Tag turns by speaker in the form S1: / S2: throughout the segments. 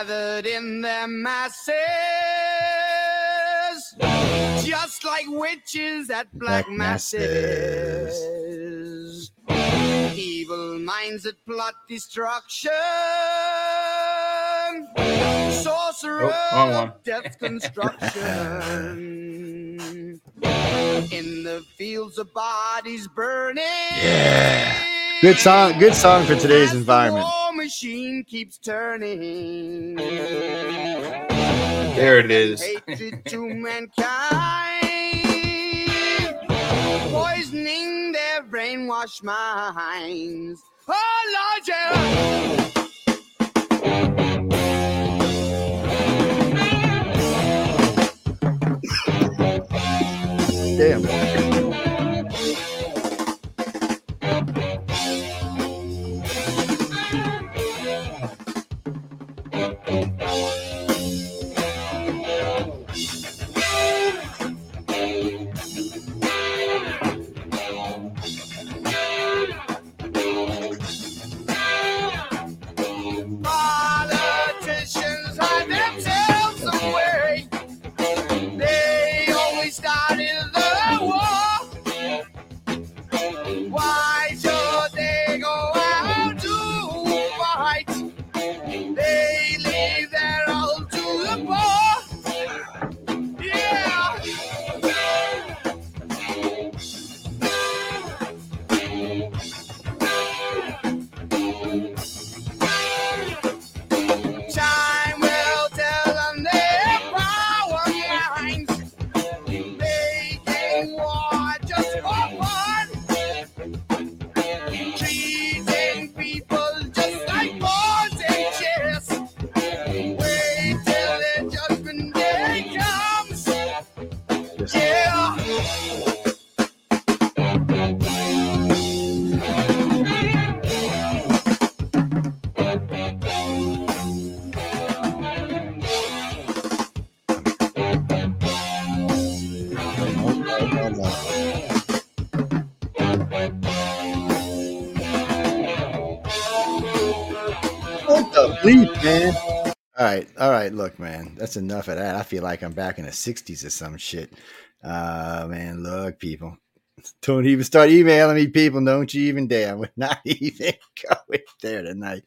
S1: gathered in their masses, just like witches at black,
S2: Black
S1: masses. Evil minds that plot destruction, sorcerer
S3: Oh,
S1: of death construction. In the fields of bodies burning.
S2: Yeah. Good song. Good song for today's environment.
S1: War machine keeps turning.
S3: There it is.
S1: Hatred to mankind, poisoning their brainwashed minds. Oh Lord, yeah.
S2: Damn. That's enough of that. I feel like I'm back in the '60s or some shit. Uh, man, look, people, don't even start emailing me, people. Don't you even dare. We're not even going there tonight.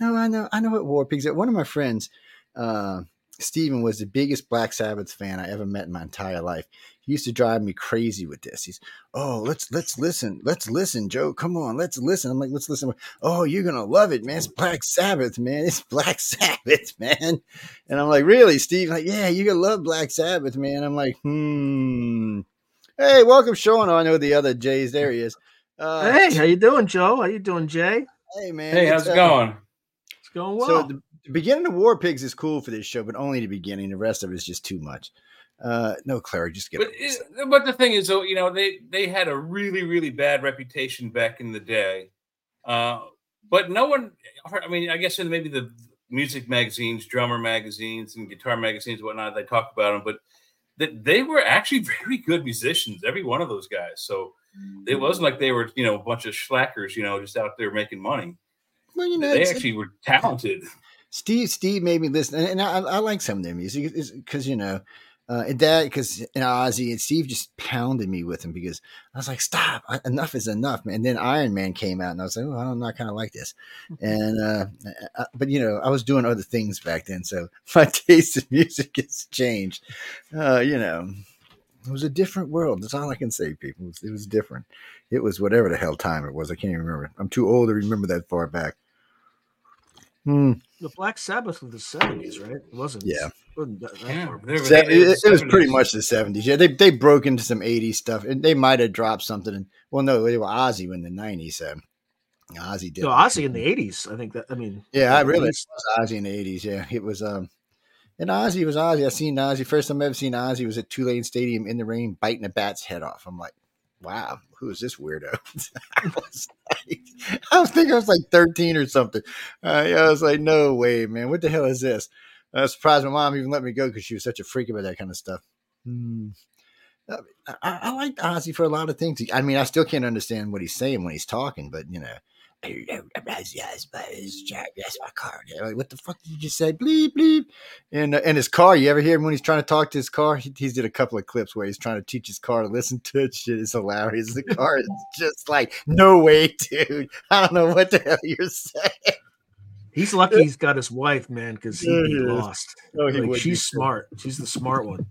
S2: No, I know, I know what War Pigs. are. One of my friends, uh, Steven, was the biggest Black Sabbath fan I ever met in my entire life. He used to drive me crazy with this. He's, oh, let's let's listen, let's listen, Joe. Come on, let's listen. I'm like, let's listen. Oh, you're gonna love it, man. It's Black Sabbath, man. It's Black Sabbath, man. And I'm like, really, Steve? Like, yeah, you're gonna love Black Sabbath, man. I'm like, hmm. Hey, welcome, Sean. Oh, I know the other Jay's. There he is. Uh,
S4: Hey, how you doing, Joe? How you doing, Jay?
S2: hey, man.
S3: Hey, how's it
S2: uh,
S3: going?
S4: It's going well.
S2: So the, the beginning of War Pigs is cool for this show, but only the beginning. The rest of it is just too much. Uh, no, Clary, just get
S3: But, it- but the thing is, though, you know, they they had a really really bad reputation back in the day. Uh, but no one, I mean, I guess in maybe the music magazines, drummer magazines, and guitar magazines, and whatnot, they talk about them, but that they were actually very good musicians, every one of those guys. So it wasn't like they were, you know, a bunch of slackers, you know, just out there making money.
S2: Well, you know,
S3: They actually were talented.
S2: Steve Steve made me listen, and, and I, I like some of their music because you know, uh, and that because and Ozzy and Steve just pounded me with him because I was like, stop, enough is enough, man. And then Iron Man came out, and I was like, oh, I don't know, I kind of like this, and uh, uh, but you know, I was doing other things back then, so my taste in music has changed. Uh, you know, it was a different world. That's all I can say, people. It was, it was different. It was whatever the hell time it was. I can't even remember. I'm too old to remember that far back. Hmm.
S4: the Black Sabbath was the seventies, right? It wasn't.
S2: Yeah.
S4: wasn't that- that
S3: Yeah,
S4: far back.
S3: they were-
S2: Se-
S3: they-
S2: it, it was pretty much the seventies. Yeah, they they broke into some eighties stuff, and they might have dropped something. In, well, no, they were Ozzy in the nineties. So Ozzy did.
S4: No, Ozzy in the eighties. I think that. I mean,
S2: Yeah, I really it
S4: Ozzy-
S2: was Ozzy in the eighties. Yeah, it was. Um, and Ozzy was Ozzy. I seen Ozzy first time I ever seen Ozzy was at Tulane Stadium in the rain, biting a bat's head off. I'm like, wow, who is this weirdo? I was like, I was thinking I was like 13 or something. Uh, yeah, I was like, no way, man. What the hell is this? I was surprised my mom even let me go because she was such a freak about that kind of stuff. Hmm. I, I, I like Ozzy for a lot of things. I mean, I still can't understand what he's saying when he's talking, but you know, Yes, my car. Like, what the fuck did you just say? Bleep bleep. And uh, and his car. You ever hear him when he's trying to talk to his car? He, he's did a couple of clips where he's trying to teach his car to listen to it. Shit is hilarious. The car is just like, no way, dude. I don't know what the hell you're saying.
S4: He's lucky he's got his wife, man, because be
S2: Yeah.
S4: lost.
S2: Oh, he
S4: Like, she's smart. She's the smart one.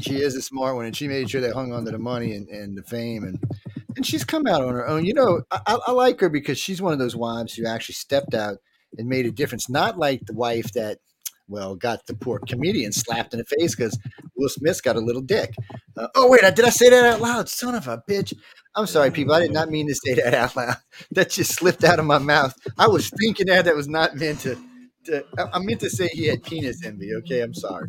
S2: she is a smart one, and she made sure they hung on to the money and, and the fame, and and she's come out on her own. You know, I, I like her because she's one of those wives who actually stepped out and made a difference. Not like the wife that, well, got the poor comedian slapped in the face because Will Smith's got a little dick. Uh, oh wait, did I say that out loud? Son of a bitch! I'm sorry, people. I did not mean to say that out loud. That just slipped out of my mouth. I was thinking that. That was not meant to. I- meant to say he had penis envy. Okay, I'm sorry.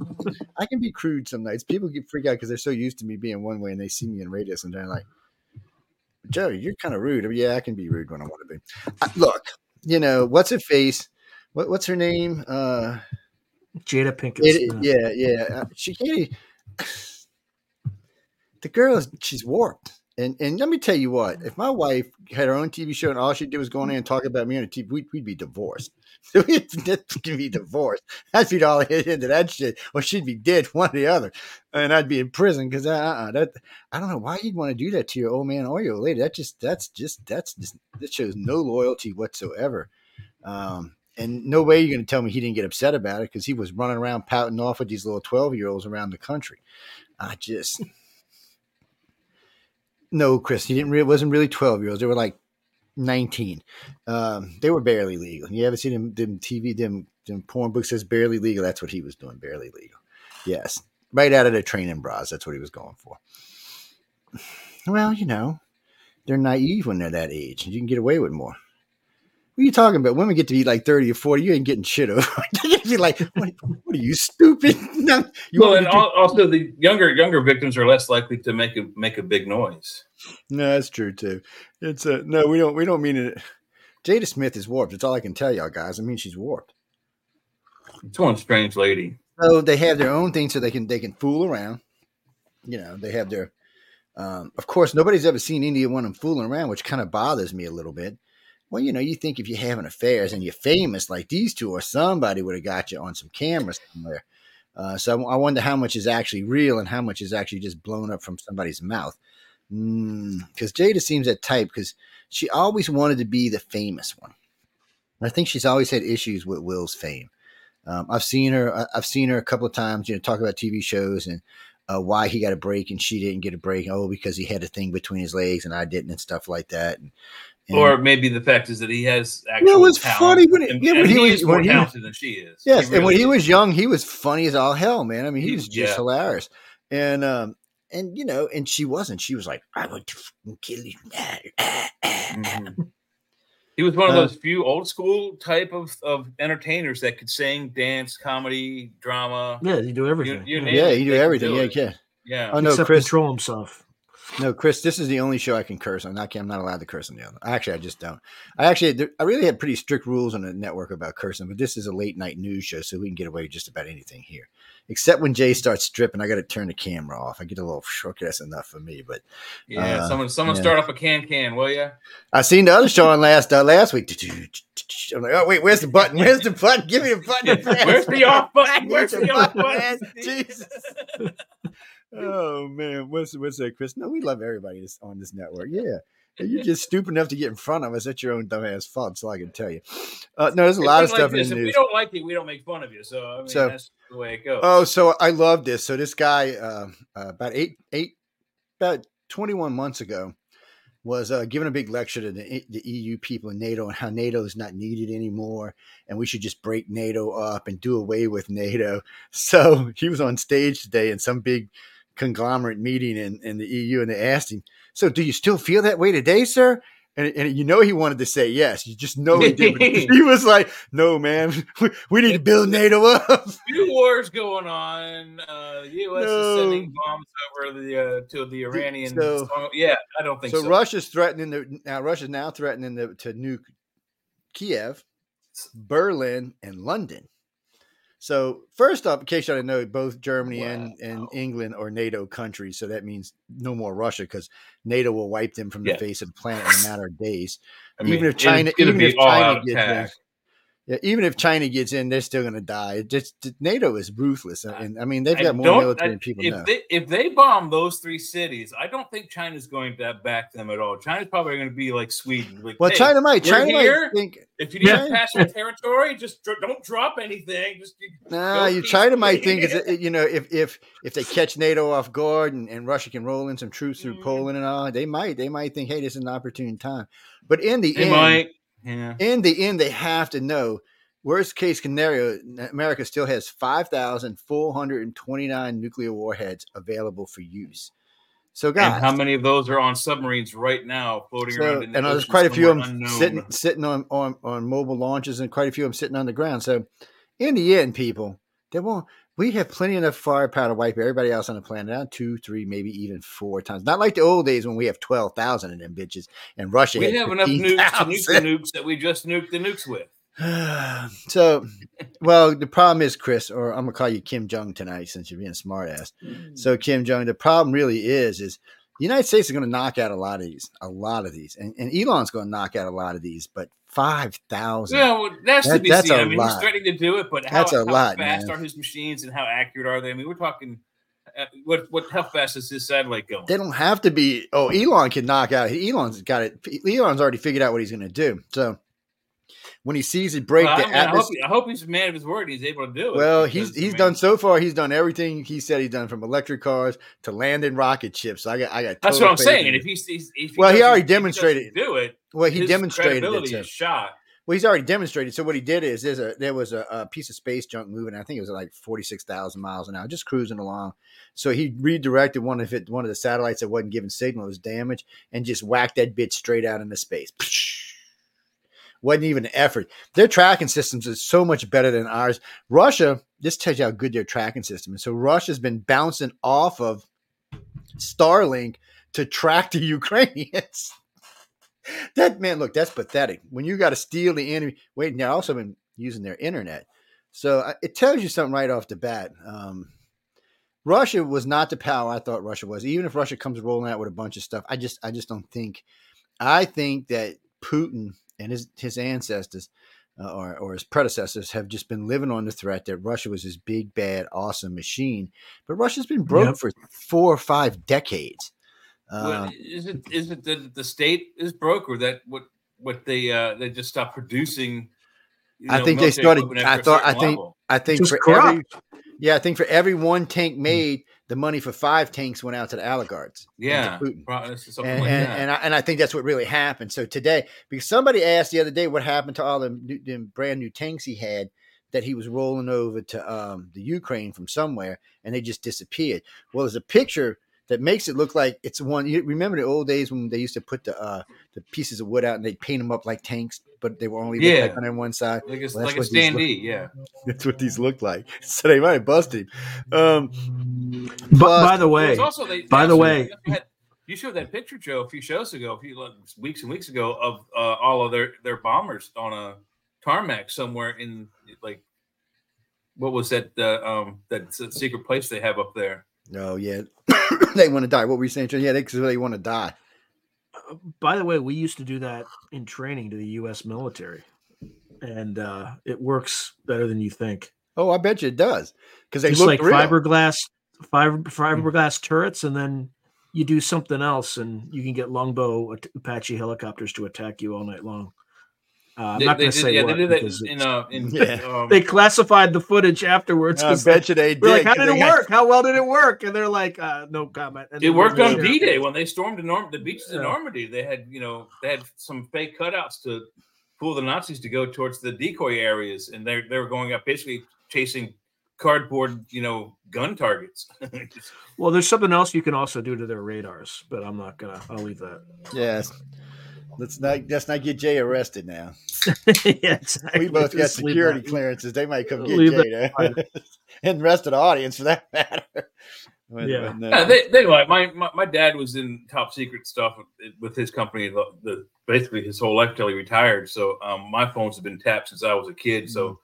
S2: I can be crude some nights. People get freaked out because they're so used to me being one way and they see me in radio and they're like, Joe, you're kind of rude. I mean, yeah, I can be rude when I want to be. Look, you know, what's her face? What, what's her name? Uh,
S4: Jada Pinkett.
S2: it, yeah, yeah. Uh, she can't. The girl is she's warped. And and let me tell you what, if my wife had her own TV show and all she did was go in there and talk about me on a TV, we'd, we'd be divorced. we'd be divorced. I'd be all hit into that shit, or she'd be dead, one or the other, and I'd be in prison because uh, uh, that I don't know why you'd want to do that to your old man or your lady. That just that's just that's just that shows no loyalty whatsoever. Um, and no way you're going to tell me he didn't get upset about it because he was running around pouting off with these little 12 year olds around the country. I just, no, Chris, he didn't. Really, wasn't really 12 year olds. They were like 19. Um, they were barely legal. You ever seen them, them TV, them, them porn books says barely legal? That's what he was doing, barely legal. Yes, right out of the training bras. That's what he was going for. Well, you know, they're naive when they're that age, and you can get away with more. What are you talking about? Women get to be like 30 or 40. You ain't getting shit over. They get to be like, what, what are you, stupid? No, you
S3: well, and al- also the younger younger victims are less likely to make a make a big noise.
S2: No, that's true too. It's a no. We don't. We don't mean it. Jada Smith is warped. That's all I can tell y'all guys. I mean, she's warped.
S3: It's one strange lady.
S2: So they have their own thing, so they can they can fool around. You know, they have their. Um, of course, nobody's ever seen any one of them fooling around, which kind of bothers me a little bit. Well, you know, you think if you're having affairs and you're famous like these two, or somebody would have got you on some camera somewhere. Uh, so I wonder how much is actually real and how much is actually just blown up from somebody's mouth. Because Jada seems that type because she always wanted to be the famous one. I think she's always had issues with Will's fame. Um, I've seen her. I've seen her a couple of times. You know, talk about TV shows and uh, why he got a break and she didn't get a break. Oh, because he had a thing between his legs and I didn't, and stuff like that. And, and-
S3: Or maybe the fact is that he has actual
S2: Well, it was
S3: talent,
S2: funny when it-
S3: and,
S2: yeah, when
S3: and
S2: he
S3: he,
S2: was-
S3: is more
S2: when he-
S3: talented than she is.
S2: yes, and when he was young, he was funny as all hell, man. I mean, he
S3: He-
S2: was just
S3: yeah.
S2: hilarious. And um, and you know, and she wasn't. She was like, "I want to fucking kill you."
S3: Mhm. He was one of
S2: Uh,
S3: those few old school type of, of entertainers that could sing, dance, comedy, drama.
S4: Yeah, you do everything.
S3: you
S4: yeah.
S3: name
S2: Yeah, he do everything.
S3: do
S2: Yeah,
S3: it.
S2: yeah.
S3: Yeah.
S2: Oh no,
S4: Except
S2: Chris.
S4: control himself.
S2: No, Chris, this is the only show I can curse on. Not, I'm not allowed to curse on the other. Actually, I just don't. I actually, I really had pretty strict rules on the network about cursing, but this is a late night news show, so we can get away with just about anything here, except when Jay starts stripping. I got to turn the camera off. I get a little shook. That's enough for me. But
S3: Yeah.
S2: Uh,
S3: someone someone
S2: yeah.
S3: start up a can can, will you?
S2: I seen the other show on last uh, last week. I'm like, oh wait, where's the button? Where's the button? Give me the button.
S3: Where's the off button? Where's
S2: the
S3: the off
S2: button? Jesus. Oh man, what's what's that, Chris? No, we love everybody on this network. Yeah. You're just stupid enough to get in front of us. That's your own dumbass fault. So I can tell you. Uh, no, there's a
S3: If
S2: lot of stuff
S3: this,
S2: in the
S3: If we don't like it, we don't make fun of you. So I mean,
S2: So-
S3: that's the way it goes.
S2: Oh, so I love this. So this guy, uh, uh, about eight, eight, about 21 months ago, was uh, giving a big lecture to the, the EU people in NATO and how NATO is not needed anymore, and we should just break NATO up and do away with NATO. So he was on stage today in some big conglomerate meeting in, in the EU, and they asked him, "So, do you still feel that way today, sir?" And, and you know he wanted to say yes. You just know he did. but he was like, "No, man, we, we need to build NATO up."
S3: few wars going on. Uh, the U.S.
S2: No.
S3: is sending bombs over the uh, to the Iranian.
S2: so-
S3: yeah, I don't think
S2: so,
S3: so.
S2: Russia's threatening to now. Russia's now threatening to, to nuke Kiev, Berlin, and London. So first up, in case you didn't know, both Germany and, and England are NATO countries. So that means no more Russia because NATO will wipe them from the
S3: Yeah.
S2: face of the planet in a matter of days.
S3: I
S2: Even if China- even if China gets
S3: attack.
S2: Yeah, even if China gets in, they're still going to die. It just NATO is ruthless, and I mean they've
S3: I
S2: got more military
S3: I-
S2: than people
S3: if. They, if they bomb those three cities, I don't think China's going to back them at all. China's probably going to be like Sweden. Like,
S2: well,
S3: hey,
S2: China might. China
S3: here.
S2: might think.
S3: If you need
S2: Yeah.
S3: to pass your territory, just dr- don't drop anything. Just
S2: Nah, you China might think is you know if if if they catch NATO off guard and, and Russia can roll in some troops through
S3: Mm.
S2: Poland and all, they might they might think, hey, this is an opportune time. But in the
S3: they
S2: end,
S3: might. Yeah.
S2: in the end, they have to know. Worst case scenario, America still has 5,429 nuclear warheads available for use. So, guys,
S3: And how many of those are on submarines right now, floating
S2: so,
S3: around in the
S2: and there's quite a few of them
S3: unknown?
S2: sitting sitting on, on on mobile launches, and quite a few of them sitting on the ground. So, in the end, people, they won't. We have plenty enough firepower to wipe everybody else on the planet out two, three, maybe even four times. Not like the old days when we have twelve thousand of them bitches, and Russia
S3: We have enough nukes to nuke the nukes that we just nuked the nukes with.
S2: so, well, the problem is, Chris, or I'm gonna call you Kim Jong tonight since you're being a smart ass. Mm. So, Kim Jong, the problem really is, is the United States is going to knock out a lot of these, a lot of these, and, and Elon's going to knock out a lot of these, but five thousand.
S3: Yeah, well, that's to be
S2: that's
S3: seen. I mean, he's threatening to do it, but how,
S2: That's a
S3: how
S2: lot,
S3: fast
S2: man.
S3: are his machines and how accurate are they? I mean, we're talking. Uh, what what? How fast is his satellite going?
S2: They don't have to be. Oh, Elon can knock out. Elon's got it. Elon's already figured out what he's going to do. So when he sees it break
S3: Well, I,
S2: the
S3: mean, I, hope,
S2: atmosphere,
S3: he- I hope he's a man of his word. and He's able to do it.
S2: well, he's
S3: I
S2: he's
S3: mean,
S2: done so far. He's done everything he said he's done, from electric cars to landing rocket ships. So I got I got.
S3: That's what I'm saying.
S2: in
S3: If he's, he's if
S2: Well, he already demonstrated-
S3: do it.
S2: Well, he
S3: his
S2: demonstrated it. So.
S3: is shot.
S2: Well, he's already demonstrated. So what he did is there's a there was a, a piece of space junk moving. I think it was like forty six thousand miles an hour, just cruising along. So he redirected one of it, one of the satellites that wasn't giving signal, it was damaged, and just whacked that bitch straight out into space. Wasn't even an effort. Their tracking systems is so much better than ours. Russia, this tells you how good their tracking system is. So Russia's been bouncing off of Starlink to track the Ukrainians. That man, look, that's pathetic. When you got to steal the enemy, wait, they're also been using their internet. So it tells you something right off the bat. Um, Russia was not the power I thought Russia was. Even if Russia comes rolling out with a bunch of stuff, I just, I just don't think. I think that Putin and his his ancestors uh, or or his predecessors have just been living on the threat that Russia was this big, bad, awesome machine. But Russia's been broke
S4: Yep.
S2: for four or five decades.
S3: Well,
S2: Um,
S3: is it is it that the state is broke or that what what they uh they just stopped producing? you
S2: I
S3: know,
S2: think they started- I thought- I think-
S3: level?
S2: I think
S4: Just
S2: for
S4: corrupt.
S2: every yeah, I think for every one
S3: Hmm.
S2: tank made, the money for five tanks went out to the oligarchs. and
S3: yeah,
S2: Putin.
S3: pro-
S2: And,
S3: like
S2: and,
S3: that.
S2: and, I, and I think that's what really happened. So today, because somebody asked the other day what happened to all the, new, the brand new tanks he had that he was rolling over to um, the Ukraine from somewhere, and they just disappeared. Well, there's a picture that makes it look like it's one. You remember the old days when they used to put the uh, the pieces of wood out and they'd paint them up like tanks, but they were only look
S3: Yeah.
S2: like on one side.
S3: like it's
S2: well, that's
S3: like a
S2: what look-
S3: standee, yeah.
S2: That's what these look like. So they might have busted him. Um,
S4: But
S2: But-
S4: by the way,
S3: it's also, they,
S4: by
S3: they
S4: the way-
S3: you had- you showed that picture, Joe, a few shows ago, a few like, weeks and weeks ago, of uh, all of their their bombers on a tarmac somewhere in like what was that uh, um that secret place they have up there?
S2: oh yeah, they want to die. What were you saying? Yeah, they, they want to die.
S4: by the way, we used to do that in training to the U.S. military, and uh, it works better than you think.
S2: Oh, I bet you it does because they
S4: Just
S2: look
S4: like
S2: real.
S4: fiberglass, fiber, fiberglass turrets, and then you do something else, and you can get longbow Apache helicopters to attack you all night long. Uh, I'm
S3: They,
S4: not going to say
S3: yeah,
S4: what
S3: they did that in uh in
S2: Yeah.
S3: um,
S4: they classified the footage afterwards.
S2: I
S4: 'cause
S2: bet you they did.
S4: We're like, how
S2: 'cause
S4: did
S2: they
S4: it
S2: got-
S4: work? How well did it work? And they're like, uh, no comment. And
S3: It worked on
S4: share
S3: D Day when they stormed the, Norm- the beaches in Normandy. They had, you know, they had some fake cutouts to fool the Nazis to go towards the decoy areas, and they they were going up basically chasing cardboard, you know, gun targets.
S4: Well, there's something else you can also do to their radars, but I'm not gonna. I'll leave that.
S2: Yes. Let's not let's not get Jay arrested now.
S4: yeah, exactly.
S2: We both got
S4: Just
S2: security clearances. They might come get
S4: Leave
S2: Jay there. and the rest of the audience for that matter. But-
S4: Yeah.
S2: but no.
S3: yeah, they, they like my, my my dad was in top secret stuff with, with his company the, the basically his whole life till he retired. So um, my phones have been tapped since I was a kid. So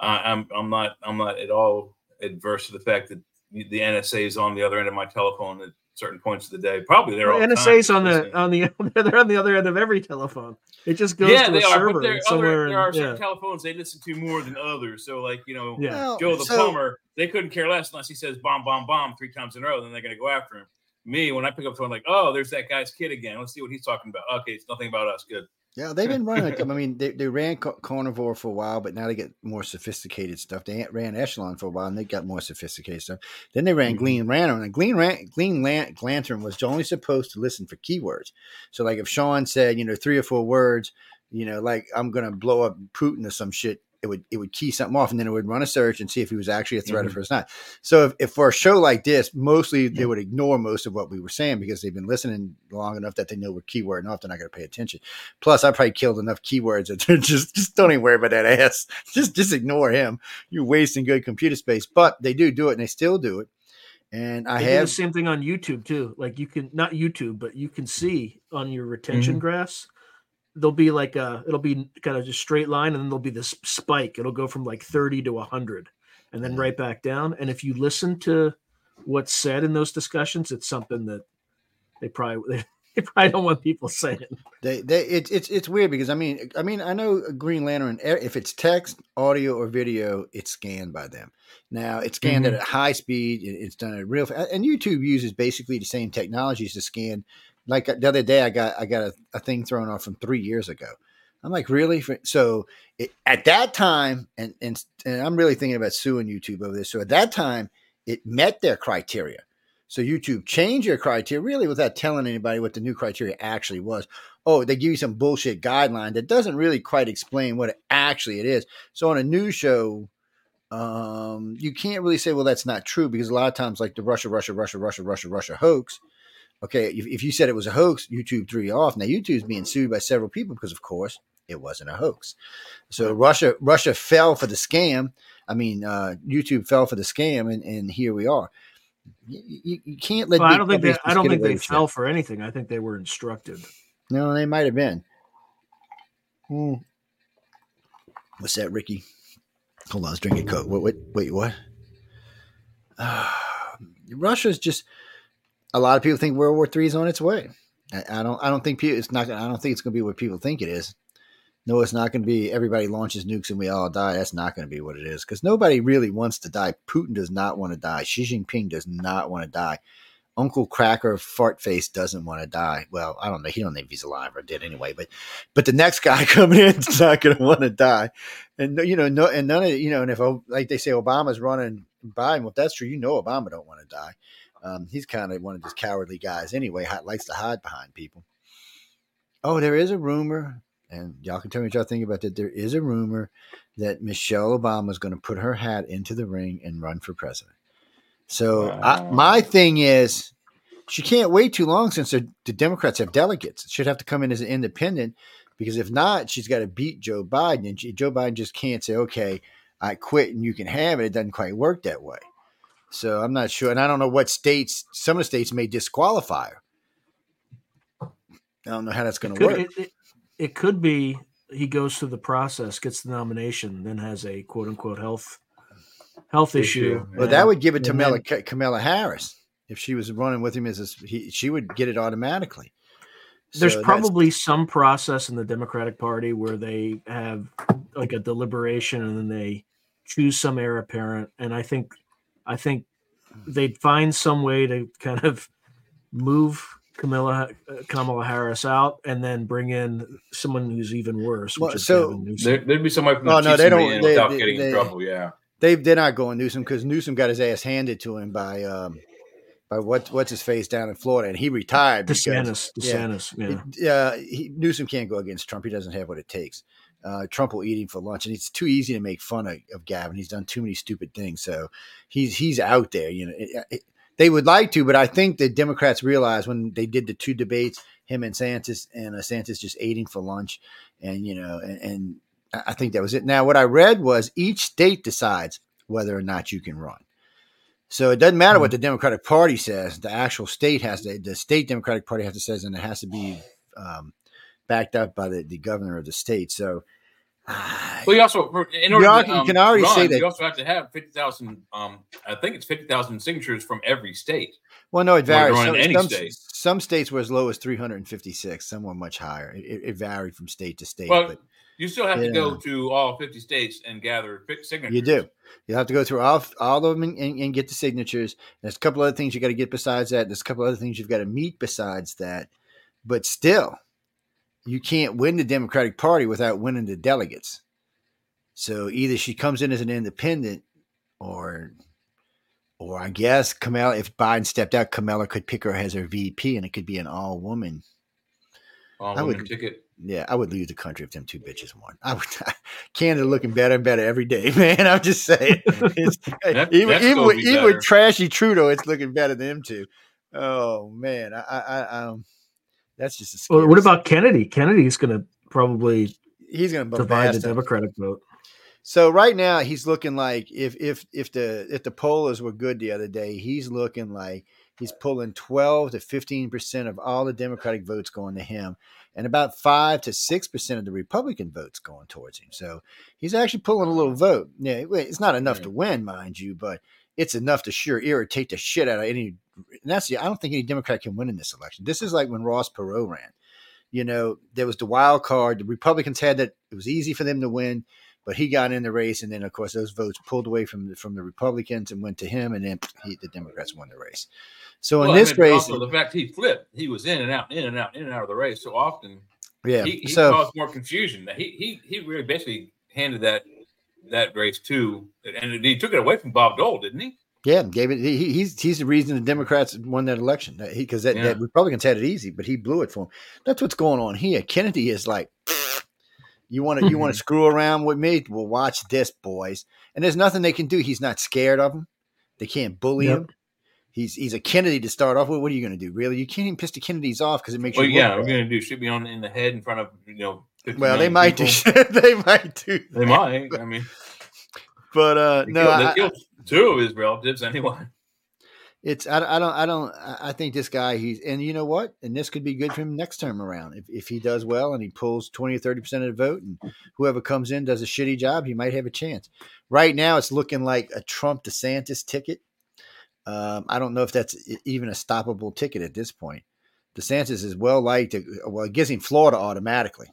S3: I, I'm I'm not I'm not at all adverse to the fact that the NSA is on the other end of my telephone at certain points of the day. Probably they're all the time,
S4: NSA's on the
S3: listening.
S4: on the they're on the other end of every telephone. It just goes
S3: yeah,
S4: to
S3: they
S4: a
S3: are.
S4: server
S3: But there,
S4: somewhere.
S3: other, there are
S4: in-
S3: certain
S4: yeah.
S3: telephones they listen to more than others. So, like you know,
S4: Yeah.
S2: Well,
S3: Joe the
S2: so-
S3: plumber, they couldn't care less unless he says bomb, bomb, bomb three times in a row. Then they're going to go after him. Me, when I pick up the phone, like, oh, there's that guy's kid again. Let's see what he's talking about. Okay, it's nothing about us. Good.
S2: Yeah, they've been running. I mean, they, they ran Carnivore for a while, but now they get more sophisticated stuff. They ran Echelon for a while, and they got more sophisticated stuff. Then they ran
S3: Mhm.
S2: Glean Lantern, and Glean, Ran- Glean Lan- Lantern was only supposed to listen for keywords. So, like, if Sean said, you know, three or four words, you know, like I'm gonna blow up Putin or some shit, it would it would key something off, and then it would run a search and see if he was actually a threat or
S3: Mhm.
S2: if it's not. So, if, if for a show like this, mostly they would ignore most of what we were saying because they've been listening long enough that they know we're keyword enough. They're not going to pay attention. Plus, I probably killed enough keywords that they're just just don't even worry about that ass. Just just ignore him. You're wasting good computer space. But they do do it, and they still do it. And I
S4: They do the
S2: have
S4: same thing on YouTube too. Like you can not YouTube, but you can see on your retention
S2: Mm-hmm.
S4: graphs. There'll be like a it'll be kind of just straight line, and then there'll be this spike. It'll go from like thirty to hundred, and then right back down. And if you listen to what's said in those discussions, it's something that they probably they, probably don't want people saying.
S2: They, they, it's it's it's weird because I mean, I mean, I know Green Lantern. If it's text, audio, or video, it's scanned by them. Now it's scanned
S4: Mm-hmm.
S2: at a high speed. It's done at real, and YouTube uses basically the same technologies to scan. Like the other day, I got I got a, a thing thrown off from three years ago. I'm like, really? So it, at that time, and, and and I'm really thinking about suing YouTube over this. So at that time, it met their criteria. So YouTube changed their criteria really without telling anybody what the new criteria actually was. Oh, they give you some bullshit guideline that doesn't really quite explain what it actually it is. So on a news show, um, you can't really say, well, that's not true because a lot of times, like the Russia, Russia, Russia, Russia, Russia, Russia hoax. Okay, if, if you said it was a hoax, YouTube threw you off. Now YouTube's being sued by several people because, of course, it wasn't a hoax. So Russia, Russia fell for the scam. I mean, uh, YouTube fell for the scam, and, and here we are. You, you, you can't let.
S4: Well, I don't think they I don't think they fell for anything. I think they were instructed.
S2: No, they might have been. Hmm. What's that, Ricky? Hold on, I was drinking Coke. Wait, wait, wait what? Russia's just. A lot of people think World War III is on its way. I, don't. I don't think. It's not. I don't think it's going to be what people think it is. No, it's not going to be. Everybody launches nukes and we all die. That's not going to be what it is because nobody really wants to die. Putin does not want to die. Xi Jinping does not want to die. Uncle Cracker Fartface doesn't want to die. Well, I don't know. He don't know if he's alive or dead anyway. But but the next guy coming in is not going to want to die. And you know, no, and none of you know, and if like they say Obama's running Biden, well, if that's true. You know, Obama don't want to die. Um, he's kind of one of those cowardly guys anyway. Likes to hide behind people. Oh, there is a rumor, and y'all can tell me what y'all think about that. There is a rumor that Michelle Obama is going to put her hat into the ring and run for president. So I, my thing is, she can't wait too long since the the Democrats have delegates. She'd have to come in as an independent because if not, she's got to beat Joe Biden, and she, Joe Biden just can't say, "Okay, I quit and you can have it." It doesn't quite work that way. So I'm not sure, and I don't know what states. Some of the states may disqualify. I don't know how that's going to work.
S4: it, it, it could be he goes through the process, gets the nomination, then has a quote unquote health health issue.
S3: Issue.
S2: Well, that would give it to
S4: and
S2: Kamala,
S4: then-
S2: Kamala Harris if she was running with him as a, he, she would get it automatically.
S4: There's
S2: So that's-
S4: probably some process in the Democratic Party where they have like a deliberation and then they choose some heir apparent. And I think, I think they'd find some way to kind of move Camilla uh, Kamala Harris out and then bring in someone who's even worse.
S2: Well,
S4: is
S2: so-
S3: There, there'd be somebody from the
S2: Oh, no, they don't- they-
S3: without
S2: they-
S3: getting
S2: they-
S3: in trouble. Yeah.
S2: they they're not going Newsom because Newsom got his ass handed to him by um by what what's his face down in Florida, and he retired. because-
S4: DeSantis,
S2: yeah.
S4: DeSantis, yeah.
S2: It- uh, he, Newsom can't go against Trump. He doesn't have what it takes. Uh, Trump will eat him for lunch, and it's too easy to make fun of, of Gavin. He's done too many stupid things, so he's he's out there. You know, It- it- they would like to, but I think the Democrats realized when they did the two debates, him and Santis, and uh, Santis just ate him for lunch, and you know, and, and I I think that was it. Now, what I read was each state decides whether or not you can run. So it doesn't matter what the Democratic Party says. The actual state has to, the state Democratic Party has to says, and it has to be um, backed up by the, the governor of the state. So Ah,
S3: Well, you also in order
S2: al-
S3: to,
S2: you
S3: um,
S2: can already say that-
S3: you also have to have fifty thousand. Um, I think it's fifty thousand signatures from every state.
S2: Well, no, it varies.
S3: run
S2: Some,
S3: any
S2: some,
S3: state.
S2: some states were as low as 356. Some were much higher. It, it, varied from state to state.
S3: Well,
S2: but
S3: you still have to go to all fifty states and gather signatures.
S2: you do. You have to go through all, all of them and, and, and get the signatures. There's a couple other things you got to get besides that. There's a couple other things you've got to meet besides that. But still, you can't win the Democratic Party without winning the delegates. So either she comes in as an independent, or, or I guess Kamala. If Biden stepped out, Kamala could pick her as her VP, and it could be an all woman
S3: All
S2: I
S3: women
S2: would-
S3: ticket.
S2: Yeah, I would leave the country if them two bitches won. I would. Canada looking better and better every day, man. I'm just saying.
S3: That-
S2: even even with,
S3: be
S2: even with trashy Trudeau, it's looking better than them two. Oh man, I, I, I um, that's just a scary
S4: Well, what about Kennedy? Kennedy's going to probably
S2: he's going to
S4: divide the Democratic vote.
S2: So right now he's looking like if if if the if the pollers were good the other day, he's looking like he's pulling twelve to fifteen percent of all the Democratic votes going to him, and about five to six percent of the Republican votes going towards him. So he's actually pulling a little vote. Yeah, it's not enough to win, mind you, but it's enough to sure irritate the shit out of any. And that's the I don't think any Democrat can win in this election. This is like when Ross Perot ran. You know, there was the wild card. The Republicans had that. It was easy for them to win but he got in the race, and then of course those votes pulled away from the, from the Republicans and went to him, and then he, the Democrats won the race. So
S3: Well,
S2: in
S3: I
S2: this
S3: mean,
S2: race,
S3: also the fact he flipped, he was in and out, in and out, in and out of the race so often.
S2: yeah.
S3: He, he
S2: so
S3: caused more confusion. He he he really basically handed that that race to, and he took it away from Bob Dole, didn't he?
S2: Yeah, gave it. He, he's he's the reason the Democrats won that election because that,
S3: Yeah.
S2: that Republicans had it easy, but he blew it for him. That's what's going on here. Kennedy is like. You want to you want to screw around with me? Well, watch this, boys. And there's nothing they can do. He's not scared of them. They can't bully
S4: Yep.
S2: him. He's he's a Kennedy to start off with. What are you going to do? Really? You can't even piss the Kennedys off because it makes
S3: Well,
S2: you.
S3: yeah, we're gonna do shoot me on in the head in front of you know. 50
S2: Well, they might
S3: people.
S2: do. they might do.
S3: They might. I mean,
S2: But uh,
S3: they
S2: no,
S3: killed,
S2: I,
S3: two of his relatives anyway.
S2: it's I, I don't I don't I think this guy he's and you know what and this could be good for him next term around if if he does well and he pulls twenty or thirty percent of the vote and whoever comes in does a shitty job he might have a chance. Right now, it's looking like a Trump DeSantis ticket. Um, I don't know if that's even a stoppable ticket at this point. DeSantis is well liked. Well, it gives him Florida automatically.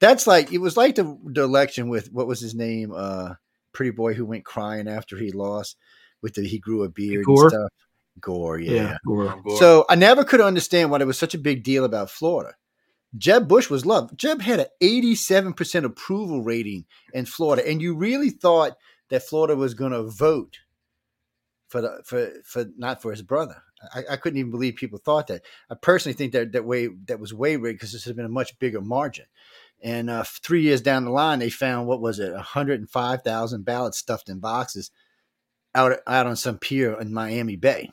S2: That's like it was like the, the election with what was his name, uh, pretty boy who went crying after he lost. With the he grew a beard
S4: Gore?
S2: and stuff. Gore,
S4: Yeah.
S2: yeah.
S4: Gore.
S3: Gore.
S2: So I never could understand why there was such a big deal about Florida. Jeb Bush was loved. Jeb had an 87% approval rating in Florida. And you really thought that Florida was going to vote for the for for not for his brother. I, I couldn't even believe people thought that. I personally think that that way that was way rigged because this has been a much bigger margin. And uh, three years down the line, they found what was it, 105,000 ballots stuffed in boxes out out on some pier in Miami Bay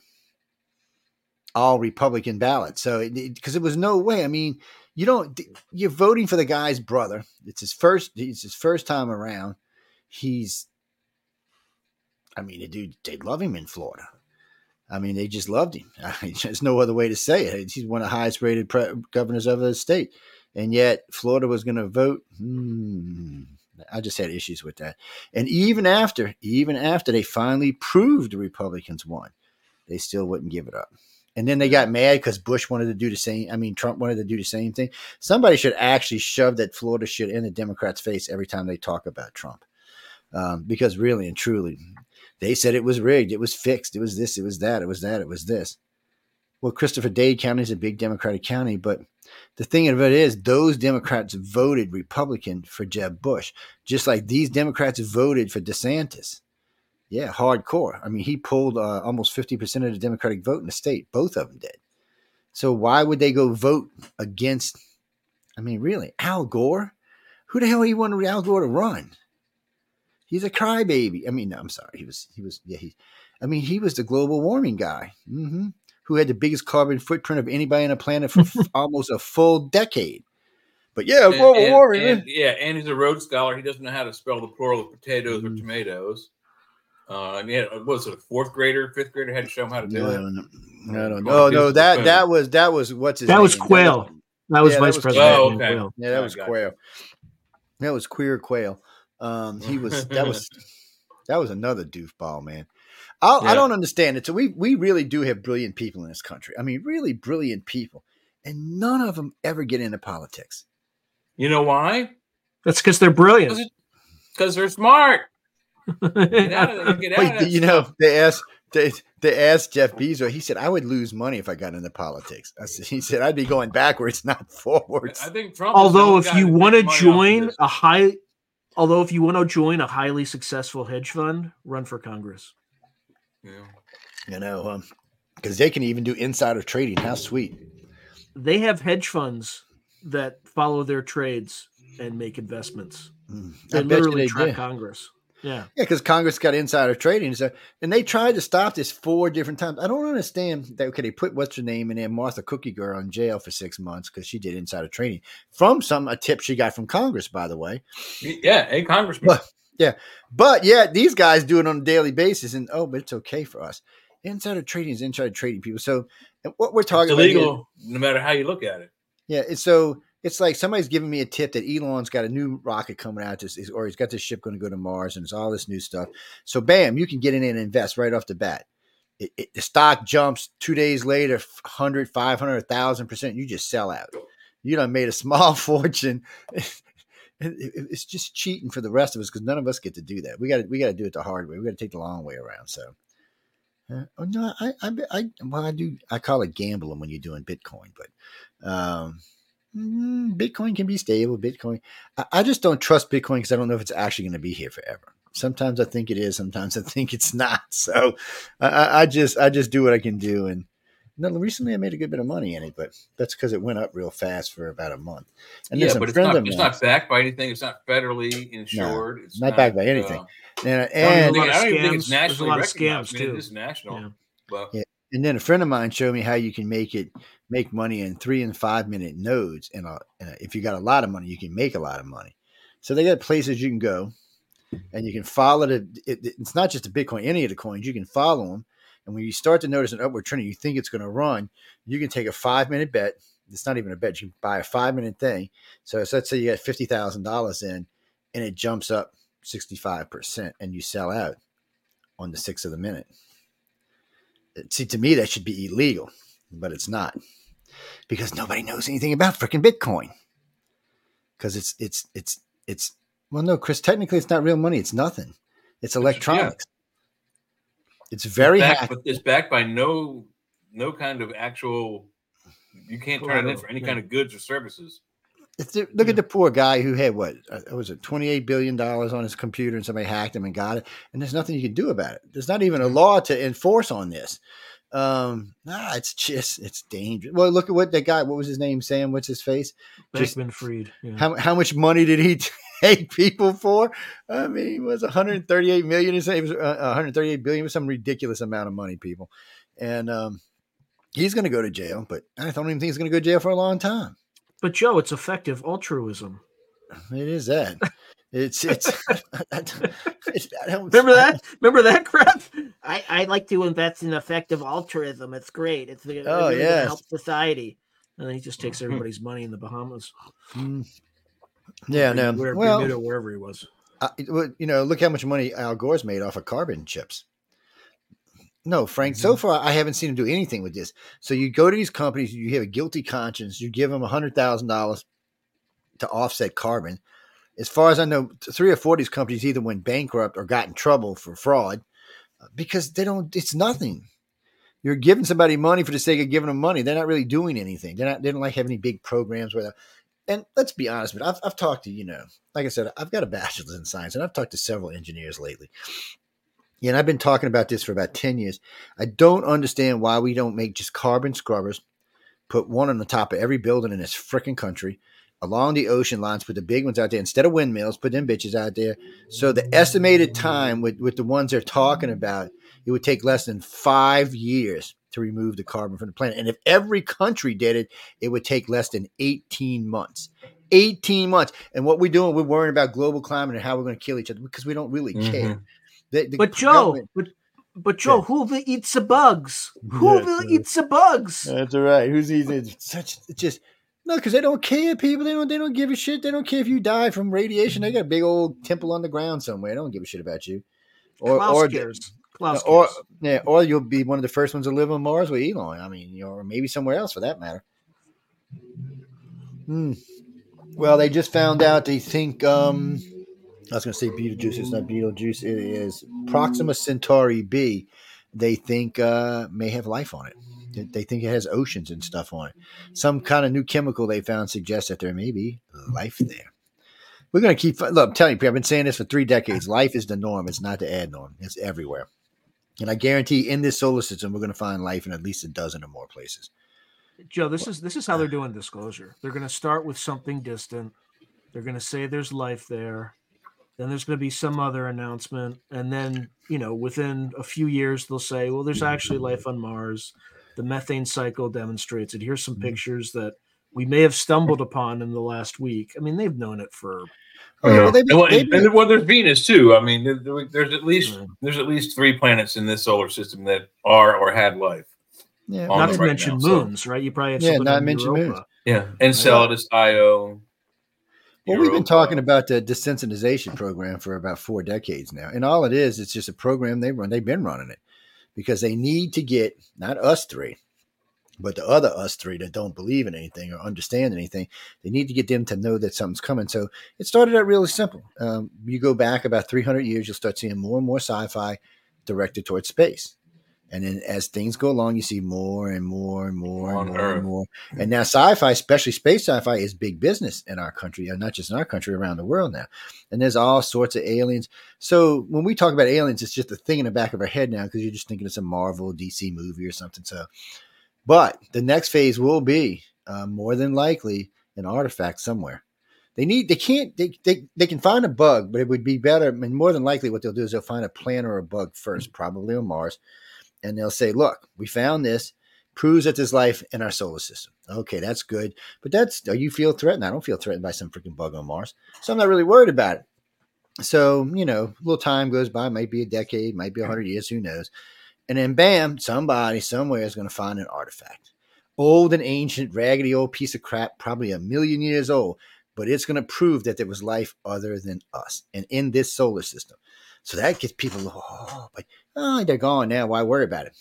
S2: all Republican ballots. So, because it, was no way. I mean, you don't. You're voting for the guy's brother. It's his first. It's his first time around. He's. I mean, the dude. They love him in Florida. I mean, they just loved him. I mean, there's no other way to say it. He's one of the highest rated pre- governors of the state, and yet Florida was going to vote. Hmm, I just had issues with that. And even after, even after they finally proved the Republicans won, they still wouldn't give it up. And then they got mad because Bush wanted to do the same. I mean, Trump wanted to do the same thing. Somebody should actually shove that Florida shit in the Democrats' face every time they talk about Trump. Um, because really and truly, they said it was rigged, it was fixed, it was this, it was that, it was that, it was this. Well, Christopher Dade County is a big Democratic county, but the thing of it is, those Democrats voted Republican for Jeb Bush, just like these Democrats voted for DeSantis. Yeah, hardcore. I mean, he pulled uh, almost 50% of the Democratic vote in the state. Both of them did. So why would they go vote against, I mean, really, Al Gore? Who the hell he wanted Al Gore to run? He's a crybaby. I mean, no, I'm sorry. He was, he was, yeah, he, I mean, he was the global warming guy hmm who had the biggest carbon footprint of anybody on the planet for almost a full decade. But yeah,
S3: And-
S2: global
S3: and-
S2: warming.
S3: and- yeah, and he's a Rhodes scholar. He doesn't know how to spell the plural of potatoes or
S2: Mm.
S3: tomatoes. Uh, and yeah, what was it a fourth grader, fifth grader had to show him how to do
S2: I
S3: it?
S2: don't. I don't know. Oh no,
S3: here's
S2: that
S3: the
S2: that was that was what's his
S4: That was? Quayle. That was
S2: Yeah, that
S4: Vice
S2: was
S4: President Quayle.
S3: Oh, okay.
S4: Quayle.
S2: Yeah, that
S3: I
S2: was
S3: got
S2: Quayle. That was Queer Quayle. Um, he was that was that was another doofball, man. I'll, I don't understand it. So we we really do have brilliant people in this country. I mean, really brilliant people, and none of them ever get into politics.
S3: You know why?
S4: That's because they're brilliant.
S3: Because they're smart. Get out of there. Get out
S2: Wait,
S3: of that
S2: you know, they asked they, they asked Jeff Bezos. He said, "I would lose money if I got into politics." I said, he said, "I'd be going backwards, not forwards."
S3: I think Trump.
S4: although if you want to
S3: makes money off of
S4: join a high although if you want to join a highly successful hedge fund run for congress
S3: Yeah.
S2: You know, because they can even do insider trading. How sweet!
S4: they have hedge funds that follow their trades and make investments
S2: Mm,
S4: they
S2: I
S4: literally
S2: they
S4: track
S2: did.
S4: congress yeah
S2: Yeah, because Congress got insider trading, so, and they tried to stop this four different times. I don't understand that. Okay, they put what's her name in there, Martha Cookie Girl, in jail for six months because she did insider trading from some a tip she got from Congress, by the way.
S3: Yeah, a congressman.
S2: But but yeah, these guys do it on a daily basis, and oh, but it's okay for us. Insider trading is insider trading, people. So what we're
S3: it's
S2: talking about, here-
S3: illegal, no matter how you look at it.
S2: yeah, it's so it's like somebody's giving me a tip that Elon's got a new rocket coming out, this or he's got this ship going to go to Mars, and it's all this new stuff. So, bam, you can get in and invest right off the bat. It, it, the stock jumps two days later, 100, 500, 1,000 percent. You just sell out. You done made a small fortune. It- it- it's just cheating for the rest of us because none of us get to do that. We got to we got to do it the hard way. We got to take the long way around. So, uh, oh no, I, I I well I do I call it gambling when you're doing Bitcoin, but um, mm, Bitcoin can be stable. Bitcoin, I, I just don't trust Bitcoin because I don't know if it's actually going to be here forever. Sometimes I think it is. Sometimes I think it's not. So I, I just I just do what I can do. And no, recently I made a good bit of money in it, but that's because it went up real fast for about a month. And
S3: yeah, but it's not, it's not backed by anything. It's not federally insured. it's
S2: not backed by anything.
S3: uh,
S2: and,
S3: I don't,
S4: lot
S3: think, I don't even think
S4: scams.
S3: it's
S4: There's a lot of
S3: recognized.
S4: scams,
S3: I mean,
S4: too.
S3: It is national,
S4: Yeah.
S3: but
S2: Yeah. And then a friend of mine showed me how you can make it make money in three and five minute nodes. And if you got a lot of money, you can make a lot of money. So they got places you can go, and you can follow the. It, it's not just the Bitcoin, any of the coins. You can follow them, and when you start to notice an upward trend, and you think it's going to run. You can take a five minute bet. It's not even a bet. You can buy a five minute thing. So, so let's say you got fifty thousand dollars in, and it jumps up sixty five percent, and you sell out on the sixth of the minute uh, see to me that should be illegal but it's not because nobody knows anything about freaking bitcoin because it's it's it's it's well no chris technically it's not real money it's nothing it's electronics it's very
S3: it's backed,
S2: hack-
S3: it's backed by no no kind of actual. You can't turn it in for any
S4: yeah.
S3: kind of goods or services.
S2: It's the- look at the poor guy who had what uh, was it twenty eight billion dollars on his computer, and somebody hacked him and got it, and there's nothing you can do about it. There's not even a law to enforce on this. Um, nah, it's just it's dangerous. Well, look at what that guy. What was his name? Sam. What's his face? Just-
S4: Bankman Fried. Yeah.
S2: How how much money did he take people for? I mean, it was 138 million or something. It was uh, 138 billion. It was some ridiculous amount of money, people, and um, he's going to go to jail. But I don't even think he's going to go to jail for a long time.
S4: But Joe, it's effective altruism.
S2: It is that. It's it's. I don't,
S4: Remember that? Remember that crap?
S5: I, I like to invest in effective altruism. It's great. It's it
S2: Oh,
S5: really gonna
S2: yes.
S5: help society.
S4: And then he just takes everybody's money in the Bahamas.
S2: Mm. Yeah, no.
S4: Where,
S2: Well,
S4: Bermuda, wherever he was.
S2: I, you know, look how much money Al Gore's made off of carbon chips. No, Frank. So far, I haven't seen him do anything with this. So you go to these companies, you have a guilty conscience, you give them a hundred thousand dollars to offset carbon. As far as I know, three or four of these companies either went bankrupt or got in trouble for fraud uh, because they don't. It's nothing. You're giving somebody money for the sake of giving them money. They're not really doing anything. They're not. They don't like have any big programs where. And let's be honest, but I've, I've talked to you know, like I said, I've got a bachelor's in science, and I've talked to several engineers lately. Yeah, and I've been talking about this for about 10 years. I don't understand why we don't make just carbon scrubbers, put one on the top of every building in this freaking country, along the ocean lines, put the big ones out there instead of windmills, put them bitches out there. So the estimated time with, with the ones they're talking about, it would take less than five years to remove the carbon from the planet. And if every country did it, it would take less than 18 months. 18 months. And what we're doing, we're worrying about global climate and how we're going to kill each other because we don't really mm-hmm. care. The- the
S4: But Joe, but but Joe,
S2: Yeah.
S4: who will eat the bugs? Who
S2: Yeah,
S4: will
S2: yeah.
S4: eat the bugs?
S2: That's all right. Who's eating it? such it's just No, because they don't care, people. They don't. They don't give a shit. They don't care if you die from radiation. They got a big old temple on the ground somewhere. They don't give a shit about you. Or,
S4: Klaus
S2: or,
S4: cares. Klaus
S2: or
S4: cares.
S2: yeah, or you'll be one of the first ones to live on Mars with Elon. I mean, you know, or maybe somewhere else for that matter. Hmm. Well, they just found out. They think. um I was going to say Beetlejuice. It's not Beetlejuice. It is Proxima Centauri B. They think uh, may have life on it. They- They think it has oceans and stuff on it. Some kind of new chemical they found suggests that there may be life there. We're going to keep. Look, I'm telling you, I've been saying this for three decades. Life is the norm. It's not the ad norm. It's everywhere. And I guarantee in this solar system, we're going to find life in at least a dozen or more places.
S4: Joe, this is this is how they're doing disclosure. They're going to start with something distant. They're going to say there's life there. Then there's going to be some other announcement, and then you know within a few years they'll say, well, there's actually life on Mars. The methane cycle demonstrates it. Here's some
S2: Mhm.
S4: pictures that we may have stumbled upon in the last week. I mean, they've known it for
S2: Oh, well, they've
S3: and, well,
S2: they've
S3: and, and well, there's Venus too. I mean, there- there- there's at least
S4: Right.
S3: there's at least three planets in this solar system that are or had life.
S2: yeah,
S4: not to
S3: right
S4: mention
S3: now, so-
S4: moons, right? You probably have
S2: Yeah, not mention
S4: Europa.
S2: moons.
S3: Yeah, Enceladus, Io.
S2: Well, we've been talking about the desensitization program for about four decades now. And all it is, it's just a program they run. They've been running it because they need to get not us three, but the other us three that don't believe in anything or understand anything. They need to get them to know that something's coming. So it started out really simple. Um, you go back about 300 years, you'll start seeing more and more sci fi directed towards space. And then as things go along, you see more and more and more
S3: On
S2: and more
S3: Earth.
S2: and more. And now sci-fi, especially space sci-fi, is big business in our country, and not just in our country, around the world now. And there's all sorts of aliens. So when we talk about aliens, it's just a thing in the back of our head now because you're just thinking it's a Marvel, DC movie or something. So, but the next phase will be uh, more than likely an artifact somewhere. They need, they can't, they, they, they can find a bug, but it would be better. I mean, more than likely, what they'll do is they'll find a plant or a bug first, probably on Mars, and they'll say, "Look, we found this." proves that there's life in our solar system. Okay, that's good. But that's are you feel threatened? I don't feel threatened by some freaking bug on Mars. So I'm not really worried about it. So, you know, a little time goes by, might be a decade, might be a hundred years, who knows. And then bam, somebody somewhere is going to find an artifact. Old and ancient, raggedy old piece of crap, probably a million years old, but it's going to prove that there was life other than us and in this solar system. So that gets people, oh, but oh, they're gone now. Why worry about it?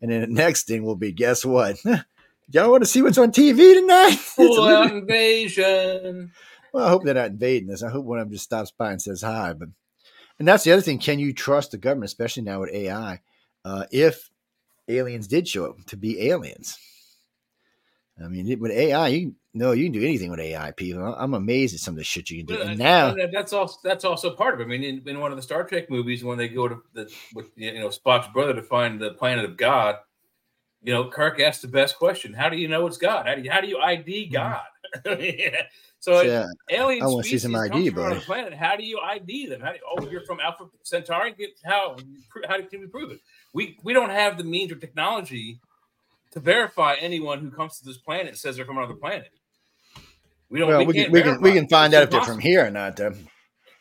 S2: And then the next thing will be, guess what? Y'all want to see what's on TV tonight?
S3: Full invasion.
S2: well, I hope they're not invading us. I hope one of them just stops by and says hi. But and that's the other thing. Can you trust the government, especially now with AI? Uh, if aliens did show up to be aliens, I mean, with AI, you know you can do anything with AI. People, I'm amazed at some of the shit you can do.
S3: Well,
S2: And now,
S3: that's also that's also part of it. I mean, in, in one of the Star Trek movies, when they go to the with you know Spock's brother to find the planet of God, you know, Kirk asked the best question: How do you know it's God? How do you how do you ID God? so
S2: yeah,
S3: alien
S2: I wanna see
S3: species
S2: some ID,
S3: from another
S2: buddy.
S3: planet. How do you ID them? How do you, oh, you're from Alpha Centauri. How how can we prove it? We we don't have the means or technology to verify anyone who comes to this planet says they're from another planet. We don't.
S2: well,
S3: we,
S2: we, can we can we can find
S3: It's
S2: out if they're from here or not. Though.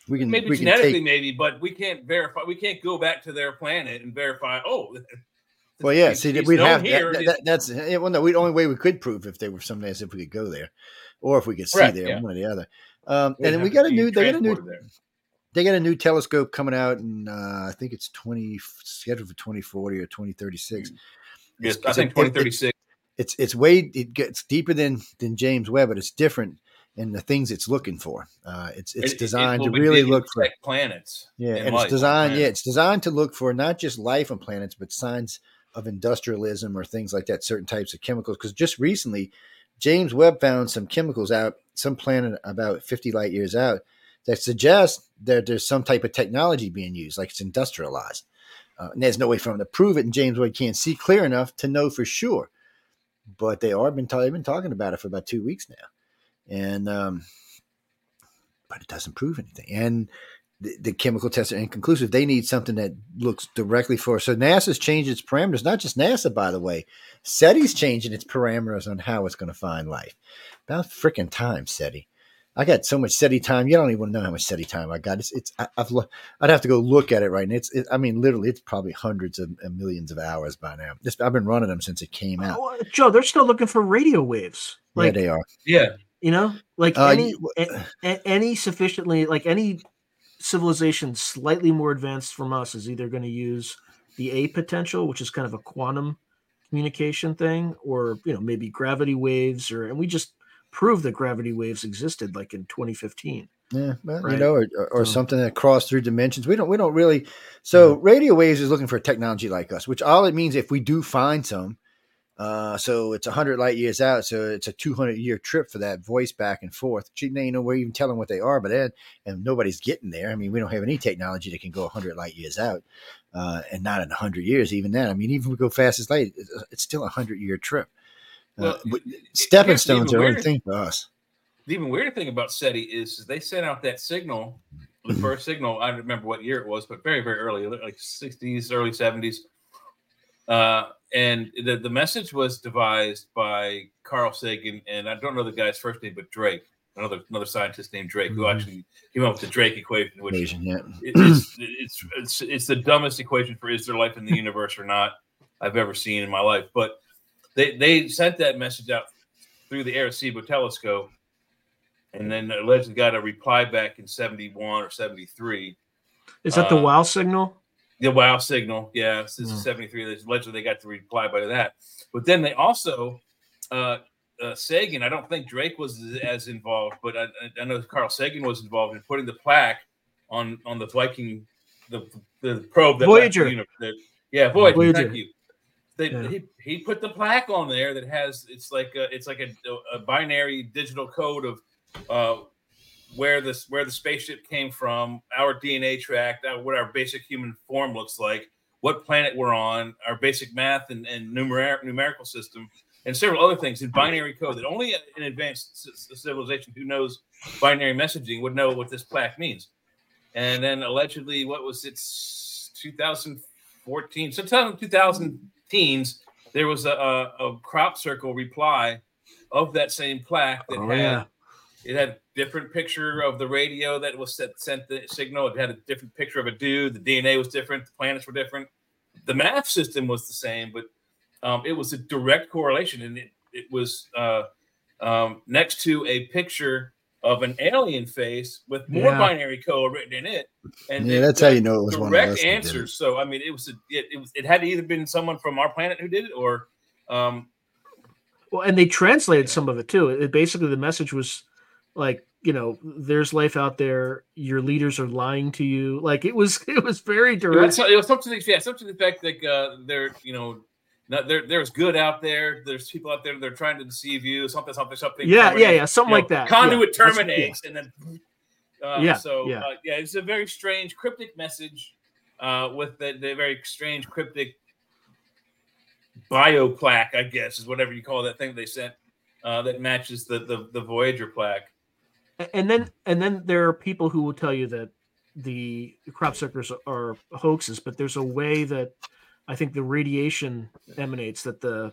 S2: We can
S3: Maybe
S2: we can
S3: genetically,
S2: take
S3: maybe, but we can't verify. We can't go back to their planet and verify. Oh,
S2: Well, yeah.
S3: he's-
S2: See,
S3: he's
S2: we'd have that, that, that's yeah, well. No, the only way we could prove if they were someday is if we could go there, or if we could see
S3: Correct,
S2: there,
S3: yeah.
S2: one or the other. Um, and then we got a new. They got a new.
S3: there.
S2: They got a new telescope coming out, and uh, I think it's twenty scheduled for twenty forty or twenty thirty six.
S3: Yes,
S2: It's-
S3: I think twenty thirty six.
S2: It's it's way it gets deeper than than James Webb, but it's different in the things it's looking for. Uh, it's it's designed to really look for
S3: planets.
S2: yeah,
S3: and
S2: and it's designed. Yeah, it's designed to look for not just life on planets, but signs of industrialism or things like that. Certain types of chemicals. Because just recently, James Webb found some chemicals out some planet about fifty light years out that suggest that there's some type of technology being used, like it's industrialized. Uh, and there's no way for them to prove it, and James Webb can't see clear enough to know for sure. But they are been they've been talking about it for about two weeks now, and um, but it doesn't prove anything. And the, the chemical tests are inconclusive. They need something that looks directly for. So NASA's changed its parameters. Not just NASA, by the way. SETI's changing its parameters on how it's going to find life. About freaking time, SETI. I got so much SETI time. You don't even know how much SETI time I got. It's, it's I, have I'd have to go look at it right now. It's, it, I mean, literally, it's probably hundreds of millions of hours by now. It's, I've been running them since it came out.
S4: Oh, Joe, they're still looking for radio waves.
S2: Like, yeah, they are.
S3: Yeah,
S4: you know, like uh, any a, any sufficiently like any civilization slightly more advanced from us is either going to use the A potential, which is kind of a quantum communication thing, or you know maybe gravity waves, or and we just proved that gravity waves existed like in 2015.
S2: Yeah, well, right? you know, or, or, so, something that crossed through dimensions. We don't, we don't really. So yeah. radio waves is looking for a technology like us, which all it means if we do find some, uh, so it's 100 light years out. So it's a 200 year trip for that voice back and forth. You know, we're even telling what they are, but then, and nobody's getting there. I mean, we don't have any technology that can go 100 light years out uh, and not in 100 years, even then. I mean, even if we go fast as light, it's still a 100 year trip. Uh, well, stepping stones are only thing for us.
S3: The even weirder thing about SETI is, they sent out that signal, the mm-hmm. first signal. I don't remember what year it was, but very, very early, like 60s, early 70s. Uh, and the, the message was devised by Carl Sagan, and I don't know the guy's first name, but Drake, another another scientist named Drake, who mm-hmm. actually came up with the Drake equation, which equation, yeah. it's, it's, it's it's the dumbest equation for is there life in the universe or not I've ever seen in my life. But they they sent that message out through the Arecibo telescope, and then allegedly got a reply back in seventy one or seventy three.
S4: Is that the uh, wow signal?
S3: The wow signal, yeah. This is mm. 73. Allegedly, they got the reply by that. But then they also, uh, uh, Sagan, I don't think Drake was as involved, but I, I, know Carl Sagan was involved in putting the plaque on on the Viking, the the probe that
S4: Voyager.
S3: The, yeah, Voyager, Voyager. Thank you. They, yeah. he, he put the plaque on there that has it's like a, it's like a, a binary digital code of uh, where this where the spaceship came from, our DNA track, uh, what our basic human form looks like, what planet we're on, our basic math and, and numer- numerical system, and several other things in binary code that only an advanced civilization who knows binary messaging would know what this plaque means. And then allegedly, what was it, 2014, sometime 2000 teens, there was a, a, a crop circle reply of that same plaque that oh, had yeah. it had different picture of the radio that was set, sent the signal. It had a different picture of a dude. The DNA was different. The planets were different. The math system was the same, but um, it was a direct correlation, and it, it was uh, um, next to a picture of an alien face with more yeah. binary code written in it.
S2: And yeah, that's how you know it was
S3: direct answers. So I mean, it was a, it, it was it had either been someone from our planet who did it, or um,
S4: well, and they translated some of it too. It basically the message was like you know there's life out there your leaders are lying to you like it was it was very direct
S3: it was, it was something yeah something to the fact that uh they're you know not, there, there's good out there. There's people out there that are trying to deceive you. Something, something, something.
S4: Yeah, yeah, yeah, something like know, that.
S3: Conduit yeah. terminates, yeah. and then uh, yeah, so yeah. Uh, yeah, it's a very strange cryptic message uh, with the, the very strange cryptic bio plaque, I guess, is whatever you call that thing they sent uh, that matches the, the the Voyager plaque
S4: and then and then there are people who will tell you that the crop circles are hoaxes, but there's a way that I think the radiation emanates that the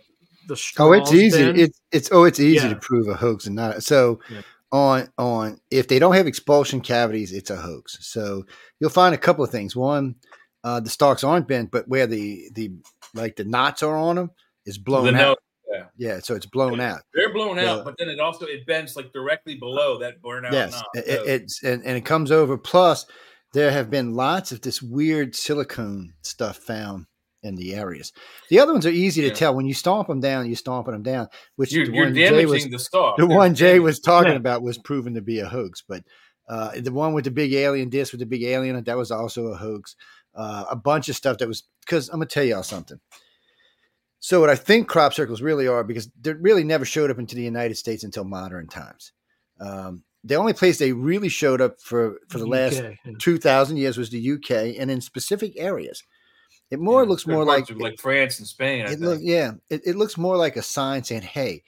S4: the
S2: oh it's easy been, it's it's oh it's easy yeah. to prove a hoax and not so yeah. on on if they don't have expulsion cavities it's a hoax so you'll find a couple of things one uh, the stalks aren't bent but where the the like the knots are on them is blown the out yeah. Yeah. So it's blown
S3: yeah.
S2: out.
S3: They're blown out, but then it also it bends like directly below that burnout.
S2: Yes. It, so. it's and, and it comes over. Plus, there have been lots of this weird silicone stuff found in the areas. The other ones are easy to yeah. tell. When you stomp them down, you're stomping them down. Which
S3: you're, the you're damaging was, the stalk.
S2: The one Jay was talking about was proven to be a hoax, but uh, the one with the big alien disc with the big alien that was also a hoax. Uh, a bunch of stuff that was because I'm gonna tell y'all something. So what I think crop circles really are, because they really never showed up into the United States until modern times. Um, the only place they really showed up for for the, last two thousand years was the UK, and in specific areas. It more yeah, looks more like
S3: like France and Spain.
S2: it look, yeah, it, it looks more like a sign saying, "Hey,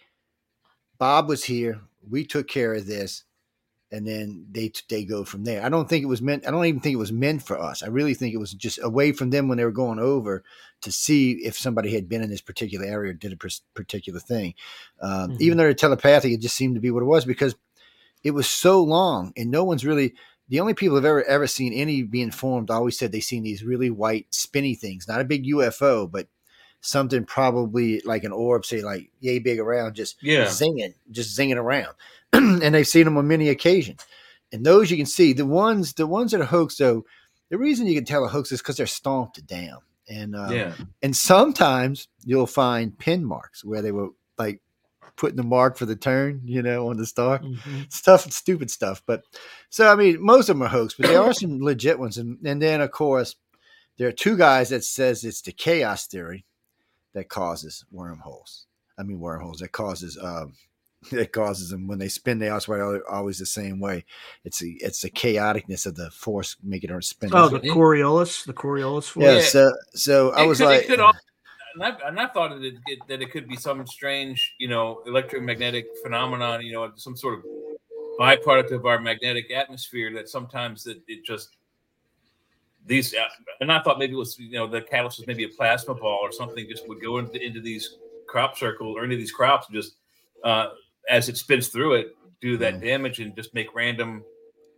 S2: Bob was here. We took care of this and then they they go from there. I don't think it was meant. I don't even think it was meant for us. I really think it was just away from them when they were going over to see if somebody had been in this particular area or did a particular thing. Um, mm-hmm. Even though they're telepathic, it just seemed to be what it was because it was so long, and no one's really. The only people have ever ever seen any being formed always said they seen these really white spinny things, not a big UFO, but something probably like an orb, say like yay big around, just
S3: Yeah.
S2: zinging, just zinging around. and they've seen them on many occasions. And those you can see, the ones, the ones that are hoax, though, the reason you can tell a hoax is because they're stomped down. And uh,
S3: yeah.
S2: and sometimes you'll find pin marks where they were putting the mark for the turn, you know, on the star.
S4: Mhm.
S2: Stuff, stupid stuff. But so I mean, most of them are hoax, but there are some legit ones. And and then of course, there are two guys that says it's the chaos theory that causes wormholes. I mean wormholes that causes um that causes them when they spin they also always the same way. It's the it's the chaoticness of the force making her spin.
S4: Oh, the Coriolis, the Coriolis force.
S2: yeah,
S3: Yeah.
S2: so so I was
S3: could- it
S2: like
S3: could al- and I, and I thought that it, it- that it could be some strange, you know, electromagnetic phenomenon, you know, some sort of byproduct of our magnetic atmosphere that sometimes that it just these, uh, and I thought maybe it was, you know, the catalyst was maybe a plasma ball or something just would go into, into these crop circles or into these crops and just uh, as it spins through it, do that
S2: Mhm.
S3: damage and just make random,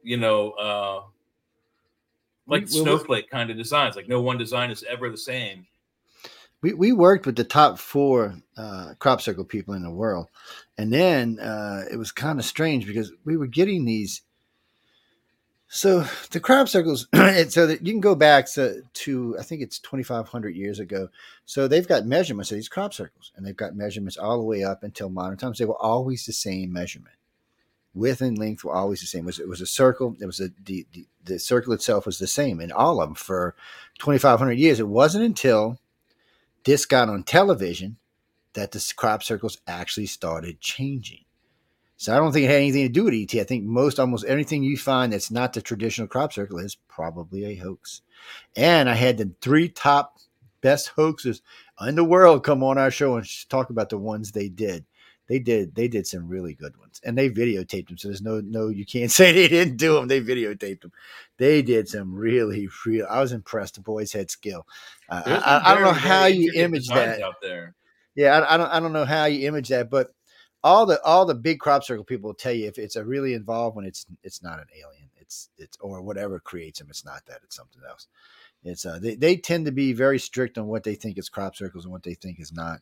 S3: you know, uh, like
S2: We- we-
S3: snowflake kind of designs. Like no one design is ever the same.
S2: We, we worked with the top four uh, crop circle people in the world. And then uh, it was kind of strange because we were getting these. So the crop circles, so that you can go back to, to I think it's 2,500 years ago. So they've got measurements of these crop circles, and they've got measurements all the way up until modern times. They were always the same measurement. Width and length were always the same. It was, it was a circle. It was a the, the the circle itself was the same in all of them for 2,500 years. It wasn't until this got on television that the crop circles actually started changing. So I don't think it had anything to do with ET. I think most almost anything you find that's not the traditional crop circle is probably a hoax. And I had the three top best hoaxes in the world come on our show and talk about the ones they did. They did they did some really good ones, and they videotaped them. So there's no no you can't say they didn't do them. They videotaped them. They did some really real. I was impressed. The boys had skill. Uh, I, I don't know how you image that.
S3: out there.
S2: Yeah, I, I don't I don't know how you image that, but all the all the big crop circle people will tell you if it's a really involved when it's it's not an alien, it's it's or whatever creates them, it's not that, it's something else. It's uh they, they tend to be very strict on what they think is crop circles and what they think is not,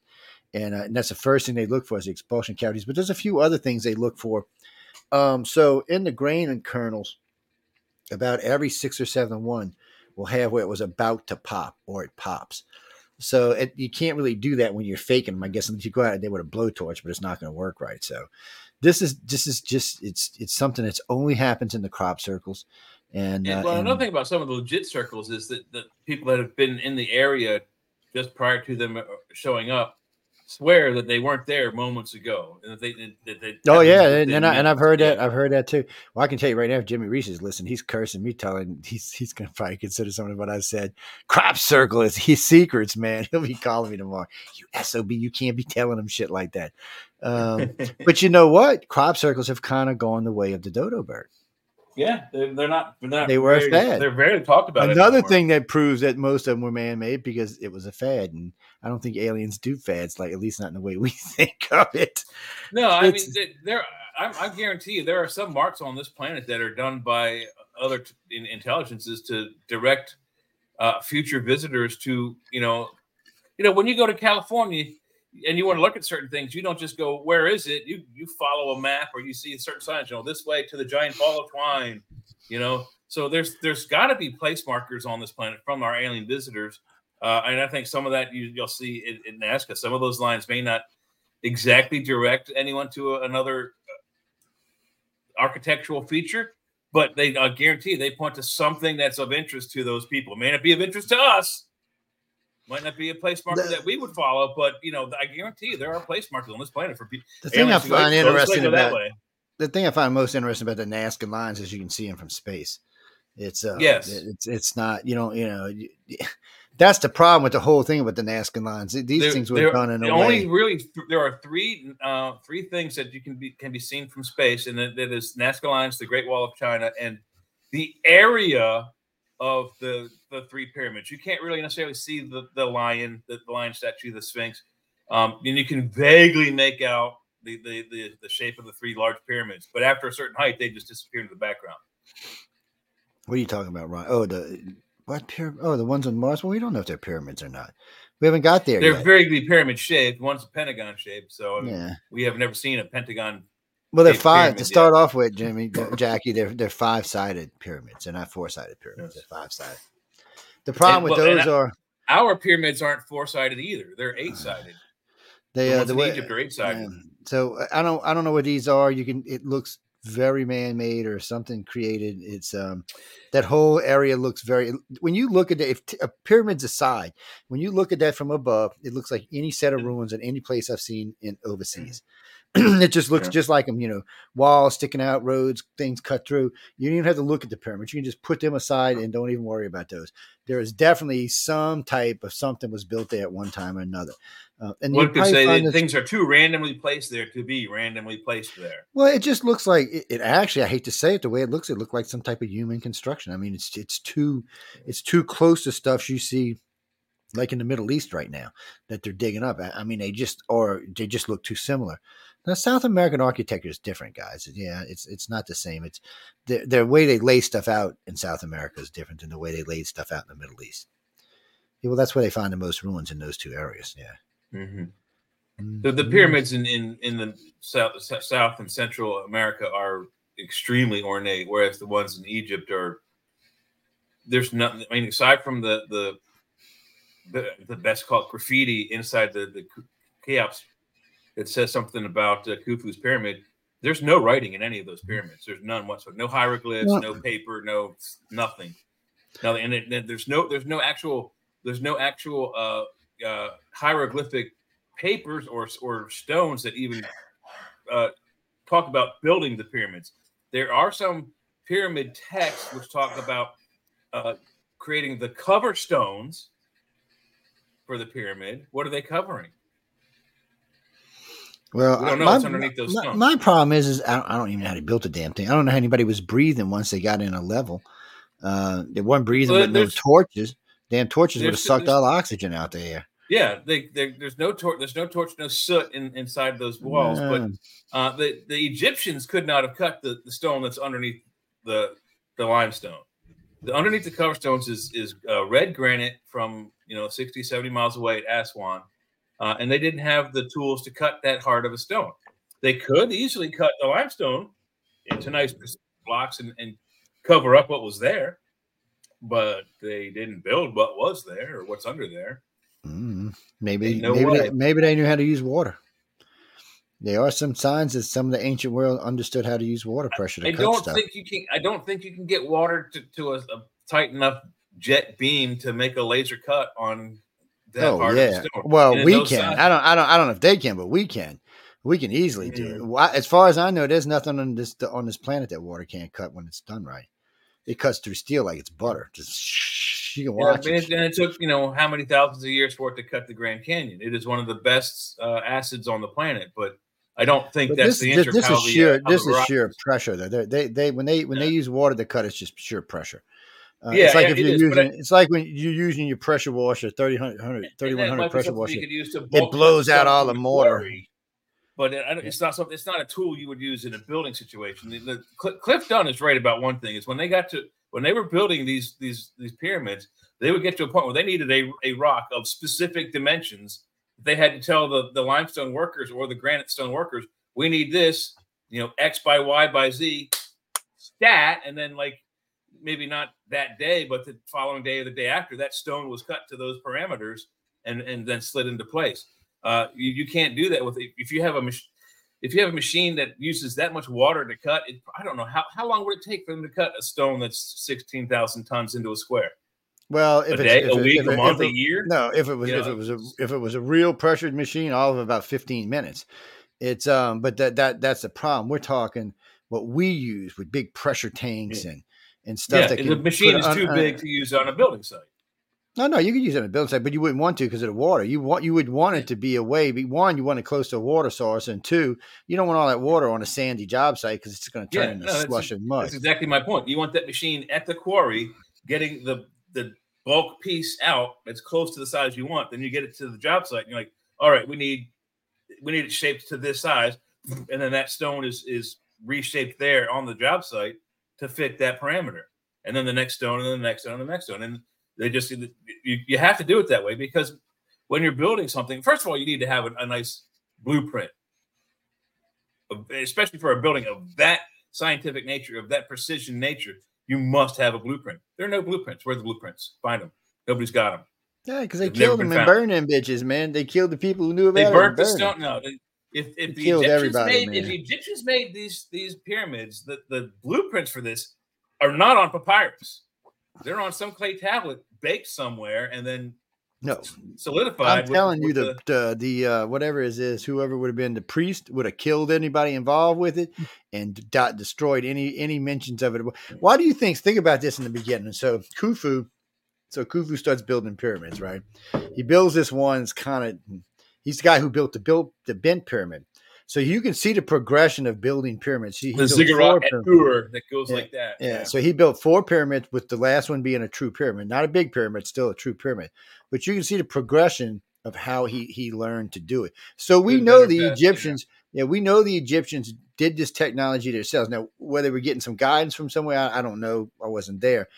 S2: and, uh, and that's the first thing they look for is the expulsion cavities. But there's a few other things they look for. Um, so in the grain and kernels, about every six or seven one will have where it was about to pop or it pops. So it, you can't really do that when you're faking them. I guess unless you go out there with a blowtorch, but it's not going to work right. So this is this is just it's it's something that's only happens in the crop circles. And,
S3: And,
S2: uh,
S3: well,
S2: and-
S3: another thing about some of the legit circles is that the people that have been in the area just prior to them uh, showing up swear that they weren't there moments ago, and that they, that they
S2: Oh yeah, and, and, I, and I've heard that. I've heard that too. Well, I can tell you right now, if Jimmy Reese is listening, he's cursing me, telling he's he's going to probably consider some of what I said. Crop circle is his secrets, man. He'll be calling me tomorrow. You sob, you can't be telling him shit like that. Um, but you know what? Crop circles have kind of gone the way of the dodo bird.
S3: Yeah, they're, they're not. They're not.
S2: They were a fad.
S3: They're very talked about.
S2: Another thing that proves that most of them were man-made because it was a fad, and I don't think aliens do fads, like at least not in the way we think of it.
S3: No, I mean
S2: It's-
S3: there. I, I guarantee you, there are some marks on this planet that are done by other t- in, intelligences to direct uh, future visitors to you know, you know, when you go to California and you want to look at certain things, you don't just go, "Where is it?" You you follow a map or you see certain signs. You know, this way to the giant ball of twine. You know, so there's there's got to be place markers on this planet from our alien visitors. Uh, and I think some of that you, you'll see in, in Nazca. Some of those lines may not exactly direct anyone to a- another uh, architectural feature, but they uh, guarantee they point to something that's of interest to those people. It may not be of interest to us. Might not be a place marker
S2: The-
S3: that we would follow, but you know, I guarantee you there are place markers on this planet for people.
S2: The thing I find interesting about
S3: way.
S2: the thing I find most interesting about the Nazca lines is you can see them from space. It's uh,
S3: Yes.
S2: it's it's not you know you know you- that's the problem with the whole thing with the Nazca lines. These
S3: There-
S2: things were done in a
S3: only
S2: way.
S3: really th- there are three uh, three things that you can be can be seen from space, and that, that is Nazca lines, the Great Wall of China, and the area of the the three pyramids. You can't really necessarily see the the lion, the, the lion statue, the Sphinx. Um, and you can vaguely make out the, the the the shape of the three large pyramids. But after a certain height, they just disappear into the background.
S2: What are you talking about, Ron? Oh, the what pyramid? Oh, the ones on Mars. Well, we don't know if they're pyramids or not. We haven't got there
S3: They're
S2: yet.
S3: vaguely pyramid shaped. One's a pentagon shaped. So I mean,
S2: yeah.
S3: we have never seen a pentagon.
S2: Well, they're five to start off with, Jimmy, Jackie. They're they're five sided pyramids. They're not four sided pyramids.
S3: Yes.
S2: They're five sided. The problem with
S3: well,
S2: those are
S3: Our pyramids aren't four sided either. They're eight sided.
S2: they
S3: The
S2: uh, the way.
S3: Egypt are eight sided.
S2: So uh, I don't I don't know what these are. You can it looks very man made or something created. It's um that whole area looks very when you look at it if uh, pyramids aside when you look at that from above it looks like any set of ruins in any place I've seen in overseas. it just looks
S3: Yeah.
S2: just like them, you know, walls sticking out, roads, things cut through. You don't even have to look at the pyramids. You can just put them aside and don't even worry about those. There is definitely some type of something was built there at one time or another. Uh, and
S3: One could say that
S2: this-
S3: things are too randomly placed there to be randomly placed there.
S2: well, it just looks like it, it. Actually, I hate to say it, the way it looks, it looked like some type of human construction. I mean, it's it's too it's too close to stuff you see, like in the Middle East right now, that they're digging up. I, I mean, they just or they just look too similar. Now, South American architecture is different, guys. Yeah, it's it's not the same. It's the the way they lay stuff out in South America is different than the way they laid stuff out in the Middle East. Yeah, well, that's where they find the most ruins in those two areas. Yeah.
S3: Mm-hmm. The, the pyramids in, in, in the south, south and central America are extremely ornate, whereas the ones in Egypt are there's nothing. I mean, aside from the the the, the best called graffiti inside the the Cheops that says something about uh, Khufu's pyramid. There's no writing in any of those pyramids. There's none whatsoever. No hieroglyphs, no paper, no nothing. No, and it, there's no there's no actual there's no actual uh, uh, hieroglyphic papers or or stones that even uh, talk about building the pyramids. There are some pyramid texts which talk about uh, creating the cover stones for the pyramid. What are they covering?
S2: Well,
S3: We don't know
S2: my,
S3: what's underneath those
S2: my- my problem is, is I don't, I don't even know how they built the damn thing. I don't know how anybody was breathing once they got in a level. Uh, they weren't breathing
S3: Well,
S2: with no torches. Damn torches would have sucked all the oxygen out the air.
S3: Yeah, they, they, there's no torch, there's no torch, no soot in, inside those walls. But uh, the the Egyptians could not have cut the, the stone that's underneath the the limestone. The underneath the cover stones is is uh, red granite from you know 60, 70 miles away at Aswan, uh, and they didn't have the tools to cut that hard of a stone. They could easily cut the limestone into nice blocks and, and cover up what was there, but they didn't build what was there or what's under there.
S2: Mm, maybe
S3: no
S2: maybe they, maybe they knew how to use water. There are some signs that some of the ancient world understood how to use water pressure to
S3: I
S2: cut
S3: don't
S2: stuff.
S3: think you can. I don't think you can get water to, to a, a tight enough jet beam to make a laser cut on that
S2: oh
S3: part
S2: yeah.
S3: of the stone.
S2: Well,
S3: And
S2: we can.
S3: sizes-
S2: I don't. I don't. I don't know if they can, but we can. We can easily do it. As far as I know, there's nothing on this on this planet that water can't cut when it's done right. It cuts through steel like it's butter. Just you can
S3: Yeah,
S2: watch
S3: but
S2: it.
S3: and it took you know how many thousands of years for it to cut the Grand Canyon. It is one of the best uh, acids on the planet, but I don't think
S2: But
S3: that's
S2: this,
S3: the
S2: this,
S3: answer.
S2: this
S3: how
S2: is
S3: the,
S2: sheer.
S3: uh,
S2: this is sheer pressure. Though they, they, they when they when they use water to cut, it's just sheer pressure. Uh,
S3: Yeah,
S2: it's like
S3: yeah,
S2: if you're
S3: is, but
S2: using. it's like when you're using your pressure washer, 3000,
S3: and that
S2: 3100 pressure washer.
S3: You could use to bulk
S2: blows out all the mortar.
S3: quarry, But it, I don't- it's not something. It's not a tool you would use in a building situation. The, the, Cl- Cliff Dunn is right about one thing: is when they got to when they were building these these these pyramids, they would get to a point where they needed a, a rock of specific dimensions. They had to tell the the limestone workers or the granite stone workers, we need this, you know, X by Y by Z, stat, and then like maybe not that day, but the following day or the day after, that stone was cut to those parameters and and then slid into place. Uh, you, you can't do that with if you have a mach- if you have a machine that uses that much water to cut it. I don't know how how long would it take for them to cut a stone that's sixteen thousand tons into a square?
S2: Well,
S3: A
S2: if it's
S3: day,
S2: if
S3: a week,
S2: if
S3: a month,
S2: if
S3: a year?
S2: No, if it was
S3: You
S2: if
S3: know,
S2: it was a if it was a real pressured machine, all of about fifteen minutes. It's um, but that that that's the problem. We're talking what we use with big pressure tanks and and stuff
S3: Yeah,
S2: that
S3: and the machine is
S2: on-
S3: too
S2: on-
S3: big to use on a building site.
S2: No, no, you could use it on a building site, but you wouldn't want to because of the water. You want you would want it to be away. Be one, you want it close to a water source, and two, you don't want all that water on a sandy job site because it's going to turn
S3: Yeah,
S2: into
S3: no,
S2: slush and mud.
S3: That's exactly my point. You want that machine at the quarry, getting the the bulk piece out that's close to the size you want. Then you get it to the job site, and you're like, all right, we need we need it shaped to this size. and then that stone is is reshaped there on the job site to fit that parameter, and then the next stone, and then the next stone, and the next stone, and they just you, you have to do it that way because when you're building something, first of all, you need to have a, a nice blueprint, especially for a building of that scientific nature, of that precision nature. You must have a blueprint. There are no blueprints. Where are the blueprints? Find them. Nobody's got them.
S2: Yeah, because they
S3: They've
S2: killed them and burned them bitches, man. They killed the people who knew about
S3: They
S2: it.
S3: burnt the stone. No, they, if if the Egyptians made if the Egyptians made these these pyramids, the, the blueprints for this are not on papyrus. They're on some clay tablet baked somewhere and then
S2: No,
S3: solidified.
S2: I'm
S3: with-
S2: telling you,
S3: with
S2: the the, the uh, whatever it is, whoever would have been the priest would have killed anybody involved with it and de- destroyed any any mentions of it. Why do you think? Think about this in the beginning. So Khufu, so Khufu starts building pyramids, right? He builds this one. It's kind of he's the guy who built the built the bent pyramid. So you can see the progression of building pyramids. He, he
S3: the ziggurat
S2: four
S3: at
S2: pyramids.
S3: Ur that goes
S2: Yeah,
S3: like that.
S2: Yeah. So he built four pyramids, with the last one being a true pyramid, not a big pyramid, still a true pyramid. But you can see the progression of how he he learned to do it. So we
S3: Good,
S2: know
S3: better,
S2: the
S3: best, yeah.
S2: Egyptians. Yeah, we know the Egyptians did this technology themselves. Now, whether we're getting some guidance from somewhere, I, I don't know. I wasn't there,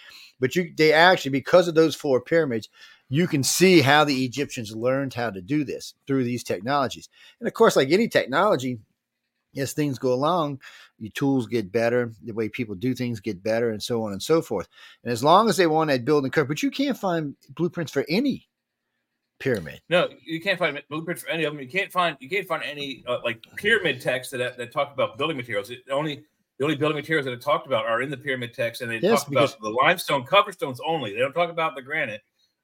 S2: but you they actually because of those four pyramids, you can see how the Egyptians learned how to do this through these technologies. And of course, like any technology, as things go along, your tools get better, the way people do things get better, and so on and so forth. And as long as they want that building curve, but you can't find blueprints for any pyramid.
S3: No, you can't find blueprints for any of them. You can't find you can't find any uh, like pyramid texts that that talk about building materials. It only the only building materials that are talked about are in the pyramid text, and they
S2: Yes,
S3: talk about the limestone cover stones only. They don't talk about the granite.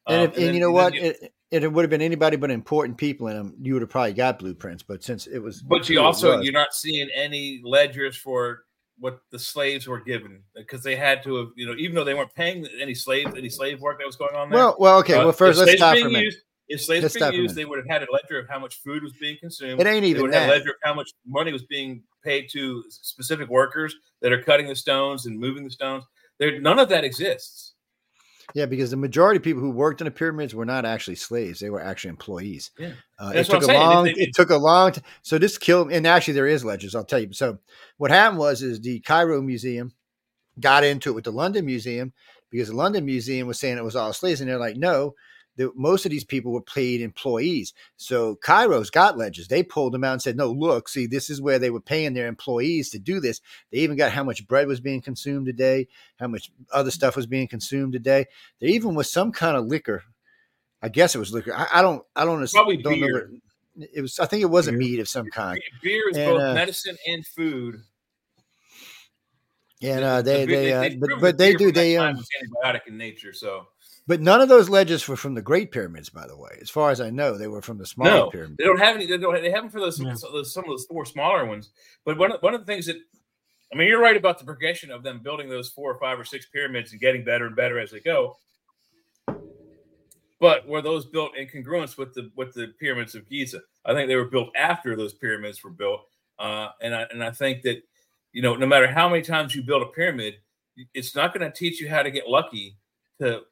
S2: And,
S3: Um,
S2: if, and,
S3: then-
S2: you know
S3: then
S2: what?
S3: you-
S2: it, it would have been anybody but important people in them. You would have probably got blueprints, but since it was,
S3: but you also you're not seeing any ledgers for what the slaves were given because they had to have you know even though they weren't paying any slave any slave work that was going on there.
S2: well, well, okay.
S3: uh,
S2: well, first let's stop for a minute.
S3: used- if slaves were being used, they would have had a ledger of how much food was being consumed.
S2: It ain't
S3: they
S2: even
S3: would have a
S2: that.
S3: ledger of how much money was being paid to specific workers that are cutting the stones and moving the stones. There, none of that exists.
S2: Yeah, because the majority of people who worked in the pyramids were not actually slaves; they were actually employees.
S3: Yeah.
S2: Uh, it took a
S3: saying.
S2: Long. It took a long. T- so this killed, and actually there is legends. I'll tell you. So what happened was, is the Cairo Museum got into it with the London Museum because the London Museum was saying it was all slaves, and they're like, no. The, most of these people were paid employees. So Cairo's got ledgers. They pulled them out and said, no, look, see, this is where they were paying their employees to do this. They even got how much bread was being consumed a day, how much other stuff was being consumed a day. There even was some kind of liquor. I guess it was liquor. I, I don't. I don't.
S3: Probably
S2: don't
S3: beer.
S2: It was. I think it was a meat of some kind.
S3: Beer is
S2: And,
S3: both
S2: uh,
S3: medicine and food. Yeah,
S2: uh,
S3: the
S2: they, they, uh,
S3: they've
S2: but, but they do. They, um,
S3: antibiotic in nature. So
S2: but none of those ledges were from the Great Pyramids, by the way. As far as I know, they were from the smaller
S3: no,
S2: pyramids.
S3: they don't have any. They don't. They have them for those,
S4: Yeah.
S3: those some of those four smaller ones. But one of, one of the things that I mean, you're right about the progression of them building those four or five or six pyramids and getting better and better as they go. But were those built in congruence with the with the pyramids of Giza? I think they were built after those pyramids were built, uh, and I and I think that you know no matter how many times you build a pyramid, it's not going to teach you how to get lucky to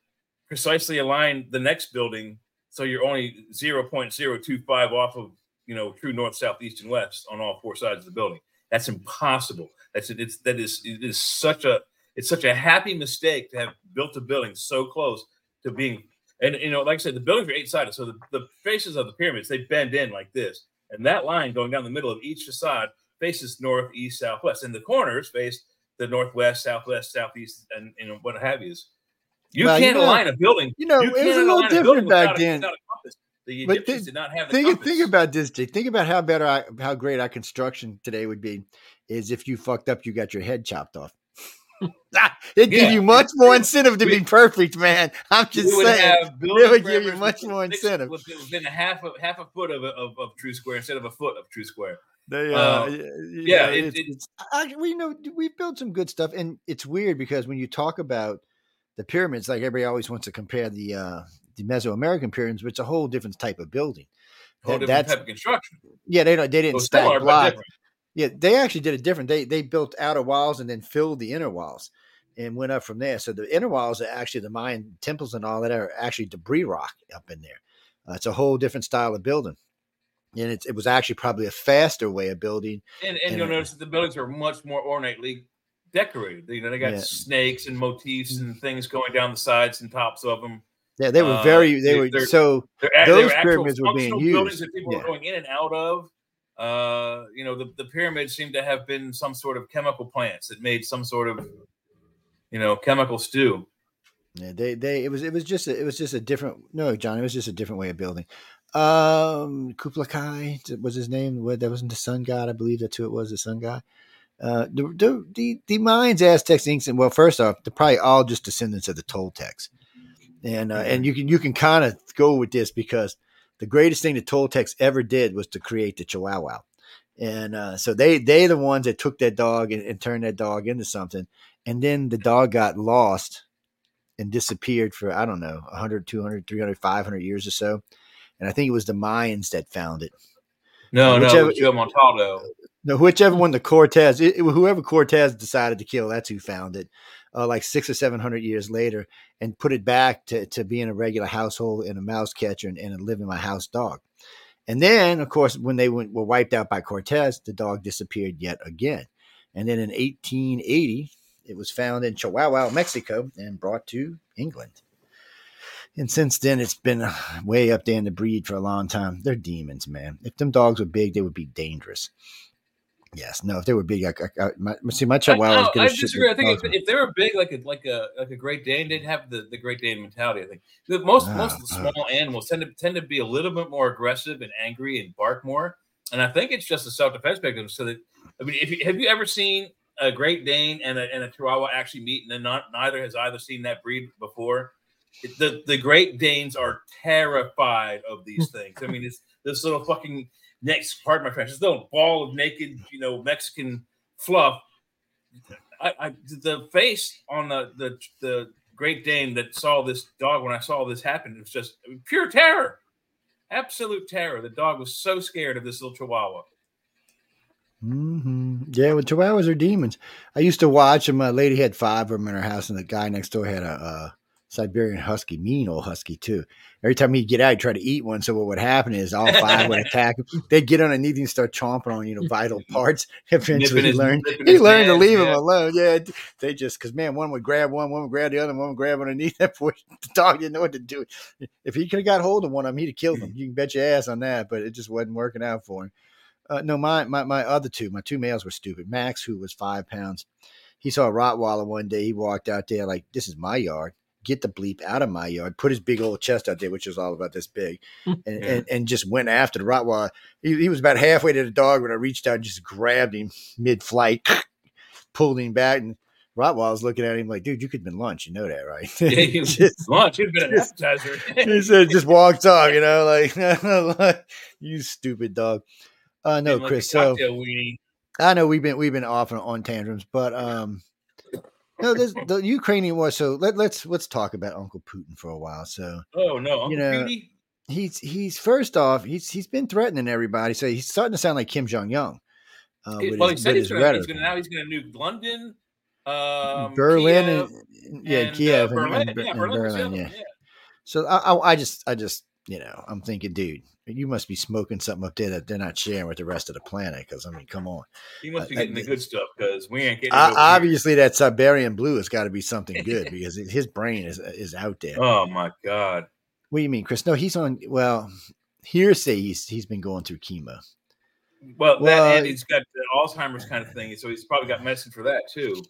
S3: precisely align the next building so you're only 0.025 off of you know true north south east and west on all four sides of the building. That's impossible. That's it's that is it is such a it's such a happy mistake to have built a building so close to being and you know like i said the buildings are eight sided so the, the faces of the pyramids they bend in like this and that line going down the middle of each facade faces north east southwest and the corners face the northwest southwest southeast and you know what have you you
S2: Well,
S3: can't
S2: know-
S3: align a building
S2: You know,
S3: you
S2: it was a little different
S3: building
S2: back then.
S3: a. The
S2: But
S3: Egyptians did not have the
S2: Think, think about this, Jake. Think about how better, I, how great our construction today would be. Is if you fucked up, you got your head chopped off. Ah, It'd give you much more incentive to
S3: We-
S2: be perfect, man. I'm just
S3: we
S2: saying.
S3: It
S2: would give you much more incentive.
S3: Within a half of half a foot of, of, of true square instead of a foot of true square.
S2: They, uh,
S3: Uh,
S2: you
S3: yeah, it-
S2: it's,
S3: it-
S2: it's, I, we know we've built some good stuff, and it's weird because when you talk about the pyramids, like everybody always wants to compare the uh, the Mesoamerican pyramids, but it's a whole different type of building.
S3: Whole
S2: That-
S3: different type of construction.
S2: yeah, they don't they didn't
S3: Well,
S2: stack blocks. Yeah, they actually did it different. They they built outer walls and then filled the inner walls and went up from there. So the inner walls are actually the Mayan temples and all that are actually debris rock up in there. Uh, it's a whole different style of building. and it's, it was actually probably a faster way of building.
S3: And and
S2: And,
S3: you'll notice that the buildings are much more ornately decorated. You know, they got
S2: Yeah.
S3: snakes and motifs and things going down the sides and tops of them.
S2: Yeah, they were
S3: Uh,
S2: very they
S3: they-
S2: were so
S3: They're,
S2: Those
S3: they're
S2: pyramids were being
S3: functional buildings that people
S2: Yeah.
S3: were going in and out of. Uh, you know, the, the pyramids seem to have been some sort of chemical plants that made some sort of, you know, chemical stew.
S2: Yeah, they they it was it was just a, it was just a different no John it was just a different way of building. Um, Kublai Kai was his name. That wasn't the sun god, I believe that's who it was, the sun god. Uh, the the the, the Mayans, Aztecs, Inks, and well, first off, they're probably all just descendants of the Toltecs, and uh, and you can you can kind of go with this because the greatest thing the Toltecs ever did was to create the Chihuahua, and uh, so they they the ones that took that dog and, and turned that dog into something, and then the dog got lost and disappeared for I don't know 100, 200, 300, 500 years or so, and I think it was the Mayans that found it.
S3: No, no,
S2: Whichever-
S3: it was Joe Montaldo.
S2: No, whichever one the Cortez, it, it- whoever Cortez decided to kill, that's who found it. Uh, like six or seven hundred years later, and put it back to, to being a regular household and a mouse catcher and, and a living my house dog. And then, of course, when they went, were wiped out by Cortez, the dog disappeared yet again. And then in 1880, it was found in Chihuahua, Mexico, and brought to England. And since then, it's been way up there in the breed for a long time. They're demons, man. If them dogs were big, they would be dangerous. Yes, no. If they were big, I, I, I my, see my
S3: I,
S2: Chihuahua.
S3: no, I disagree. I think if, if they were big, like a like a like a Great Dane, they'd have the, the Great Dane mentality. I think the, most
S2: Ah,
S3: most of the
S2: ah.
S3: small animals tend to tend to be a little bit more aggressive and angry and bark more. And I think it's just a self defense mechanism. So that I mean, if you, have you ever seen a Great Dane and a, and a Chihuahua actually meet, and then not neither has either seen that breed before. It- The the Great Danes are terrified of these things. I mean, it's this little fucking next part of my French, this little ball of naked, you know, Mexican fluff. I, I the face on the the the Great Dane that saw this dog when I saw this happen, it was just pure terror, absolute terror. The dog was so scared of this little Chihuahua.
S2: hmm Yeah, well, Chihuahuas are demons. I used to watch them. A lady had five of them in her house, and the guy next door had a, uh Siberian Husky, mean old Husky too. Every time he'd get out, he'd try to eat one. So what would happen is all five would attack him. They'd get underneath and start chomping on you know vital parts. Eventually, he learned he learned to leave him alone. Yeah, they just because man, one would grab one, one would grab the other, one would grab underneath. That poor dog didn't know what to do. If he could have got hold of one of them, he'd have killed him. You can bet your ass on that. But it just wasn't working out for him. Uh, no, my, my my other two, my two males were stupid. Max, who was five pounds, he saw a Rottweiler one day. He walked out there like, "This is my yard. Get the bleep out of my yard." Put his big old chest out there, which was all about this big, and
S3: Yeah.
S2: and, and just went after the Rottweiler. He, he was about halfway to the dog when I reached out and just grabbed him mid flight, pulled him back, and Rottweiler's looking at him like, "Dude, you could have been lunch. You know that, right?"
S3: Yeah, he was
S2: Just-
S3: lunch. He'd been an appetizer.
S2: he said, just walked off, you know, like, you stupid dog. Uh, no,
S3: Like
S2: Chris. So
S3: cocktail weenie.
S2: I know we've been we've been off on, on tantrums, but um, no, this, the Ukrainian war. So let, let's let's talk about Uncle Putin for a while. So
S3: Oh no, Uncle
S2: you know,
S3: Petey.
S2: he's he's first off, he's he's been threatening everybody. So he's starting to sound like Kim Jong Un. Uh,
S3: well,
S2: his-
S3: he said he's going to now he's going to nuke London, um,
S2: Berlin,
S3: Kiev,
S2: and, yeah,
S3: and, uh,
S2: Kiev, and-
S3: Berlin.
S2: and,
S3: yeah, Berlin, was
S2: Berlin, yeah.
S3: yeah.
S2: So I, I, I just, I just, you know, I'm thinking, dude, you must be smoking something up there that they're not sharing with the rest of the planet. Because I mean, come on.
S3: He must be
S2: I-
S3: getting the good stuff because we ain't getting.
S2: Uh,
S3: over here.
S2: obviously, that Siberian blue has got to be something good because his brain is is out there.
S3: Oh my god!
S2: What do you mean, Chris? No, he's on. Well, hearsay he's he's been going through chemo.
S3: Well,
S2: Well,
S3: that and he's got the Alzheimer's kind of thing, so he's probably got medicine for that too.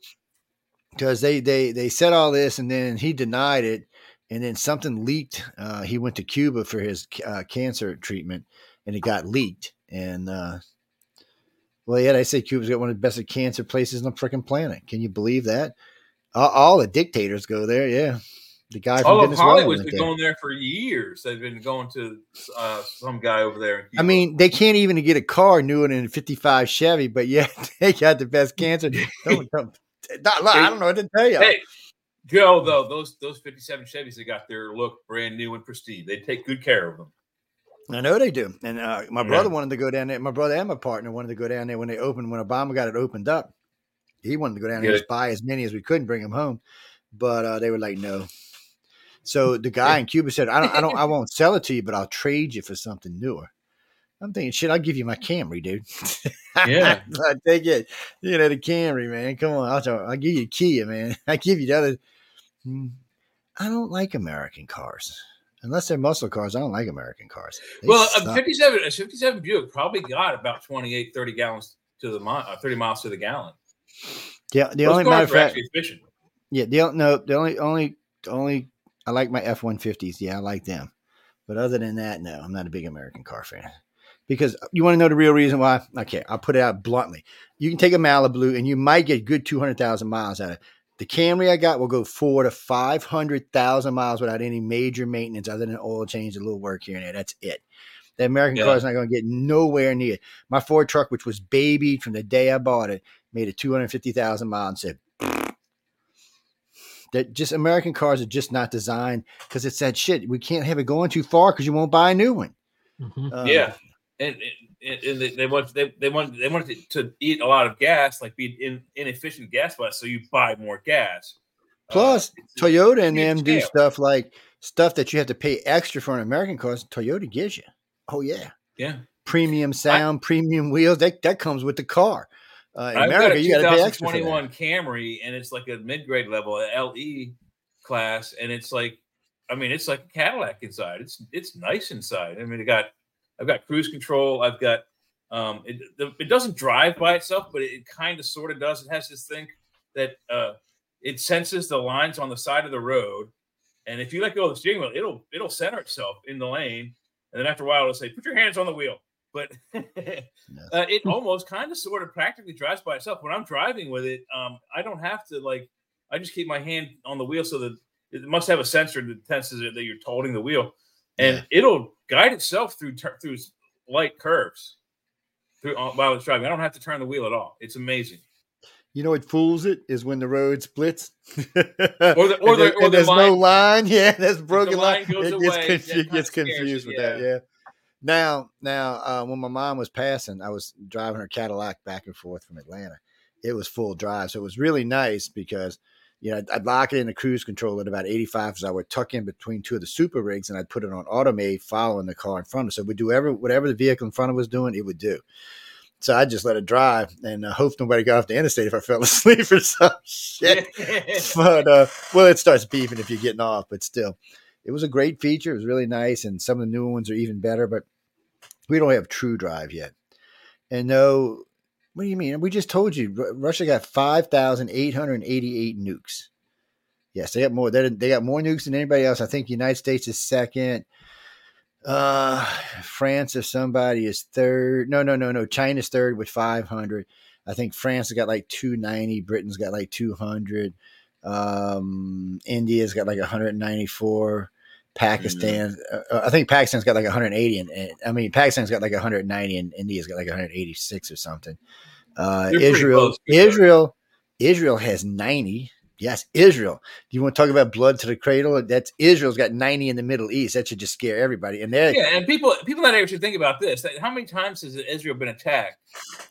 S2: because they they they said all this and then he denied it and then something leaked uh, he went to cuba for his uh, cancer treatment and it got leaked and uh, well yeah I say cuba's got one of the best cancer places on the freaking planet can you believe that all, all the dictators go there yeah the guy from
S3: All of
S2: Venezuela
S3: Hollywood's been
S2: there.
S3: going there for years. They've been going to uh, some guy over there.
S2: I mean, they can't even get a car newer than a 55 Chevy, but yet they got the best cancer. Don't, don't, not- I don't know what to tell you.
S3: hey, Joe, though those those fifty seven Chevys that got their look brand new and pristine, they take good care of them.
S2: I know they do. And uh, my
S3: Yeah.
S2: brother wanted to go down there. My brother and my partner wanted to go down there when they opened, when Obama got it opened up. He wanted to go down there
S3: Get
S2: and just buy as many as we could and bring them home. But uh, they were like, no. So the guy in Cuba said, I don't, I don't, I won't sell it to you, but I'll trade you for something newer. I'm thinking, shit, I'll give you my Camry, dude.
S3: Yeah.
S2: I take it. You know, the Camry, man. Come on, I'll, tell- I'll give you a Kia, man. I give you the other. Hmm. I don't like American cars. Unless they're muscle cars, I don't like American cars. They
S3: well, a
S2: suck.
S3: 57, a 57 Buick probably got about 28, 30 gallons to the mile, uh, 30 miles to the gallon.
S2: Yeah. the
S3: Those
S2: only matter of fact. Yeah, the no, the only only only I like my F one fifties. Yeah, I like them. But other than that, no, I'm not a big American car fan. Because you want to know the real reason why? Okay, I'll put it out bluntly. You can take a Malibu and you might get good two hundred thousand miles out of it. The Camry I got will go four to five hundred thousand miles without any major maintenance other than oil change, a little work here and there. That's it. The American
S3: Yeah.
S2: car is not going to get nowhere near it. My Ford truck, which was babied from the day I bought it, made it 250,000 miles and said, that just American cars are just not designed because it's that shit. We can't have it going too far because you won't buy a new one.
S4: Mhm.
S2: Um,
S3: yeah. And, and, and they, they want they, they want they want to eat a lot of gas, like be in, inefficient gas bus, so you buy more gas.
S2: Plus,
S3: Uh,
S2: Toyota and them do stuff like stuff that you have to pay extra for an American cars. Toyota gives you. Oh yeah,
S3: yeah,
S2: premium sound, premium wheels. That that comes with the car. Uh, in
S3: I've got
S2: America,
S3: a
S2: you got to pay extra that.
S3: 2021 Camry, and it's like a mid grade level, a LE class, and it's like, I mean, it's like a Cadillac inside. It's it's nice inside. I mean, it got I've got cruise control. I've got um, it the, it doesn't drive by itself, but it, kind of sort of does. It has this thing that uh, it senses the lines on the side of the road, and if you let go of the steering wheel, it'll it'll center itself in the lane, and then after a while, it'll say, "Put your hands on the wheel." But uh, it almost kind of sort of practically drives by itself. When I'm driving with it, um, I don't have to like. I just keep my hand on the wheel so that it must have a sensor that senses it that you're holding the wheel, and
S2: Yeah.
S3: it'll guide itself through through light curves through uh, while it's driving. I don't have to turn the wheel at all. It's amazing.
S2: You know what fools it is when the road splits, or
S3: the- or the- or the
S2: there's no
S3: line-
S2: line. Yeah, there's broken
S3: line
S2: line.
S3: goes
S2: It
S3: away,
S2: gets, confu-
S3: kinda
S2: gets confused with that. Yeah. Now, now, uh, when my mom was passing, I was driving her Cadillac back and forth from Atlanta. It was full drive, so it was really nice because you know I'd, I'd lock it in the cruise control at about 85, as I would tuck in between two of the super rigs and I'd put it on automate, following the car in front of us. So we do ever whatever the vehicle in front of us doing, it would do. So I just let it drive and uh, hope nobody got off the interstate if I fell asleep or some shit. but uh, well, it starts beeping if you're getting off, but still, it was a great feature. It was really nice, and some of the newer ones are even better. But we don't have True Drive yet, and no. What do you mean? We just told you Russia got five thousand eight hundred eighty-eight nukes. Yes, they got more. They they got more nukes than anybody else. I think the United States is second. Uh, France, if somebody is third. No, no, no, no. China's third with five hundred. I think France has got like 290. Britain's got like 200. Um, India's got like 194. Pakistan, uh, I think Pakistan's got like 180, and, and I mean Pakistan's got like 190, and India's got like 186 or something. Uh, Israel,
S3: close to each.
S2: Israel, Israel has 90. Yes, Israel. Do you want to talk about blood to the cradle? That's Israel's got 90 in the Middle East. That should just scare everybody. And they're
S3: Yeah, and people people that actually think about this. How many times has Israel been attacked?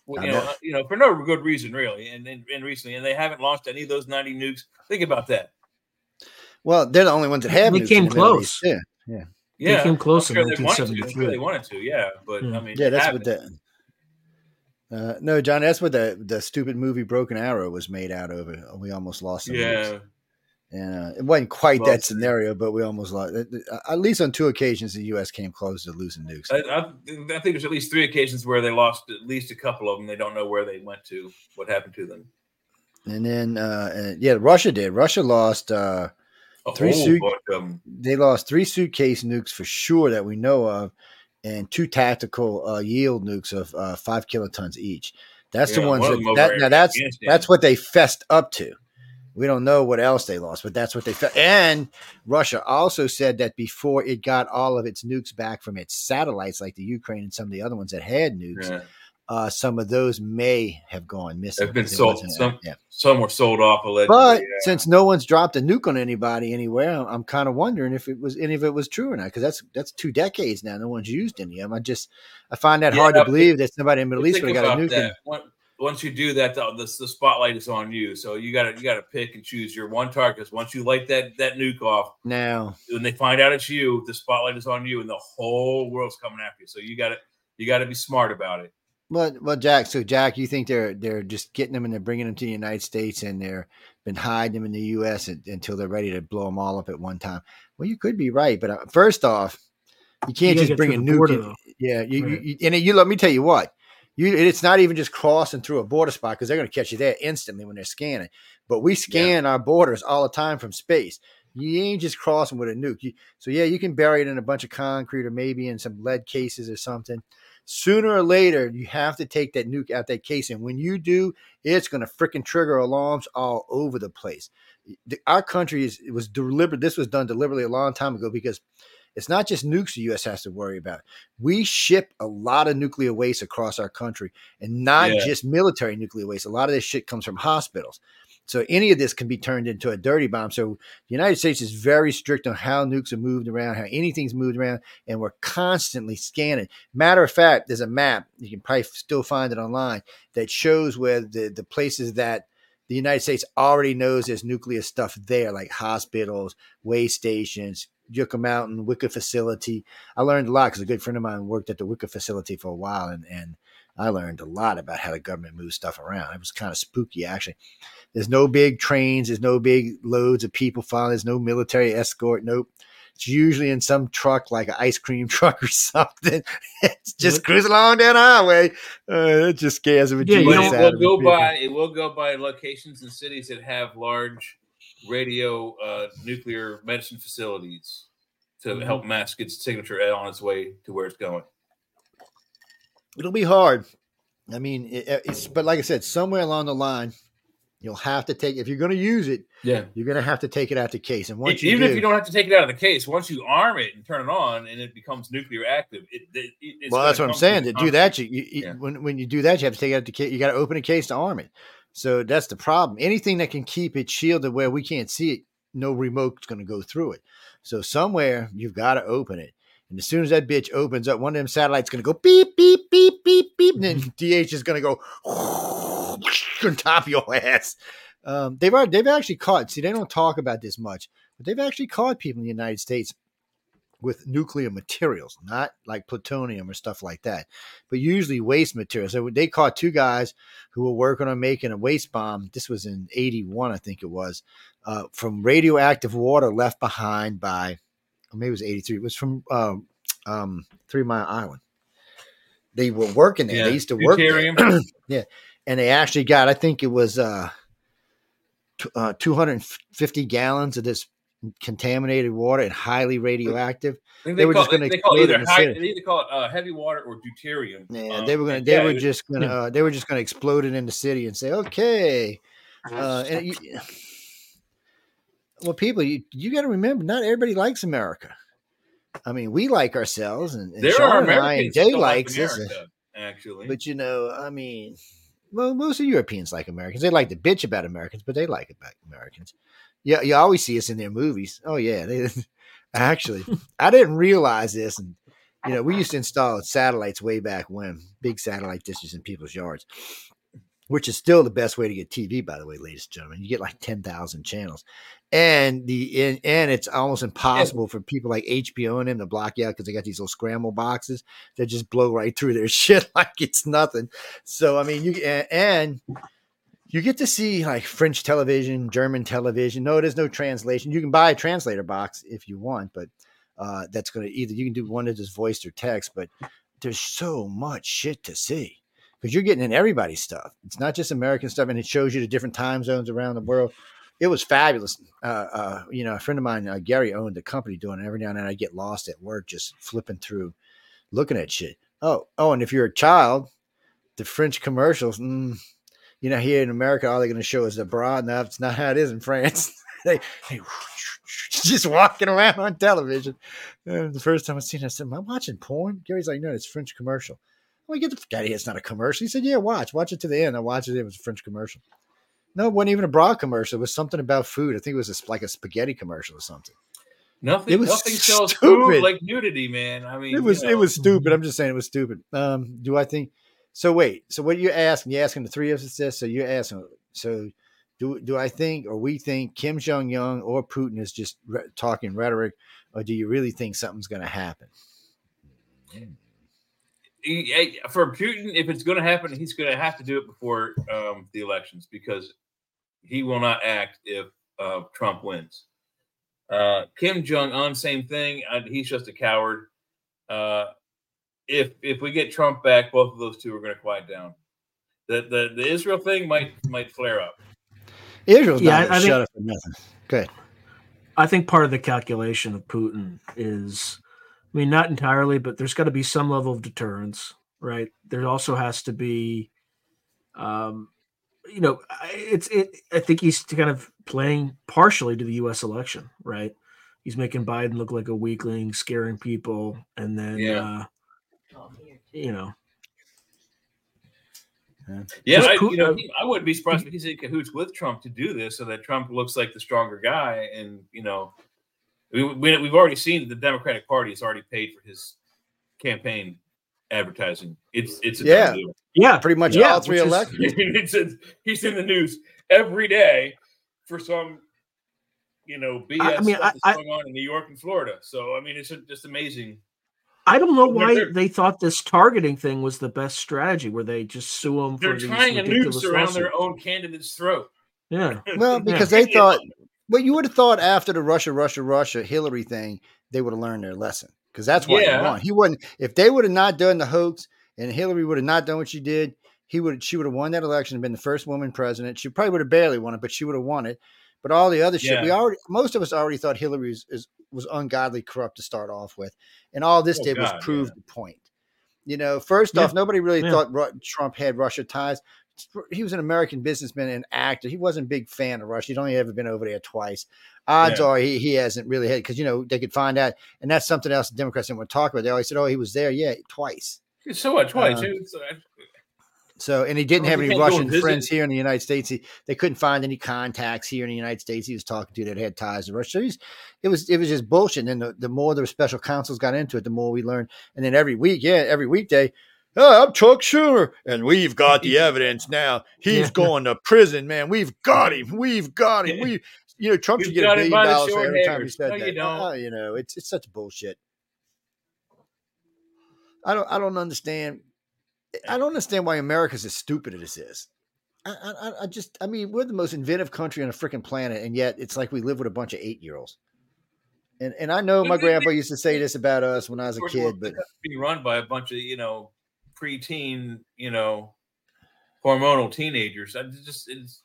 S3: Well, you know,
S2: know.
S3: uh, you know, for no good reason, really, and, and and recently, and they haven't launched any of those ninety nukes. Think about that.
S2: Well, they're the only ones that have.
S4: They
S2: nukes in
S4: came close.
S2: East. Yeah,
S3: Yeah, They
S4: came close
S3: I'm
S4: in
S3: sure they wanted to.
S4: 1973.
S3: sure they wanted to. Yeah, but
S4: Yeah.
S3: I mean,
S2: yeah,
S3: they
S2: that's what
S3: haven't.
S2: the. Uh, no, John, that's what the the stupid movie Broken Arrow was made out of. We almost lost. Some nukes.
S3: Yeah,
S2: And uh, it wasn't quite
S3: Well,
S2: that scenario, but we almost lost. uh, At least on two occasions, the U.S. came close to losing nukes.
S3: I, I, I think there's at least three occasions where they lost at least a couple of them. They don't know where they went to, what happened to them.
S2: And then, uh, and yeah, Russia did. Russia lost. Uh,
S3: A
S2: Three suit-
S3: bunch of 'em.
S2: they lost three suitcase nukes for sure that we know of, and two tactical uh, yield nukes of uh, five kilotons each. That's
S3: Yeah,
S2: the ones
S3: one
S2: that, that now that's that's what they fessed up to. We don't know what else they lost, but that's what they fe- and Russia also said that before it got all of its nukes back from its satellites, like the Ukraine and some of the other ones that had nukes,
S3: Yeah.
S2: Uh, some of those may have gone missing.
S3: Have been sold. Some-
S2: yeah.
S3: Some were sold off allegedly.
S2: But
S3: yeah.
S2: since no one's dropped a nuke on anybody anywhere, I'm, I'm kind of wondering if it was any of it was true or not. Because that's that's two decades now. No one's used any of them. I just I find that
S3: Yeah,
S2: hard to
S3: but-
S2: believe that somebody in the Middle East would have got a nuke. and-
S3: Once you do that, the, the, the spotlight is on you. So you got to you got to pick and choose your one target. Once you light that that nuke off,
S2: now,
S3: when they find out it's you, the spotlight is on you, and the whole world's coming after you. So you got to You got to be smart about it.
S2: Well, well, Jack. So, Jack, you think they're they're just getting them and they're bringing them to the United States, and they're been hiding them in the U.S. until they're ready to blow them all up at one time? Well, you could be right, but uh, first off, you can't
S4: gotta
S2: just bring a nuke.
S4: border,
S2: in- yeah, you,
S4: Right.
S2: you, and you let me tell you what. You, it's not even just crossing through a border spot because they're going to catch you there instantly when they're scanning. But we scan our borders all the time from space. You ain't just crossing with a nuke. You, so yeah, you can bury it in a bunch of concrete or maybe in some lead cases or something. Sooner or later, you have to take that nuke out that case, and when you do, it's going to freaking trigger alarms all over the place. The- Our country is it was deliberate. This was done deliberately a long time ago because it's not just nukes the U.S. has to worry about. We ship a lot of nuclear waste across our country, and not
S3: Yeah.
S2: just military nuclear waste. A lot of this shit comes from hospitals. So any of this can be turned into a dirty bomb. So the United States is very strict on how nukes are moved around, how anything's moved around, and we're constantly scanning. Matter of fact, there's a map you can probably still find it online that shows where the the places that the United States already knows there's nuclear stuff there, like hospitals, way stations, Yucca Mountain, Wicca facility. I learned a lot because a good friend of mine worked at the Wicca facility for a while, and and I learned a lot about how the government moves stuff around. It was kind of spooky, actually. There's no big trains. There's no big loads of people following. There's no military escort. Nope. It's usually in some truck, like an ice cream truck or something. it's just cruising along down the highway. Uh, it just scares the
S4: Yeah, you
S3: But
S2: bejesus
S3: it
S2: out
S3: will
S2: of
S3: go by it will go by locations and cities that have large radio uh, nuclear medicine facilities to
S2: Mm-hmm.
S3: help mask its signature on its way to where it's going.
S2: It'll be hard. I mean, it, it's but like I said, somewhere along the line, you'll have to take if you're going to use it,
S3: Yeah.
S2: you're going to have to take it out the case. And once you
S3: Even
S2: do,
S3: if you don't have to take it out of the case, once you arm it and turn it on and it becomes nuclear active, it, it, it's
S2: well, that's what I'm saying. To do that, you, you,
S3: Yeah.
S2: when when you do that, you have to take it out the case. You got to open a case to arm it. So that's the problem. Anything that can keep it shielded where we can't see it, no remote's going to go through it. So somewhere you've got to open it. And as soon as that bitch opens up, one of them satellites is going to go beep beep beep beep beep, and then DH is going to go on top of your ass. Um, they've already, they've actually caught. See, they don't talk about this much, but they've actually caught people in the United States with nuclear materials, not like plutonium or stuff like that, but usually waste materials. So they caught two guys who were working on making a waste bomb. This was in '81, I think it was, uh, from radioactive water left behind by, maybe it was '83. It was from um, um, Three Mile Island. They were working there.
S3: Yeah.
S2: They used to work there
S3: Deuterium.
S2: and they actually got i think it was uh, t- uh 250 gallons of this contaminated water and highly radioactive They
S3: they,
S2: were
S3: call,
S2: just gonna
S3: they call it either high, they either call it uh, heavy water or deuterium.
S2: yeah
S3: Um,
S2: they were gonna
S3: and
S2: they
S3: yeah,
S2: were
S3: it-
S2: just gonna uh, they were just gonna explode it in the city and say okay uh and well people you, you got to remember not everybody likes america i mean we like ourselves and, and
S3: there
S2: Sean
S3: are
S2: and I, and Jay
S3: like
S2: likes us
S3: America, actually.
S2: But you know, I mean, well, most of Europeans like Americans. They like to bitch about Americans, but they like about Americans. Yeah, you always see us in their movies. Oh yeah, they actually. I didn't realize this, and you know, we used to install satellites way back when, big satellite dishes in people's yards, which is still the best way to get TV. By the way, ladies and gentlemen, you get like ten thousand channels, and the and, and it's almost impossible for people like HBO and them to block you out because they got these little scramble boxes that just blow right through their shit like it's nothing. So I mean, you and, and you get to see like French television, German television. No, there's no translation. You can buy a translator box if you want, but uh, that's going to either you can do one that is voiced or text. But there's so much shit to see because you're getting in everybody's stuff. It's not just American stuff, and it shows you the different time zones around the world. It was fabulous. Uh, uh, you know, a friend of mine, uh, Gary, owned a company doing it. Every now and then, I get lost at work just flipping through, looking at shit. Oh, oh, and if you're a child, the French commercials. Mm, you know, here in America, all they're going to show is the broad. Now, it's not how it is in France. they, they just walking around on television. And the first time I seen it, I said, Am I watching porn? Gary's like, No, it's French commercial. Well, get the fuck out of here. It's not a commercial. He said, Yeah, watch. Watch it to the end. I watched it. It was a French commercial. No, it wasn't even a bra commercial. It was something about food. I think it was a, like a spaghetti commercial or something.
S3: nothing,
S2: it was
S3: nothing sells food like nudity, man. I mean,
S2: It was
S3: you
S2: it was stupid. I'm just saying it was stupid. Um, do I think so? Wait. So what you asking? You asking the three of us this? So you're asking. So do do I think or we think Kim Jong Un or Putin is just re- talking rhetoric, or do you really think something's going to happen?
S3: for Putin, if it's going to happen, he's going to have to do it before um, the elections because he will not act if uh, Trump wins. Uh, Kim Jong Un, same thing. Uh, he's just a coward. Uh, if if we get Trump back, both of those two are going to quiet down. The, the the Israel thing might might flare up.
S2: Israel's
S4: Yeah,
S2: not
S4: I
S2: going
S4: think-
S2: shut up for nothing. Good.
S4: I think part of the calculation of Putin is, I mean, not entirely, but there's got to be some level of deterrence, right? There also has to be, um, you know, I- it's it. I think he's kind of playing partially to the U.S. election, right? He's making Biden look like a weakling, scaring people, and then,
S3: Yeah.
S4: uh, you know,
S3: Yeah, I, you know, he- I wouldn't be surprised if he's in cahoots with Trump to do this, so that Trump looks like the stronger guy. And you know, we, we we've already seen that the Democratic Party has already paid for his campaign advertising. It's it's a
S2: Yeah.
S3: deal.
S4: Yeah,
S2: Pretty much
S4: Yeah,
S2: all three
S4: which is-
S2: elections.
S3: it's he's in the news every day for some, you know, BS
S4: I- I mean, I-
S3: that's
S4: I-
S3: going on in New York and Florida. So I mean, it's just amazing.
S4: I don't know why
S3: they're-
S4: they thought this targeting thing was the best strategy, where they just sue them for
S3: They're
S4: these
S3: trying a noose around
S4: lawsuits.
S3: their own candidate's throat.
S4: Yeah,
S2: Well, because they thought, well, you would have thought after the Russia, Russia, Russia Hillary thing, they would have learned their lesson because that's why
S3: Yeah.
S2: he won. He wouldn't if they would have not done the hoax and Hillary would have not done what she did. He would she would have won that election and been the first woman president. She probably would have barely won it, but she would have won it. But all the other shit, we
S3: Yeah.
S2: already most of us already thought Hillary is, is was ungodly corrupt to start off with, and all this
S3: Oh,
S2: did was prove
S3: yeah.
S2: the point. You know, first
S4: Yeah.
S2: off, nobody really thought Ru- Trump had Russia ties he was an American businessman and actor. He wasn't a big fan of Russia. He'd only ever been over there twice. Odds are he, he hasn't really had because you know they could find out, and that's something else the Democrats didn't want to talk about. They always said, "Oh, he was there, yeah, twice."
S3: So much. Twice.
S2: Uh,
S3: It's, uh,
S2: So, and he didn't have any
S3: can't go and
S2: Russian friends here in the United States. He, they couldn't find any contacts here in the United States. He was talking to that had ties to Russia. So it was it was just bullshit. And then the, the more the special counsels got into it, the more we learned. And then every week, yeah, every weekday, oh, I'm Chuck Schumer, and we've got the evidence now. He's
S4: Yeah.
S2: going to prison, man. We've got him. We've got him. We, you know, Trump
S3: We've
S2: should get a billion dollars every time he said
S3: No,
S2: that.
S3: you.
S2: Oh, you know, it's it's such bullshit. I don't I don't understand. I don't understand why America's as stupid as this is. I, I, I just, I mean, we're the most inventive country on the freaking planet, and yet it's like we live with a bunch of eight year olds. And and I know my grandpa used to say this about us when I was a kid, but
S3: being run by a bunch of you know preteen, you know, hormonal teenagers. I just it's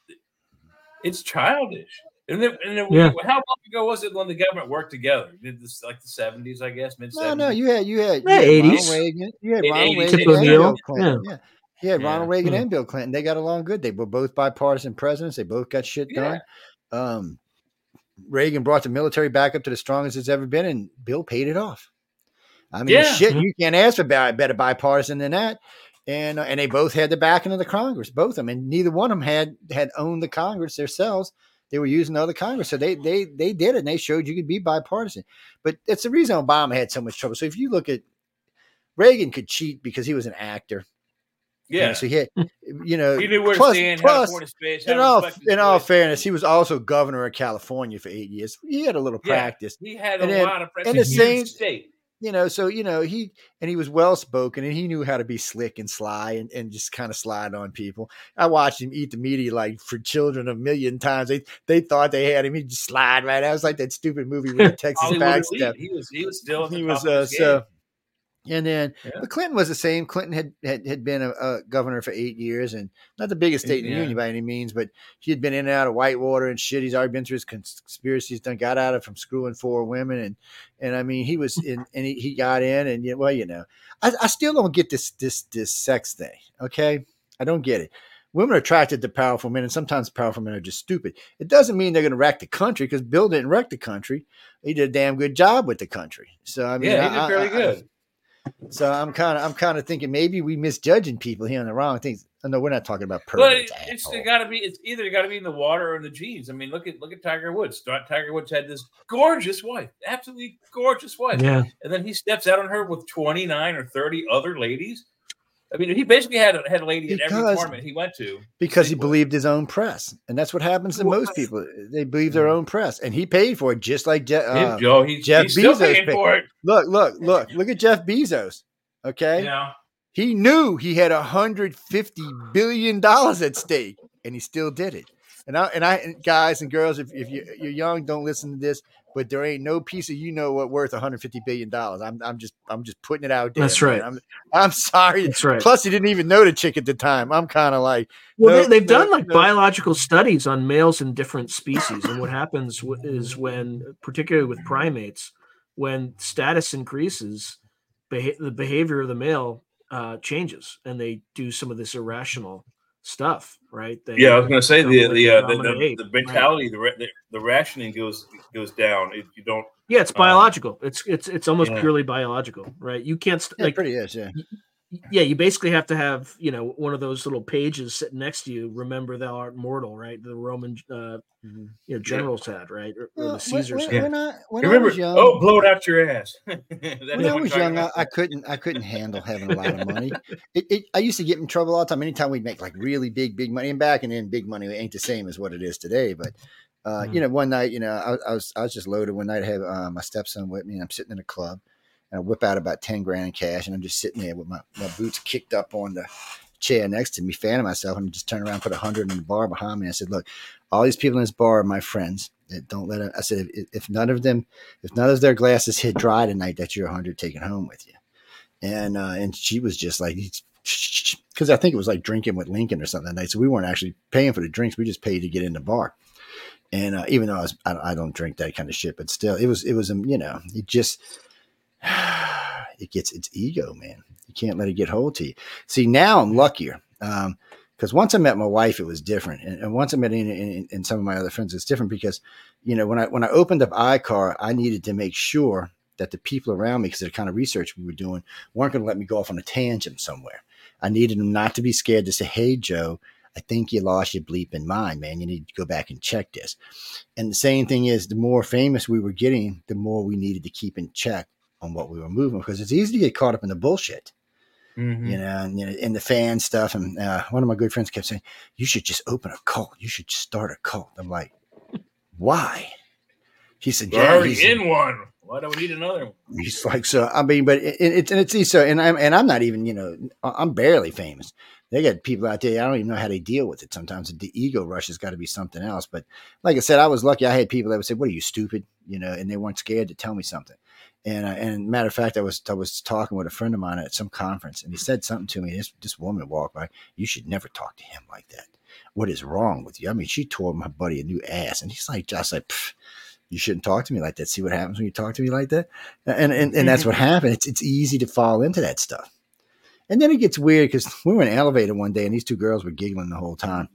S3: it's childish. And then, and then
S4: Yeah.
S3: how long ago was it when the government worked together? Did this like the seventies, I guess, mid seventies?
S2: no, you had you had, you
S4: Yeah,
S2: had
S4: 80s.
S2: Ronald Reagan, you had Ronald Reagan
S3: Tip
S2: and Bill Clinton. Yeah. You had
S3: Yeah.
S2: Ronald Reagan
S4: Yeah.
S2: and Bill Clinton. They got along good. They were both bipartisan presidents. They both got shit done. Um, Reagan brought the military back up to the strongest it's ever been, and Bill paid it off. I mean,
S3: Yeah.
S2: shit, you can't ask for better bipartisan than that. And uh, and they both had the backing of the Congress, both of them, and neither one of them had had owned the Congress themselves. They were using the other Congress, so they they they did it, and they showed you could be bipartisan. But that's the reason Obama had so much trouble. So if you look at Reagan, could cheat because he was an actor. You know,
S3: Yeah.
S2: so he had, you know,
S3: He knew where
S2: plus-
S3: to stand, how to point his face, how
S2: in all in all fairness, he was also governor of California for eight years. He had a little
S3: Yeah.
S2: practice,
S3: He had
S2: And
S3: a
S2: then-
S3: lot of press.
S2: and the same-
S3: state.
S2: You know. So you know he and he was well spoken, and he knew how to be slick and sly, and, and just kind of slide on people. I watched him eat the media like for children a million times. They they thought they had him. He'd just slide right. out. It was like that stupid movie with the Texas backstep.
S3: He was he was still
S2: He was uh, so. And then,
S3: Yeah.
S2: but Clinton was the same. Clinton had had, had been a, a governor for eight years, and not the biggest state in the
S3: Yeah.
S2: union by any means, but he had been in and out of Whitewater and shit. He's already been through his conspiracies. Done got out of from screwing four women, and and I mean he was in, and he, he got in, and you well, you know, I, I still don't get this this this sex thing. Okay, I don't get it. Women are attracted to powerful men, and sometimes powerful men are just stupid. It doesn't mean they're going to wreck the country because Bill didn't wreck the country. He did a damn good job with the country. So I mean,
S3: yeah, he
S2: I-
S3: did fairly
S2: I- I-
S3: good.
S2: So I'm kind of I'm kind of thinking maybe we misjudging people here on the wrong things. Oh, no, we're not talking about
S3: But
S2: perverts.
S3: it, it's
S2: asshole.
S3: got to be. It's either got to be in the water or in the genes. I mean, look at look at Tiger Woods. Tiger Woods had this gorgeous wife, absolutely gorgeous wife,
S4: yeah.
S3: and then he steps out on her with twenty nine or thirty other ladies. I mean, he basically had a, had a lady at every
S2: Because-
S3: tournament he went to.
S2: because he believed his own press, and that's what happens to
S4: Well,
S2: most people. They believe their own press, and he paid for it just like Je-
S3: Him,
S2: uh,
S3: Joe, he's,
S2: Jeff
S3: he's still
S2: Bezos
S3: paying
S2: paid-
S3: for it.
S2: look, look, look, look at Jeff Bezos. Okay,
S3: Yeah,
S2: He knew he had 150 billion dollars at stake, and he still did it. And I and I and guys and girls, if, if you, you're young, don't listen to this. But there ain't no piece of you know what worth 150 billion dollars. I'm I'm just I'm just putting it out there.
S4: That's
S2: man.
S4: right.
S2: I'm, I'm sorry.
S4: That's right.
S2: Plus, he didn't even know the chick at the time. I'm kind of like,
S4: Well,
S2: No,
S4: they, they've
S2: no,
S4: done like
S2: no.
S4: biological studies on males in different species, and what happens is when, particularly with primates, when status increases, beha- the behavior of the male uh, changes, and they do some of this irrational stuff, right? They,
S3: Yeah, I was going to say the the, uh, the,
S4: dominate
S3: the
S4: ape,
S3: the
S4: right.
S3: mentality, the, ra- the the rationing goes goes down. If you don't,
S4: yeah, it's
S3: um,
S4: biological. it's it's it's almost
S3: yeah.
S4: purely biological, right? You can't st-
S2: yeah,
S4: like
S2: pretty is, yeah.
S4: Yeah, you basically have to have you know one of those little pages sitting next to you. Remember, thou art mortal, right? The Roman uh,
S2: Mhm.
S4: you know generals had, right, or, or the Caesars
S2: when,
S4: had.
S2: when I when I
S3: remember,
S2: was young,
S3: oh, blow it out your ass.
S2: When I was young, I. I couldn't I couldn't handle having a lot of money. It, it, I used to get in trouble all the time. Anytime we'd make like really big big money, and back and then big money ain't the same as what it is today. But uh, you know, one night, you know, I, I was I was just loaded one night. I had uh, my stepson with me, and I'm sitting in a club, and I whip out about ten grand in cash, and I'm just sitting there with my, my boots kicked up on the chair next to me, fanning myself, and I just turn around, put a hundred in the bar behind me. I said, "Look, all these people in this bar are my friends. Don't let it." I said, "If, if none of them, if none of their glasses hit dry tonight, that's your hundred taken home with you." And uh, and she was just like, because I think it was like drinking with Lincoln or something that night. So we weren't actually paying for the drinks; we just paid to get in the bar. And uh, even though I was, I, I don't drink that kind of shit, but still, it was, it was, um, you know, it just, it gets its ego, man. You can't let it get hold to you. See, now I'm luckier. Um, because once I met my wife, it was different, and, and once I met in, in, in some of my other friends, it's different because, you know, when I when I opened up iCar, I needed to make sure that the people around me, because the kind of research we were doing, weren't going to let me go off on a tangent somewhere. I needed them not to be scared to say, "Hey, Joe, I think you lost your bleeping mind, man. You need to go back and check this." And the same thing is, the more famous we were getting, the more we needed to keep in check on what we were moving because it's easy to get caught up in the bullshit
S3: Mhm.
S2: you know, and, you know, and the fan stuff. And uh, one of my good friends kept saying, "You should just open a cult. You should start a cult." I'm like, "Why?" He said,
S3: We're
S2: "Yeah."
S3: already
S2: He's,
S3: in one. Why do we need another one?
S2: he's like, "So I mean, but it, it's and it's so, and I'm and I'm not even, you know, I'm barely famous. They got people out there. I don't even know how they deal with it. Sometimes the ego rush has got to be something else. But like I said, I was lucky. I had people that would say, "What are you stupid?" You know, and they weren't scared to tell me something. And uh, and matter of fact, I was I was talking with a friend of mine at some conference, and he said something to me. This this woman walked by. You should never talk to him like that. What is wrong with you? I mean, she tore my buddy a new ass, and he's like, just like, you shouldn't talk to me like that. See what happens when you talk to me like that. And and, and that's what happened. It's it's easy to fall into that stuff. And then it gets weird because we were in an elevator one day, and these two girls were giggling the whole time.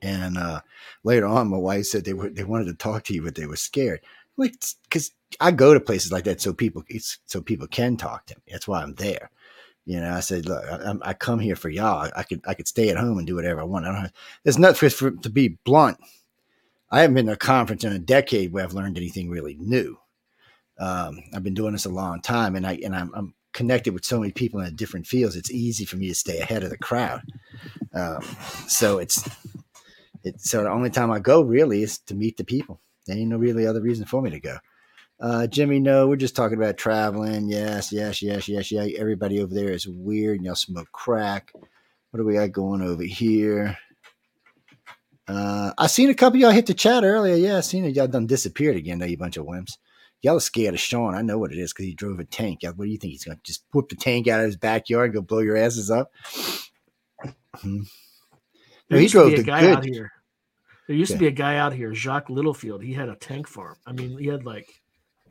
S2: And uh, later on, my wife said they were they wanted to talk to you, but they were scared. Like, because I go to places like that so people so people can talk to me. That's why I'm there. You know, I said, look, I, I'm- come here for y'all. I could I could stay at home and do whatever I want. I have, there's not for, to be blunt. I haven't been to a conference in a decade where I've learned anything really new. Um, I've been doing this a long time, and I and I'm, I'm connected with so many people in different fields. It's easy for me to stay ahead of the crowd. Um, so it's it's so the only time I go really is to meet the people. There ain't no really other reason for me to go. Uh, Jimmy, no, we're just talking about traveling. Yes, yes, yes, yes, yeah. Everybody over there is weird and y'all smoke crack. What do we got going over here? Uh, I seen a couple of y'all hit the chat earlier. Yeah, I seen it. Y'all done disappeared again, though, you bunch of wimps. Y'all are scared of Sean. I know what it is because he drove a tank. Y'all, what do you think? He's going to just whip the tank out of his backyard and go blow your asses up? Hmm.
S4: There
S2: he
S4: used to be
S2: drove
S4: a
S2: the
S4: guy
S2: good-
S4: out here. There used to be a guy out here, Jacques Littlefield. He had a tank farm. I mean, he had like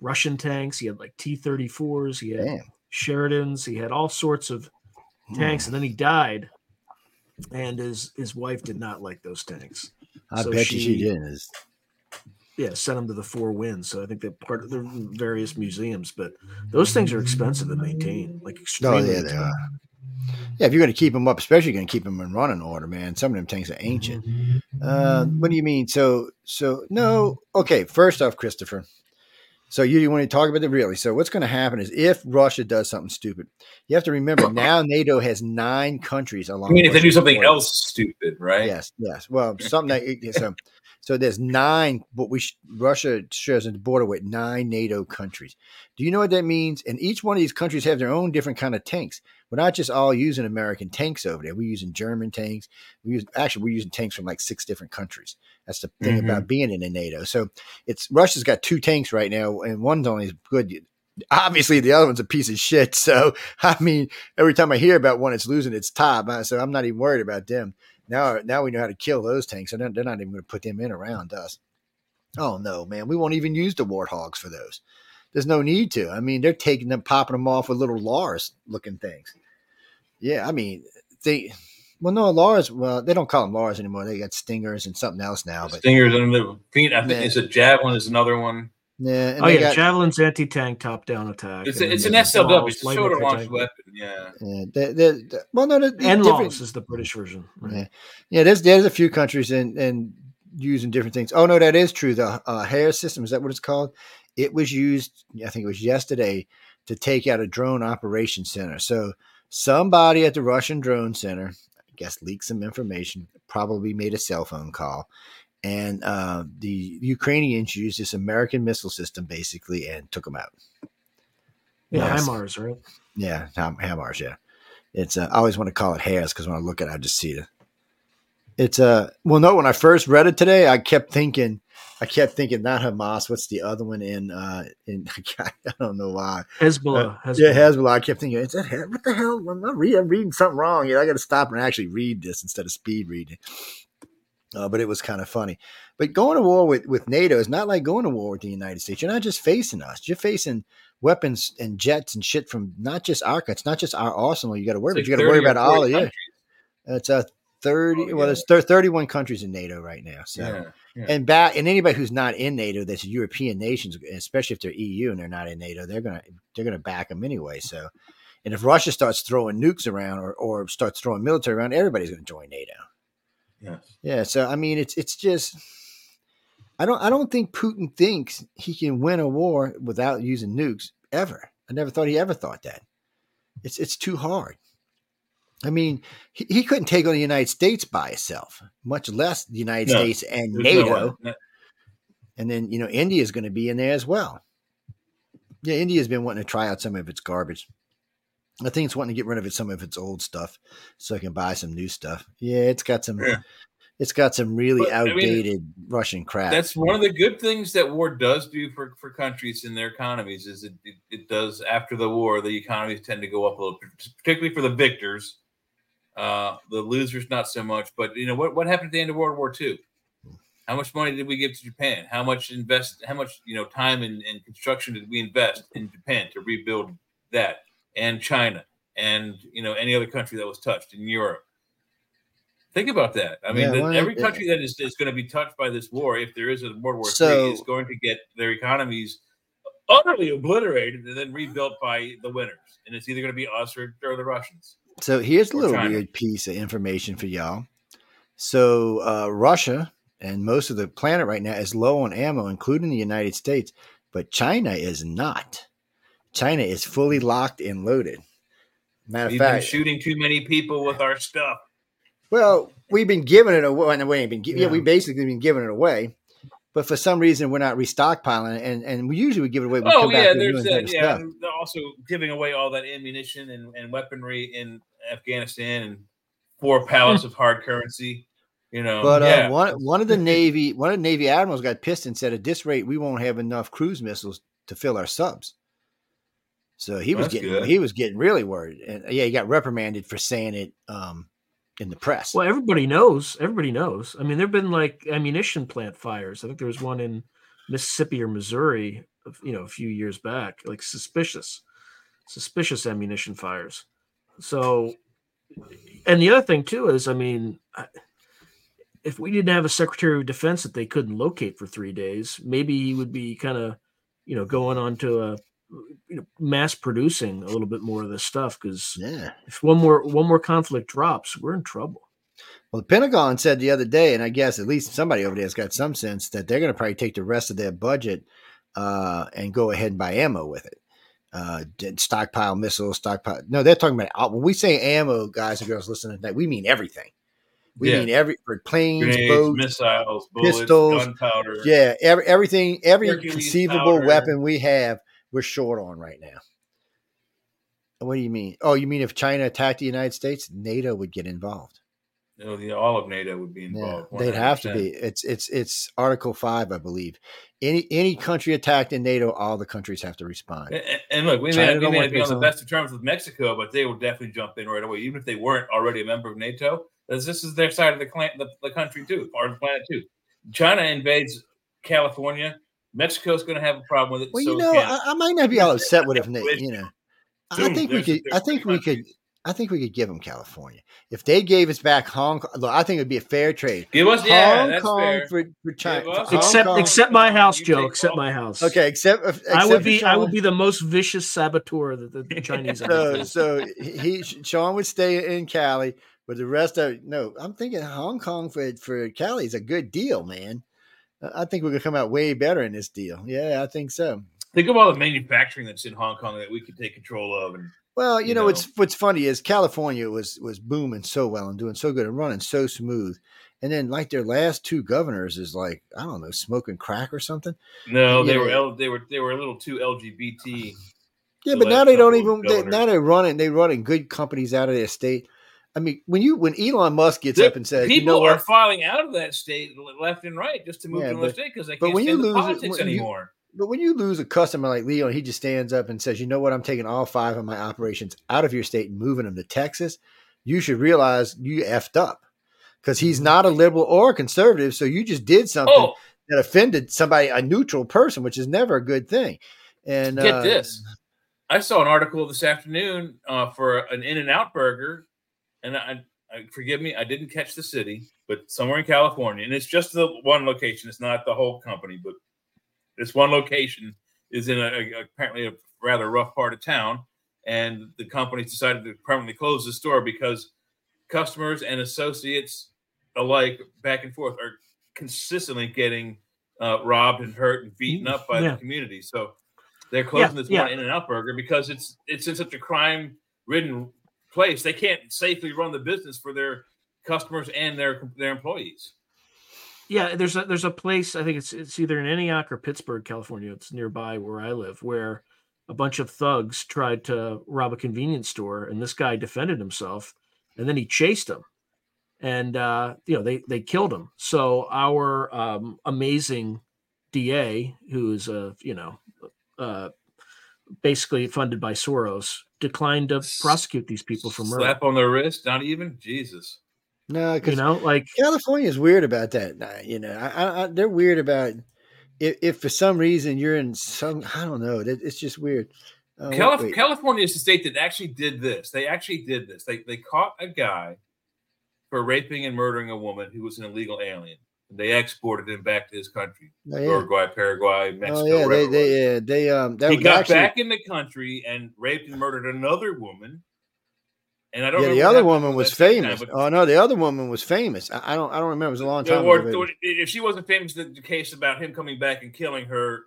S4: Russian tanks. He had like T thirty fours. He had
S2: Damn.
S4: Sheridans. He had all sorts of tanks, and then he died. And his his wife did not like those tanks.
S2: I
S4: So
S2: bet you she
S4: she-
S2: did. Is
S4: Yeah, sent him to the Four Winds. So I think they're part of the various museums. But those things are expensive to maintain. Like
S2: Oh,
S4: extremely.
S2: yeah, they are. Yeah, if you're going to keep them up, especially going to keep them in running order, man. Some of them tanks are ancient. Uh, what do you mean? So, so no. Okay, first off, Christopher. So you want to talk about the really? So what's going to happen is if Russia does something stupid, you have to remember now NATO has nine countries along.
S3: I mean, if they do something
S2: border.
S3: else stupid, right?
S2: Yes, yes. Well, something that it- so So there's nine, but we Russia shares a border with nine NATO countries. Do you know what that means? And each one of these countries have their own different kind of tanks. We're not just all using American tanks over there. We're using German tanks. We use actually we're using tanks from like six different countries. That's the thing
S3: Mhm.
S2: about being in a NATO. So it's Russia's got two tanks right now, and one's only good. Obviously, the other one's a piece of shit. So I mean, every time I hear about one, it's losing its top. So I'm not even worried about them. Now, now we know how to kill those tanks. They're they're not even going to put them in around us. Oh no, man, we won't even use the warthogs for those. There's no need to. I mean, they're taking them, popping them off with little Lars looking things. Yeah, I mean, they. Well, no, Lars. Well, they don't call them Lars anymore. They got Stingers and something else now. But
S3: Stingers and the feet. I think
S2: Yeah.
S3: it's a javelin is another one.
S2: yeah, and
S4: Oh yeah,
S2: got-
S4: Javelin's anti-tank top-down attack.
S3: It's, a, it's an
S4: the
S3: SLW.
S4: Laws,
S3: It's a
S4: light
S3: shorter
S4: infantry
S3: launch weapon. Yeah.
S2: Yeah, they they they- well, no, they're
S4: And
S2: different.
S4: Laws is the British version. right?
S2: Yeah, yeah. There's there's a few countries and and using different things. Oh no, that is true. The uh, hair system is that what it's called? It was used. I think it was yesterday to take out a drone operation center. So somebody at the Russian drone center, I guess, leaked some information. Probably made a cell phone call, and uh, the Ukrainians used this American missile system basically and took them out.
S4: Yeah,
S2: Yes.
S4: HIMARS, right?
S2: Yeah, Hammars. Yeah, it's. Uh, I always want to call it hairs because when I look at it, I just see it. It's uh well no when I first read it today I kept thinking I kept thinking not Hamas what's the other one in uh in I don't know why.
S4: Hezbollah. Hezbollah.
S2: yeah Hezbollah. I kept thinking is that what the hell? I'm not reading I'm reading something wrong you know I got to stop and actually read this instead of speed reading. Uh, but it was kind of funny. But going to war with with NATO is not like going to war with the United States. You're not just facing us. You're facing weapons and jets and shit from not just our it's not just our arsenal you got to worry
S3: It's
S2: about. you got to worry about all
S3: 40
S2: of it it's a 30
S3: Oh,
S2: well there's thir- 31 countries in nato right now so
S3: Yeah. yeah.
S2: and back and anybody who's not in nato that's european nations especially if they're eu and they're not in nato they're gonna they're gonna back them anyway so and if russia starts throwing nukes around or, or starts throwing military around everybody's gonna join nato
S3: Yes.
S2: yeah so i mean it's it's just i don't i don't think putin thinks he can win a war without using nukes ever i never thought he ever thought that it's it's too hard I mean, he, he couldn't take on the United States by itself, much less the United
S3: No,
S2: States and NATO.
S3: No-
S2: and then, you know, India is going to be in there as well. Yeah, India's been wanting to try out some of its garbage. I think it's wanting to get rid of it, some of its old stuff, so it can buy some new stuff. Yeah, it's got some,
S3: Yeah.
S2: it's got some really
S3: But, I mean,
S2: outdated Russian crap.
S3: That's one of the good things that war does do for, for countries and their economies is it, it, it does after the war the economies tend to go up a little, particularly for the victors. Uh, the losers not so much, but you know what what happened at the end of World War II? How much money did we give to Japan? How much invest? How much you know time and, and construction did we invest in Japan to rebuild that? And China and you know any other country that was touched in Europe. Think about that. I mean,
S2: Yeah, well,
S3: every country that is, is going to be touched by this war, if there is a World War
S2: So-
S3: III, is going to get their economies utterly obliterated and then rebuilt by the winners. And it's either going to be us or, or the Russians.
S2: So here's a little
S3: China.
S2: weird piece of information for y'all. So uh, Russia and most of the planet right now is low on ammo, including the United States, but China is not. China is fully locked and loaded. Matter of
S3: We've been
S2: fact,
S3: shooting too many people with our stuff.
S2: well, we've been giving it away. In a way, been gi- yeah.
S4: Yeah.
S2: we basically been giving it away, but for some reason we're not restockpiling it, and and we usually would give it away.
S3: oh yeah there's that, yeah
S2: stuff.
S3: they're also giving away all that ammunition and, and weaponry in Afghanistan and four pallets of hard currency. You know,
S2: But uh, one one of the Navy one of the Navy admirals got pissed and said, "At this rate, we won't have enough cruise missiles to fill our subs." So he was
S3: That's
S2: getting
S3: good.
S2: he was getting really worried, and yeah, he got reprimanded for saying it um, in the press.
S4: Well, everybody knows. Everybody knows. I mean, there've been like ammunition plant fires. I think there was one in Mississippi or Missouri, you know, a few years back. Like suspicious, suspicious ammunition fires. So, and the other thing too is, I mean, if we didn't have a Secretary of Defense that they couldn't locate for three days, maybe he would be kind of, you know, going on to a, you know, mass producing a little bit more of this stuff because
S2: yeah.
S4: if one more one more conflict drops, we're in trouble.
S2: Well, the Pentagon said the other day, and I guess at least somebody over there has got some sense that they're going to probably take the rest of their budget uh, and go ahead and buy ammo with it. Uh, stockpile missiles, stockpile. No, they're talking about uh, when we say ammo, guys and girls listening to that, we mean everything. We
S3: Yeah.
S2: mean every for planes,
S3: Grenades,
S2: boats,
S3: missiles, bullets,
S2: pistols,
S3: gunpowder.
S2: yeah, every, everything, every
S3: Hercules
S2: conceivable
S3: powder.
S2: weapon we have, we're short on right now. What do you mean? Oh, you mean if China attacked the United States, NATO would get involved?
S3: Oh, know, the, all of NATO would be
S2: Yeah,
S3: involved.
S2: they'd have to be. It's it's it's Article Five, I believe. Any any country attacked in NATO, all the countries have to respond.
S3: And, and look, we may,
S2: China
S3: not, we may be on the best of terms with Mexico, but they will definitely jump in right away, even if they weren't already a member of NATO. This is their side of the, clan, the, the country too, part of the planet too. China invades California. Mexico's going to have a problem with it.
S2: Well,
S3: so
S2: you know, I, I might not be all upset with it. If they, you know, I think we could. I think we could. I think we could give them California if they gave us back Hong Kong. Look, I think it would be a fair trade.
S3: give us, yeah,
S2: Hong
S3: that's
S2: Kong
S3: fair.
S2: for, for China. For Hong
S4: except
S2: Kong-
S4: except my house,
S3: You
S4: Joe. Except
S3: all-
S4: my house.
S2: okay, except, uh,
S4: I
S2: except
S4: would
S2: for
S4: be I would be the most vicious saboteur that the Chinese ever
S2: so so he Sean would stay in Cali, but the rest of no, I'm thinking Hong Kong for for Cali is a good deal, man. I think we're gonna come out way better in this deal. Yeah, I think so.
S3: Think of all the manufacturing that's in Hong Kong that we could take control of. And
S2: Well, you,
S3: You
S2: know,
S3: know.
S2: what's what's funny is California was was booming so well and doing so good and running so smooth, and then like their last two governors is like I don't know smoking crack or something.
S3: no, they
S2: Yeah.
S3: were L, they were they were a little too LGBT.
S2: Yeah, but now they don't even they, now they're running they're running good companies out of their state. I mean, when you when Elon Musk gets
S3: The
S2: up and says,
S3: People
S2: you know
S3: are
S2: what,
S3: filing out of that state left and right just to move
S2: Yeah,
S3: to another state because they can't
S2: when
S3: stand the
S2: lose it-
S3: politics
S2: when you-
S3: anymore.
S2: But when you lose a customer like Leo and he just stands up and says, you know what, I'm taking all five of my operations out of your state and moving them to Texas, you should realize you effed up because he's not a liberal or a conservative. So you just did something
S3: Oh,
S2: that offended somebody, a neutral person, which is never a good thing. And
S3: get
S2: uh,
S3: this. I saw an article this afternoon uh, for an In and Out burger, and I, I forgive me, I didn't catch the city, but somewhere in California, and it's just the one location. It's not the whole company, but this one location is in a, a- apparently a rather rough part of town, and the company decided to permanently close the store because customers and associates alike, back and forth, are consistently getting uh, robbed and hurt and beaten up by
S4: Yeah.
S3: the community. So they're closing this
S4: yeah.
S3: one In and Out burger because it's it's in such a crime ridden place. They can't safely run the business for their customers and their their employees.
S4: Yeah, there's a there's a place I think it's it's either in Antioch or Pittsburgh, California. It's nearby where I live, where a bunch of thugs tried to rob a convenience store, and this guy defended himself, and then he chased them, and uh, you know they they killed him. So our um, amazing DA, who is a you know uh, basically funded by Soros, declined to prosecute these people for murder.
S3: Slap on their wrist, not even Jesus.
S2: no, because
S4: You know, like
S2: California is weird about that. Nah, You know, I, I, I, they're weird about if, if for some reason you're in some, I don't know, it's just weird. Uh,
S3: Calif-
S2: wait.
S3: California is the state that actually did this. They actually did this. They they caught a guy for raping and murdering a woman who was an illegal alien. They exported him back to his country,
S2: Oh, yeah.
S3: Uruguay, Paraguay, Mexico.
S2: Oh yeah, they
S3: wherever it was.
S2: they yeah, they um that
S3: he got
S2: actually
S3: back in the country and raped and murdered another woman. And I don't.
S2: yeah the other woman was famous.
S3: time,
S2: oh no, the other woman was famous. I, I don't I don't remember. It was a long time
S3: or,
S2: ago.
S3: if she wasn't famous, the, the case about him coming back and killing her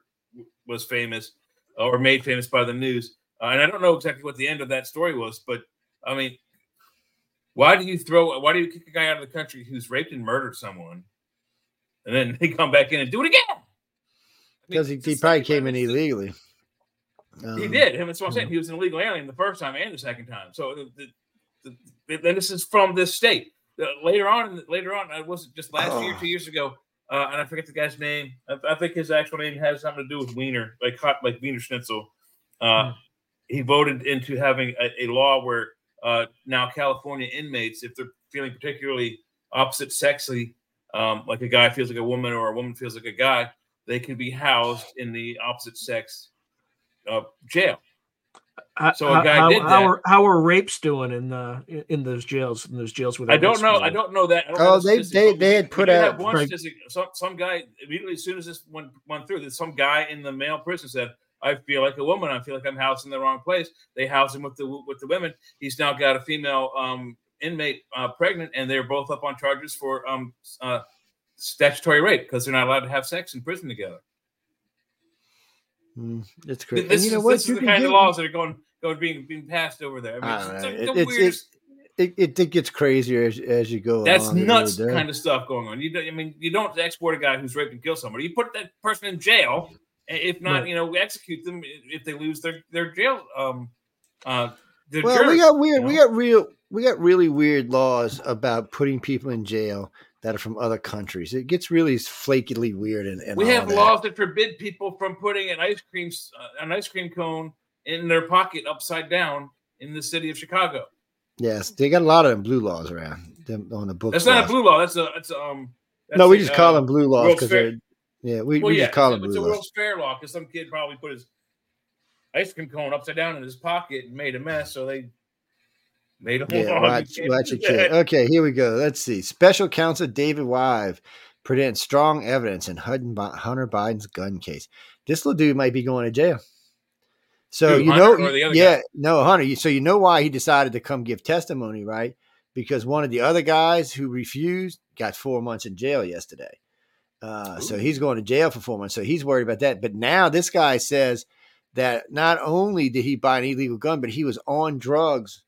S3: was famous or made famous by the news. Uh, and I don't know exactly what the end of that story was, but I mean, why do you throw? Why do you kick a guy out of the country who's raped and murdered someone, and then he come back in and do it again? I mean,
S2: because he, he probably came in illegally.
S3: He
S2: Um,
S3: did. Him. That's what I'm saying. He was an illegal alien the first time and the second time. So the, the, the, then this is from this state. Uh, later on, later on, it wasn't just last year,
S2: Oh.
S3: two years ago, uh, and I forget the guy's name. I, I think his actual name has something to do with Wiener, like hot, like Wiener Schnitzel. Uh, He voted into having a, a law where uh, now California inmates, if they're feeling particularly opposite sexy, um, like a guy feels like a woman or a woman feels like a guy, they can be housed in the opposite sex uh, jail. So a guy
S4: how,
S3: did
S4: how
S3: that.
S4: are, how are rapes doing in the in- in those jails in those jails where
S3: I don't know. I don't know that. Don't
S2: Oh,
S3: know
S2: they- they- they had put out-
S3: one
S4: Right.
S3: Some, some guy immediately as soon as this went went through, there's some guy in the male prison said, "I feel like a woman. I feel like I'm housed in the wrong place." They housed him with the with the women. He's now got a female um, inmate uh, pregnant, and they're both up on charges for um, uh, statutory rape because they're not allowed to have sex in prison together.
S2: mm, it's crazy.
S3: This,
S2: and you know
S3: is,
S2: what?
S3: this is the kind
S2: get-
S3: of laws that are going going being being passed over there. I mean, it's, it's the
S2: it's-
S3: weirdest.
S2: it, it, it gets crazier as, as you go.
S3: That's
S2: along.
S3: Nuts kind of stuff going on. You don't, I mean, you don't export a guy who's raped and killed somebody. You put that person in jail. If not,
S4: Right.
S3: you know, execute them if they lose their their jail. Um, uh, their
S2: Well, we got weird.
S3: you
S2: We got real. We got really weird laws about putting people in jail that are from other countries. It gets really flakily weird. And, and
S3: we have
S2: that.
S3: laws that forbid people from putting an ice cream uh, an ice cream cone in their pocket upside down in the city of Chicago.
S2: Yes, they got a lot of them blue laws around them on the books.
S3: That's not a blue law. That's a that's a, um. That's
S2: No, we
S3: a,
S2: just call
S3: uh,
S2: them blue laws because they're. Yeah, we,
S3: Well,
S2: we
S3: yeah,
S2: just call them
S3: a- it's a
S2: blue laws.
S3: World's Fair law because some kid probably put his ice cream cone upside down in his pocket and made a mess, so they made a
S2: Yeah, watch, watch your kid. Okay, here we go. Let's see. Special counsel David Weiss presents strong evidence in Hunter Biden's gun case. This little dude might be going to jail. So
S3: Who,
S2: you
S3: Hunter
S2: know,
S3: or the other
S2: yeah,
S3: guy?
S2: no, Hunter. So you know why he decided to come give testimony, right? Because one of the other guys who refused got four months in jail yesterday. Uh, so he's going to jail for four months. So he's worried about that. But now this guy says that not only did he buy an illegal gun, but he was on drugs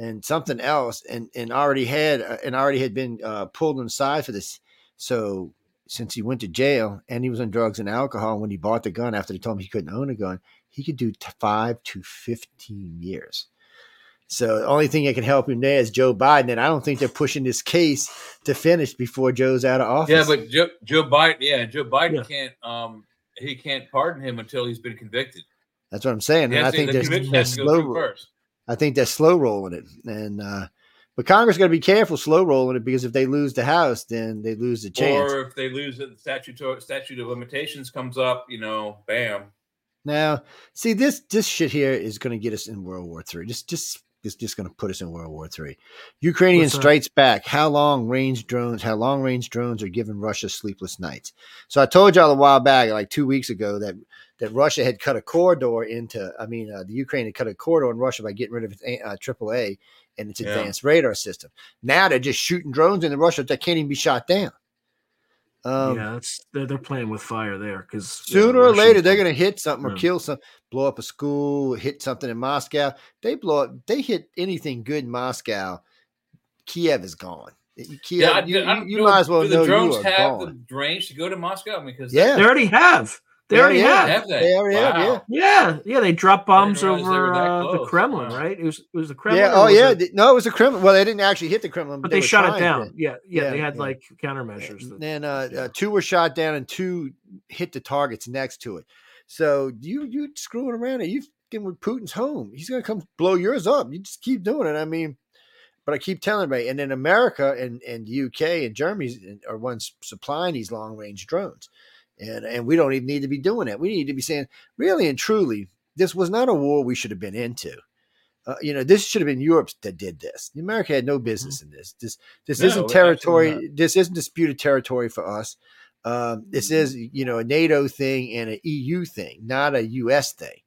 S2: and something else, and and already had uh, and already had been uh, pulled inside for this. So since he went to jail and he was on drugs and alcohol, when he bought the gun after they told him he couldn't own a gun, he could do t- five to fifteen years. So the only thing that can help him there is Joe Biden, and I don't think they're pushing this case to finish before Joe's out of office.
S3: Yeah, but Joe, Joe Biden, yeah, Joe Biden
S4: Yeah.
S3: can't um he can't pardon him until he's been convicted.
S2: that's what I'm saying. And I think
S3: the
S2: they're,
S3: conviction
S2: they're
S3: has to go through
S2: slow. I think they're slow rolling it, and uh, but Congress got to be careful slow rolling it because if they lose the House, then they lose the chance.
S3: Or if they lose it, the statute statute of limitations comes up, you know, bam.
S2: Now, see this this shit here is going to get us in World War Three. Just just it's just going to put us in World War Three. Ukrainian
S4: What's that?
S2: strikes back. How long range drones? How long range drones are giving Russia sleepless nights? So I told y'all a while back, like two weeks ago, that that Russia had cut a corridor into. I mean, uh, the Ukraine had cut a corridor in Russia by getting rid of its uh, AAA and its
S3: Yeah.
S2: advanced radar system. Now they're just shooting drones into Russia that can't even be shot down. Um,
S4: yeah, it's they're, they're playing with fire there because
S2: Sooner or later, they're going to hit something or kill some, blow up a school, hit something in Moscow. They blow up, they hit anything good in Moscow. Kiev is gone. Kiev,
S3: Yeah, I,
S2: you,
S3: I
S2: you,
S3: don't
S2: you
S3: know,
S2: might as well
S3: do
S2: know
S3: the drones
S2: you are
S3: have
S2: gone.
S3: the range to go to Moscow because
S2: Yeah.
S4: They already have. They
S2: Yeah,
S4: already
S2: yeah.
S4: have.
S3: have they?
S2: They already have,
S3: Wow.
S4: Yeah, yeah, they dropped bombs
S3: realize they were
S4: over uh, the. Kremlin,
S3: Wow.
S4: right? It was it was the Kremlin.
S2: Yeah. Oh, yeah.
S4: it-
S2: No, it was the Kremlin. Well, they didn't actually hit the Kremlin,
S4: but they,
S2: were
S4: shut it down. Yeah, yeah,
S2: Yeah,
S4: they had
S2: yeah.
S4: like countermeasures. that-
S2: And then uh,
S4: yeah.
S2: uh, two were shot down and two hit the targets next to it. So you you screwing around and you fucking with Putin's home. He's gonna come blow yours up. You just keep doing it. I mean, but I keep telling everybody. And then America and and UK and Germany are ones supplying these long range drones, and and we don't even need to be doing that. We need to be saying really and truly, this was not a war we should have been into. Uh, you know, this should have been Europe that did this. America had no business in this. This this
S3: No,
S2: isn't territory. This isn't disputed territory for us. Um, this
S3: Mm-hmm.
S2: is you know a NATO thing and an EU thing, not a US thing.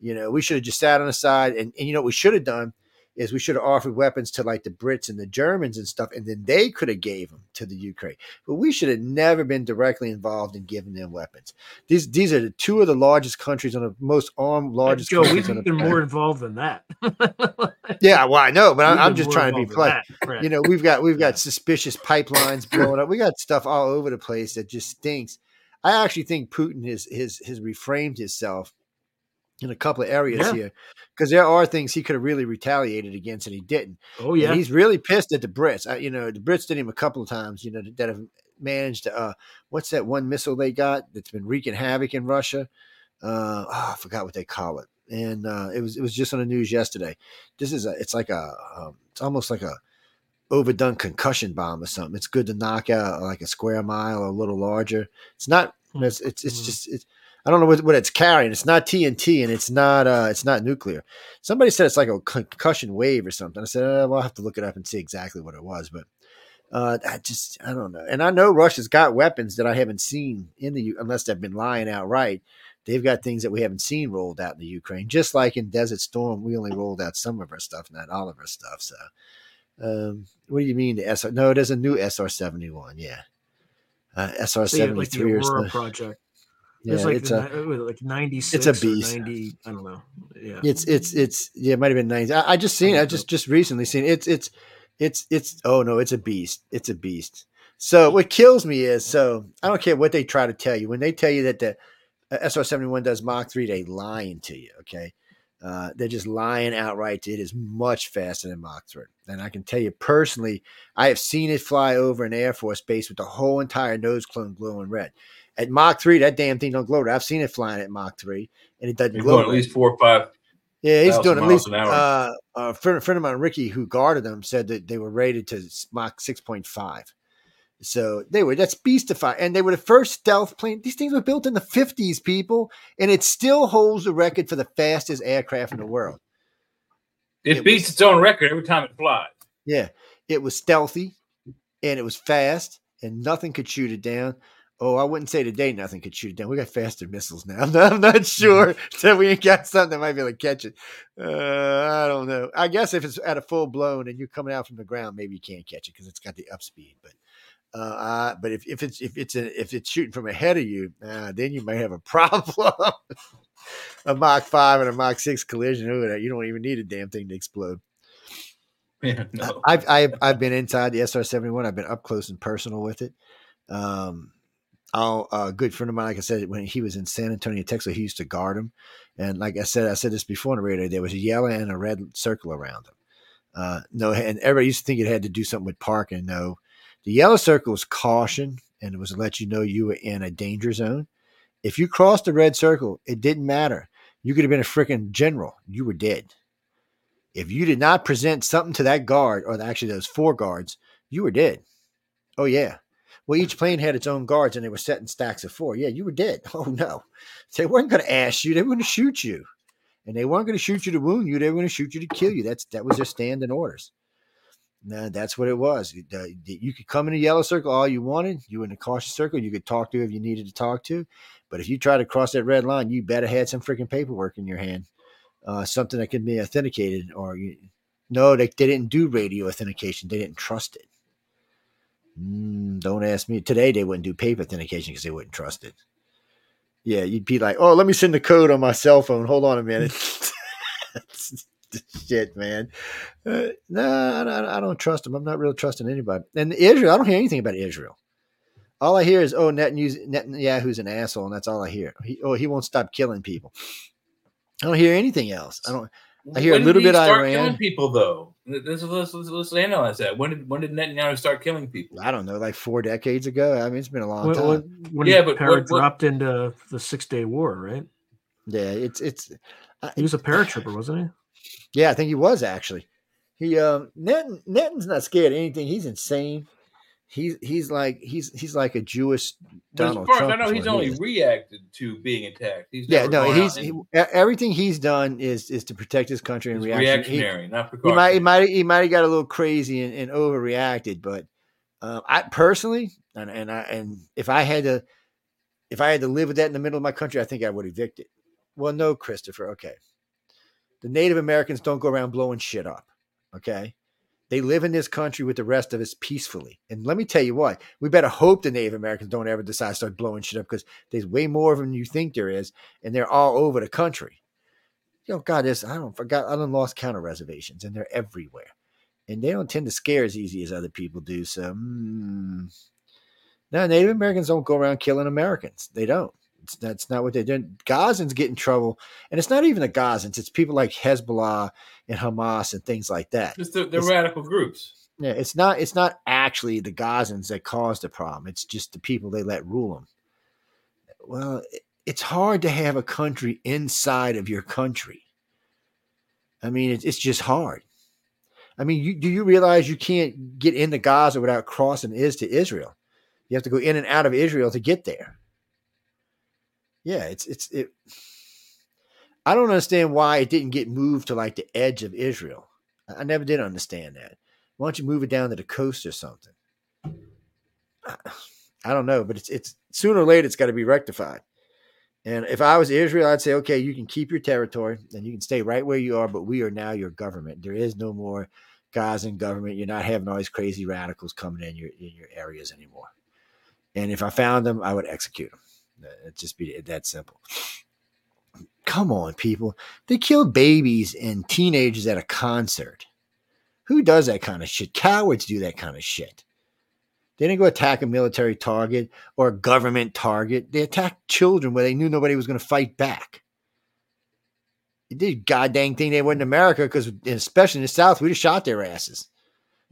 S2: You know, we should have just sat on the side and, and you know what we should have done is we should have offered weapons to like the Brits and the Germans and stuff, and then they could have gave them to the Ukraine. But we should have never been directly involved in giving them weapons. These these are the two of the largest countries on the most armed largest
S4: Joe, we've been
S2: planet.
S4: more involved than that.
S2: Yeah, well, I know, but I'm,
S4: We've
S2: I'm just trying to be polite.
S4: Brett.
S2: You know, we've got we've got
S4: Yeah.
S2: suspicious pipelines blowing up. We got stuff all over the place that just stinks. I actually think Putin has has has reframed himself in a couple of areas
S4: Yeah.
S2: here because there are things he could have really retaliated against and he didn't.
S4: oh
S2: And
S4: yeah,
S2: he's really pissed at the Brits. I, you know, the Brits did him a couple of times. You know that have managed. to, Uh, what's that one missile they got that's been wreaking havoc in Russia? Uh, oh, I forgot what they call it. And uh, it was it was just on the news yesterday. This is a it's like a um, it's almost like a overdone concussion bomb or something. It's good to knock out like a square mile or a little larger. It's not. It's it's, it's
S4: Mhm.
S2: just it's. I don't know what, what it's carrying. It's not TNT and it's not uh it's not nuclear. Somebody said it's like a concussion wave or something. I said, uh, well, I'll have to look it up and see exactly what it was. But uh, I just I don't know. And I know Russia's got weapons that I haven't seen in the unless they've been lying outright. They've got things that we haven't seen rolled out in the Ukraine. Just like in Desert Storm, we only rolled out some of our stuff, not all of our stuff. So, um, what do you mean the SR? No, there's a new SR seventy one. Yeah, uh, SR
S4: So, yeah, like the Aurora
S2: something.
S4: Project. It's
S2: Yeah,
S4: like
S2: it's
S4: the
S2: a-
S4: like ninety six.
S2: it's a beast.
S4: Ninety. I don't know. Yeah.
S2: It's it's it's yeah, it might have been nice. I, I just seen it. I just just recently seen it. It's it's it's it's oh no, it's a beast. It's a beast. So what kills me is so I don't care what they try to tell you when they tell you that the uh, SR seventy one does Mach three, they lying to you. Okay, uh, they're just lying outright. It is much faster than Mach three, and I can tell you personally, I have seen it fly over an Air Force base with the whole entire nose cone glowing red. At Mach three, that damn thing don't glow. I've seen it flying at Mach three, and it doesn't glow.
S3: at least four or five.
S2: Yeah, he's doing at least. Uh, a friend, a friend of mine, Ricky, who guarded them, said that they were rated to Mach six point five. So they were that's beastified, and they were the first stealth plane. These things were built in the fifties, people, and it still holds the record for the fastest aircraft in the world.
S3: It,
S2: It
S3: beats
S2: was-
S3: its own record every time it flies.
S2: Yeah, it was stealthy, and it was fast, and nothing could shoot it down. Oh, I wouldn't say today nothing could shoot it down. We got faster missiles now. I'm not, I'm not sure that we ain't got something that might be able to catch it. Uh, I don't know. I guess if it's at a full blown and you're coming out from the ground, maybe you can't catch it because it's got the upspeed. But uh, uh, but if, if it's if it's a, if it's shooting from ahead of you, uh, then you might have a problem. a Mach five and a Mach six collision. Ooh, you don't even need a damn thing to explode.
S3: Yeah, no.
S2: I've I've I've been inside the SR seventy one. I've been up close and personal with it. Um, I'll, a good friend of mine, like I said, when he was in San Antonio, Texas, he used to guard him. And like I said, I said this before on the radio, there was a yellow and a red circle around him. Uh, no, and everybody used to think it had to do something with parking. No, the yellow circle was caution and it was to let you know you were in a danger zone. If you crossed the red circle, it didn't matter. You could have been a freaking general. You were dead. If you did not present something to that guard, or actually those four guards, you were dead. Oh yeah. Well, each plane had its own guards, and they were set in stacks of four. Yeah, you were dead. Oh no, they weren't going to ask you; they were going to shoot you, and they weren't going to shoot you to wound you. They were going to shoot you to kill you. That's that was their standing orders. Nah, that's what it was. You could come in a yellow circle all you wanted. You were in a cautious circle. You could talk to if you needed to talk to. But if you tried to cross that red line, you better had some freaking paperwork in your hand, uh, something that could be authenticated. Or you, no, they, they didn't do radio authentication. They didn't trust it. Mm, don't ask me. Today they wouldn't do paper authentication because they wouldn't trust it. Yeah, you'd be like, "Oh, let me send the code on my cell phone. Hold on a minute." Shit, man. Uh, no, I, I don't trust them. I'm not really trusting anybody. And Israel, I don't hear anything about Israel. All I hear is, "Oh, Netanyahu's, an asshole," and that's all I hear. He, oh, he won't stop killing people. I don't hear anything else. I don't. I hear a
S3: When did
S2: little bit
S3: start
S2: Iran.
S3: killing people though. Let's, let's, let's, let's analyze that. When did when did Netanyahu start killing people?
S2: I don't know, like four decades ago. I mean, it's been a long
S4: When,
S2: time.
S4: when, when
S3: Yeah,
S4: he
S3: but
S4: para-
S3: what- what-
S4: dropped into the Six Day War, right?
S2: yeah, it's it's. I,
S4: He was a paratrooper, wasn't he?
S2: Yeah, I think he was actually. He um Netan Netan's not scared of anything. He's insane. He's he's like he's he's like a Jewish Donald Trump.
S3: I know, he's only
S2: is.
S3: reacted to being attacked. He's
S2: yeah, no, he's he, everything he's done is is to protect his country and
S3: he's
S2: reaction. He,
S3: reactionary, not
S2: he might he might he might have got a little crazy and, and overreacted, but um, I personally and and I and if I had to if I had to live with that in the middle of my country, I think I would evict it. Well, no, Christopher. Okay, the Native Americans don't go around blowing shit up. Okay, they live in this country with the rest of us peacefully. And let me tell you what, we better hope the Native Americans don't ever decide to start blowing shit up because there's way more of them than you think there is, and they're all over the country. You know, God, this I don't forgot. I don't lost count of reservations, and they're everywhere, and they don't tend to scare as easy as other people do. So, mm, no, Native Americans don't go around killing Americans. They don't. It's, that's not what they do. Gazans get in trouble, and it's not even the Gazans. It's people like Hezbollah and Hamas and things like that.
S3: Just the, the
S2: It's-
S3: radical groups.
S2: Yeah, it's not. It's not actually the Gazans that caused the problem. It's just the people they let rule them. Well, it- it's hard to have a country inside of your country. I mean, it's it's just hard. I mean, you, do you realize you can't get into Gaza without crossing is to Israel? You have to go in and out of Israel to get there. Yeah, it's it's it. I don't understand why it didn't get moved to like the edge of Israel. I never did understand that. Why don't you move it down to the coast or something? I, don't know, but it's it's sooner or later it's got to be rectified. And if I was Israel, I'd say, okay, you can keep your territory and you can stay right where you are, but we are now your government. There is no more Gazan government. You're not having all these crazy radicals coming in your in your areas anymore. And if I found them, I would execute them. It'd just be that simple. Come on, people. They killed babies and teenagers at a concert. Who does that kind of shit? Cowards do that kind of shit. They didn't go attack a military target or a government target. They attacked children where they knew nobody was going to fight back. It did goddamn thing they were in America because, especially in the South, we'd have shot their asses.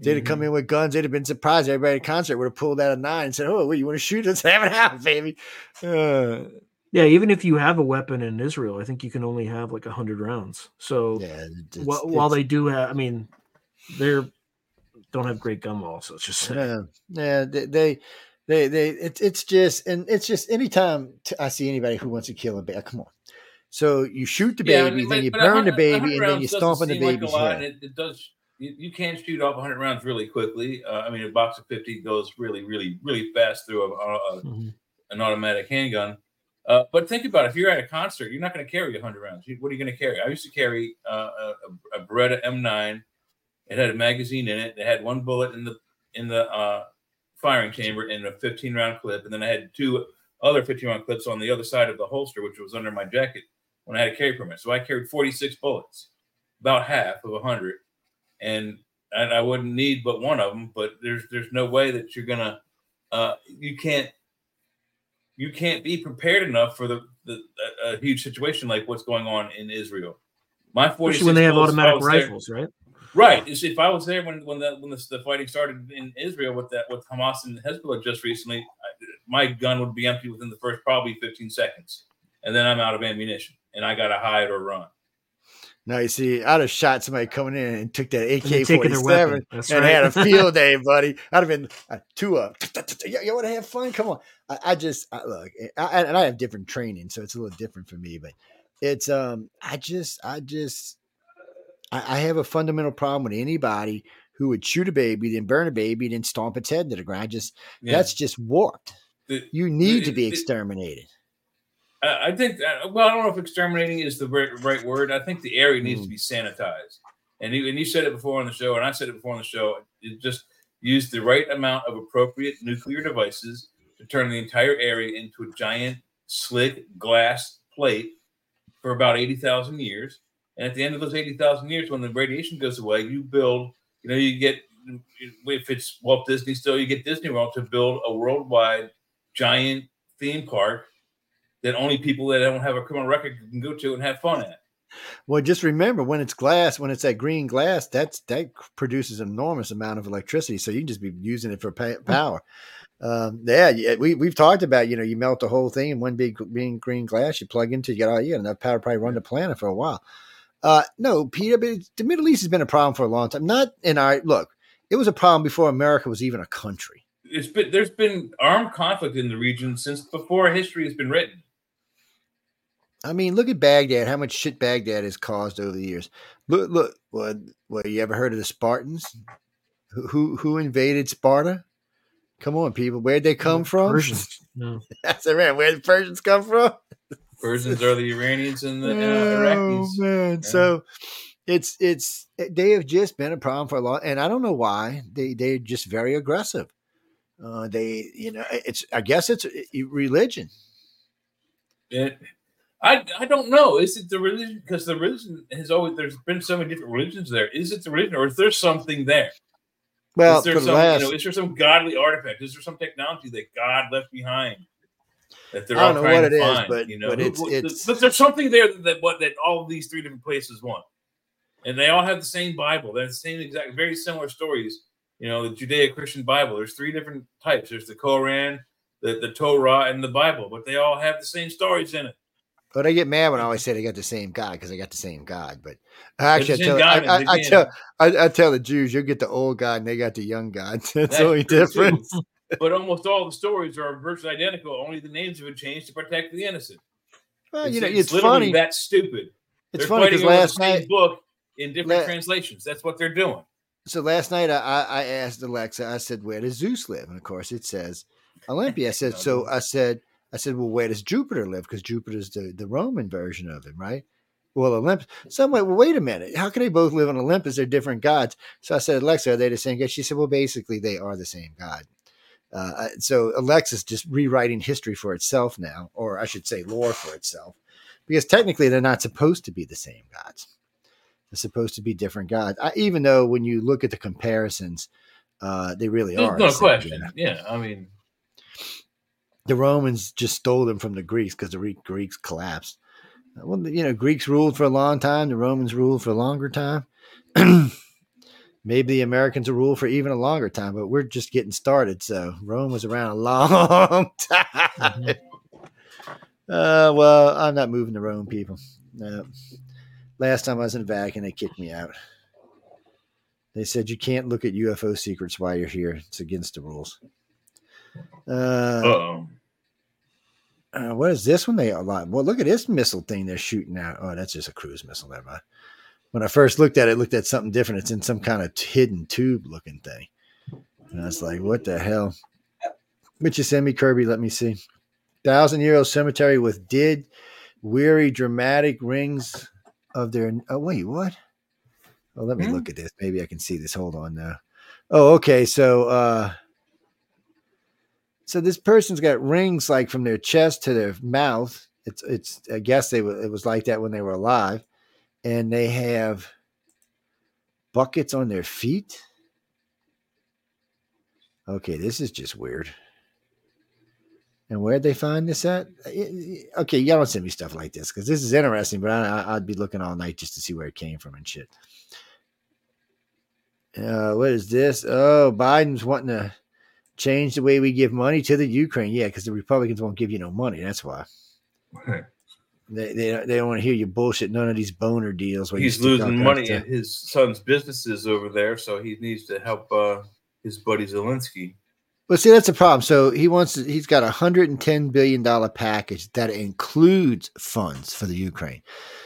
S2: They'd have come in with guns, they'd have been surprised. Everybody at the concert would have pulled out a nine and said, "Oh, what, you want to shoot us? Have it out, baby." Uh,
S4: Yeah, even if you have a weapon in Israel, I think you can only have like hundred rounds. So
S2: yeah, it's-
S4: while
S2: it's-
S4: they do have, I mean, they're don't have great gun laws. Let's just.
S2: Yeah, yeah, they, they, they, they it's it's just, and it's just anytime t- I see anybody who wants to kill a baby, come on. So you shoot the
S3: Yeah,
S2: baby,
S3: but-
S2: then you burn the baby, and then you stomp on the
S3: seem like a
S2: baby's
S3: lot,
S2: head.
S3: It, it does. You, you can shoot off 100 rounds really quickly. Uh, I mean, a box of 50 goes really, really, really fast through a, a,
S4: Mhm.
S3: an automatic handgun. Uh, but think about it. If you're at a concert, you're not going to carry 100 rounds. What are you going to carry? I used to carry uh, a, a Beretta M9. It had a magazine in it. It had one bullet in the in the uh, firing chamber and a 15 round clip, and then I had two other 15 round clips on the other side of the holster, which was under my jacket when I had a carry permit. So I carried 46 bullets, about half of 100, and and I wouldn't need but one of them. But there's there's no way that you're gonna uh, you can't you can't be prepared enough for the, the a, a huge situation like what's going on in Israel. My 46
S4: Especially when they have
S3: bullets, if I
S4: automatic
S3: was there-
S4: rifles, right?
S3: Right. Is if I was there when when the when the, the fighting started in Israel with that with Hamas and Hezbollah just recently, I, my gun would be empty within the first probably 15 seconds, and then I'm out of ammunition and I got to hide or run.
S2: Now you see, I'd have shot somebody coming in and took that AK
S4: forty seven their
S2: forty
S4: weapon.
S2: seven
S4: That's
S2: and
S4: right.
S2: had a field day, buddy. I'd have been uh, two up. You, you want to have fun? Come on. I, I just I, look, I, and I have different training, so it's a little different for me. But it's um, I just I just I, I have a fundamental problem with anybody who would shoot a baby, then burn a baby, then stomp its head to the ground. Just
S3: Yeah.
S2: that's just warped.
S3: The-
S2: You need to be
S3: it-
S2: exterminated.
S3: I think well, I don't know if exterminating is the right, right word. I think the area needs
S2: Mm.
S3: to be sanitized. And you, and you said it before on the show, and I said it before on the show. You just use the right amount of appropriate nuclear devices to turn the entire area into a giant, slick glass plate for about 80,000 years. And at the end of those 80,000 years, when the radiation goes away, you build, you know, you get, if it's Walt Disney still, you get Disney World to build a worldwide giant theme park that only people that don't have a criminal record can go to and have fun at.
S2: Well, just remember when it's glass, when it's that green glass, that's that produces enormous amount of electricity. So you can just be using it for pa- hmm. power. Um, yeah, yeah, we we've talked about you know you melt the whole thing in one big green glass, you plug into, you got all you got enough power to probably run the planet for a while. Uh, no, Peter, but the Middle East has been a problem for a long time. Not in our look, it was a problem before America was even a country.
S3: It's been there's been armed conflict in the region since before history has been written.
S2: I mean, look at Baghdad. How much shit Baghdad has caused over the years. Look, look. What? What? You ever heard of the Spartans? Who, who invaded Sparta? Come on, people. Where'd they come from?
S4: Persians. No.
S2: I said, man, where did the Persians come from?
S3: Persians are the Iranians and the uh,
S2: Oh,
S3: Iraqis.
S2: man.
S3: Yeah.
S2: So it's it's they have just been a problem for a long, and I don't know why they they're just very aggressive. Uh, they, you know, it's I guess it's religion.
S3: It, I I don't know. Is it the religion? Because the religion has always there's been so many different religions there. Is it the religion, or is there something there?
S2: Well,
S3: is there some
S2: last,
S3: you know, is there some godly artifact? Is there some technology that God left behind? That they're
S2: I don't
S3: all
S2: know
S3: trying
S2: what
S3: to
S2: it is,
S3: find,
S2: but-
S3: you know,
S2: but it's- it's-
S3: but there's something there that what that all of these three different places want, and they all have the same Bible. They're the same exact, very similar stories. You know, the Judeo-Christian Bible. There's three different types. There's the Koran, the, the Torah, and the Bible, but they all have the same stories in it.
S2: But I get mad when I always say they got the same God because I got the same God. But actually, I tell,
S3: God,
S2: I, I, I tell I, I tell the Jews, you'll get the old God and they got the young God. That's,
S3: That's
S2: the only
S3: too.
S2: difference.
S3: but almost all the stories are virtually identical. Only the names have been changed to protect the innocent.
S2: Well,
S3: It's,
S2: you know,
S3: it's
S2: it's, funny.
S3: that stupid.
S2: It's
S3: They're
S2: funny because last night,
S3: book in different
S2: La-
S3: translations. That's what they're doing.
S2: so last night I, I I asked Alexa, I said, where does Zeus live? And of course it says Olympia. I said, so I said, I said, well, where does Jupiter live? Because Jupiter's the, the Roman version of him, right? Well, Olympus. So I'm like, well, wait a minute. How can they both live on Olympus? They're different gods. So I said, Alexa, are they the same God? She said, well, basically they are the same God. Uh, so Alexa's just rewriting history for itself now, or I should say, lore for itself, because technically they're not supposed to be the same gods. They're supposed to be different gods. I, even though when you look at the comparisons, uh, they really
S3: There's
S2: are.
S3: no question.
S2: Yeah,
S3: I mean,
S2: The Romans just stole them from the Greeks because the Re- Greeks collapsed. Well, you know, Greeks ruled for a long time. The Romans ruled for a longer time. Maybe the Americans will rule for even a longer time, but we're just getting started. So Rome was around a long time. Uh, well, I'm not moving to Rome, people. No. Last time I was in Vatican, they kicked me out. They said you can't look at UFO secrets while you're here. It's against the rules. Uh,
S3: uh-oh.
S2: uh, what is this one? They a lot. Well, look at this missile thing they're shooting out. Oh, that's just a cruise missile. Never mind. When I first looked at it, it looked at something different. It's in some kind of hidden tube looking thing. And I was like, what the hell? Would you send me Kirby? Let me see. Thousand Year Old Cemetery with did weary dramatic rings of their. Oh wait, what? Oh, let me
S3: Hmm?
S2: look at this. Maybe I can see this. Hold on now. Oh, okay. So, uh, so this person's got rings like from their chest to their mouth. It's it's. I guess they were. It was like that when they were alive, and they have buckets on their feet. Okay, this is just weird. And where'd they find this at? Okay, y'all don't send me stuff like this because this is interesting, but I, I'd be looking all night just to see where it came from and shit. Uh, what is this? Oh, Biden's wanting to change the way we give money to the Ukraine. Yeah, because the Republicans won't give you no money. That's why they they, don't- they don't want to hear you bullshit. None of these boner deals. where
S3: He's losing money in his son's businesses over there, so he needs to help uh, his buddy Zelensky.
S2: Well, see, that's the problem. So he wants. To, he's got a hundred and ten billion dollar package that includes funds for the Ukraine.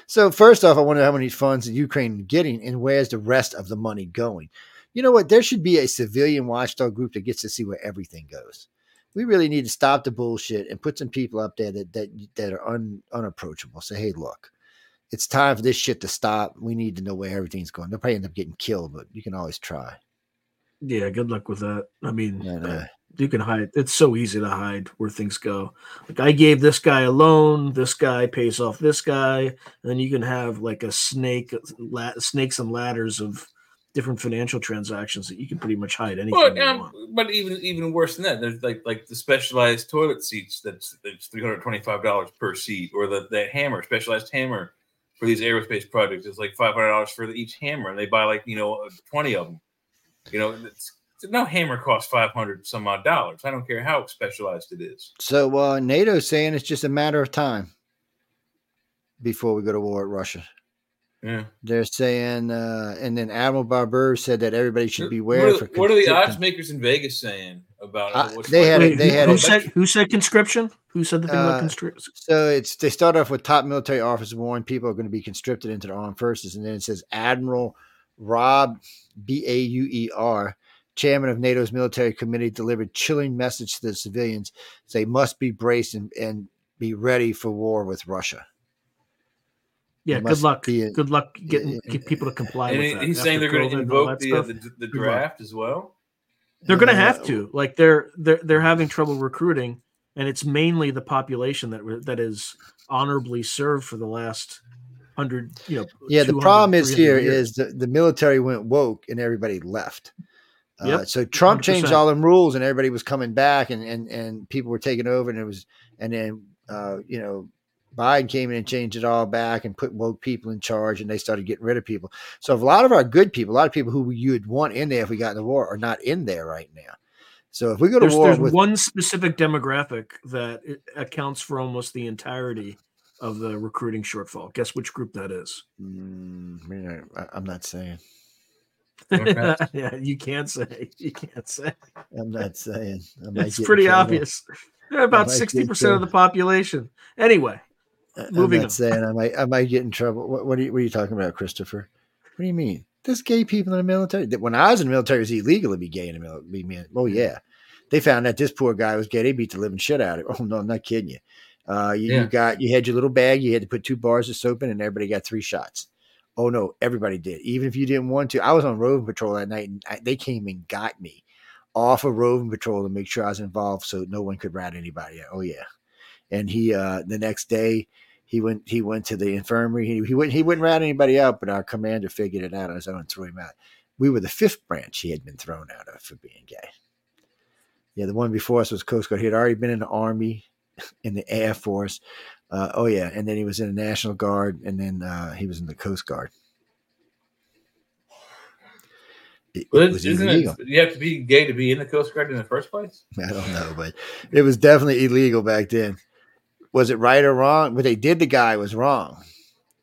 S2: So first off, I wonder how many funds the Ukraine is getting, and where's the rest of the money going? You know what? There should be a civilian watchdog group that gets to see where everything goes. We really need to stop the bullshit and put some people up there that that that are un, unapproachable. Say, hey, look, it's time for this shit to stop. We need to know where everything's going. They'll probably end up getting killed, but you can always try.
S4: Yeah, good luck with that. I mean,
S2: uh,
S4: you can hide. It's so easy to hide where things go. Like I gave this guy a loan. This guy pays off this guy, and then you can have like a snake, la- snakes and ladders of different financial transactions that you can pretty much hide anything
S3: But
S4: you
S3: um,
S4: want.
S3: but even even worse than that, there's like like the specialized toilet seats that's that's three hundred twenty five dollars per seat, or the that hammer, specialized hammer for these aerospace projects is like five hundred dollars for the, each hammer, and they buy like you know twenty of them. You know, it's, no hammer costs five hundred some odd dollars. I don't care how specialized it is.
S2: So uh, NATO's saying it's just a matter of time before we go to war with Russia.
S3: Yeah.
S2: They're saying, uh, and then Admiral Barber said that everybody should beware.
S3: What are,
S2: for
S3: what are the odds makers in Vegas saying about
S2: Uh,
S3: it? What's
S2: they had
S3: like-
S2: it- they
S4: who,
S2: had
S4: who
S2: it-
S4: said who said conscription? Who said the thing
S2: Uh,
S4: about conscription?
S2: So it's they start off with top military officers warn people are going to be conscripted into the armed forces, and then it says Admiral Rob B A U E R, chairman of NATO's military committee, delivered chilling message to the civilians: they must be braced and, and be ready for war with Russia.
S4: Yeah, good luck.
S2: a-
S4: good luck getting
S2: yeah,
S4: get people to comply
S3: and
S4: with that.
S3: he's saying they're going to
S4: and
S3: invoke the, uh, the the draft as well.
S4: They're going to have to. Like they're they're they're having trouble recruiting, and it's mainly the population that re- that is honorably served for the last hundred. You know.
S2: Yeah, the problem is
S4: 300
S2: here
S4: years.
S2: is the, the military went woke and everybody left. Uh,
S4: Yep,
S2: so Trump changed
S4: 100%.
S2: all them rules and everybody was coming back and, and, and people were taking over and it was and then uh, you know Biden came in and changed it all back and put woke people in charge and they started getting rid of people. So a lot of our good people, a lot of people who you'd want in there if we got in the war are not in there right now. So if we go to
S4: there's,
S2: war
S4: there's
S2: with
S4: one specific demographic that accounts for almost the entirety of the recruiting shortfall. Guess which group that is?
S2: Mm, you know, I, I'm not saying.
S4: Yeah, you can't say. You can't say.
S2: I'm not saying. I might
S4: It's pretty obvious. They're about sixty percent of the population. Anyway,
S2: I-
S4: Moving
S2: I'm saying I might I might get in trouble. What, what, are you, what are you talking about, Christopher? What do you mean? There's gay people in the military. That When I was in the military, it was illegal to be gay in the military. Oh yeah, they found that this poor guy was gay. They beat the living shit out of him. Oh no, I'm not kidding you. Uh, you,
S3: Yeah.
S2: you got you had your little bag. You had to put two bars of soap in, and everybody got three shots. Oh no, everybody did. Even if you didn't want to. I was on roving patrol that night, and I, they came and got me off of roving patrol to make sure I was involved, so no one could rat anybody out. Oh yeah, and he uh, the next day he went he went to the infirmary. He, he wouldn't he wouldn't rat anybody out, but our commander figured it out on his own and threw him out. We were the fifth branch he had been thrown out of for being gay. Yeah, the one before us was Coast Guard. He had already been in the Army, in the Air Force. Uh, oh yeah, and then he was in the National Guard, and then uh, he was in the Coast Guard. It,
S3: But
S2: it was
S3: isn't
S2: illegal.
S3: it? You have to be gay to be in the Coast Guard in the first place.
S2: I don't know, but it was definitely illegal back then. Was it right or wrong? What they did, the guy was wrong.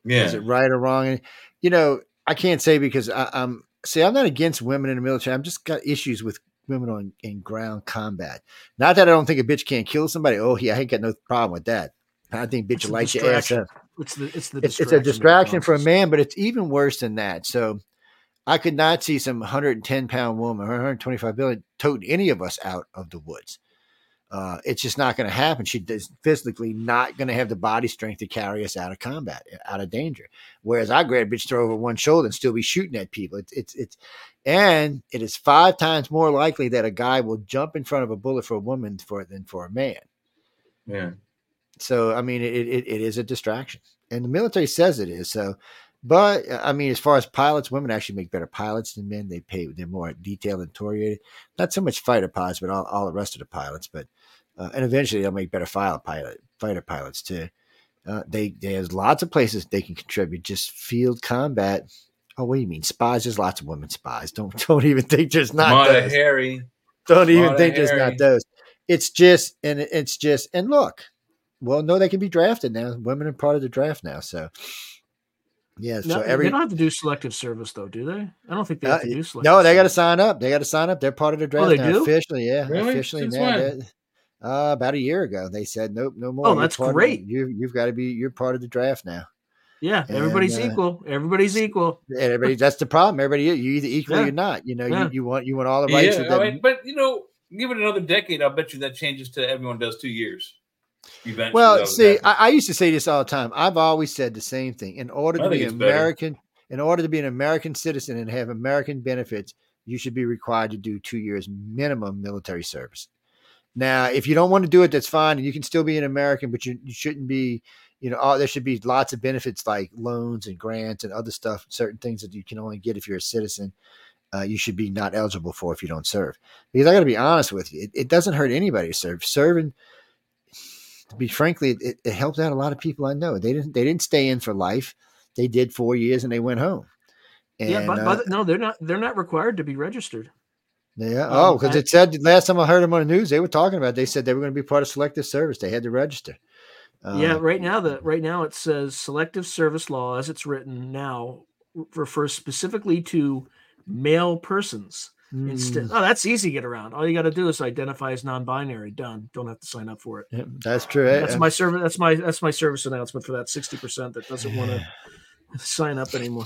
S3: Yeah.
S2: Is it right or wrong? And you know, I can't say because I, I'm see, I'm not against women in the military. I'm just got issues with women on in ground combat. Not that I don't think a bitch can't kill somebody. Oh yeah, I ain't got no problem with that. I think bitch
S4: It's a
S2: will your ass up.
S4: It's the it's the
S2: It's, it's a distraction for a man, but it's even worse than that. So I could not see some 110 pound woman or 125 billion toting any of us out of the woods. Uh, it's just not going to happen. She does physically not going to have the body strength to carry us out of combat, out of danger. Whereas I grab a bitch throw over one shoulder and still be shooting at people. It's it's it's, and it is five times more likely that a guy will jump in front of a bullet for a woman for than for a man.
S3: Yeah.
S2: So I mean, it, it it is a distraction, and the military says it is. So, but I mean, as far as pilots, women actually make better pilots than men. They pay they're more detailed and oriented. Not so much fighter pilots, but all, all the rest of the pilots. But uh, and eventually they'll make better file pilot fighter pilots too. Uh, they there's lots of places they can contribute. Just field combat. Oh, what do you mean spies? There's lots of women spies. Don't don't even think there's not
S3: Mata
S2: those.
S3: Hari.
S2: Don't even
S3: Mata
S2: think there's not those. It's just and it's just and look, well, no, they can be drafted now. Women are part of the draft now, so yeah.
S4: No,
S2: so every
S4: they don't have to do selective service though, do they? I don't think they
S2: uh,
S4: have to do selective.
S2: no, they got to sign up. They got to sign up. They're part of the draft
S4: Oh, they
S2: now
S4: do?
S2: officially. Yeah,
S3: Really?
S2: officially
S3: Since
S2: now.
S3: When?
S2: they're- Uh, about a year ago, they said nope, no more.
S4: Oh, that's
S2: part of-
S4: great.
S2: you you've got to be. You're part of the draft now.
S4: Yeah,
S2: And,
S4: everybody's
S2: uh,
S4: equal. Everybody's equal.
S2: And everybody, that's the problem. Everybody, you either equal
S4: Yeah.
S2: or not. You know,
S4: Yeah.
S2: you, you want you want all the rights.
S3: Yeah,
S2: with
S3: I mean, but you know, give it another decade. I'll bet you that changes to everyone does two years. Eventually,
S2: Well, see. I, I used to say this all the time. I've always said the same thing. In order
S3: I
S2: to
S3: think
S2: be
S3: it's better.
S2: American, in order to be an American citizen and have American benefits, you should be required to do two years minimum military service. Now, if you don't want to do it, that's fine, and you can still be an American, but you, you shouldn't be. You know, all, there should be lots of benefits like loans and grants and other stuff, certain things that you can only get if you're a citizen. Uh, you should be not eligible for if you don't serve. Because I got to be honest with you, it, it doesn't hurt anybody to serve. Serving to be frankly, it, it helped out a lot of people I know. They didn't they didn't stay in for life. They did four years and they went home. And,
S4: yeah, but,
S2: uh,
S4: but no, they're not. They're not required to be registered.
S2: Yeah.
S4: um,
S2: Oh, because it said last time I heard them on the news, they were talking about. It, they said they were going to be part of selective service. They had to register.
S4: yeah,
S2: Uh,
S4: right now the right now it says selective service law as it's written now refers specifically to male persons. Instead,
S2: mm,
S4: oh, that's easy to get around. All you got to do is identify as non-binary. Done. Don't have to sign up for it.
S2: yeah, that's true.
S4: That's my service. That's my that's my service announcement for that sixty percent that doesn't want to sign up anymore.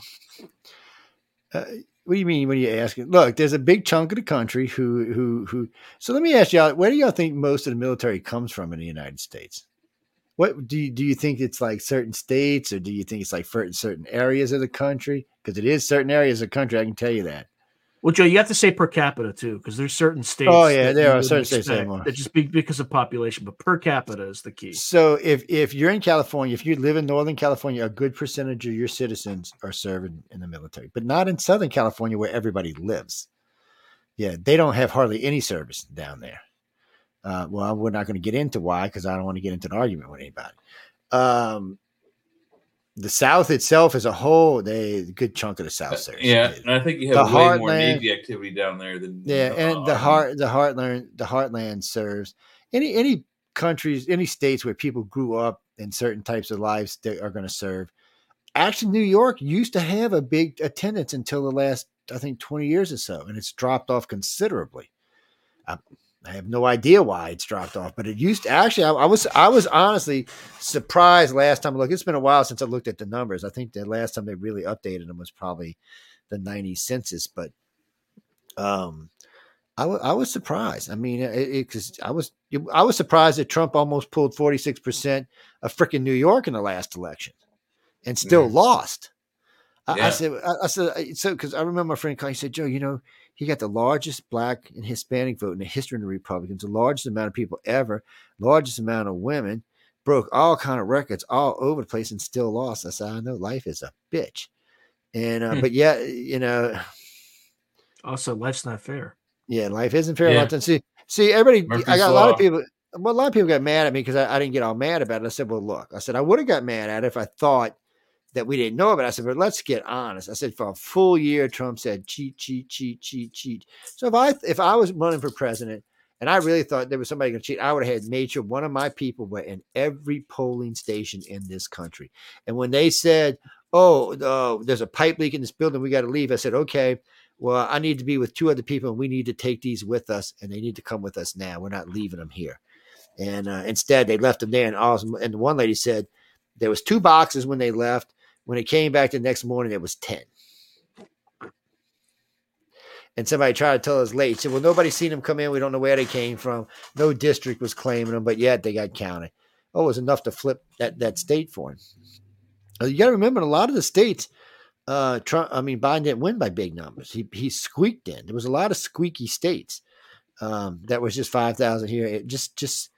S2: Uh, what do you mean when you ask? It? Look, there's a big chunk of the country who who who. So let me ask y'all: Where do y'all think most of the military comes from in the United States? What do you do? You think it's like certain states, or do you think it's like certain certain areas of the country? Because it is certain areas of the country. I can tell you that.
S4: Well, Joe, you have to say per capita too, because there's certain states.
S2: Oh, yeah, there are certain states that
S4: just be because of population, but per capita is the key.
S2: So if if you're in California, if you live in Northern California, a good percentage of your citizens are serving in the military, but not in Southern California where everybody lives. Yeah, they don't have hardly any service down there. Uh, well, we're not going to get into why because I don't want to get into an argument with anybody. Um, the South itself as a whole, they a good chunk of the South serves.
S3: yeah, and I think you
S2: The
S3: have way more
S2: heartland-
S3: Navy activity down there than
S2: Yeah, and the
S3: um,
S2: heart, the heartland, the heartland serves any any countries, any states where people grew up in certain types of lives that are going to serve. Actually, New York used to have a big attendance until the last, I think, twenty years or so, and it's dropped off considerably. I, I have no idea why it's dropped off, but it used to actually. I, I was I was honestly surprised last time. Look, it's been a while since I looked at the numbers. I think the last time they really updated them was probably the '90 census, but um, I wa- I was surprised. I mean, it, it, cause I was I was surprised that Trump almost pulled 46 percent of freaking New York in the last election, and still
S3: Yeah.
S2: lost. I, I said, I, I said, so because I remember my friend. He said, Joe, you know, He got the largest black and Hispanic vote in the history of the Republicans, the largest amount of people ever, largest amount of women, broke all kind of records all over the place and still lost. I said, I know life is a bitch. And uh,
S3: Hmm.
S2: but yeah, you know,
S4: Also, life's not fair.
S2: yeah, life isn't fair.
S3: Yeah.
S2: And see, see, everybody. I
S3: Murphy's
S2: got a lot of people. Well, a lot of people got mad at me because I, I didn't get all mad about it. I said, "Well, look," I said, "I would have got mad at it if I thought that we didn't know about." I said, "But let's get honest." I said, "For a full year, Trump said cheat, cheat, cheat, cheat, cheat." So if I if I was running for president and I really thought there was somebody going to cheat, I would have had made sure one of my people were in every polling station in this country. And when they said, "Oh, uh, there's a pipe leak in this building, we got to leave," I said, "Okay." Well, I need to be with two other people, and we need to take these with us, and they need to come with us now. We're not leaving them here. And uh, instead, they left them there. And all, and one lady said there was two boxes when they left. When it came back the next morning, it was ten. And somebody tried to tell us late. Said, "Well, nobody's seen them come in. We don't know where they came from. No district was claiming them, but yet they got counted. Oh, it was enough to flip that that state for him. Uh, You got to remember, in a lot of the states, uh, Trump. I mean, Biden didn't win by big numbers. He he squeaked in. There was a lot of squeaky states. Um, that was just five thousand here. It just just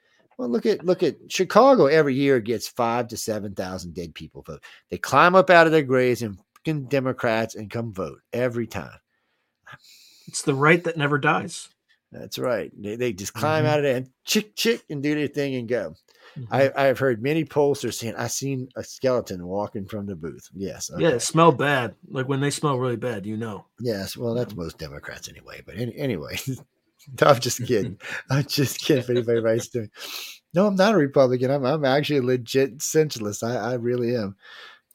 S2: well, look at look at Chicago. Every year gets five to seven thousand dead people vote. They climb up out of their graves and Democrats and come vote every time.
S4: It's the right that never dies.
S2: That's right. They, they just climb
S4: Mhm.
S2: out of there and chick chick and do their thing and go. I, I've heard many pollsters saying, "I seen a skeleton walking from the booth." Yes,
S4: Yeah,
S2: okay.
S4: it smell bad. Like when they smell really bad, you know.
S2: yes. Well, that's most Democrats anyway. But any, anyway, no, I'm just kidding. I'm just kidding. If anybody writes to me, no, I'm not a Republican. I'm I'm actually a legit centralist. I, I really am.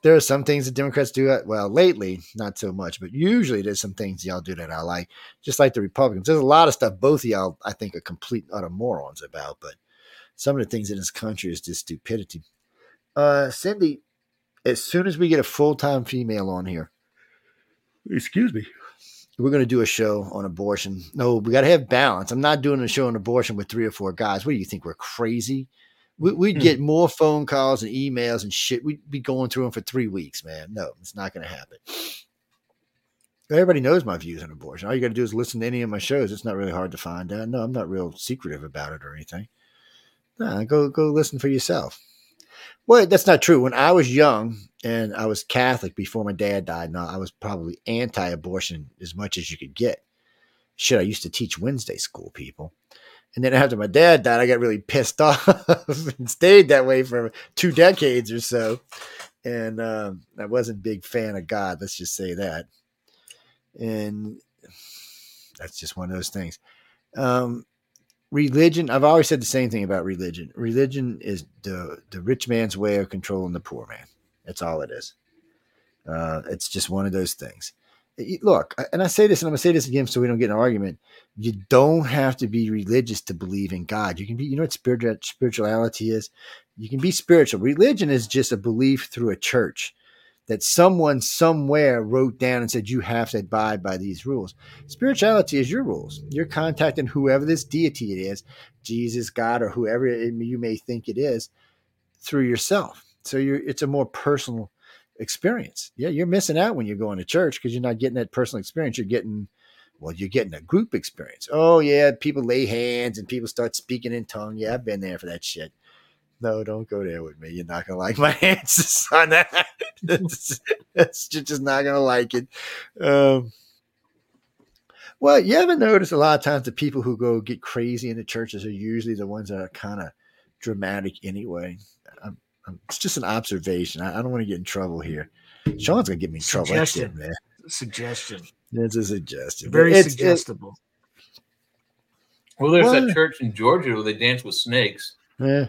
S2: There are some things that Democrats do. Well, lately, not so much, but usually there's some things y'all do that I like, just like the Republicans. There's a lot of stuff both of y'all I think are complete utter morons about, but some of the things in this country is just stupidity. Uh, Cindy, as soon as we get a full time female on here, excuse me, we're going to do a show on abortion. No, we got to have balance. I'm not doing a show on abortion with three or four guys. What do you think? We're crazy. We, we'd
S3: Hmm.
S2: get more phone calls and emails and shit. We'd be going through them for three weeks, man. No, it's not going to happen. Everybody knows my views on abortion. All you got to do is listen to any of my shows. It's not really hard to find out. No, I'm not real secretive about it or anything. Nah, go go listen for yourself. Well, that's not true. When I was young and I was Catholic before my dad died, no, I was probably anti-abortion as much as you could get. Shit, I used to teach Wednesday school people. And then after my dad died, I got really pissed off and stayed that way for two decades or so. And um, I wasn't a big fan of God. Let's just say that. And that's just one of those things. Um, religion, I've always said the same thing about religion. Religion is the, the rich man's way of controlling the poor man. That's all it is. Uh, it's just one of those things. Look, and I say this, and I'm going to say this again so we don't get an argument. You don't have to be religious to believe in God. You can be, you know what spiritual, spirituality is? You can be spiritual. Religion is just a belief through a church that someone somewhere wrote down and said you have to abide by these rules. Spirituality is your rules. You're contacting whoever this deity it is, Jesus, God, or whoever it, you may think it is, through yourself. So it's a more personal experience. Yeah, you're missing out when you're going to church because you're not getting that personal experience. You're getting well, you're getting a group experience. Oh yeah, people lay hands and people start speaking in tongue. Yeah, I've been there for that shit. No, don't go there with me. You're not gonna like my answers on that. It's, it's- you're just not gonna like it. Um, well, you ever notice a lot of times the people who go get crazy in the churches are usually the ones that are kind of dramatic anyway. I'm, I'm, it's just an observation. I, I don't want to get in trouble here. Sean's gonna get me in trouble.
S4: Suggestion.
S2: man.
S4: Suggestion.
S2: It's a suggestion.
S4: Very
S2: It's- it's-
S4: suggestible.
S3: Well, there's
S2: What?
S3: that church in Georgia where they dance with snakes.
S2: yeah.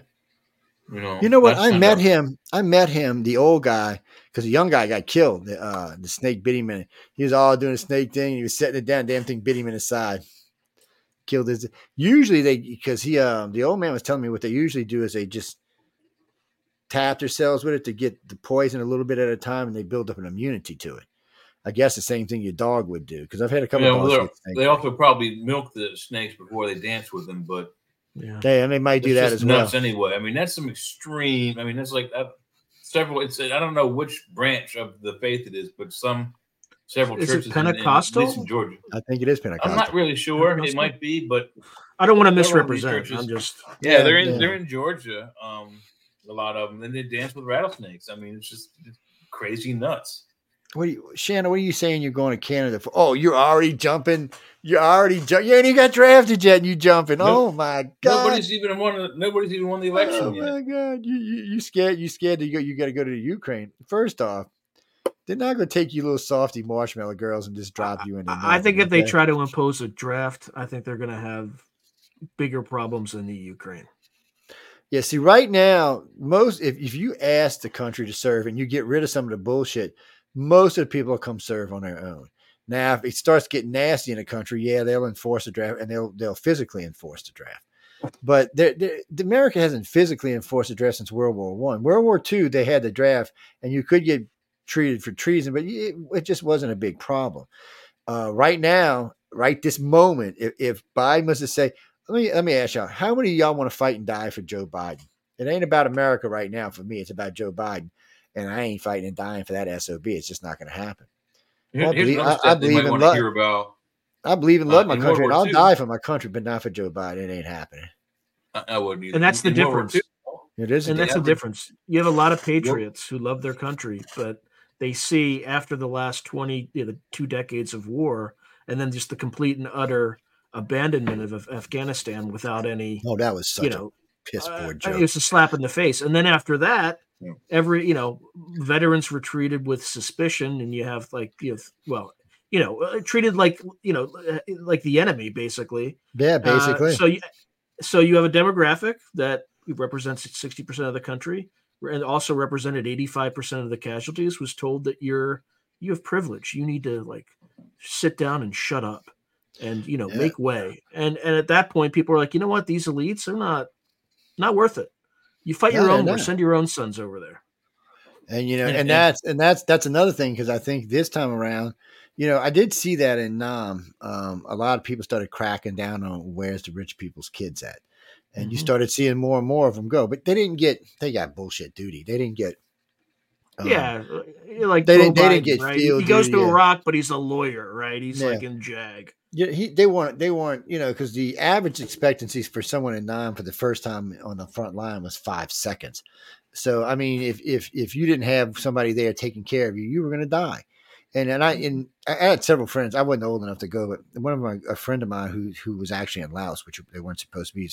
S3: You know,
S2: You know what? I met
S3: a-
S2: him. I met him, the old guy, because the young guy got killed. The, uh, the snake bit him in. He was all doing a snake thing. He was setting it down. Damn thing bit him in the side. Killed his. Usually they, because he, um, the old man was telling me what they usually do is they just tap themselves with it to get the poison a little bit at a time, and they build up an immunity to it. I guess the same thing your dog would do. Because I've had a couple
S3: Yeah,
S2: of
S3: well, they're-
S2: get snake
S3: they also probably milk the snakes before they dance with them, but
S4: Yeah.
S2: Yeah, and they might do
S3: it's
S2: that
S3: just
S2: as well.
S3: nuts anyway. I mean, that's some extreme. I mean, that's like uh, several. It's I don't know which branch of the faith it is, but some several
S4: Is it
S3: churches in- in,
S4: Pentecostal?
S3: in Georgia.
S2: I think it is Pentecostal.
S3: I'm not really sure. It might be, but
S4: I don't want to
S3: Several of these
S4: misrepresent. I'm just
S3: yeah,
S2: Yeah,
S3: they're in
S2: yeah.
S3: they're in Georgia. Um, a lot of them, and they dance with rattlesnakes. I mean, it's just it's crazy nuts.
S2: What are you, Shannon? What are you saying? You're going to Canada for? Oh, you're already jumping. You're already ju- You ain't even got drafted yet, and you jumping. Oh my god!
S3: Nobody's even won. the- Nobody's even won the election
S2: Oh
S3: yet.
S2: my god! You you, you scared? You scared to go? You got to go to the Ukraine. First off, they're not going to take you little softy marshmallow girls and just drop you into.
S4: I I think if they try to impose a draft, I think they're going to have bigger problems in the Ukraine.
S2: Yeah, see, right now, most if, if you ask the country to serve and you get rid of some of the bullshit, most of the people come serve on their own. Now, if it starts getting nasty in the country, yeah, they'll enforce the draft and they'll they'll physically enforce the draft. But they're, they're, the America hasn't physically enforced the draft since World War One. World War Two, they had the draft, and you could get treated for treason, but it, it just wasn't a big problem. Uh, right now, right this moment, if, if Biden was to say, let me let me ask y'all, how many of y'all want to fight and die for Joe Biden? It ain't about America right now for me. It's about Joe Biden, and I ain't fighting and dying for that sob. It's just not going to happen.
S3: Here-
S2: I believe- I- I believe in love.
S3: hear about.
S2: I believe and
S3: Uh,
S2: love my
S3: in
S2: country, and I'll
S3: II
S2: die for my country, but not for Joe Biden. It ain't happening.
S3: I, I wouldn't either.
S4: And that's the
S3: In
S4: difference.
S2: It is,
S4: and that's the
S2: difference.
S4: difference. You have a lot of patriots who love their country, but they see after the last 20, you know, the two decades of war, and then just the complete and utter abandonment of, Af- Afghanistan without any,
S2: Oh, that was such
S4: you know,
S2: a piss
S4: uh,
S2: poor
S4: it was a slap in the face. And then after that,
S3: Yeah.
S4: every, you know, veterans were treated with suspicion, and you have like, you know, well, you know, uh, treated like, you know, uh, like the enemy, basically.
S2: yeah,
S4: Uh,
S2: basically.
S4: so you, so you have a demographic that represents 60% of the country and also represented 85% of the casualties was told that you're you have privilege. You need to like sit down and shut up and you know
S2: Yeah.
S4: make way. And and at that point people are like, "You know what? These elites are not not worth it. You fight your own
S2: not.
S4: Send your own sons over there."
S2: and you know,
S3: And-
S2: and,
S3: and-
S2: that's and that's that's another thing because I think this time around, you know, I did see that in Nam. Um, a lot of people started cracking down on where's the rich people's kids at, and you
S4: Mhm.
S2: started seeing more and more of them go. But they didn't get they got bullshit duty. They didn't get. um,
S4: yeah, like
S2: they didn't- they didn't get
S4: right?
S2: field
S4: He goes to
S2: duty, yeah.
S4: Iraq, but he's a lawyer, right? He's
S2: Yeah.
S4: like in JAG.
S2: Yeah, he, they weren't. They weren't. You know, because the average expectancies for someone in nine for the first time on the front line was five seconds. So, I mean, if if if you didn't have somebody there taking care of you, you were going to die. And and I and I had several friends. I wasn't old enough to go, but one of my a friend of mine who who was actually in Laos, which they weren't supposed to be.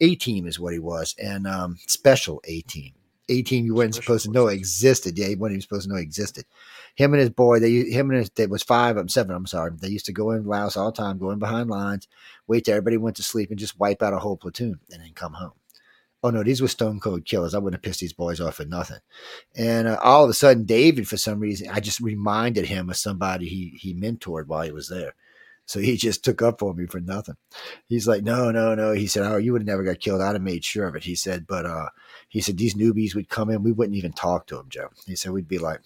S2: A team is what he was, and um, special A team. A team you weren't supposed to know existed. Yeah, he wasn't even supposed to know existed him and his boy, they him and his there was five them, seven. I'm sorry. They used to go in Laos all the time, go in behind lines, wait till everybody went to sleep, and just wipe out a whole platoon, and then come home. Oh no, these were stone cold killers. I wouldn't have pissed these boys off for nothing. And uh, all of a sudden, David, for some reason, I just reminded him of somebody he he mentored while he was there. So he just took up for me for nothing. He's like, no, no, no. He said, oh, you would have never got killed. I'd have made sure of it. He said, but uh, he said these newbies would come in. We wouldn't even talk to them, Joe. He said we'd be like,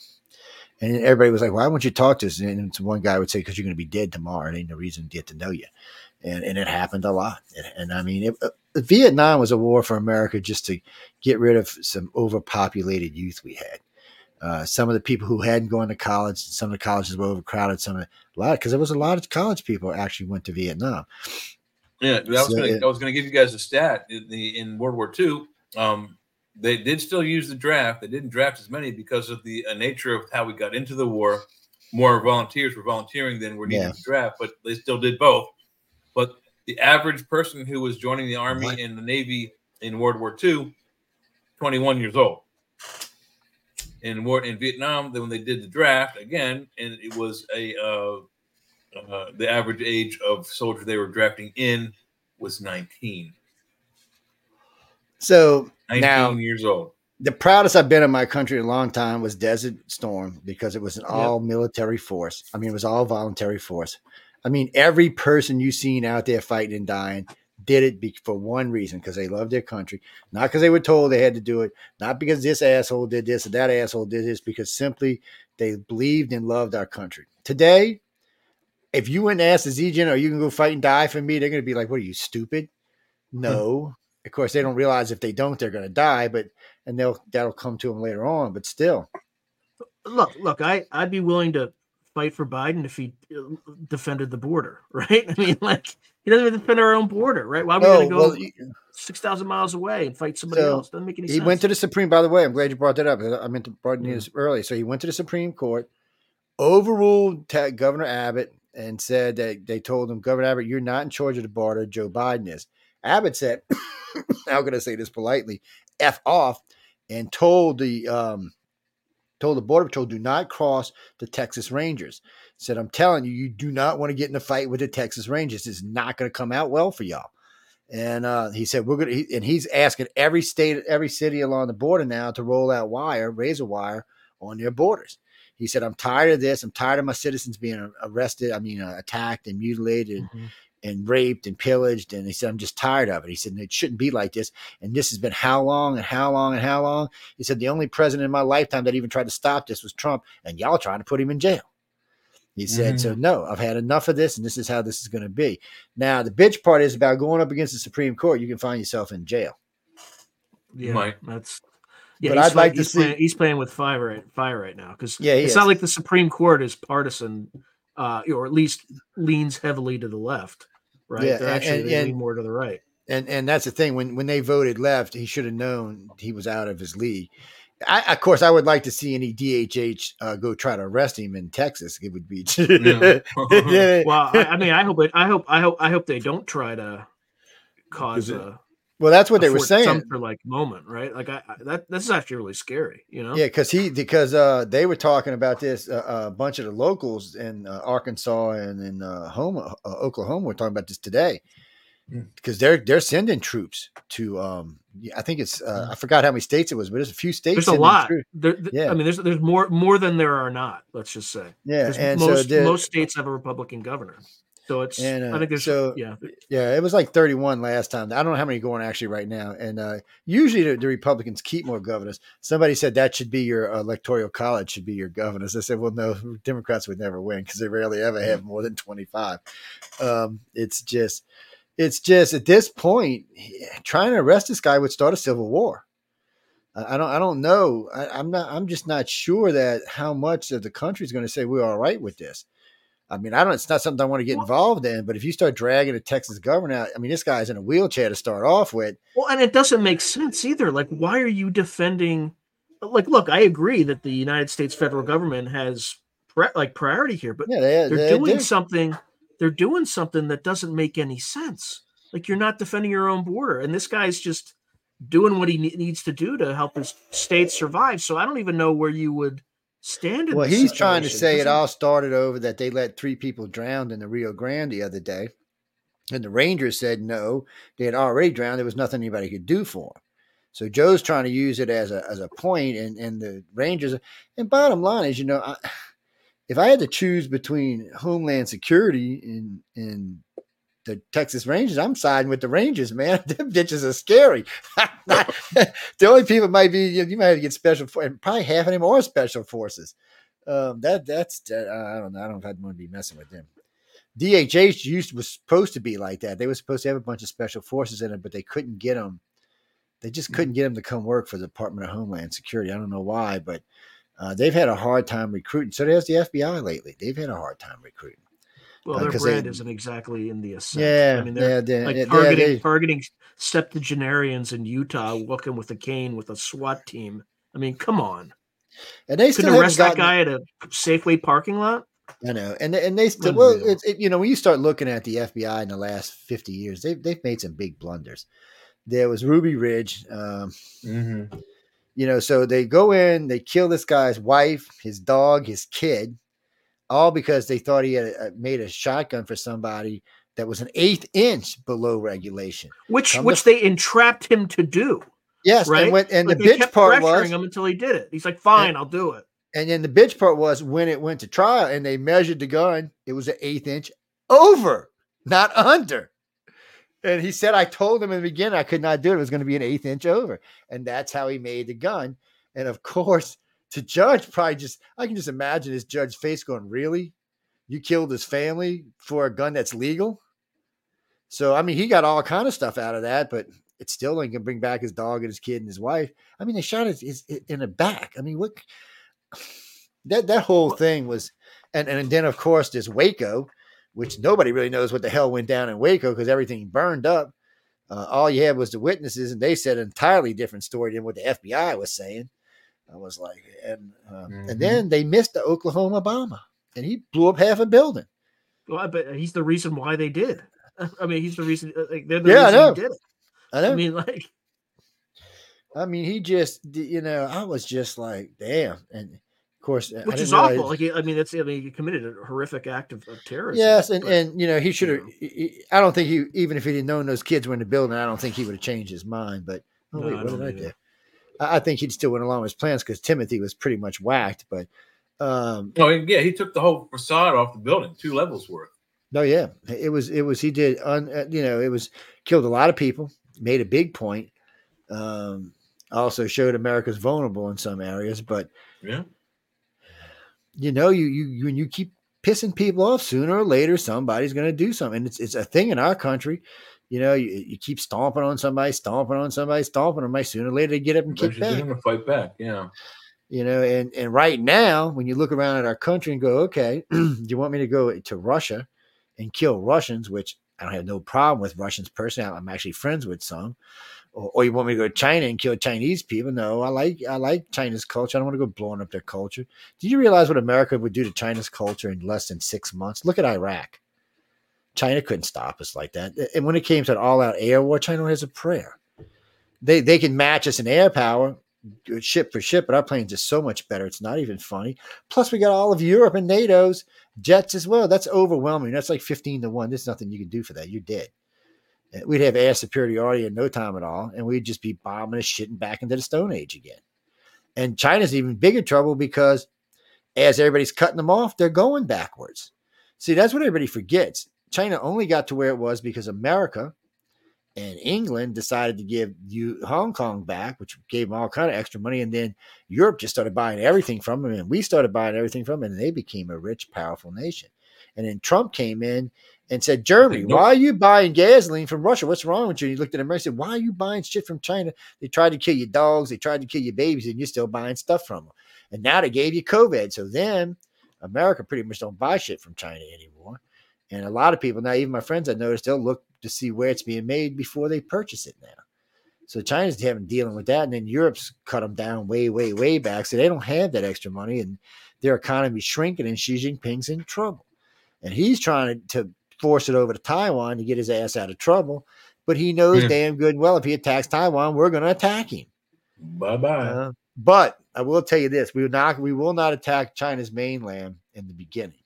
S2: and everybody was like, why won't you talk to us? And one guy would say, because you're going to be dead tomorrow. It ain't no reason to get to know you. And, and it happened a lot. And, and I mean, it, uh, Vietnam was a war for America just to get rid of some overpopulated youth we had. Uh, some of the people who hadn't gone to college, some of the colleges were overcrowded. Some of a lot because there was a lot of college people actually went to Vietnam.
S3: Yeah, I was
S2: So
S3: gonna
S2: it-
S3: I was gonna give you guys a stat in the in World War II. Um, they did still use the draft. They didn't draft as many because of the uh, nature of how we got into the war. More volunteers were volunteering than were needed
S2: Yeah.
S3: to draft, but they still did both. But the average person who was joining the army
S2: What?
S3: and the navy in World War II, 21 years old. In war in Vietnam, then when they did the draft again, and it was a uh, uh, the average age of soldier they were drafting in was 19.
S2: So
S3: 19
S2: now
S3: years old.
S2: the proudest I've been in my country in a long time was Desert Storm because it was an
S4: Yep.
S2: all military force. I mean, it was all voluntary force. I mean, every person you've seen out there fighting and dying did it be, for one reason because they loved their country, not because they were told they had to do it, not because this asshole did this or that asshole did this, because simply they believed and loved our country. Today, if you went and asked the Z-Gen, are you going to go fight and die for me? They're going to be like, what are you, stupid? Hmm. No. Of course, they don't realize if they don't, they're going to die, but and they'll that'll come to them later on. But still,
S4: look, look, I I'd be willing to fight for Biden if he uh, defended the border, right? I mean, like he doesn't even defend our own border, right? Why are we
S2: Oh,
S4: going to go
S2: well,
S4: six thousand miles away and fight somebody
S2: So,
S4: else? Doesn't make any
S2: he
S4: sense.
S2: He went to the Supreme. By the way, I'm glad you brought that up. I meant to brought
S4: Yeah.
S2: this early. So he went to the Supreme Court, overruled Governor Abbott, and said that they told him, Governor Abbott, you're not in charge of the border. Joe Biden is. Abbott said, "How can I say this politely? F off," and told the um, told the border patrol, "Do not cross the Texas Rangers." Said, "I'm telling you, you do not want to get in a fight with the Texas Rangers. It's not going to come out well for y'all." And uh, he said, "We're gonna," and he's asking every state, every city along the border now to roll out wire, razor wire on their borders. He said, "I'm tired of this. I'm tired of my citizens being arrested. I mean, uh, attacked and mutilated
S4: Mhm.
S2: And raped and pillaged." And he said, "I'm just tired of it." He said, "It shouldn't be like this." And this has been how long and how long and how long? He said, "The only president in my lifetime that even tried to stop this was Trump, and y'all trying to put him in jail." He said, "So no, I've had enough of this, and this is how this is going to be." Now, the bitch part is about going up against the Supreme Court. You can find yourself in jail.
S4: Yeah,
S3: Might.
S4: that's. Yeah,
S2: But I'd like
S4: fight-
S2: to
S4: he's
S2: see-
S4: Playing, he's playing with fire right, fire right now because
S2: Yeah,
S4: it's
S2: is.
S4: not like the Supreme Court is partisan, uh, or at least leans heavily to the left, right?
S2: Yeah,
S4: They're actually
S2: and- and-
S4: more to the right.
S2: and and that's the thing when when they voted left he should have known he was out of his league I, of course, I would like to see any DHH uh, go try to arrest him in Texas. It would be,
S3: Yeah.
S4: Well, I, I mean, I hope it. I hope. I hope. I hope they don't try to cause
S2: it-
S4: a,
S2: Well, that's what they were
S4: Fort
S2: saying.
S4: Sumter like moment, right? Like I, I that this is actually really scary. You know.
S2: Yeah, because he because uh, they were talking about this. Uh, a bunch of the locals in uh, Arkansas and in uh, home, uh, Oklahoma were talking about this today because they're they're sending troops to. Um, I think it's uh, I forgot how many states it was, but there's a few states.
S4: There's a lot.
S2: troops.
S4: There,
S2: Yeah.
S4: I mean, there's there's more more than there are not. Let's just say.
S2: Yeah, and
S4: most
S2: so
S4: most states have a Republican governor, so it's.
S2: And, uh,
S4: I think there's.
S2: so-
S4: yeah.
S2: Yeah, it was like 31 last time. I don't know how many going actually right now. And uh, usually the, the Republicans keep more governors. Somebody said that should be your electoral college, should be your governors. I said, well, no, Democrats would never win because they rarely ever have more than 25. Um, it's just, it's just at this point, trying to arrest this guy would start a civil war. I don't, I don't know. I, I'm not, I'm just not sure that how much of the country is going to say we're all right with this. I mean, I don't. It's not something I want to get involved in. But if you start dragging a Texas governor out, I mean, this guy's in a wheelchair to start off with.
S4: Well, and it doesn't make sense either. Like, why are you defending? Like, look, I agree that the United States federal government has like priority here, but
S2: Yeah, they,
S4: they're
S2: they
S4: doing
S2: do.
S4: something. They're doing something that doesn't make any sense. Like, you're not defending your own border, and this guy's just doing what he ne- needs to do to help his state survive. So I don't even know where you would stand. In
S2: Well, he's trying to say it all started over that they let three people drown in the Rio Grande the other day, and the Rangers said no, they had already drowned. There was nothing anybody could do for them. So Joe's trying to use it as a as a point, and and the Rangers. And bottom line is, you know, I, if I had to choose between Homeland Security and and the Texas Rangers, I'm siding with the Rangers, man. Them bitches are scary. the only people might be you, you might have to get special, for- and probably half of them are special forces. Um, that that's that, I don't know. I don't know if I'd want to be messing with them. DHH used was supposed to be like that. They were supposed to have a bunch of special forces in it, but they couldn't get them. They just couldn't get them to come work for the Department of Homeland Security. I don't know why, but uh, they've had a hard time recruiting. So has the FBI lately. They've had a hard time recruiting.
S4: Well,
S2: uh,
S4: their
S2: 'cause they-
S4: brand isn't exactly in the ascent.
S2: Yeah,
S4: I mean, they're
S2: yeah, they-
S4: like
S2: yeah,
S4: targeting
S2: they-
S4: targeting septuagenarians in Utah walking with a cane with a SWAT team. I mean, come on.
S2: and they still
S4: Couldn't
S2: haven't
S4: arrest that guy at a Safeway parking lot?
S2: I know, and and they still well,
S4: Unreal.
S2: it's it, you know when you start looking at the FBI in the last fifty years, they've they've made some big blunders. There was Ruby Ridge, um,
S6: Mm-hmm.
S2: you know, so they go in, they kill this guy's wife, his dog, his kid, all because they thought he had uh, made a shotgun for somebody that was an eighth inch below regulation.
S4: Which
S2: Come
S4: which they entrapped him to do.
S2: Yes,
S4: Right?
S2: and when, and the bitch
S4: kept
S2: part
S4: pressuring
S2: was,
S4: him until he did it. He's like, "Fine, I'll do it."
S2: And then the bitch part was when it went to trial and they measured the gun, it was an eighth inch over, not under. And he said, I told him in the beginning I could not do it. It was going to be an eighth inch over. And that's how he made the gun. And of course, to judge, probably just, I can just imagine his judge face going, Really? You killed his family for a gun that's legal? So, I mean, he got all kind of stuff out of that, but it still ain't to bring back his dog and his kid and his wife. I mean, they shot his, his in the back. I mean, what? that that whole thing was and and then of course there's Waco, which nobody really knows what the hell went down in Waco because everything burned up. Uh, all you had was the witnesses, and they said an entirely different story than what the FBI was saying. I was like, and um,
S3: Mhm.
S2: and then they missed the Oklahoma bomber, and he blew up half a building.
S4: Well, but he's the reason why they did. I mean, he's the reason. uh, Like, they're the
S2: Yeah, I
S4: reason
S2: know.
S4: he did it.
S2: I know.
S4: I mean, like,
S2: I mean, he just, you know, I was just like, damn. And of course,
S4: which is
S2: realize-
S4: awful. Like, I mean, that's I mean, he committed a horrific act of, of terrorism.
S2: Yes, and,
S4: but-
S2: and you know, he should have.
S4: know.
S2: I don't think he, even if he didn't known those kids were in the building, I don't think he would have changed his mind. But oh
S4: No,
S2: wait, what did I do? I, think he'd still went along with his plans because Timothy was pretty much whacked. But um,
S3: Oh yeah, he took the whole facade off the building, two levels worth.
S2: no, yeah, it was it was he did. Un, uh, you know, it was killed a lot of people, made a big point. Um, also showed America's vulnerable in some areas, but
S3: Yeah.
S2: you know, you you when you keep pissing people off, sooner or later somebody's going to do something. It's it's a thing in our country. You know, you, you keep stomping on somebody, stomping on somebody, stomping on somebody. Sooner or later, they get up and kick back.
S3: to fight back. Yeah.
S2: You know, and and right now, when you look around at our country and go, okay, do you want me to go to Russia and kill Russians, which I don't have no problem with Russians personally. I'm actually friends with some. Or, or you want me to go to China and kill Chinese people? No, I like I like China's culture. I don't want to go blowing up their culture. Do you realize what America would do to China's culture in less than six months? Look at Iraq. China couldn't stop us like that. And when it came to an all-out air war, China has a prayer. They they can match us in air power, ship for ship, but our planes are so much better. It's not even funny. Plus, we got all of Europe and NATO's jets as well. That's overwhelming. That's like fifteen to one. There's nothing you can do for that. You're dead. Uh, We'd have air superiority in no time at all, and we'd just be bombing and shitting back into the Stone Age again. And China's even bigger trouble because as everybody's cutting them off, they're going backwards. See, that's what everybody forgets. China only got to where it was because America and England decided to give you Hong Kong back, which gave them all kind of extra money, and then Europe just started buying everything from them, and we started buying everything from them, and they became a rich, powerful nation. And then Trump came in and said, Germany, why are you buying gasoline from Russia? What's wrong with you? And he looked at America and said, Why are you buying shit from China? They tried to kill your dogs, they tried to kill your babies, and you're still buying stuff from them. And now they gave you COVID. So then America pretty much don't buy shit from China anymore. And a lot of people now, even my friends I noticed, they'll look to see where it's being made before they purchase it now. So China's having dealing with that, and then Europe's cut them down way, way, way back. So they don't have that extra money, and their economy's shrinking, and Xi Jinping's in trouble. And he's trying to, force it over to Taiwan to get his ass out of trouble. But he knows
S3: Hmm.
S2: damn good and well if he attacks Taiwan, we're going to attack him.
S3: Bye bye.
S2: Uh, but I will tell you this: we will not we will not attack China's mainland in the beginning.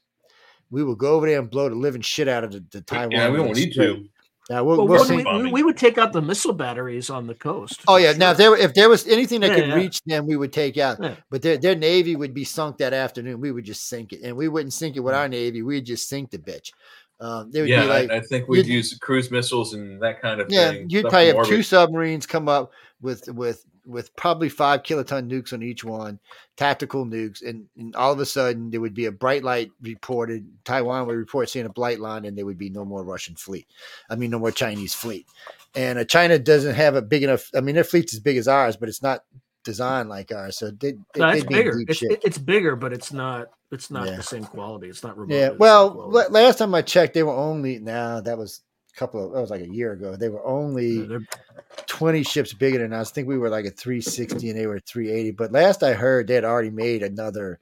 S2: We will go over there and blow the living shit out of the, the Taiwan.
S3: yeah, we won't need to.
S2: Now we'll,
S4: Well,
S2: we'll see.
S4: we, we, we would take out the missile batteries on the coast.
S2: Oh
S4: for
S2: yeah. Now if there if there was anything that
S4: Yeah,
S2: could
S4: yeah.
S2: reach them, we would take out.
S4: Yeah.
S2: But their their navy would be sunk that afternoon. We would just sink it, and we wouldn't sink it with our navy. We'd just sink the bitch. Um, they would
S3: Yeah,
S2: be like,
S3: I, I think we'd use cruise missiles and that kind of
S2: yeah,
S3: thing.
S2: you'd probably
S3: from
S2: have two submarines come up with with with probably five kiloton nukes on each one, tactical nukes, and, and all of a sudden there would be a bright light reported. Taiwan would report seeing a bright line, and there would be no more Russian fleet. I mean, no more Chinese fleet. And uh, China doesn't have a big enough. I mean, their fleet's as big as ours, but it's not designed like ours. So they, they,
S4: No, it's
S2: they'd be
S4: bigger. It's,
S2: shit.
S4: it's bigger, but it's not. It's not
S2: Yeah.
S4: the same quality. It's not
S2: Yeah. Well, last time I checked, they were only now that was couple of that was like a year ago. They were only
S4: Yeah,
S2: 20 ships bigger than us. I think we were like a 360 and they were 380. But last I heard, they had already made another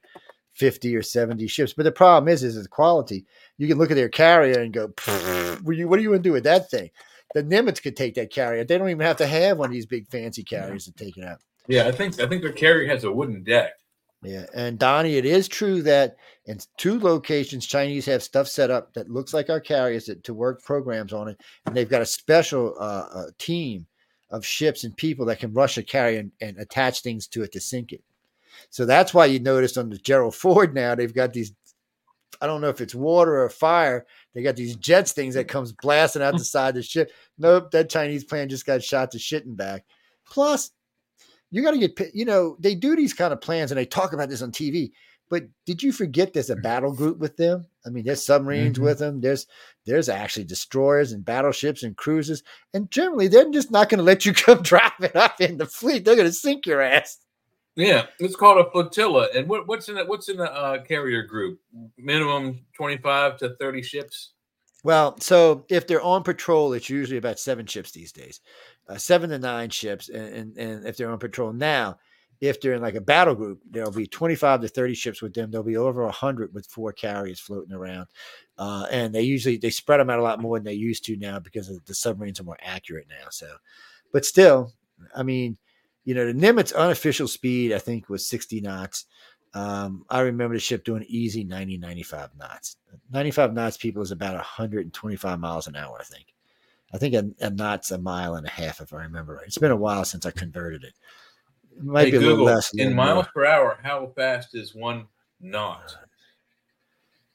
S2: 50 or 70 ships. But the problem is, is the quality. You can look at their carrier and go, what are you, what are you going to do with that thing? The Nimitz could take that carrier. They don't even have to have one of these big fancy carriers to take it out.
S3: Yeah, I think I think their carrier has a wooden deck.
S2: Yeah, and Donnie, it is true that in two locations, Chinese have stuff set up that looks like our carriers that, to work programs on it, and they've got a special uh, uh, team of ships and people that can rush a carrier and, and attach things to it to sink it. So that's why you notice on the Gerald Ford now they've got these. I don't know if it's water or fire. They got these jets things that comes blasting out the side of the ship. Nope, that Chinese plane just got shot to shit and back. Plus, you got to get you know they do these kind of plans and they talk about this on TV. But did you forget there's a battle group with them? I mean, there's submarines
S3: Mhm.
S2: with them. There's there's actually destroyers and battleships and cruisers. And generally, they're just not going to let you come driving up in the fleet. They're going to sink your ass.
S3: Yeah, it's called a flotilla. And what, what's in the, what's in the uh, carrier group? Minimum twenty five to thirty ships.
S2: Well, so if they're on patrol, it's usually about seven ships these days, uh, seven to nine ships. And, and, and if they're on patrol now, if they're in like a battle group, there'll be 25 to 30 ships with them. There'll be over 100 with four carriers floating around. Uh, and they usually they spread them out a lot more than they used to now because the submarines are more accurate now. So, but still, I mean, you know, the Nimitz unofficial speed, I think, was 60 knots. Um, I remember the ship doing easy 90, 95 knots. 95 knots, people, is about 125 miles an hour, I think. I think a, a knot's a mile and a half, if I remember right. It's been a while since I converted it. It might
S3: Hey,
S2: be a little less.
S3: in miles
S2: more.
S3: per hour, how fast is one knot?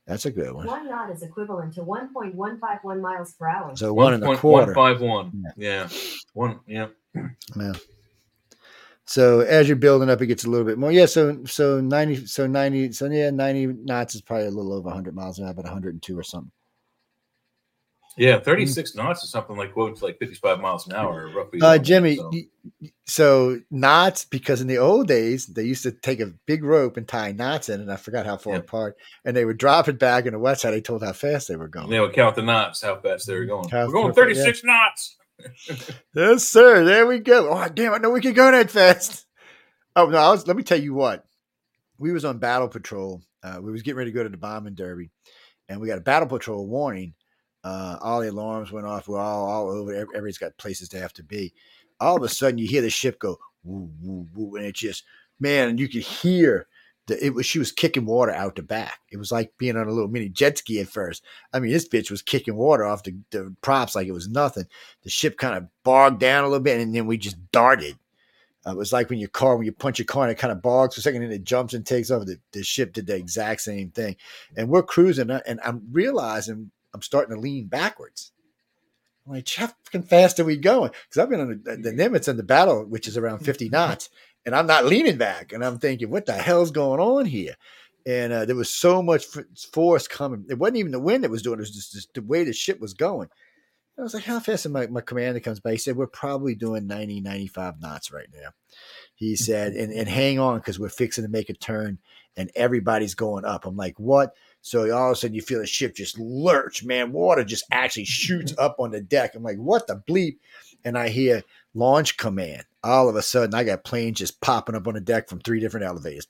S2: That's a good one.
S6: One knot is equivalent to 1.151 miles per hour.
S2: So one and a quarter.
S3: 1.151. Yeah. One, yeah.
S2: Yeah. So as you're building up, it gets a little bit more. Yeah. So so ninety. So ninety. So yeah, ninety knots is probably a little over hundred miles an hour, about hundred and two or something.
S3: Yeah, 36 knots is something like, quotes like 55 miles an hour, roughly.
S2: Uh, Jimmy.
S3: So-
S2: So knots, because in the old days they used to take a big rope and tie knots in, and I forgot how far
S3: Yeah.
S2: apart, and they would drop it back in the west side. They told how fast they were going.
S3: They would count the knots, how fast they were going.
S2: How
S3: we're going
S2: fast, yeah.
S3: 36 knots.
S2: Yes, sir. There we go. Oh, damn! I know we can go that fast. Oh no! I was, let me tell you what. We was on battle patrol. Uh, we was getting ready to go to the bombing derby, and we got a battle patrol warning. Uh, all the alarms went off. We're all all over. Everybody's got places they have to be. All of a sudden, you hear the ship go woo woo woo, and it just man, you could hear the it was she was kicking water out the back. It was like being on a little mini jet ski at first. I mean, this bitch was kicking water off the, the props like it was nothing the ship kind of bogged down a little bit, and then we just darted. Uh, it was like when your car, when you punch your car, and it kind of bogs for a second, and it jumps and takes off. The, the ship did the exact same thing, and we're cruising, uh, and I'm realizing I'm starting to lean backwards. I'm like, how fucking fast are we going? Because I've been on the, the Nimitz in the battle, which is around 50 knots, and I'm not leaning back, and I'm thinking, what the hell's going on here? And uh, there was so much force coming. It wasn't even the wind that was doing it; it was just, just the way the ship was going. I was like, how fast? And my, my commander comes by. He said, we're probably doing 90, 95 knots right now. He said, and, and hang on because we're fixing to make a turn and everybody's going up. I'm like, what? So all of a sudden you feel the ship just lurch, man. Water just actually shoots up on the deck. I'm like, what the bleep? And I hear launch command. All of a sudden I got planes just popping up on the deck from three different elevators.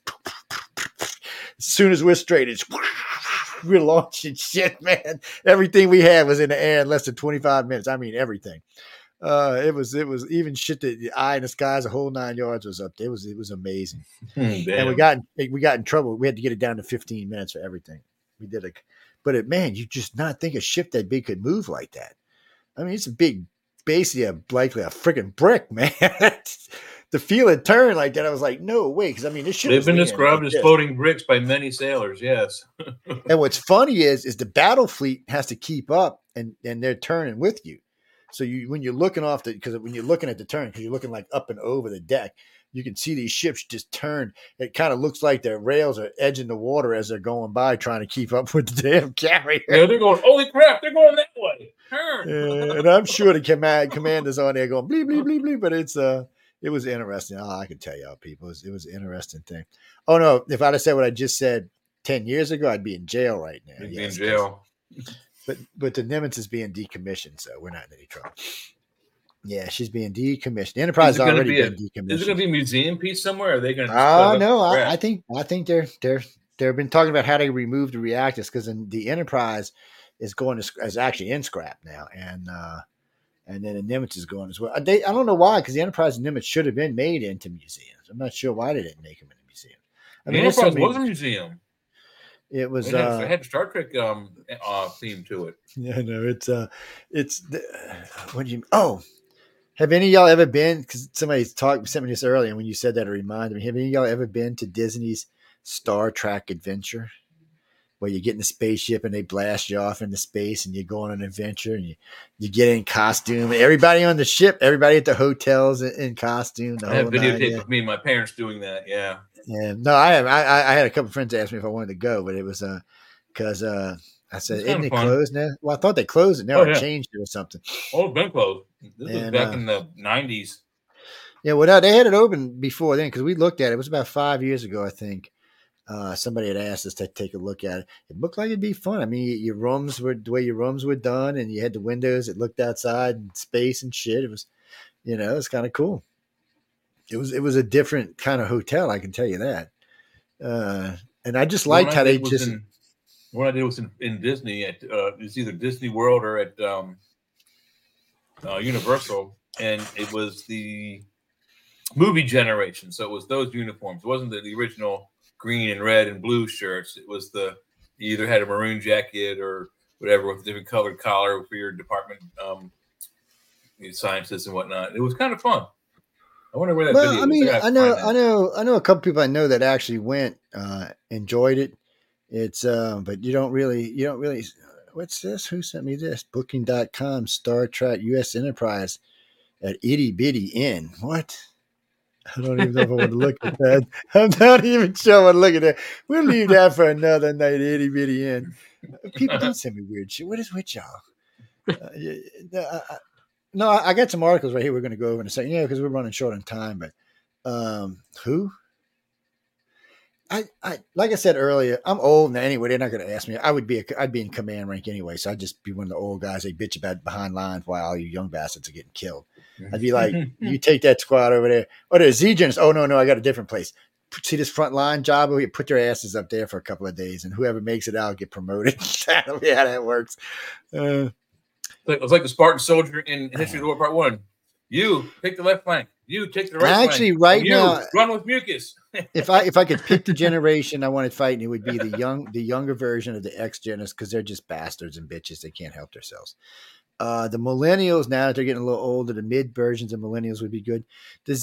S2: As soon as we're straight, it's we're launching shit, man. Everything we had was in the air in less than 25 minutes. I mean, everything. Uh, it was it was even shit that the eye in the skies, the whole nine yards was up. It was it was amazing. And we got in- we got in trouble. We had to get it down to 15 minutes for everything. We did a, but it man, you just not think a ship that big could move like that. I mean, it's a big, basically a likely a freaking brick, man. to feel it turn like that, I was like, no way, because I mean, this ship.
S3: They've been described
S2: like
S3: as floating bricks by many sailors, yes.
S2: And what's funny is, is the battle fleet has to keep up, and and they're turning with you. So you when you're looking off the because when you're looking at the turn, because you're looking like up and over the deck, you can see these ships just turn. It kind of looks like their rails are edging the water as they're going by, trying to keep up with the damn carrier.
S3: Yeah, they're going, holy crap, they're going that way. Turn.
S2: And I'm sure the command commanders on there going bleep bleep bleep bleep. But it's uh, it was interesting. Oh, I can tell y'all, people, it was, it was an interesting thing. Oh no, if I'd have said what I just said ten years ago, I'd be in jail right now.
S3: Be in jail.
S2: but but the Nimitz is being decommissioned, so we're not in any trouble. Yeah, she's being decommissioned. The Enterprise
S3: Is
S2: already
S3: be a-
S2: been decommissioned.
S3: Is it going to be a museum piece somewhere? Or are they going to?
S2: Oh no, I, I think I think they're they're they've been talking about how to remove the reactors because the Enterprise is going to is actually in scrap now, and uh and then the Nimitz is going as well. They I don't know why because the Enterprise and Nimitz should have been made into museums. I'm not sure why they didn't make them into museums. I mean,
S3: mean,
S2: there's so
S3: Enterprise was a museum.
S2: it was
S3: It had,
S2: uh,
S3: it had Star Trek um, uh, theme to it.
S2: Yeah, no, it's uh, it's the, what do you? Oh, have any of y'all ever been? Because somebody talked sent me this earlier, and when you said that, it reminded me. Have any of y'all ever been to Disney's Star Trek Adventure, where you get in a spaceship and they blast you off into space, and you go on an adventure, and you you get in costume, everybody on the ship, everybody at the hotels in, in costume. The
S3: I have videotape
S2: yeah.
S3: of me and my parents doing that. Yeah.
S2: Yeah, no, I have. I, I I had a couple friends ask me if I wanted to go, but it was uh because uh I said, isn't it
S3: fun.
S2: closed now? Well, I thought they closed it now
S3: Oh,
S2: or
S3: yeah.
S2: changed it or something.
S3: Oh, it's been closed. This was back
S2: uh,
S3: in the 90s.
S2: Yeah, well, no, they had it open before then because we looked at it. It was about five years ago, I think. Uh, somebody had asked us to take a look at it. It looked like it'd be fun. I mean, your rooms were the way your rooms were done, and you had the windows. It looked outside and space and shit. It was, you know, it's kind of cool. It was it was a different kind of hotel. I can tell you that. Uh, and I just liked how they just
S3: in- what I did was in, in Disney at uh, it's either Disney World or at um, uh, Universal, and it was the movie generation. So it was those uniforms. It wasn't the, the original green and red and blue shirts. It was the you either had a maroon jacket or whatever with a different colored collar for your department um, scientists and whatnot. It was kind of fun. I wonder where that video.
S2: well, I mean,
S3: gotta
S2: I know. I know, I know a couple people I know that actually went, uh, enjoyed it. It's, uh, but you don't really, you don't really. What's this? Who sent me this? Booking.com, Star Trek, U.S. Enterprise at Itty Bitty Inn. What? I don't even know if I want to look at that. I'm not even sure I want to look at that. We'll leave that for another night, Itty Bitty Inn. People do send me weird shit. What is with y'all? Uh, no, I I got some articles right here. We're going to go over in a second. Yeah, because we're running short on time. But um, who? I, I like I said earlier, I'm old now anyway. They're not going to ask me. I would be a, I'd be in command rank anyway, so I'd just be one of the old guys they bitch about behind lines while all you young bastards are getting killed. I'd be like, you take that squad over there. Oh, there's Z-Gens. Oh no, no, I got a different place. See this front line job over here? Put their asses up there for a couple of days, and whoever makes it out get promoted. That'll be how that works. Uh,
S3: It was like the Spartan soldier in History of the World Part One. You take the left flank. You take the right flank.
S2: Actually,
S3: flank.
S2: right
S3: you
S2: now-
S3: run with mucus.
S2: If I if I could pick the generation I wanted fighting, it would be the young the younger version of the X Geners because they're just bastards and bitches. They can't help themselves. Uh, the millennials now that they're getting a little older, the mid versions of millennials would be good. The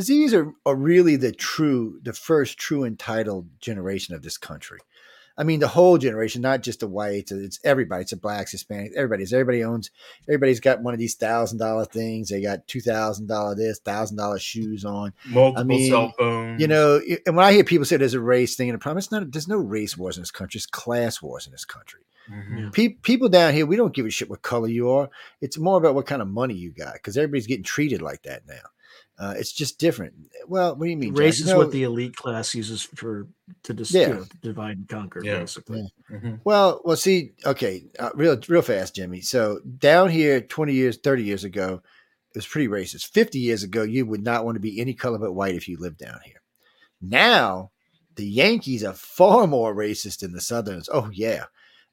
S2: Z's are, are really the true, the first true entitled generation of this country. I mean, the whole generation, not just the whites. It's everybody. It's the blacks, Hispanics, everybody's. Everybody owns. Everybody's got one of these thousand dollar things. They got two thousand dollar this, thousand dollar shoes on.
S3: Multiple
S2: mean,
S3: cell phones.
S2: You know, and when I hear people say there's a race thing in the problem, it's not. There's no race wars in this country. It's class wars in this country.
S3: Mhm.
S2: Pe- people down here, we don't give a shit what color you are. It's more about what kind of money you got because everybody's getting treated like that now. Uh, it's just different. Well, what do you mean? Jack?
S4: Race
S2: You
S4: is
S2: know-
S4: what the elite class uses for to dis-
S2: Yeah.
S4: you know, divide and conquer,
S3: Yeah.
S4: basically.
S3: Mhm.
S2: Well, well, see, okay, uh, real, real fast, Jimmy. So down here, twenty years, thirty years ago, it was pretty racist. Fifty years ago, you would not want to be any color but white if you lived down here. Now, the Yankees are far more racist than the Southerners. Oh yeah.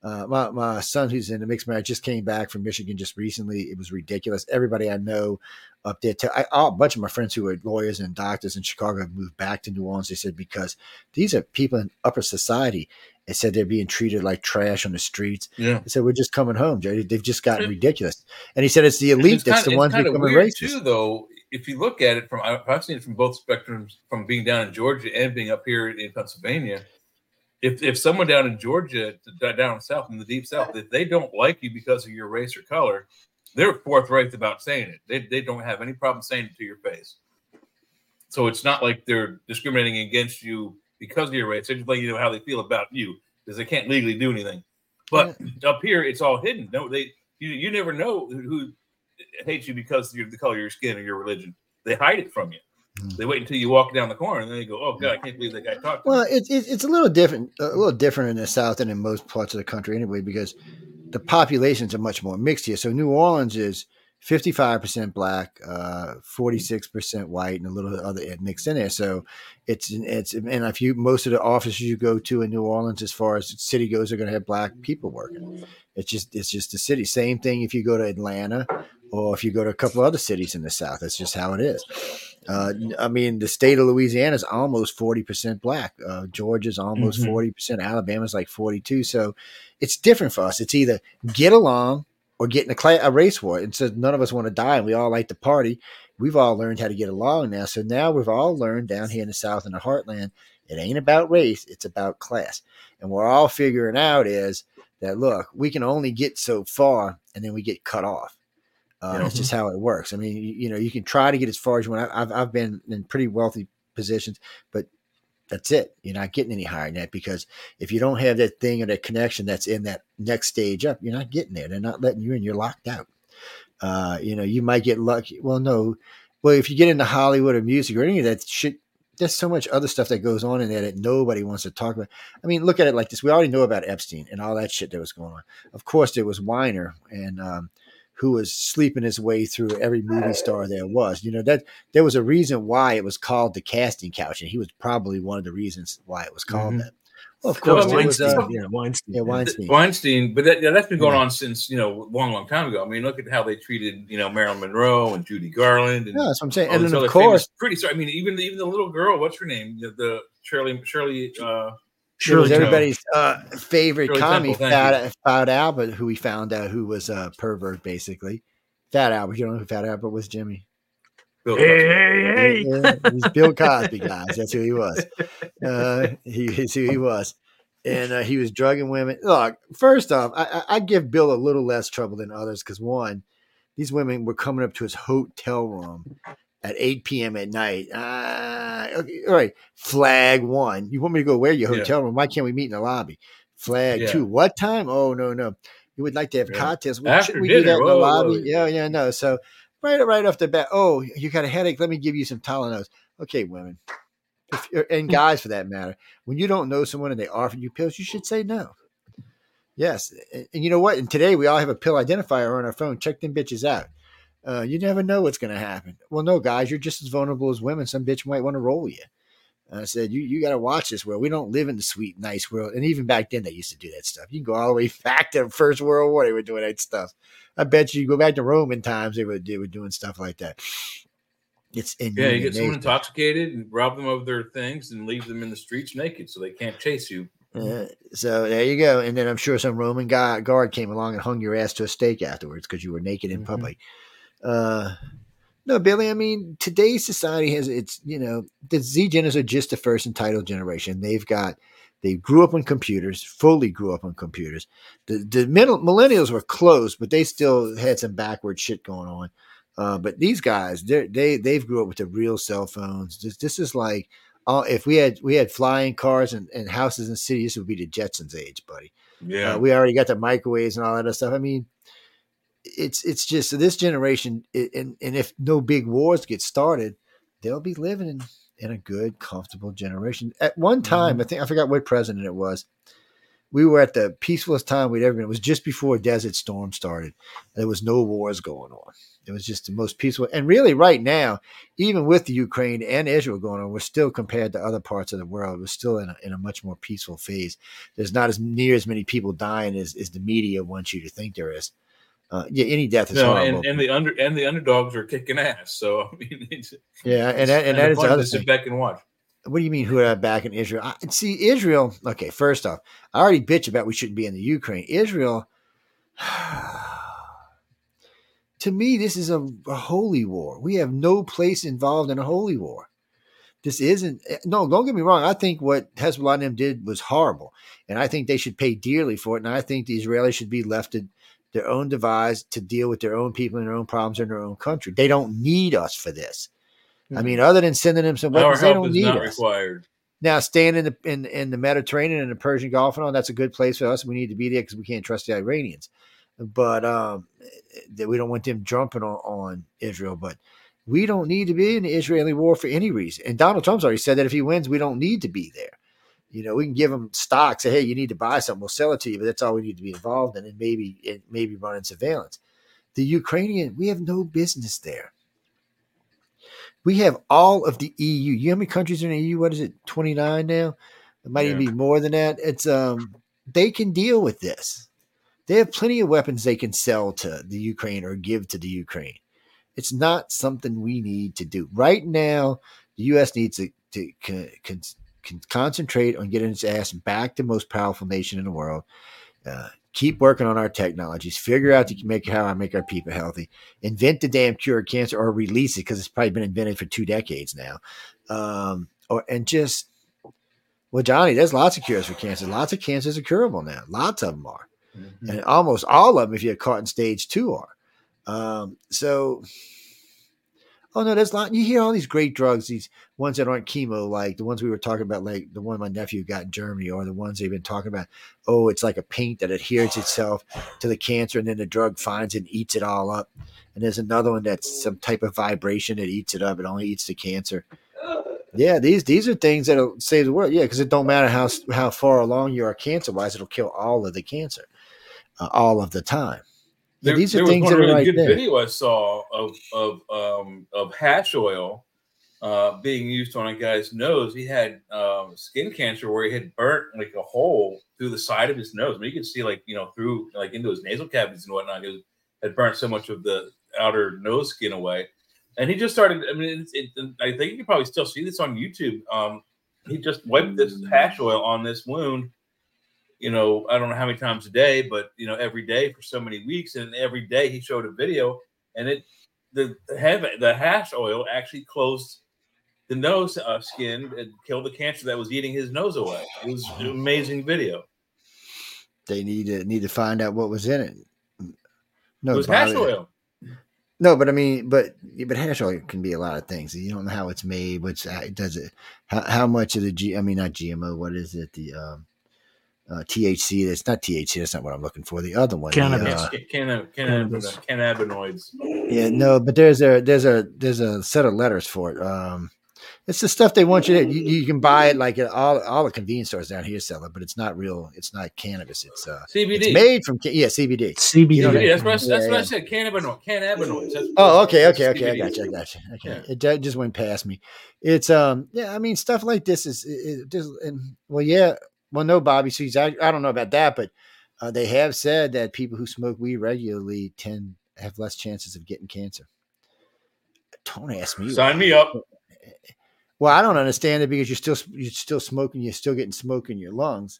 S2: Uh, my my son, who's in a mixed marriage, just came back from Michigan just recently. It was ridiculous. Everybody I know up there, to, I, a bunch of my friends who are lawyers and doctors in Chicago have moved back to New Orleans. They said because these are people in upper society. It said they're being treated like trash on the streets.
S3: Yeah.
S2: He said, "We're just coming home, Jerry. They've just gotten ridiculous." And he said, "It's the elite
S3: It's
S2: that's
S3: kinda-
S2: the ones becoming racist."
S3: too, though. If you look at it from, I've seen it from both spectrums, from being down in Georgia and being up here in Pennsylvania. If if someone down in Georgia, down south in the deep south, if they don't like you because of your race or color, they're forthright about saying it. They they don't have any problem saying it to your face. So it's not like they're discriminating against you because of your race. They're just letting you know how they feel about you because they can't legally do anything. But up here, it's all hidden. No, they you you never know who hates you because you're the color of your skin or your religion. They hide it from you.
S2: Mm.
S3: They wait until you walk down the corner and then they go, "Oh God, I can't believe that guy talked." To me."
S2: Well, it's it's it's a little different, a little different in the South than in most parts of the country, anyway, because the populations are much more mixed here. So New Orleans is fifty five percent black, forty six percent white, and a little other ed mixed in there. So it's it's and if you most of the offices you go to in New Orleans, as far as the city goes, are going to have black people working. It's just it's just the city. Same thing if you go to Atlanta or if you go to a couple other cities in the South. That's just how it is. Uh, I mean, the state of Louisiana is almost forty percent black. Uh, Georgia's almost
S3: Mhm.
S2: 40 percent. Alabama's like forty-two. So it's different for us. It's either get along or get in a, a race war. And so none of us want to die, and we all like to party. We've all learned how to get along now. So now we've all learned down here in the South in the heartland, it ain't about race; it's about class. And what we're all figuring out is that look, we can only get so far, and then we get cut off. Uh,
S3: Yeah.
S2: That's just how it works. I mean, you, you know, you can try to get as far as you want. I've I've been in pretty wealthy positions, but that's it. You're not getting any higher than that because if you don't have that thing or that connection that's in that next stage up, you're not getting there. They're not letting you in. You're locked out. Uh, you know, you might get lucky. Well, no, well, if you get into Hollywood or music or any of that shit, there's so much other stuff that goes on in there that nobody wants to talk about. I mean, look at it like this: we already know about Epstein and all that shit that was going on. Of course, there was Weiner and um, who was sleeping his way through every movie star there was. You know that there was a reason why it was called the casting couch, and he was probably one of the reasons why it was called
S3: Mhm.
S2: that. Well, of
S4: That was
S2: course, was,
S4: Weinstein.
S2: uh,
S4: yeah, Weinstein.
S2: yeah, Weinstein.
S3: Weinstein, but that, yeah, that's been going
S2: Yeah.
S3: on since you know a long, long time ago. I mean, look at how they treated you know Marilyn Monroe and Judy Garland and
S2: Yeah, that's what I'm saying. And then, of course,
S3: pretty. sorry. I mean, even even the little girl, what's her name? The, the Shirley Shirley. Uh,
S2: It was everybody's uh, favorite
S3: Shirley
S2: commie,
S3: Temple,
S2: Fat, Fat Albert, who we found out who was a pervert, basically. Fat Albert, you don't know who Fat Albert was, Jimmy?
S3: Bill
S4: Hey,
S3: Cosby.
S4: hey, hey.
S2: Yeah, he's Bill Cosby, guys. That's who he was. Uh, he is who he was. And uh, he was drugging women. Look, first off, I, I, I give Bill a little less trouble than others because, one, these women were coming up to his hotel room at 8 p.m. at night. Uh, okay, all right. Flag one. You want me to go where your
S3: Yeah.
S2: hotel room? Why can't we meet in the lobby? Flag
S3: Yeah.
S2: two. What time? Oh, no, no. You would like to have
S3: Yeah.
S2: cocktails. Well, shouldn't we do
S3: dinner.
S2: that in the lobby?
S3: whoa.
S2: Yeah, yeah, no. So, right, right off the bat, oh, you got a headache. Let me give you some Tylenol. Okay, women. And guys for that matter, when you don't know someone and they offer you pills, you should say no. Yes, and, and you know what? And today we all have a pill identifier on our phone. Check them bitches out. Uh, you never know what's going to happen. Well, no, guys, you're just as vulnerable as women. Some bitch might want to roll you. I said, you you got to watch this world. We don't live in the sweet, nice world. And even back then, they used to do that stuff. You can go all the way back to the First World War. They were doing that stuff. I bet you, you go back to Roman times, they were they were doing stuff like that. It's in
S3: Yeah, you get someone intoxicated and rob them of their things and leave them in the streets naked so they can't chase you.
S2: Uh, so there you go. And then I'm sure some Roman guy, guard came along and hung your ass to a stake afterwards because you were naked in
S3: Mhm.
S2: public. Uh, no, Billy. I mean, today's society has its. You know, the Z Geners are just the first entitled generation. They've got. They grew up on computers, fully grew up on computers. The the middle, millennials were close, but they still had some backward shit going on. Uh, but these guys, they they they've grew up with the real cell phones. This this is like, uh, if we had we had flying cars and, and houses in cities, this would be the Jetsons age, buddy.
S3: Yeah.
S2: Uh, we already got the microwaves and all that other stuff. I mean, it's it's just this generation, and and if no big wars get started, they'll be living in in a good, comfortable generation. At one time, mm-hmm. I think I forgot what president it was. We were at the peacefulest time we'd ever been. It was just before Desert Storm started. There was no wars going on. It was just the most peaceful. And really, right now, even with the Ukraine and Israel going on, we're still compared to other parts of the world. We're still in a, in a much more peaceful phase. There's not as near as many people dying as, as the media wants you to think there is. Uh, yeah, any death is
S3: No,
S2: horrible.
S3: and, and the under and the underdogs are kicking ass. So I mean, it's,
S2: yeah, and that, and that is the other thing.
S3: sit back and watch.
S2: What do you mean? Who are back in Israel? I, see, Israel. Okay, first off, I already bitch about we shouldn't be in the Ukraine. Israel. to me, this is a, a holy war. We have no place involved in a holy war. This isn't. No, don't get me wrong. I think what Hezbollah and them did was horrible, and I think they should pay dearly for it. And I think the Israelis should be left to their own device to deal with their own people and their own problems in their own country. They don't need us for this. I mean, other than sending them some weapons, they don't
S3: is
S2: need
S3: not
S2: us.
S3: required.
S2: Now, staying in the in, in the Mediterranean and the Persian Gulf and all that's a good place for us. We need to be there because we can't trust the Iranians, but um, that we don't want them jumping on, on Israel. But we don't need to be in the Israeli war for any reason. And Donald Trump's already said that if he wins, we don't need to be there. You know, we can give them stock, say, hey, you need to buy something, we'll sell it to you, but that's all we need to be involved in, and maybe it maybe running surveillance. The Ukrainian, we have no business there. We have all of the EU. You know how many countries are in the EU? What is it? 29 now? It might even be more than that. It's um they can deal with this. They have plenty of weapons they can sell to the Ukraine or give to the Ukraine. It's not something we need to do. Right now, the US needs to, to con, con- concentrate on getting its ass back to most powerful nation in the world. Uh, keep working on our technologies. Figure out to make how I make our people healthy. Invent the damn cure of cancer or release it because it's probably been invented for two decades now. Um, or and just well, Johnny, there's lots of cures for cancer. Lots of cancers are curable now. Lots of them are,
S3: Mhm.
S2: and almost all of them, if you're caught in stage two, are. Um, so Oh no, there's a lot. You hear all these great drugs, these ones that aren't chemo, like the ones we were talking about, like the one my nephew got in Germany, or the ones they've been talking about. Oh, it's like a paint that adheres itself to the cancer, and then the drug finds and eats it all up. And there's another one that's some type of vibration that eats it up. It only eats the cancer. Yeah, these these are things that'll save the world. Yeah, because it don't matter how how far along you are cancer wise, it'll kill all of the cancer, uh, all of the time.
S3: There,
S2: these
S3: there
S2: are
S3: was
S2: things
S3: one
S2: that are
S3: really
S2: right
S3: good
S2: there.
S3: video I saw of of um, of hash oil uh, being used on a guy's nose. He had um, skin cancer where he had burnt like a hole through the side of his nose. I mean, you could see like you know through like into his nasal cavities and whatnot. It was, had burnt so much of the outer nose skin away, and he just started. I mean, it's, it, I think you can probably still see this on YouTube. Um, he just wiped this hash oil on this wound you know, I don't know how many times a day, but you know, every day for so many weeks, and every day he showed a video, and it the have, the hash oil actually closed the nose uh, skin and killed the cancer that was eating his nose away. It was an amazing video.
S2: They need to need to find out what was in it. No,
S3: it was hash oil.
S2: No, but I mean, but but hash oil can be a lot of things. You don't know how it's made. What's does it? How, how much of the G? I mean, not GMO. What is it? The um, uh, THC. That's not THC. That's not what I'm looking for. The other one. the, uh,
S3: Ca-
S4: Cannabis.
S3: cannabinoids.
S2: yeah, no, but there's a there's a there's a set of letters for it. Um, it's the stuff they want you to. You, you can buy it like at all all the convenience stores down here sell it, but it's not real. It's not cannabis. It's uh,
S3: CBD.
S2: it's made from ca- yeah CBD.
S4: CBD.
S2: You know,
S3: CBD. That's what I, that's
S2: Yeah,
S3: what. I said. Cannabinoid. Cannabinoids. That's-
S2: Oh, okay,
S3: that's
S2: okay, okay. I
S3: CBD.
S2: got you. I got you. Okay,
S3: Yeah.
S2: it ju- just went past me. It's um, yeah. I mean, stuff like this is it, it just and well, yeah. Well, no, Bobby. See, I, I don't know about that, but uh, they have said that people who smoke weed regularly tend have less chances of getting cancer. Don't ask me.
S3: Sign me up.
S2: Well, I don't understand it because you're still you're still smoking. You're still getting smoke in your lungs,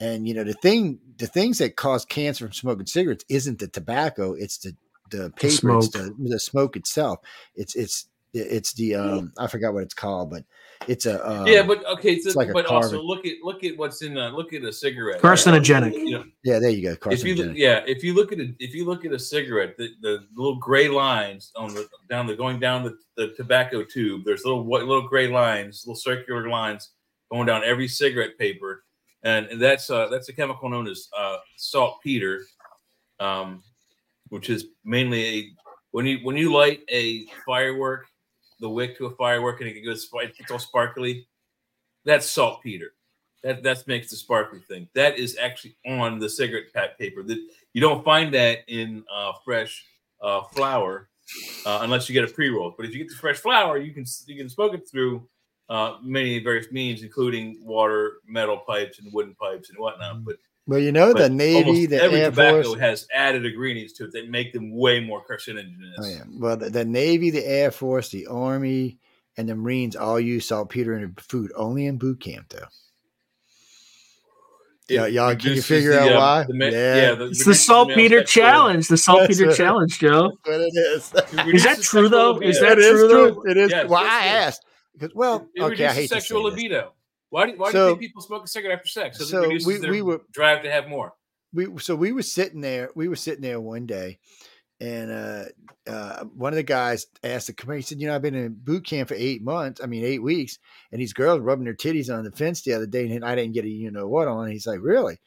S2: and you know the thing. The things that cause cancer from smoking cigarettes isn't the tobacco. It's the the paper. It's
S4: smoke.
S2: the, the smoke itself. It's it's it's the um I forgot what it's called, but it's a um,
S3: yeah, but okay. So,
S2: it's like a
S3: but also look at look at what's in a look at a cigarette.
S4: Carcinogenic.
S3: You know,
S2: yeah, there you go.
S3: if you
S2: Carcinogenic.
S3: yeah if you look at a if you look at a cigarette the, the little gray lines on the down the going down the, the tobacco tube there's little white little gray lines little circular lines going down every cigarette paper and that's uh that's a chemical known as uh saltpeter um which is mainly a when you when you light a firework the wick to a firework and it goes it's all sparkly that's saltpeter that that makes the sparkly thing. That is actually on the cigarette pack paper. That you don't find that in uh, fresh uh, flour uh, unless you get a pre roll. But if you get the fresh flour, you can you can smoke it through uh, many various means, including water, metal pipes, and wooden pipes and whatnot. But,
S2: Well, you know
S3: but
S2: the Navy,
S3: almost
S2: the
S3: every
S2: Air
S3: tobacco
S2: Force.
S3: has added ingredients to it that make them way more carcinogenous.
S2: Oh yeah. Well, the, the Navy, the Air Force, the Army, and the Marines all use saltpeter in their food. Only in boot camp, though.
S3: It
S2: Yeah, y'all, can you figure
S3: the,
S2: out
S3: uh,
S2: why?
S3: the ma-
S2: Yeah.
S3: yeah,
S4: It's the
S3: reduces
S4: saltpeter challenge. The saltpeter
S2: right.
S4: challenge, Joe.
S2: That's what it is.
S4: Is that true,
S3: sexual
S4: though? Is that
S2: It is
S4: true,
S2: true.
S4: though?
S2: It is.
S3: Yes,
S2: well, I
S3: yes.
S2: asked because well,
S3: It
S2: okay, I
S3: reduces
S2: hate to say
S3: sexual
S2: this.
S3: Why do, why do you think people smoke a cigarette after sex? Because
S2: so we- we were-
S3: drive to have more.
S2: we so we were sitting there we were sitting there one day and uh uh one of the guys asked the commander he said you know i've been in boot camp for eight months i mean eight weeks and these girls rubbing their titties on the fence the other day and i didn't get a you know what on. He's like really?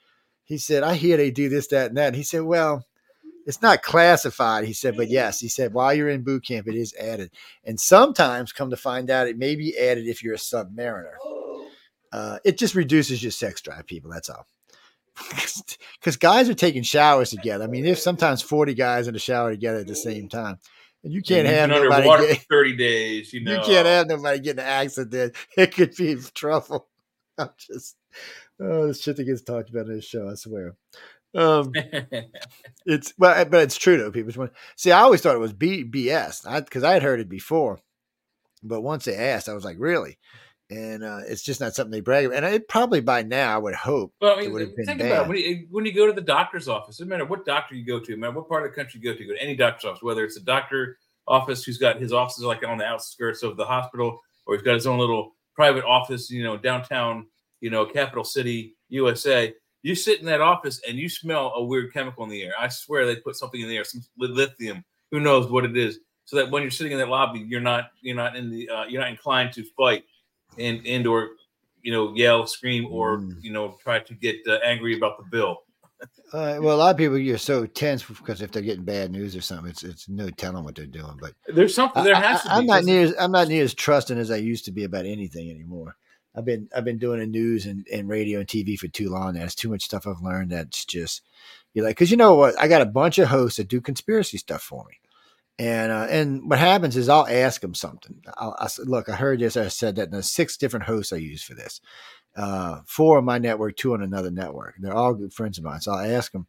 S2: He said i hear they do this that and that. And he said well it's not classified he said but yes. He said while you're in boot camp it is added. And sometimes come to find out it may be added if you're a submariner uh, it just reduces your sex drive people that's all because guys are taking showers together. I mean, there's sometimes 40 guys in the shower together at the same time. And you can't
S3: you've
S2: nobody get,
S3: for 30 days. You know,
S2: you can't have nobody get in an accident. It could be trouble. I'm just oh, this shit that gets talked about in this show, I swear. Um, it's well, but it's true though. People see. I always thought it was B, BS because I had heard it before, but once they asked, I was like, really? And uh, it's just not something they brag about. And it probably by now, I would hope
S3: Well, I
S2: it
S3: mean,
S2: would have been
S3: think about it. When you, when you go to the doctor's office, no matter what doctor you go to, no matter what part of the country you go to, go to any doctor's office, whether it's a doctor office who's got his offices like on the outskirts of the hospital, or he's got his own little private office, you know, downtown, you know, capital city, USA. You sit in that office and you smell a weird chemical in the air. I swear they put something in the air, some lithium. Who knows what it is? so that when you're sitting in that lobby, you're not you're not in the uh, you're not inclined to fight and and or you know yell, scream, or
S2: Mm.
S3: you know try to get uh, angry about the bill.
S2: Uh, well, a lot of people you're so tense because if they're getting bad news or something, it's it's no telling what they're doing. But
S3: There's something there has to be.
S2: I, am not near as I'm not near as trusting as I used to be about anything anymore. I've been I've been doing the news and, and radio and TV for too long. now. There's too much stuff I've learned that's just you're like because you know what I got a bunch of hosts that do conspiracy stuff for me, and uh, and what happens is I'll ask them something. I'll, I said, look, I heard this. I said that. And there's six different hosts I use for this. Uh, four on my network, two on another network. They're all good friends of mine. So I'll ask them.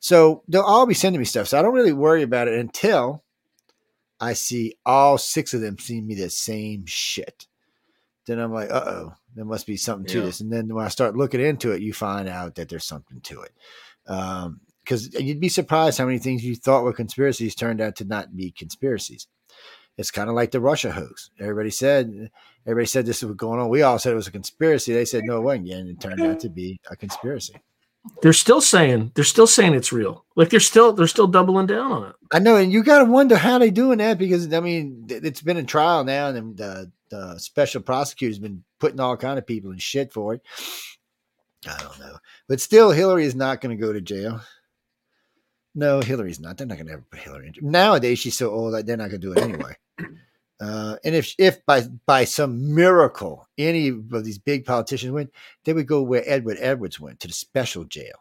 S2: So they'll all be sending me stuff. So I don't really worry about it until I see all six of them send me the same shit. Then I'm like, uh oh, there must be something to
S3: Yeah.
S2: this. And then when I start looking into it, you find out that there's something to it. Um, because you'd be surprised how many things you thought were conspiracies turned out to not be conspiracies. It's kind of like the Russia hoax. Everybody said, everybody said this was going on. We all said it was a conspiracy. They said no, it wasn't. And it turned out to be a conspiracy.
S4: They're still saying they're still saying it's real. Like they're still they're still doubling down on it.
S2: I know, and you got to wonder how they doing that because I mean, it's been in trial now, and the, the special prosecutor's been putting all kind of people in shit for it. I don't know, but still, Hillary is not going to go to jail. No, Hillary's not. They're not going to ever put Hillary in. Nowadays, she's so old that they're not going to do it anyway. Uh, and if if by by some miracle any of these big politicians went, they would go where Edwin Edwards went to the special jail.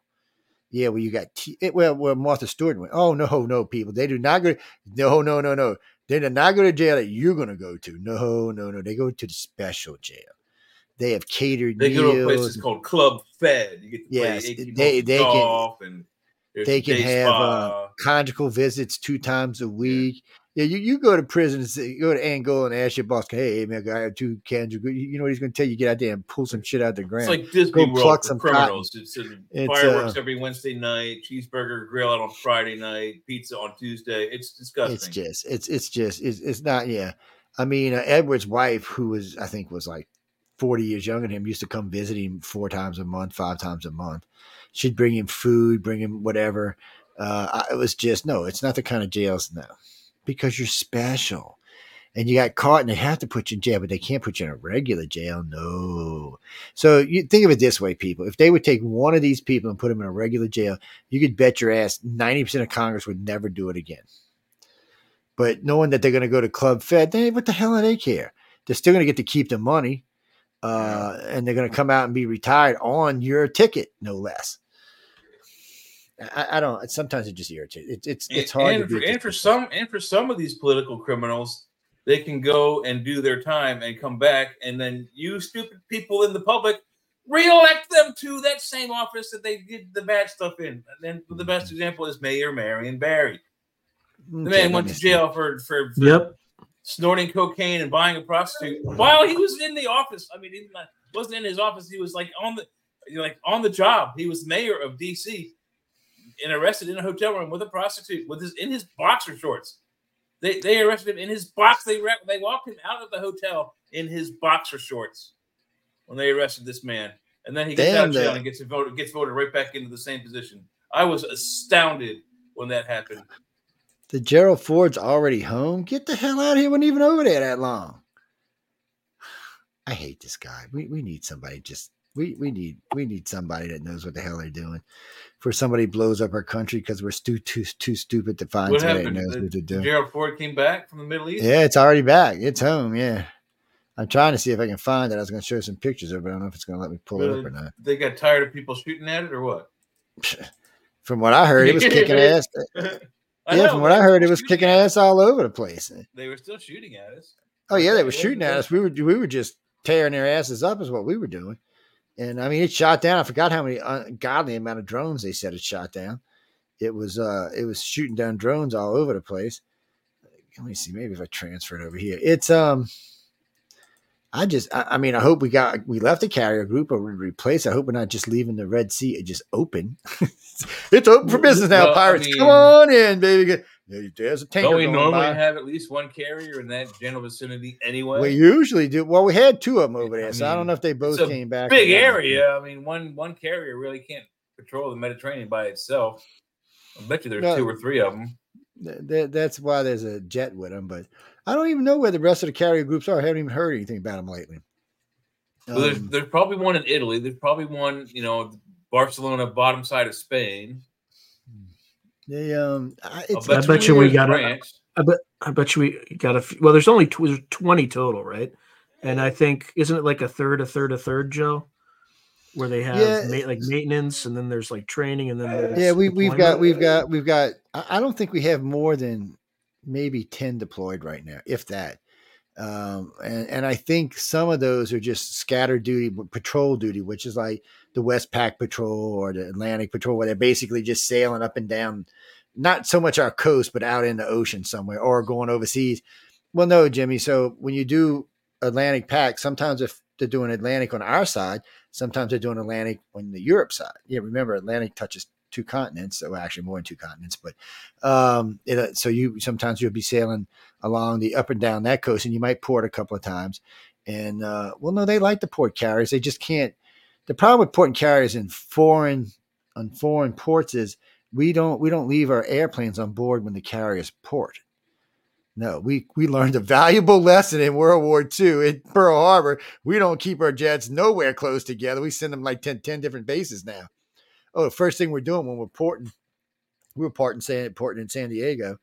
S2: Yeah, well, you got T- it, well, where Martha Stewart went. Oh no, no, people, they do not go. No, no, no, no. They do not go to jail that you're going to go to. No, no, no. They go to the special jail. They have catered
S3: They go to a place that's called Club Fed. You get to
S2: Yes,
S3: play 18
S2: they- they can-
S3: golf and there's
S2: they can have, uh, conjugal visits two times a week. Yeah, you, you go to prison and say, go to Angola and ask your boss, hey, man, I have two conjugal. You you know what he's going to tell you? Get out there and pull some shit out of
S3: the
S2: ground.
S3: It's like Disney
S2: Go
S3: World
S2: pluck some
S3: criminals. It's, uh,
S2: It's,
S3: fireworks
S2: uh,
S3: every Wednesday night, cheeseburger grill out on Friday night, pizza on Tuesday. It's disgusting.
S2: It's just, it's, it's just, it's, it's not. Yeah, I mean, uh, Edward's wife, who was, I think, was like forty years younger than him, used to come visit him four times a month, five times a month. She'd bring him food, bring him whatever. Uh, I, it was just no, it's not the kind of jails no, because you're special, and you got caught, and they have to put you in jail, but they can't put you in a regular jail. No, so you think of it this way, people: if they would take one of these people and put them in a regular jail, you could bet your ass ninety percent of Congress would never do it again. But knowing that they're going to go to Club Fed, they what the hell do they care? They're still going to get to keep the money, uh, and they're going to come out and be retired on your ticket, no less. I, I don't. Sometimes it just irritates. It, it's it's hard.
S3: and,
S2: to
S3: for, and for some and for some of these political criminals, they can go and do their time and come back, and then you stupid people in the public reelect them to that same office that they did the bad stuff in. And then the best mm-hmm. example is Mayor Marion Barry. The
S2: Okay,
S3: man went to jail for, for, for
S4: Yep.
S3: snorting cocaine and buying a prostitute while he was in the office. I mean, he wasn't in his office. He was like on the like on the job. He was mayor of DC and arrested in a hotel room with a prostitute with his in his boxer shorts. They they arrested him in his box. They they walked him out of the hotel in his boxer shorts when they arrested this man. And then he gets
S2: Damn,
S3: out of jail
S2: that-
S3: and gets voted gets voted right back into the same position. I was astounded when that happened.
S2: The Gerald Ford's already home. Get the hell out of here! wasn't even over there that long. I hate this guy. We we need somebody just we we need we need somebody that knows what the hell they're doing. For somebody blows up our country because we're too too too stupid to find
S3: What
S2: somebody that knows what to do.
S3: Gerald Ford came back from the Middle East.
S2: Yeah, it's already back. It's home. Yeah. I'm trying to see if I can find it. I was going to show some pictures of it. I don't know if it's going to let me pull it up or not.
S3: They got tired of people shooting at it, or what?
S2: From what I heard, it was kicking ass.
S3: I
S2: yeah,
S3: know,
S2: from what I heard, it was kicking ass all over the place.
S3: They were still shooting at us.
S2: Oh yeah, they were shooting at us. We were we were just tearing their asses up, is what we were doing. And I mean, it shot down. I forgot how many ungodly amount of drones they said it shot down. It was uh, it was shooting down drones all over the place. Let me see, maybe if I transfer it over here. It's um, I just, I, I mean, I hope we got we left the carrier group or we replaced. I hope we're not just leaving the Red Sea It just open. it's open for business now,
S3: Well, I
S2: pirates. Come on in, baby. There's a tanker
S3: Don't we normally
S2: by.
S3: have at least one carrier in that general vicinity anyway?
S2: We usually do. Well, we had two of them over there,
S3: I
S2: so I don't know if they both came back.
S3: Big area. I mean, one one carrier really can't patrol the Mediterranean by itself. I bet you there's
S2: No.
S3: two or three of them.
S2: Th- th- that's why there's a jet with them. But I don't even know where the rest of the carrier groups are. I haven't even heard anything about them lately.
S7: Well, there's,
S2: Um,
S7: there's probably one in Italy. There's probably one, you know, Barcelona, bottom side of Spain.
S2: They, um, I-
S7: I'll
S2: it's,
S4: I
S7: bet
S4: bet
S7: you
S4: you we got a-
S7: France.
S4: I bet I bet you we got a few, well. There's only tw- there's 20 total, right? And I think isn't it like a third, a third, a third, Joe? Where they have
S2: Yeah.
S4: ma- like maintenance, and then there's like training, and then there's
S2: yeah, we we've got we've got we've got. I I don't think we have more than maybe ten deployed right now, if that. Um, and and I think some of those are just scattered duty, patrol duty, which is like the Westpac Patrol or the Atlantic Patrol, where they're basically just sailing up and down, not so much our coast, but out in the ocean somewhere or going overseas. Well, no, Jimmy. So when you do Atlantic Pac, sometimes if they're doing Atlantic on our side, sometimes they're doing Atlantic on the Europe side. Yeah, remember Atlantic touches two continents, so actually more than two continents. But um, it, uh, so you sometimes you'll be sailing along the up and down that coast, and you might port a couple of times. And uh, well, no, they like the port carriers. They just can't. The problem with port carriers in foreign on foreign ports is we don't we don't leave our airplanes on board when the carriers port. No, we we learned a valuable lesson in World War II in Pearl Harbor. We don't keep our jets nowhere close together. We send them like 10, 10 different bases now. Oh, the first thing we're doing when we're porting, we were porting San porting in San Diego,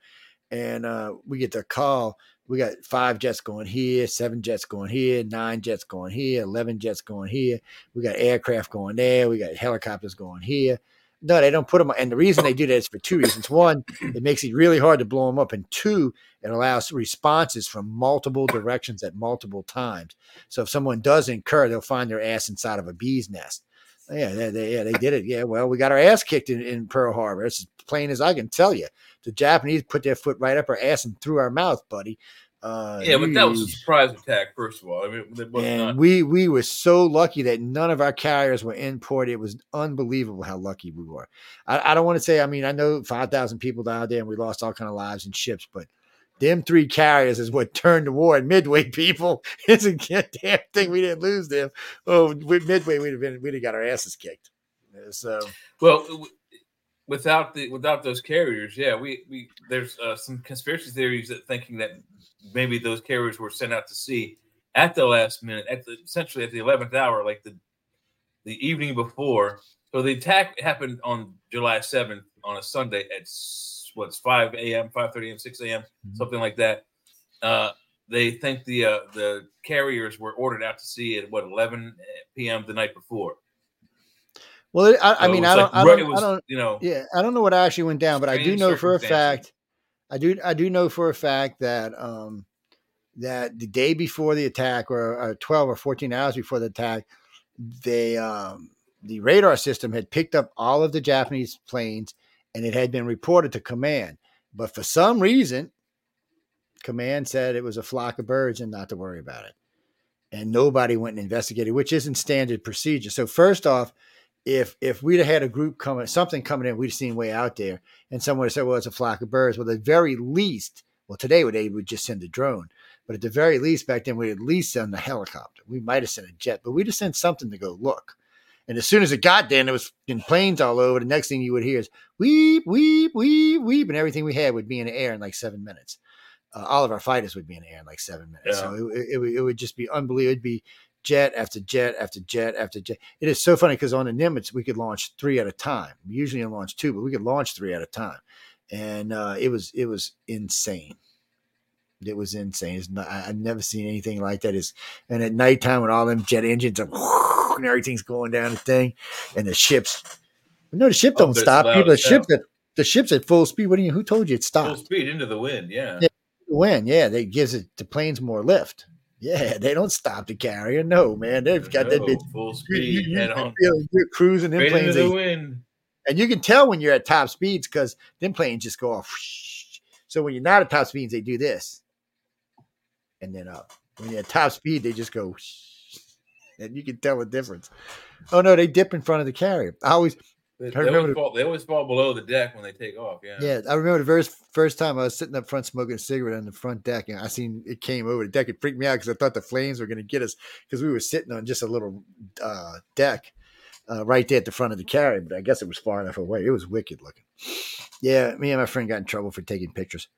S2: and uh, we get the call. We got five jets going here, seven jets going here, nine jets going here, eleven jets going here. We got aircraft going there. We got helicopters going here. No, they don't put them. And the reason they do that is for two reasons. One, it makes it really hard to blow them up, and two, it allows responses from multiple directions at multiple times. So if someone does incur, they'll find their ass inside of a bee's nest. Yeah, they, they, yeah, they did it. Yeah, well, we got our ass kicked in, in Pearl Harbor. It's as plain as I can tell you. The Japanese put their foot right up our ass and through our mouth, buddy. Uh,
S7: Yeah, but that was a surprise attack, first of all. I mean,
S2: and
S7: not.
S2: we we were so lucky that none of our carriers were in port. It was unbelievable how lucky we were. I, I don't want to say. I mean, I know five thousand people died there, and we lost all kind of lives and ships, but them three carriers is what turned the war. And Midway people, it's a damn thing we didn't lose them. Oh, with Midway, we'd have been we'd have got our asses kicked. Uh, So
S7: Well, without the without those carriers, yeah, we we there's uh, some conspiracy theories that thinking that maybe those carriers were sent out to sea at the last minute, at the essentially at the eleventh hour, like the the evening before. So the attack happened on July seventh on a Sunday at what's five a.m., five thirty a.m., six a.m., something like that. Uh, they think the uh, the carriers were ordered out to sea at what 11 p.m. the night before.
S2: well, I, I
S7: So
S2: mean, I don't, I don't,
S7: was,
S2: I don't,
S7: you know,
S2: Yeah, I don't know what actually went down, but I do know for a fact. I do. I do know for a fact that um, that the day before the attack, or, or twelve or fourteen hours before the attack, they um, the radar system had picked up all of the Japanese planes, and it had been reported to command. But for some reason, command said it was a flock of birds and not to worry about it. And nobody went and investigated, which isn't standard procedure. So first off, if if we'd have had a group coming, something coming in, we'd have seen way out there, and someone said, "Well, it's a flock of birds." Well, at the very least, well, today they would just send a drone, but at the very least, back then we'd at least send a helicopter. We might have sent a jet, but we'd have sent something to go look. And as soon as it got there, and there was in planes all over. The next thing you would hear is weep, weep, weep, weep, and everything we had would be in the air in like seven minutes. Uh, all of our fighters would be in the air in like seven minutes. So it, it, it, would- it would just be unbelievable. It'd be jet after jet after jet after jet. It is so funny because on the Nimitz we could launch three at a time. We usually launch two, but we could launch three at a time, and uh, it was it was insane. It was insane. It's not, I, I've never seen anything like that. Is and at nighttime when all them jet engines are and everything's going down the thing, and the ships. No, the ship
S7: Oh,
S2: don't stop. People, the ship that the ship's at full speed. What do you? Who told you it stopped?
S7: full speed into the wind. Yeah.
S2: Yeah. When? Yeah, they gives it the planes more lift. Yeah, they don't stop the carrier. No, man, they've got that
S7: No,
S2: bitch.
S7: full
S2: You, you,
S7: speed
S2: you feel, you're cruising them planes,
S7: the wind.
S2: and you can tell when you're at top speeds because them planes just go off. So when you're not at top speeds, they do this, and then up. When you're at top speed, they just go, and you can tell the difference. Oh no, they dip in front of the carrier. I always,
S7: They,
S2: I
S7: they always fall, they always fall below the deck when they take off. Yeah.
S2: yeah, I remember the very first time I was sitting up front smoking a cigarette on the front deck, and I seen it came over the deck. It freaked me out because I thought the flames were going to get us because we were sitting on just a little uh, deck uh, right there at the front of the carrier. But I guess it was far enough away. It was wicked looking. Yeah, me and my friend got in trouble for taking pictures.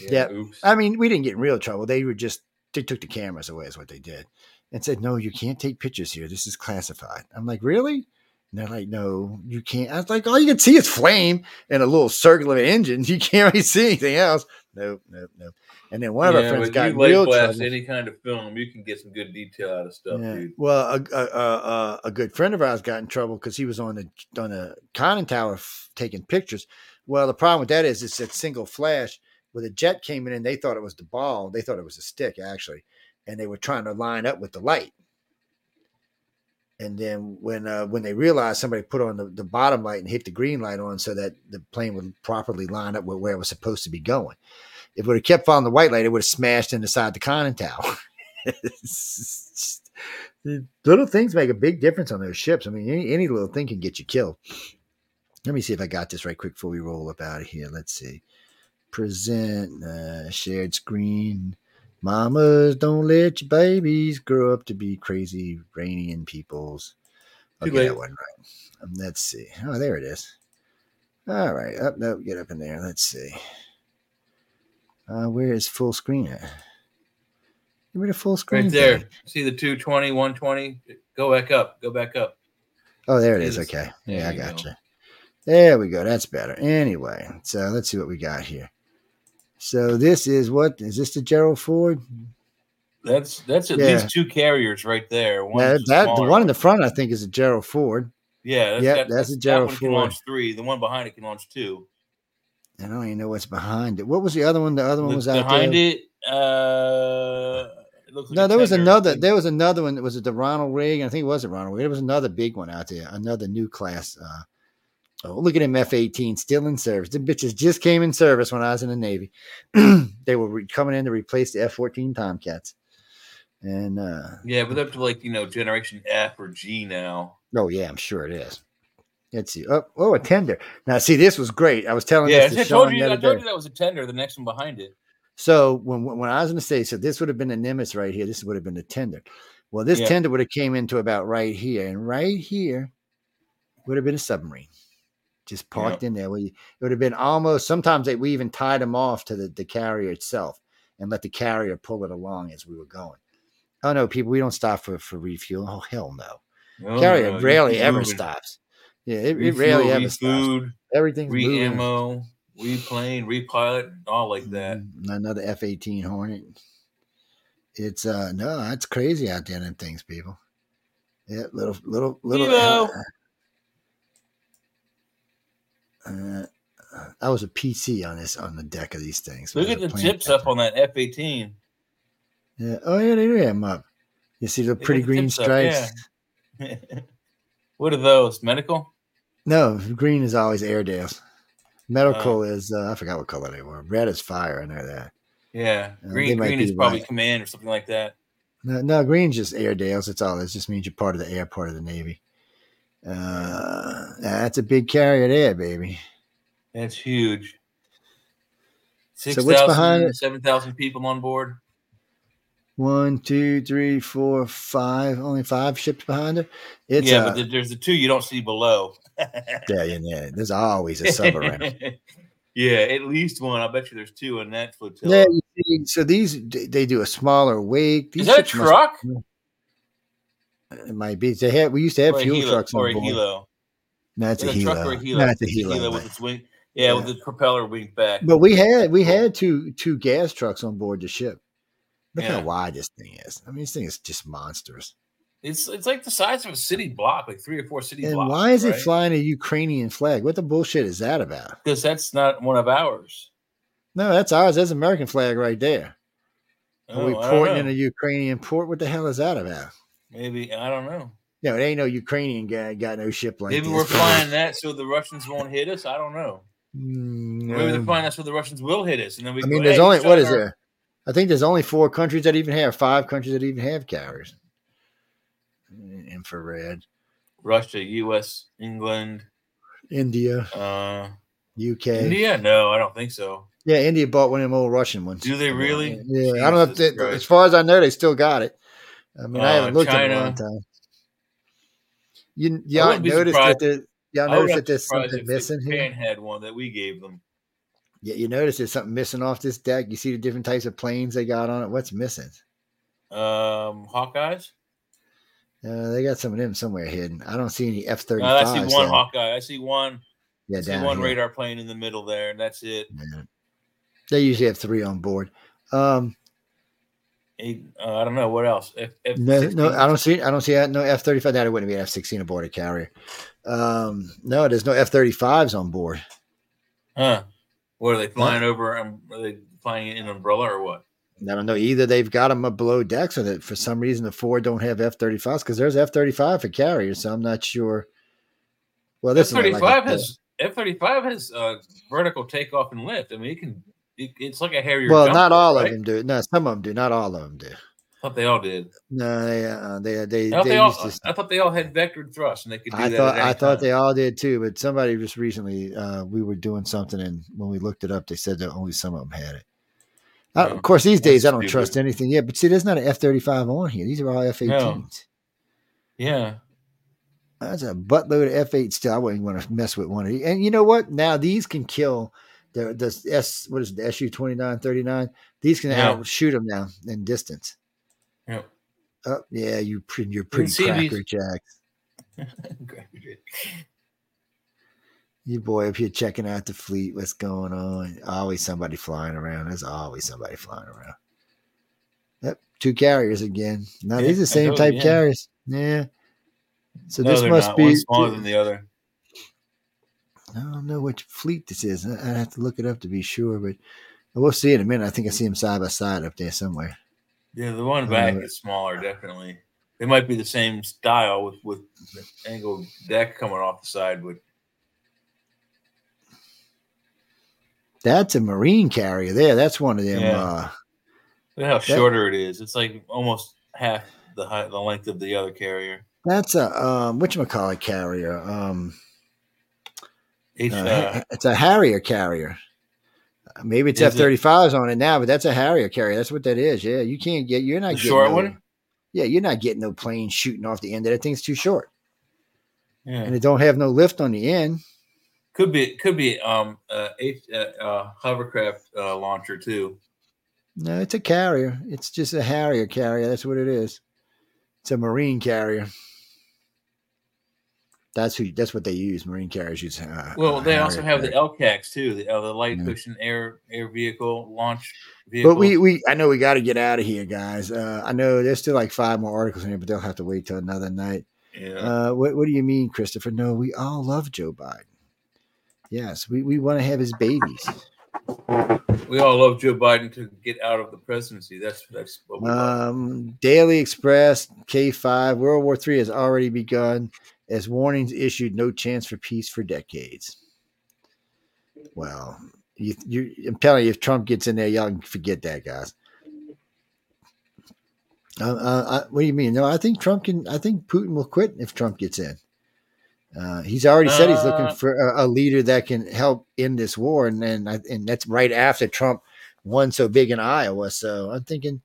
S2: Yeah.
S3: Oops.
S2: I mean, we didn't get in real trouble. They were just they took the cameras away, is what they did, and said, "No, you can't take pictures here. This is classified." I'm like, "Really?" And they're like, "No, you can't." I was like, "All you can see is flame and a little circular engine. You can't really see anything else." Nope, nope, nope. And then one of our friends got
S3: you
S2: in real
S3: blast
S2: trouble.
S3: any kind of film, you can get some good detail out of stuff,
S2: Yeah.
S3: dude.
S2: Well, a, a, a, a- a good friend of ours got in trouble because he was on the on a conning tower f- taking pictures. Well, the problem with that is it's a single flash. Where the jet came in and they thought it was the ball, they thought it was a stick actually, and they were trying to line up with the light. And then when uh, when they realized somebody put on the, the bottom light and hit the green light on so that the plane would properly line up with where it was supposed to be going. If it would have kept following the white light, it would have smashed in the side of the conning tower. Little things make a big difference on those ships. I mean, any, any little thing can get you killed. Let me see if I got this right quick before we roll up out of here. Let's see. Present uh, shared screen. Mamas, don't let your babies grow up to be crazy Iranian peoples. Okay, that one right. Um, let's see. Oh, there it is. All right. Up, no, get up in there. Let's see. Uh, where is full screen at? Give me the full screen.
S3: Right there.
S2: thing.
S3: See the 220, 120? Go back up. Go back up.
S2: Oh, there it is. Okay.
S3: There
S2: Yeah, I got
S3: go.
S2: you. There we go. That's better. Anyway, so let's see what we got here. So this is what is this the Gerald Ford?
S3: That's that's at
S2: Yeah.
S3: least two carriers right there.
S2: That, that the one in the front, I think, is a Gerald Ford.
S3: Yeah, that's,
S2: Yep,
S3: that,
S2: that's a
S3: that
S2: Gerald
S3: one can
S2: Ford.
S3: launch three. The one behind it can launch two.
S2: I don't even know what's behind it. What was the other one? The other one was out
S3: behind
S2: there.
S3: it, uh, it looks like
S2: No, there was another. There was another one. Was it the Ronald Reagan? I think it was the Ronald Reagan. There was another big one out there. Another new class. Uh, oh, look at him, F eighteen, still in service. The bitches just came in service when I was in the Navy. they were re- coming in to replace the F fourteen Tomcats. And uh,
S3: Yeah, but up to like you know generation F or G now.
S2: oh yeah, I'm sure it is. Let's see. Oh, oh, a tender. Now, see, this was great. I was telling
S3: Yeah,
S2: this
S3: I
S2: to
S3: told you.
S2: the
S3: I told you that was a tender. The next one behind it.
S2: So when when I was in the States, so this would have been the Nimitz right here. This would have been the tender. Well, this
S3: Yeah.
S2: tender would have came into about right here, and right here would have been a submarine, just parked in there. We it would have been almost. Sometimes they, we even tied them off to the, the carrier itself and let the carrier pull it along as we were going. Oh no, people, we don't stop for for refuel. Oh hell no,
S3: No,
S2: carrier
S3: no,
S2: rarely ever
S3: moving.
S2: stops. Yeah, it, it rarely ever stops.
S3: refood,
S2: Everything's
S3: re ammo, replane, repilot, all like that.
S2: Mhm. Another F eighteen Hornet. It's uh no, that's crazy out there. Them things, people. Yeah, little, little, little.
S3: helo.
S2: Uh, I was a PC on this on the deck of these things.
S3: Look at the tips up on that F eighteen.
S2: Yeah. Oh yeah, they do have 'em up. You see the pretty green
S3: tips up,
S2: stripes?
S3: yeah. what are those? Medical?
S2: No, green is always Airedales. Medical
S3: Oh.
S2: is uh, I forgot what color they were. Red is fire. I know that.
S3: Yeah,
S2: Uh,
S3: green.
S2: might
S3: Green is probably
S2: right.
S3: command or something like that.
S2: No, no, green's just Airedales. It's all. It just means you're part of the air, part of the Navy. Uh, that's a big carrier there, baby.
S3: That's huge. Six
S2: So what's behind it?
S3: seven thousand people on board.
S2: One, two, three, four, five. Only five ships behind her. It's
S3: yeah,
S2: uh,
S3: but there's the two you don't see below.
S2: yeah, yeah, yeah. There's always a sub around.
S3: yeah, at least one. I bet you there's two in that flotilla.
S2: Yeah, so these they do a smaller wake. These
S3: Is that a
S2: ships must-
S3: truck?
S2: It might be. They had we used to have
S3: or
S2: fuel
S3: helo,
S2: trucks
S3: or
S2: on
S3: a?
S2: No, it's a
S3: it
S2: helo.
S3: truck or a helo?
S2: No, it's a helo.
S3: with its wing. Yeah, with
S2: Yeah.
S3: the propeller winged back.
S2: But we had we had two two gas trucks on board the ship. Look
S3: Yeah.
S2: how wide this thing is. I mean, this thing is just monstrous.
S3: It's it's like the size of a city block, like three or four city
S2: And
S3: blocks.
S2: why is it flying a Ukrainian flag? What the bullshit is that about?
S3: Because that's not one of ours.
S2: No, that's ours. That's an American flag right there. Are
S3: Oh,
S2: we porting in a Ukrainian port? What the hell is that about?
S3: Maybe I don't know.
S2: No, it ain't no Ukrainian guy got no ship like
S3: Maybe
S2: this.
S3: we're flying that so the Russians won't hit us. I don't know.
S2: Mm,
S3: Maybe they're flying that so the Russians will hit us, and then we.
S2: I
S3: go,
S2: mean, there's
S3: "Hey,
S2: only what is what
S3: our-"
S2: there? I think there's only four countries that even have five countries that even have carriers. Infrared,
S3: Russia, U.S., England,
S2: India,
S3: uh,
S2: UK.
S3: India. No, I don't think so.
S2: Yeah, India bought one of them old Russian ones.
S3: Do they really?
S2: Yeah, I don't know if they, as far as I know, they still got it. I mean, I
S3: Uh,
S2: haven't looked at it in a long time. You
S3: I
S2: y'all
S3: wouldn't
S2: noticed that
S3: surprised.
S2: the y'all
S3: I would
S2: notice
S3: not
S2: that there's something missing here?
S3: Japan had one that we gave them.
S2: Yeah, you notice there's something missing off this deck. You see the different types of planes they got on it. What's missing?
S3: Um, Hawkeyes.
S2: Uh, they got some of them somewhere hidden. I don't see any F thirty
S3: Uh, I see one Hawkeye. I see one.
S2: Yeah,
S3: I see one
S2: here.
S3: radar plane in the middle there, and that's it.
S2: Yeah. They usually have three on board. Um,
S3: Uh, I don't know what else. F, F
S2: no, no, I don't see. I don't see that. No F thirty five. That it wouldn't be an F sixteen aboard a carrier. Um, no, there's no F thirty fives on board.
S3: Huh? What are they flying over? Um, are they flying in an umbrella or what?
S2: I don't know. Either they've got them below decks, or that for some reason the four don't have F thirty fives because there's F thirty five for carriers. So I'm not sure. Well,
S3: F
S2: this is
S3: thirty five has F thirty five has uh, vertical takeoff and lift. I mean, it can. It, it's like a Harrier.
S2: Well, not all
S3: right?
S2: of them do. No, some of them do. Not all of them do.
S3: I thought they all did.
S2: No, they uh, they they,
S3: I thought
S2: they,
S3: they, all.
S2: to.
S3: I thought they all had vectored thrust, and they could do
S2: I
S3: that.
S2: thought I thought they all did too, but somebody just recently uh, we were doing something, and when we looked it up, they said that only some of them had it. Uh,
S3: No,
S2: of course, these
S3: that's
S2: days I don't
S3: stupid.
S2: trust anything yet. But see, there's not an F thirty five on here. These are all F 18s
S3: Yeah.
S2: That's a buttload of F eight still. I wouldn't want to mess with one of these. And you know what? Now these can kill the the S. What is it, the SU twenty nine thirty nine? These can
S3: Yeah.
S2: outshoot them now in distance.
S3: Yeah.
S2: Oh yeah, you pre- you're pretty
S3: these-
S2: cracker jacks.
S3: Great.
S2: You boy up here checking out the fleet. What's going on? Always somebody flying around. There's always somebody flying around. Yep, two carriers again. Now
S3: Yeah,
S2: these are the same type
S3: yeah.
S2: carriers. Yeah. So
S3: no,
S2: this must
S3: not.
S2: be.
S3: One's smaller than the other.
S2: I don't know which fleet this is. I- I'd have to look it up to be sure, but we'll see in a minute. I think I see them side by side up there somewhere.
S3: Yeah, the one back
S2: Uh,
S3: is smaller, definitely. They might be the same style with with the angled deck coming off the side, but
S2: That's a marine carrier there. That's one of them.
S3: Yeah.
S2: Uh,
S3: look how shorter it is. It's like almost half the height, the length of the other carrier.
S2: that's a um, call it carrier. Um,
S3: H,
S2: uh,
S3: uh,
S2: it's a Harrier carrier. Maybe it's F thirty fives on it now, but that's a Harrier carrier. That's what that is. Yeah, you can't get. You're not getting
S3: short
S2: no-
S3: one.
S2: Yeah, you're not getting no plane shooting off the end. of That thing's too short,
S3: Yeah,
S2: and it don't have no lift on the end.
S3: could be could be um uh, H, uh, uh hovercraft uh, launcher too.
S2: No, it's a carrier. It's just a Harrier carrier. That's what it is. It's a marine carrier. That's who. That's what they use. Marine carriers use. Uh,
S3: Well, they also have the
S2: carrier.
S3: LCAX too, the, uh, the light
S2: Yeah.
S3: pushing air air vehicle launch vehicle.
S2: But we, we, I know we got to get out of here, guys. Uh, I know there's still like five more articles in here, but they'll have to wait till another night.
S3: yeah.
S2: Uh, what, what do you mean, Christopher? No, we all love Joe Biden. Yes, we, we want to have his babies.
S3: we all love Joe Biden to get out of the presidency. That's that's what we.
S2: Um, Daily Express, K5, World War Three has already begun as warnings issued no chance for peace for decades. Well, you, you, I'm telling you, if Trump gets in there, y'all can forget that, guys. Uh, uh, what do you mean? No, I think Trump can. I think Putin will quit if Trump gets in. Uh, he's already said he's looking
S3: Uh,
S2: for a, a leader that can help end this war, and and, I, and that's right after Trump won so big in Iowa. So I'm thinking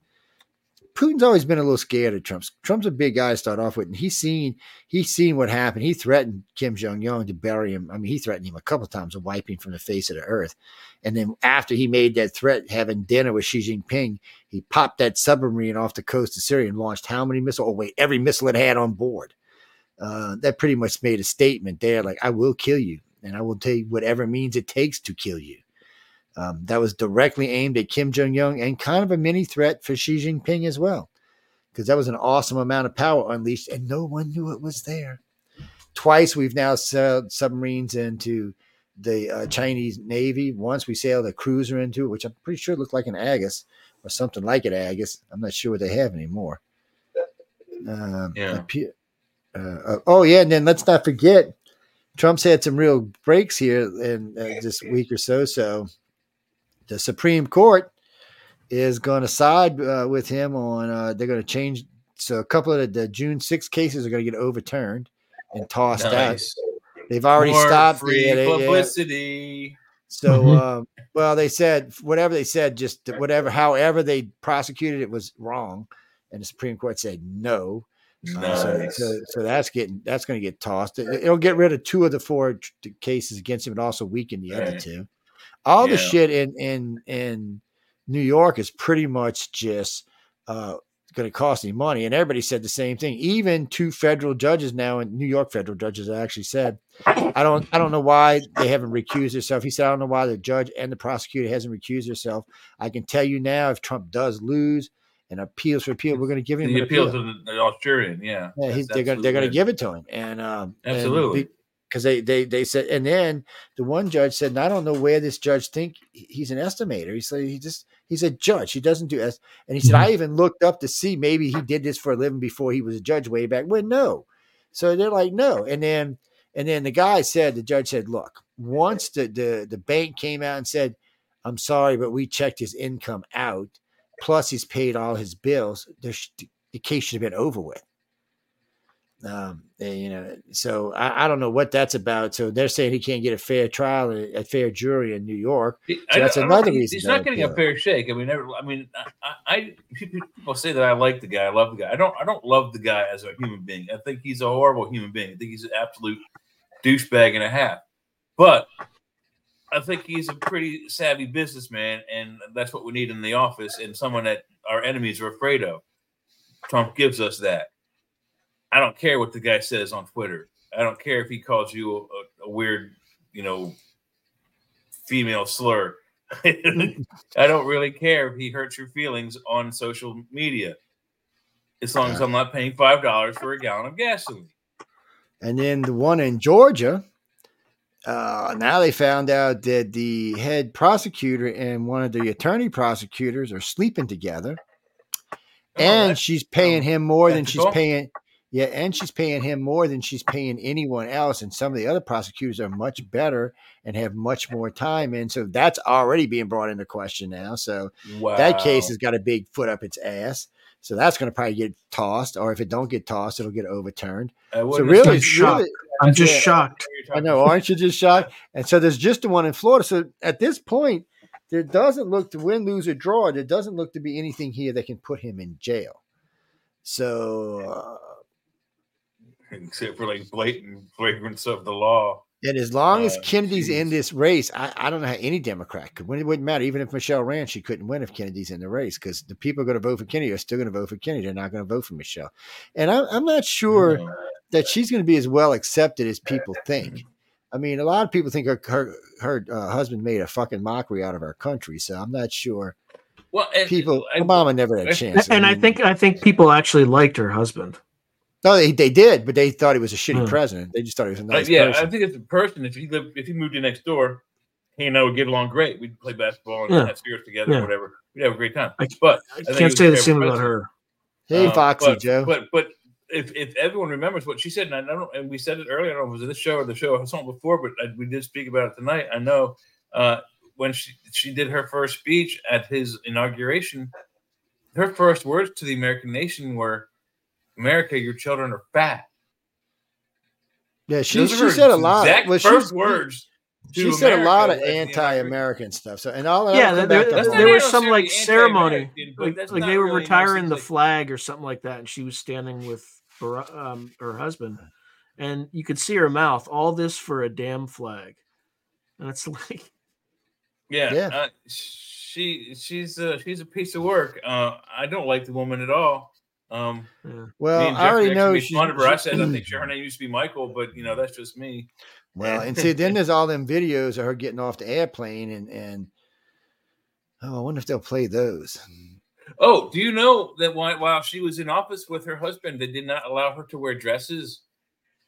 S2: Putin's always been a little scared of Trump. Trump's a big guy to start off with, and he's seen he's seen what happened. He threatened Kim Jong Un to bury him. I mean, he threatened him a couple times of wiping from the face of the earth. And then after he made that threat, having dinner with Xi Jinping, he popped that submarine off the coast of Syria and launched how many missiles? Oh wait, every missile it had on board. Uh, that pretty much made a statement there, like I will kill you, and I will take whatever means it takes to kill you. Um, that was directly aimed at Kim Jong Un and kind of a mini threat for Xi Jinping as well, because that was an awesome amount of power unleashed, and no one knew it was there. Twice we've now sailed submarines into the uh, Chinese Navy. Once we sailed a cruiser into it, which I'm pretty sure looked like an Aegis or something like an Aegis. I'm not sure what they have anymore. Um,
S3: Yeah.
S2: uh, uh, oh yeah, and then let's not forget, Trump's had some real breaks here in uh, this week or so. So the Supreme Court is going to side uh, with him on. Uh, they're going to change. So a couple of the, the June 6 cases are going to get overturned and tossed out. They've already
S3: More
S2: stopped.
S3: free
S2: yeah, they- yeah.
S3: publicity.
S2: So,
S4: Mhm.
S2: um, well, they said whatever they said, just whatever, however they prosecuted it was wrong, and the Supreme Court said no. Uh, so, so, so that's getting that's going to get tossed. It, will get rid of two of the four t- cases against him, and also weaken the other two. All the shit in in in New York is pretty much just uh, going to cost any money, and everybody said the same thing. Even two federal judges now, in New York federal judges, actually said, "I don't I don't know why they haven't recused themselves." He said, "I don't know why the judge and the prosecutor hasn't recused herself. I can tell you now, if Trump does lose." And appeals for appeal, we're going to give him
S3: The
S2: an
S3: appeal
S2: appeal.
S3: to the, the Australian, yeah.
S2: Yeah, he's, they're gonna they're gonna give it to him, and um,
S3: Absolutely.
S2: Because they they they said, and then the one judge said, and I don't know where this judge think he's an estimator. He said he just he's a judge. He doesn't do es-. and he said mm-hmm. I even looked up to see maybe he did this for a living before he was a judge way back when. No, so they're like no, and then and then the guy said the judge said, look, once the the the bank came out and said, I'm sorry, but we checked his income out, plus he's paid all his bills. Sh- the case should have been over with. Um, and, you know, so I, I don't know what that's about. So they're saying he can't get a fair trial, a, a fair jury in New York. So that's another reason
S3: He's not getting a fair shake. I mean, never, I mean, I, I people say that I like the guy, I love the guy. I don't, I don't love the guy as a human being. I think he's a horrible human being. I think he's an absolute douchebag and a half. But I think he's a pretty savvy businessman, and that's what we need in the office, and someone that our enemies are afraid of. Trump gives us that. I don't care what the guy says on Twitter. I don't care if he calls you a, a weird, you know, female slur. I don't really care if he hurts your feelings on social media, as long as I'm not paying five dollars for a gallon of gasoline.
S2: And then the one in Georgia, uh, now they found out that the head prosecutor and one of the attorney prosecutors are sleeping together.
S3: Oh,
S2: and she's paying him more than she's paying. Yeah, and she's paying him more than she's paying anyone else. And some of the other prosecutors are much better and have much more time. And so that's already being brought into question now. So
S3: wow.
S2: that case has got a big foot up its ass. So that's going to probably get tossed, or if it don't get tossed, it'll get overturned. So really,
S4: I'm shocked.
S2: really,
S4: I'm just
S2: Yeah.
S4: shocked.
S2: I know, aren't you just shocked? And so there's just the one in Florida. So at this point, there doesn't look to win, lose, or draw. There doesn't look to be anything here that can put him in jail. So, uh,
S3: except for like blatant flagrance of the law.
S2: and as long as
S3: Uh,
S2: Kennedy's in this race, I, I don't know how any Democrat could win. It wouldn't matter. Even if Michelle ran, she couldn't win if Kennedy's in the race because the people going to vote for Kennedy are still going to vote for Kennedy. They're not going to vote for Michelle. And I, I'm not sure.
S3: No.
S2: that she's going to be as well accepted as people think. I mean, a lot of people think her her, her uh, husband made a fucking mockery out of our country, so I'm not sure.
S3: Well, and,
S2: People,
S3: and-
S2: Obama never had a
S3: and-
S2: chance.
S4: And I think I think people actually liked her husband.
S2: No, they, they did, but they thought he was a shitty
S4: Hmm.
S2: president. They just thought he was a
S3: Uh,
S2: nice
S3: yeah,
S2: person.
S3: I think as a person, if he lived, if he moved in next door, he and I would get along great. We'd play basketball and
S4: Yeah.
S3: have spirits together,
S4: Yeah.
S3: or whatever. We'd have a great time.
S4: I-
S3: but
S4: I
S3: think he
S4: can't say the
S3: fair
S4: same about her.
S2: hey,
S3: Um,
S2: Foxy
S3: but,
S2: Joe.
S3: But but if if everyone remembers what she said, and I don't, and we said it earlier, I don't know if it was this show or the show or something before, but I, we did speak about it tonight. I know uh, when she she did her first speech at his inauguration, her first words to the American nation were, "America, your children are fat."
S2: yeah, she
S3: Those
S2: she said a lot.
S3: exact
S2: well,
S3: first
S2: she,
S3: words.
S2: She
S3: to
S2: said a lot of
S3: America at the
S2: anti-American stuff. So, and all
S4: Yeah,
S2: that'll come
S4: there,
S2: back to
S3: That's
S2: haunt
S3: not
S4: there was some like ceremony, like, like
S3: not
S4: they were
S3: really
S4: retiring the
S3: like-
S4: flag or something like that, and she was standing with Bar- um, her husband, and you could see her mouth. All this for a damn flag, and it's like,
S3: Yeah,
S2: Yeah.
S3: Uh, she she's uh, she's a piece of work. Uh, I don't like the woman at all. Um,
S4: yeah.
S2: Well, I already know
S3: actually
S2: she's.
S3: fun of her. I said I think her name used to be Michael, but you know that's just me.
S2: Well, and see, then there's all them videos of her getting off the airplane, and and oh, I wonder if they'll play those.
S3: Oh, do you know that while, while she was in office with her husband, they did not allow her to wear dresses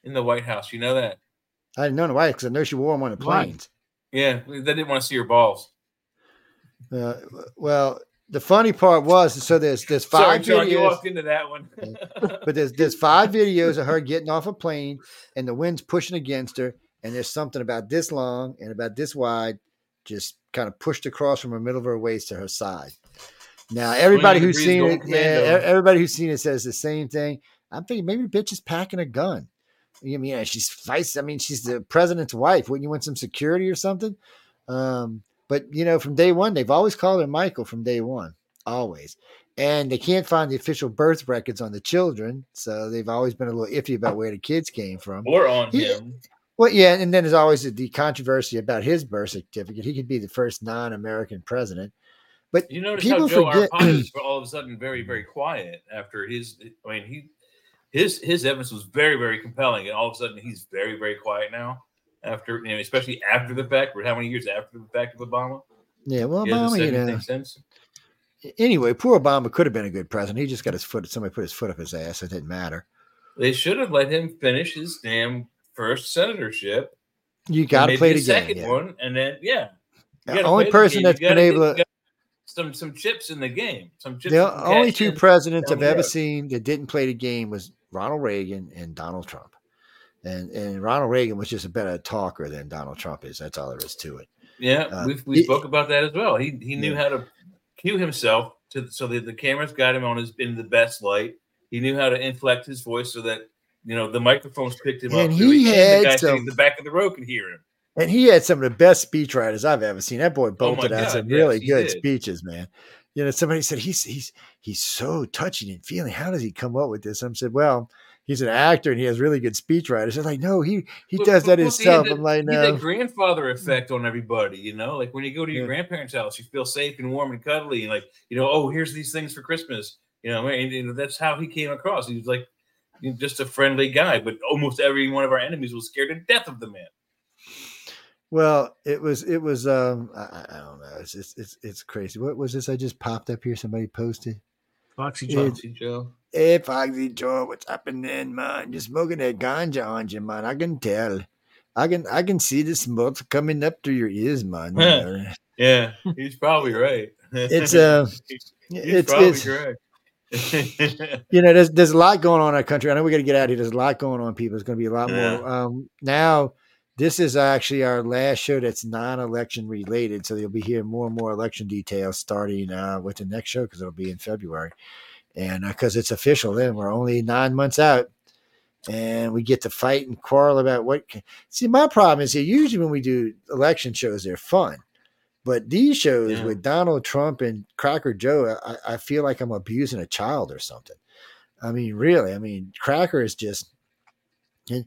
S3: in the White House? You know that?
S2: I didn't know why because I know she wore them on the
S4: Why?
S2: planes.
S3: Yeah, they didn't want to see her balls.
S2: Uh, well, the funny part was so there's there's
S3: Sorry,
S2: five
S3: John, you
S2: videos,
S3: walked into that one.
S2: but there's there's five videos of her getting off a plane and the wind's pushing against her, and there's something about this long and about this wide, just kind of pushed across from her middle of her waist to her side. Now everybody who's seen it, yeah, everybody who's seen it says the same thing. I'm thinking maybe bitch is packing a gun. I mean, she's feisty. I mean, she's the president's wife. Wouldn't you want some security or something? Um, but you know, from day one, they've always called her Michael from day one, always. and they can't find the official birth records on the children, so they've always been a little iffy about where the kids came from.
S3: Or on
S2: He-
S3: him.
S2: Well, yeah, and then there's always the controversy about his birth certificate. He could be the first non-American president, but
S3: You notice
S2: people
S3: how Joe
S2: forget-
S3: Arpaio is all of a sudden very, very quiet after his. I mean, he his his evidence was very, very compelling, and all of a sudden he's very, very quiet now. After you know, especially after the fact, or how many years after the fact of Obama?
S2: yeah, well, Obama, you know,
S3: since.
S2: anyway, poor Obama could have been a good president. He just got his foot. Somebody put his foot up his ass. It didn't matter.
S3: They should have let him finish his damn first senatorship.
S2: You got to play the game.
S3: second
S2: yeah.
S3: one, and then yeah,
S2: The only person that's been able to,
S3: some some chips in the game. Some chips.
S2: the only two presidents I've ever seen that didn't play the game was Ronald Reagan and Donald Trump. And and Ronald Reagan was just a better talker than Donald Trump is. That's all there is to it.
S3: Yeah,
S2: Uh,
S3: we we spoke about that as well. He he knew
S2: Yeah.
S3: how to cue himself to so that the cameras got him on his in the best light. He knew how to inflect his voice so that you know the microphones picked him
S2: And
S3: up.
S2: he
S3: so
S2: had
S3: the guy
S2: some-
S3: in the back of the row could hear him.
S2: And he had some of the best speechwriters I've ever seen. That boy
S3: Oh
S2: bolted out
S3: God,
S2: some
S3: yes,
S2: really good
S3: did.
S2: speeches, man. You know, somebody said he's he's he's so touching and feeling. How does he come up with this? Some said, well, he's an actor and he has really good speechwriters. They're like, no, he he
S3: But-
S2: does
S3: but
S2: that
S3: plus he had
S2: himself.
S3: that-
S2: I'm like,
S3: He
S2: no.
S3: that grandfather effect on everybody, you know. Like when you go to your
S2: Yeah.
S3: grandparents' house, you feel safe and warm and cuddly, and like you know, oh, here's these things for Christmas. You know, and, and that's how he came across. He was like you know, just a friendly guy, but almost every one of our enemies was scared to death of the man.
S2: Well, it was it was um I, I I don't know. It's, it's it's it's crazy. What was this I just popped up here? Somebody posted.
S4: Foxy
S2: Yeah.
S4: Joe.
S3: Foxy Joe.
S2: Hey Foxy Joe, what's happening, man? You're smoking that ganja on you, man. I can tell. I can I can see the smoke coming up through your ears, man.
S3: Yeah, he's probably right.
S2: It's uh
S3: he's
S2: it's
S3: probably
S2: it's
S3: correct.
S2: you know, there's there's a lot going on in our country. I know we got to get out of here. There's a lot going on, people. There's going to be a lot
S3: Yeah.
S2: more. Um, now, this is actually our last show that's non-election related, so you'll be hearing more and more election details starting uh, with the next show because it'll be in February, and uh, because it's official, then we're only nine months out, and we get to fight and quarrel about what. See, my problem is here. Usually, when we do election shows, they're fun. But these shows
S3: Yeah.
S2: with Donald Trump and Cracker Joe, I, I feel like I'm abusing a child or something. I mean, really. I mean, Cracker is just. And,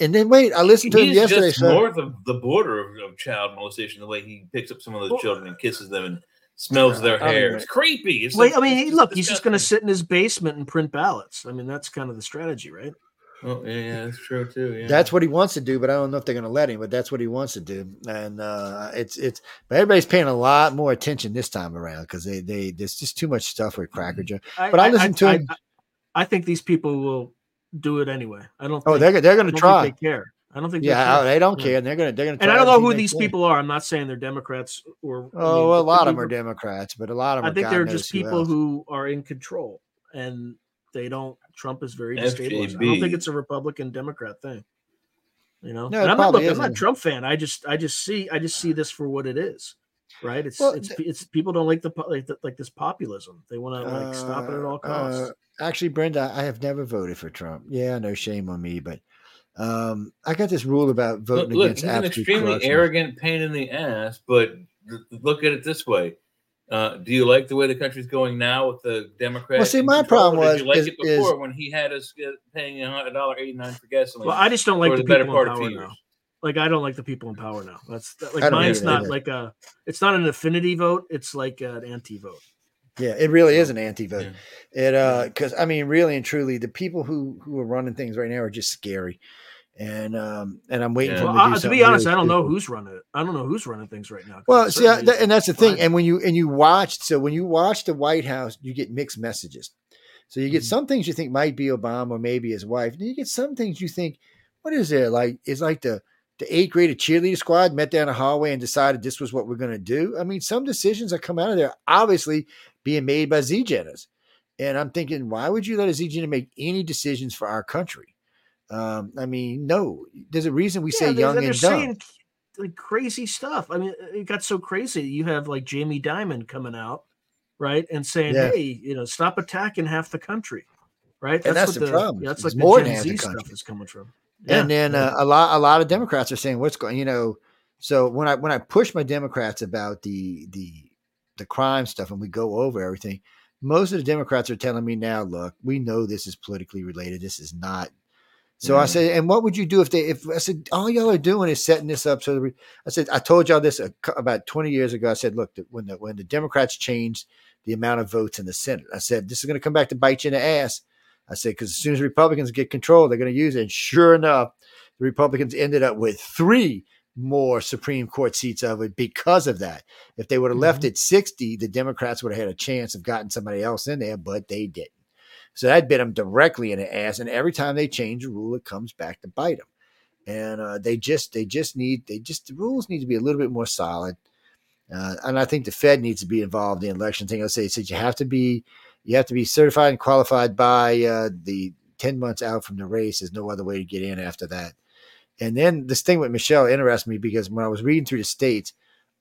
S2: and then wait, I listened to him
S3: He's
S2: yesterday.
S3: just
S2: So,
S3: north of the border of, of child molestation. The way he picks up some of those children and kisses them and smells their
S2: I mean,
S3: hair. It's creepy. It's
S4: Wait,
S3: like-
S4: I mean,
S3: it's
S4: look, he's just going to sit in his basement and print ballots. I mean, that's kind of the strategy, right?
S3: Oh yeah, yeah, that's true too. Yeah,
S2: that's what he wants to do, but I don't know if they're going to let him. But that's what he wants to do, and uh, it's it's. But everybody's paying a lot more attention this time around because they they there's just too much stuff with Cracker Joe. But I listened to
S4: I,
S2: him-
S4: I, I think these people will do it anyway. I don't.
S2: Oh,
S4: think,
S2: they're they're going to try.
S4: think they care. I don't think.
S2: Yeah,
S4: they,
S2: they don't
S4: Yeah.
S2: care. They're going to they're going to.
S4: And I don't know who these people are. I'm not saying they're Democrats or. I
S2: Oh,
S4: mean,
S2: well, a lot of them are Democrats, but a lot of them.
S4: I think
S2: God
S4: they're just people
S2: else.
S4: who are in control, and they don't. Trump is very destabilized. I don't think it's a Republican Democrat thing. You know,
S2: No,
S4: and I'm not. Look, I'm not a. Trump fan. I just, I just see, I just see this for what it is. Right? It's,
S2: Well,
S4: it's,
S2: th-
S4: it's people don't like the like, the, like this populism. They want to like stop it at all
S2: Uh,
S4: costs.
S2: uh, actually, Brenda, I have never voted for Trump. Yeah, no shame on me, but um, I got this rule about voting
S3: look,
S2: against
S3: he's an extremely
S2: corruption.
S3: arrogant pain in the ass. But look at it this way: uh, Do you like the way the country's going now with the Democrats?
S2: Well,
S3: see,
S2: my
S3: control,
S2: problem
S3: or Did you
S2: was-
S3: like
S2: is-
S3: it before
S2: is-
S3: when he had us paying a dollar eighty nine for gasoline?
S4: well, I just don't like the,
S3: the better part
S4: in
S3: of
S4: power
S3: two
S4: now. Like I don't like the people in power now. That's like
S2: I don't
S4: mine's not
S2: either.
S4: like a. It's not an affinity vote. It's like an anti-vote.
S2: Yeah, it really is an anti-vote.
S3: Yeah.
S2: It uh, because I mean, really and truly, the people who who are running things right now are just scary, and um, and I'm waiting
S3: Yeah.
S2: for
S4: Well,
S2: to, do
S4: I, to be honest,
S2: really
S4: I don't know who's running it. I don't know who's running things right now.
S2: Well, see, I,
S4: certainly
S2: th- and that's the thing. And when you and you watched, so when you watch the White House, you get mixed messages. So you get
S4: Mhm.
S2: some things you think might be Obama or maybe his wife, and you get some things you think, what is it like? It's like the the eighth grade cheerleader squad met down the hallway and decided this was what we're going to do. I mean, some decisions that come out of there obviously being made by Z Jenners. And I'm thinking, why would you let a Z Jenner make any decisions for our country? Um, I mean, no. There's a reason we
S4: Yeah,
S2: say
S4: they-
S2: young and dumb.
S4: saying like crazy stuff. I mean, it got so crazy. You have like Jamie Dimon coming out, right, and saying,
S2: Yeah.
S4: "Hey, you know, stop attacking half the country." Right,
S2: And that's
S4: what
S2: the problem.
S4: That's
S2: It's
S4: like
S2: more
S4: the
S2: than
S4: Gen
S2: half
S4: Z stuff is coming from.
S2: and then
S4: yeah.
S2: uh, a lot a lot of Democrats are saying what's going you know so when I when I push my Democrats about the the the crime stuff and we go over everything most of the Democrats are telling me now, look, we know this is politically related. This is not. So I
S7: mm.
S2: said, and what would you do if they, if I said, all y'all are doing is setting this up so that we, I said, I told y'all this a, about 20 years ago. I said, look, the- when the, when the Democrats changed the amount of votes in the Senate, I said, this is going to come back to bite you in the ass. I said, because as soon as Republicans get control, they're going to use it. And sure enough, the Republicans ended up with three more Supreme Court seats of it because of that. If they would have left it 60, the Democrats would have had a chance of getting somebody else in there, but they didn't. So that bit them directly in the ass. And every time they change a rule, it comes back to bite them. And uh, they just, they just need, they just, the rules need to be a little bit more solid. Uh, and I think the Fed needs to be involved in the election thing. I say, says you have to be, you have to be certified and qualified by uh, the 10 months out from the race. There's no other way to get in after that. And then this thing with Michelle interests me because when I was reading through the states,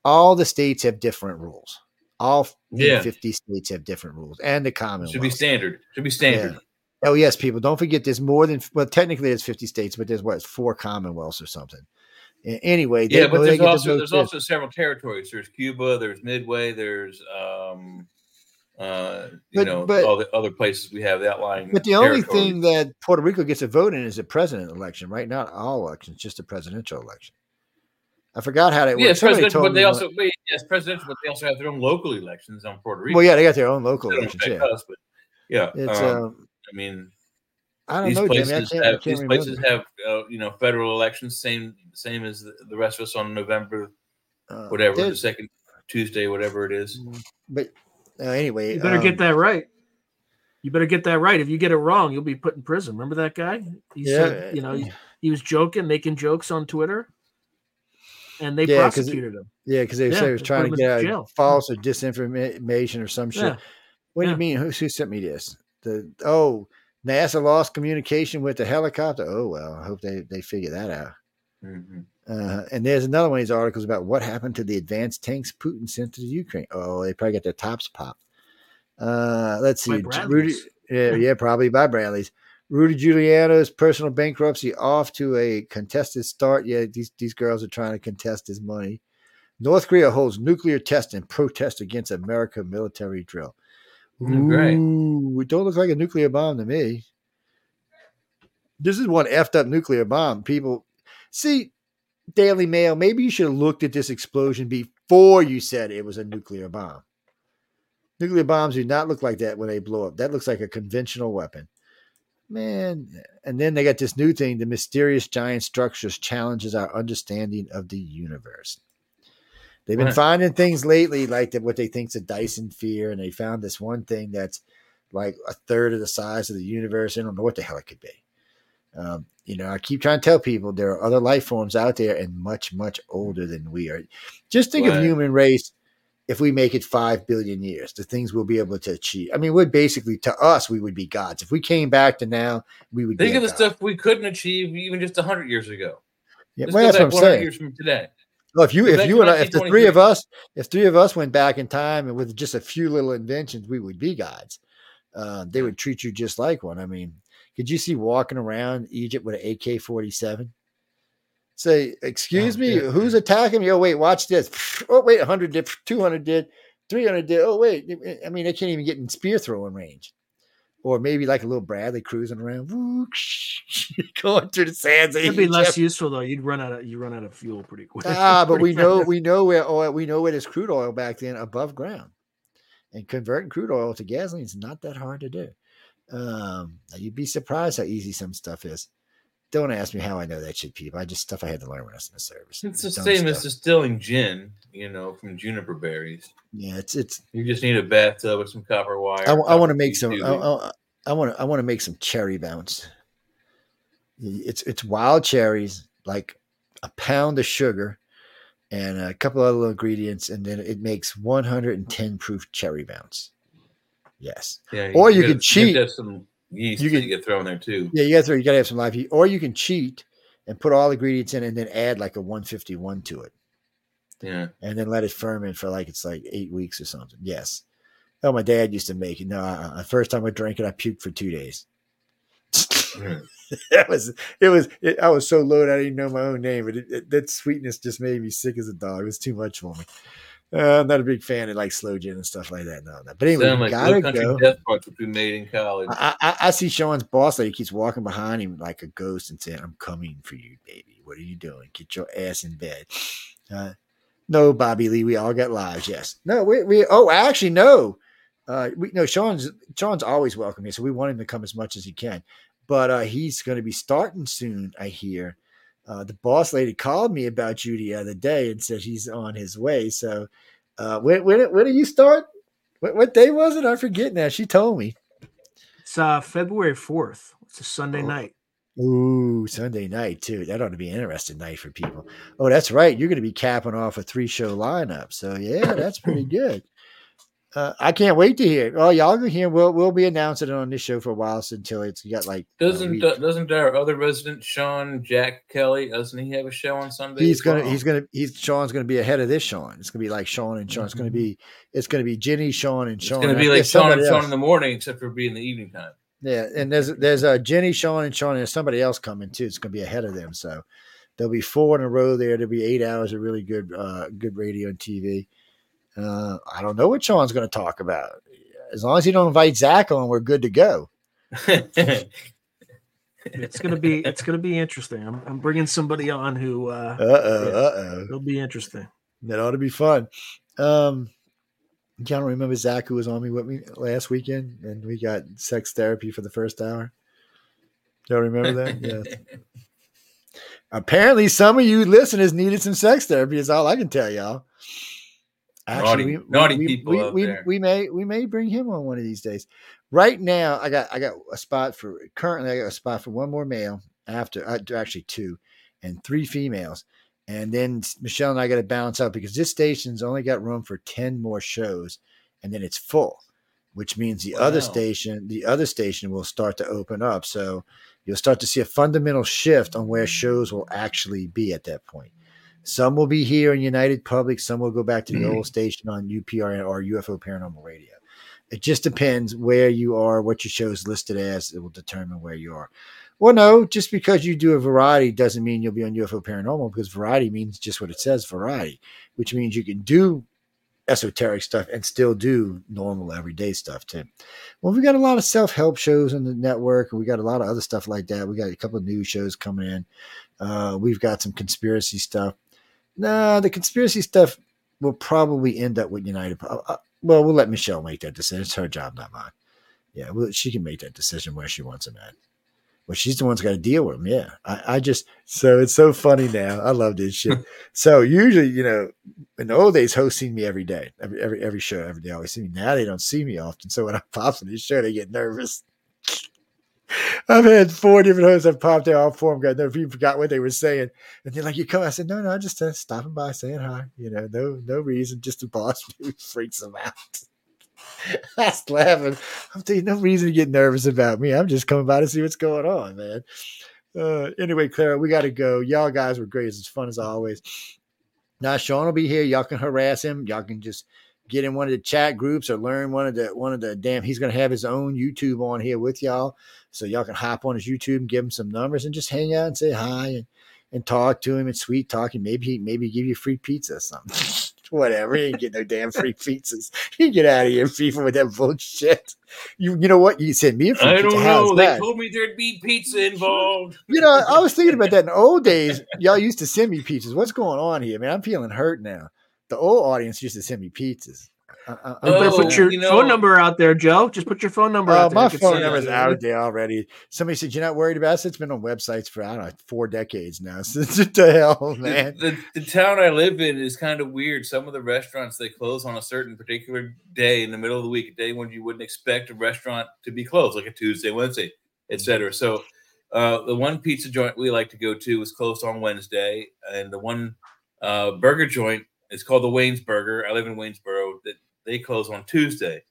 S2: all the states have different rules. All
S7: Yeah.
S2: 50 states have different rules and the common
S7: Should be standard. Should be standard.
S2: Oh yes, people. Don't forget there's more than well, technically there's 50 states, but there's what four commonwealths or something. Anyway, they-
S7: Yeah, but
S2: they
S7: there's also there's
S2: too.
S7: also several territories. There's Cuba, there's Midway, there's um uh you
S2: But-
S7: know
S2: but-
S7: all the other places we have outlying.
S2: But the only thing that Puerto Rico gets a vote in is a president election, right? Not all elections, just a presidential election. I forgot how that
S7: yeah, presidential, but they also
S2: one-
S7: wait, yes, presidential, but they also have their own local elections on Puerto Rico.
S2: well, yeah, they got their own local
S7: They
S2: elections. Yeah,
S7: us, but yeah,
S2: it's
S7: um,
S2: um,
S7: I mean,
S2: I don't
S7: these
S2: know, Jimmy.
S7: Places
S2: I
S7: have these places
S2: remember.
S7: have uh, you know federal elections, same same as the, the rest of us on November
S2: Uh,
S7: whatever the second Tuesday, whatever it is.
S2: But uh, anyway,
S4: You better
S2: um,
S4: get that right. You better get that right. If you get it wrong, you'll be put in prison. Remember that guy? He
S2: Yeah.
S4: said, you know, he, he was joking, making jokes on Twitter, and they
S2: Yeah, 'cause it-
S4: prosecuted him.
S2: Yeah, because they
S4: Yeah,
S2: said he was trying to get out false or disinformation or some shit.
S4: Yeah.
S2: What do you mean? Who, who sent me this? The oh, NASA lost communication with the helicopter. Oh well, I hope they they figure that out.
S7: Mhm.
S2: Uh, and there's another one of these articles about what happened to the advanced tanks Putin sent to the Ukraine. Oh, they probably got their tops popped. Uh, let's see, Rudy. Yeah, yeah, probably by Bradley's. Rudy Giuliani's personal bankruptcy off to a contested start. Yeah, these these girls are trying to contest his money. North Korea holds nuclear test in protest against America military drill.
S7: Oh, great.
S2: Ooh, it don't look like a nuclear bomb to me. This is one effed up nuclear bomb. People see Daily Mail. Maybe you should have looked at this explosion before you said it was a nuclear bomb. Nuclear bombs do not look like that when they blow up. That looks like a conventional weapon. Man, and then they got this new thing the mysterious giant structures challenges our understanding of the universe. They've been
S7: Right.
S2: finding things lately like that what they think's a Dyson sphere, and they found this one thing that's like a third of the size of the universe. I don't know what the hell it could be. Um, you know, I keep trying to tell people there are other life forms out there and much, much older than we are. Just think of human race if we make it five billion years, the things we'll be able to achieve. I mean, we're basically to us, we would be gods. If we came back to now, we would
S7: Think of the
S2: god.
S7: stuff we couldn't achieve even just hundred years ago.
S2: Yeah, well, that's what I'm saying.
S7: Years from today.
S2: Well, if you, if you and I, if the three of us, if three of us went back in time and with just a few little inventions, we would be gods. Uh, they would treat you just like one. I mean, could you see walking around Egypt with an AK forty seven? Say, excuse
S7: Oh,
S2: me,
S7: yeah.
S2: who's attacking me? Oh wait, watch this. Oh wait, hundred did, two hundred did, three hundred did. Oh wait, I mean, they can't even get in spear throwing range. Or maybe like a little Bradley cruising around, going through the sands.
S4: It'd be less useful though. You'd run out of you run out of fuel pretty quick.
S2: Ah, but we know we know where oil we know where there's crude oil back then above ground, and converting crude oil to gasoline is not that hard to do. Um, you'd be surprised how easy some stuff is. Don't ask me how I know that shit, people. I just stuff I had to learn when I was in the service.
S7: It's the same as distilling gin, you know, from juniper berries.
S2: yeah. It's it's.
S7: You just need a bathtub with some copper wire.
S2: I, want to make some. I want to. I want to make some cherry bounce. It's it's wild cherries, like a pound of sugar, and a couple other little ingredients, and then it makes 110 proof cherry bounce. Yes.
S7: yeah,
S2: or you can cheat.
S7: You have some yeast
S2: You can-
S7: get thrown there too.
S2: Yeah, you got to you got to have some live yeast. or you can cheat and put all the ingredients in, and then add like a 151 to it,
S7: Yeah.
S2: and then let it ferment for like it's like eight weeks or something. Yes. Oh, my dad used to make it. No, uh, the first time I drank it, I puked for two days.
S7: Yeah.
S2: that was it was it, I was so loaded I didn't know my own name, but it, it, that sweetness just made me sick as a dog. It was too much for me. Uh, I'm not a big fan of like slow gin and stuff like that. No, no. But anyway,
S3: like
S2: gotta go.
S3: Death Punch, which we made in college.
S2: I, I, I see Sean's boss lady keeps walking behind him like a ghost and saying, I'm coming for you, baby. What are you doing? Get your ass in bed. Uh, no, Bobby Lee, we all got lives. Yes. No, we, we oh, actually, no. Uh, we no Sean's Sean's always welcome here, so we want him to come as much as he can. But uh, he's going to be starting soon, I hear. Uh, the boss lady called me about you the other day and said he's on his way. So, uh, when when when do you start? What, what day was it? I forget now. She told me.
S4: It's uh, February 4th. It's a Sunday
S2: Oh.
S4: night.
S2: Ooh, Sunday night too. That ought to be an interesting night for people. Oh, that's right. You're going to be capping off a three show lineup. So yeah, that's pretty good. Uh, I can't wait to hear. it. Oh, y'all go here. We'll we'll be announcing it on this show for a while so until it's got like
S3: Doesn't uh, doesn't our other resident Sean Jack Kelly doesn't he have a show on Sunday?
S2: he's gonna he's gonna he's Sean's gonna be ahead of this Sean. It's gonna be like Sean and Sean. It's gonna be it's gonna be Jenny Sean, and Sean.
S3: It's going to be like Sean and Sean
S2: else.
S3: in the morning, except for being the evening time.
S2: Yeah, and there's there's uh, Jenny, Sean, and Sean, and there's somebody else coming too. It's going to be ahead of them, so there'll be four in a row there. There'll be eight hours of really good uh, good radio and TV. Uh, I don't know what Sean's going to talk about. As long as he don't invite Zach on, we're good to go.
S4: It's gonna be it's gonna be interesting. I'm, I'm bringing somebody on who uh,
S2: Uh oh, uh oh,
S4: it'll be interesting.
S2: that ought to be fun. Um, I don't remember Zach who was on me with me last weekend, and we got sex therapy for the first hour. Don't remember that? Yeah. Apparently, some of you listeners needed some sex therapy. Is all I can tell y'all.
S3: Naughty- naughty people
S2: we,
S3: out
S2: we,
S3: there.
S2: we may we may bring him on one of these days. Right now, I got I got a spot for currently I got a spot for one more male after uh, actually two and three females, and then Michelle and I got to balance out because this station's only got room for ten more shows, and then it's full, which means the other station the other station will start to open up. So you'll start to see a fundamental shift on where shows will actually be at that point. Some will be here in United Public, some will go back to the old station on UPR or UFO Paranormal Radio. It just depends where you are, what your show is listed as. It will determine where you are. Well, no, just because you do a variety doesn't mean you'll be on UFO Paranormal because variety means just what it says variety, which means you can do esoteric stuff and still do normal everyday stuff too. Well, we got a lot of self help shows on the network, and we got a lot of other stuff like that. We got a couple of news shows coming in. Uh, we've got some conspiracy stuff. Nah, the conspiracy stuff will probably end up with United. Uh, uh, well, we'll let Michelle make that decision. It's her job, not mine. Yeah, well, she can make that decision where she wants him at. Well, she's the one's got to deal with him. Yeah, I, I just so it's so funny now. I love this shit. so usually, you know, in the old days, hosts seen me every day, every every every show, every day. Always see me. Now they don't see me often. So when I pop in this show, they get nervous. I've had four different hosts I've popped out all four of them got nervous. People forgot what they were saying. And they're like, you come. I said, no, no, I'm just uh, stopping by saying hi. You know, no, no reason. Just the boss freaks them out. I was laughing. I'm telling you, no reason to get nervous about me. I'm just coming by to see what's going on, man. Uh, anyway, Clara, we got to go. Y'all guys were great. It's fun as always. Now Sean will be here. Y'all can harass him. Y'all can just get in one of the chat groups or learn one of the one of the damn. He's gonna have his own YouTube on here with y'all, so y'all can hop on his YouTube and give him some numbers and just hang out and say hi and and talk to him and sweet talking. Maybe he maybe give you free pizza or something. Whatever. He ain't get no damn free pizzas. You get out of here, people, with that bullshit. You you know what? You sent me a free
S3: I
S2: pizza.
S3: don't
S2: How's
S3: know. They told me there'd be pizza involved.
S2: You know, I was thinking about that in the old days. Y'all used to send me pizzas. What's going on here, man? I'm feeling hurt now. The old audience used to send me pizzas. I, I,
S4: You better
S3: Oh,
S4: put your
S3: you know-
S4: phone number out there, Joe. Just put your phone number
S2: Oh,
S4: out there.
S2: my
S4: You
S2: phone
S4: send it
S2: number's out
S4: you.
S2: there already. Somebody said you're not worried about it. It's been on websites for I don't know four decades now. Since the hell, man?
S3: The, the town I live in is kind of weird. Some of the restaurants they close on a certain particular day in the middle of the week, a day when you wouldn't expect a restaurant to be closed, like a Tuesday, Wednesday, etc. So uh, the one pizza joint we like to go to is closed on Wednesday, and the one uh, burger joint is called the Wayne's Burger. I live in Waynesboro. That they close on Tuesday.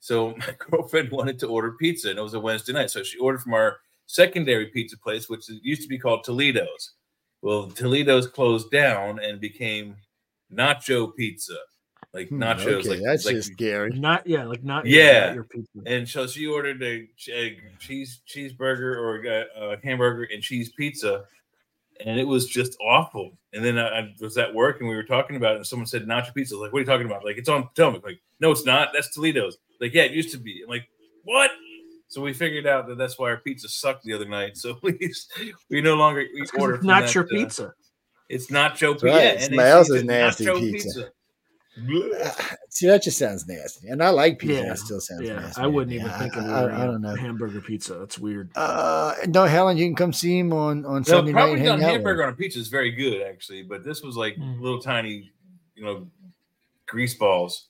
S3: So my girlfriend wanted to order pizza, and it was a Wednesday night. So she ordered from our secondary pizza place, which used to be called Toledo's. Well, Toledo's closed down and became Nacho Pizza, like
S2: Hmm,
S3: nachos.
S2: okay,
S3: like,
S2: that's
S3: like-
S2: just scary.
S4: Not yeah, like not
S3: Yeah.
S4: not your pizza.
S3: and so she ordered a, a cheese cheeseburger or a, a hamburger and cheese pizza. And it was just awful. And then I, I was at work and we were talking about it, and someone said nacho pizza. I was like, what are you talking about? Like, it's on Potomac. Like, no, it's not. That's Toledo's. Like, yeah, it used to be. I'm like, what? So we figured out that that's why our pizza sucked the other night. So we we no longer we
S4: It's 'cause
S3: order
S4: it's
S3: from
S4: not
S3: that,
S4: your
S3: uh,
S4: pizza.
S3: it's nacho pizza.
S2: right.
S3: Yeah, and
S2: Somebody
S3: they
S2: else's
S3: say
S2: nasty
S3: nacho
S2: pizza.
S3: Blech.
S2: See, that just sounds nasty, and I like pizza.
S4: Yeah.
S2: It still sounds
S4: Yeah,
S2: nasty.
S4: I wouldn't
S2: Yeah,
S4: even think of
S2: I, I, I don't know.
S4: hamburger pizza. That's weird.
S2: Uh, no, Helen, you can come see him on on
S3: No,
S2: Sunday night.
S3: probably
S2: and
S3: done
S2: with
S3: hamburger on a pizza is very good actually, but this was like
S4: Mm.
S3: little tiny, you know, grease balls.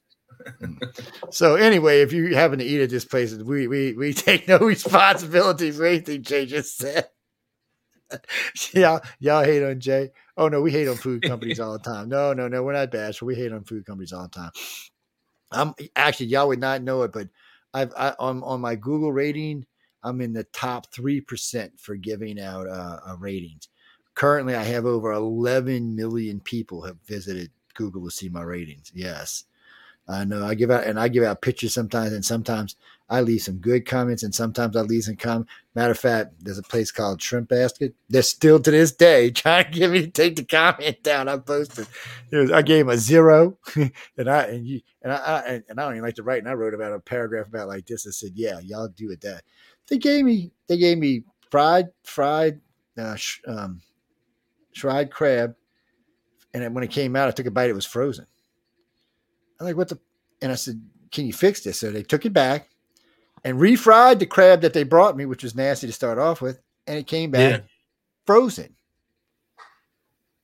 S2: So anyway, if you happen to eat at this place, we we we take no responsibility for anything Jay just said. y'all, y'all hate on Jay. Oh no, we hate on food companies all the time. No, no, no, we're not bashful. We hate on food companies all the time. I'm actually y'all would not know it, but I've I, on on my Google rating, I'm in the top three percent for giving out uh, uh, ratings. Currently, I have over 11 million people have visited Google to see my ratings. Yes. I know I give out and I give out pictures sometimes, and sometimes I leave some good comments, and sometimes I leave some comments. Matter of fact, there's a place called Shrimp Basket. They're still to this day trying to get me to take the comment down. I posted, was, I gave them a zero, and I and you and I, I and, I don't even like to write, and I wrote about a paragraph about like this. I said, yeah, y'all do it that. They gave me they gave me fried fried uh, sh- um, fried crab, and when it came out, I took a bite. It was frozen. I'm like, what the? And I said, can you fix this? So they took it back and refried the crab that they brought me, which was nasty to start off with, and it came back
S3: Yeah.
S2: frozen.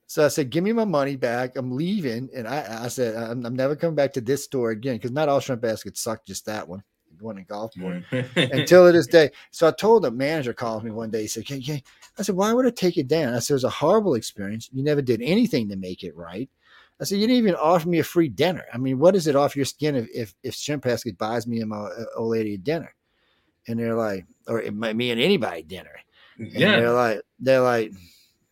S2: So I said, give me my money back. I'm leaving. And I, I said, I'm, I'm never coming back to this store again because not all shrimp baskets suck, just that one, the one in Gulfport until this day. So I told the manager called me one day. He said, "Can, can, I said, why would I take it down? I said, it was a horrible experience. You never did anything to make it right. I said, you didn't even offer me a free dinner. I mean, what is it off your skin if if, if Shrimp buys me and my uh, old lady a dinner? And they're like, or it might me and anybody dinner. And
S3: yeah.
S2: they're like, they're like,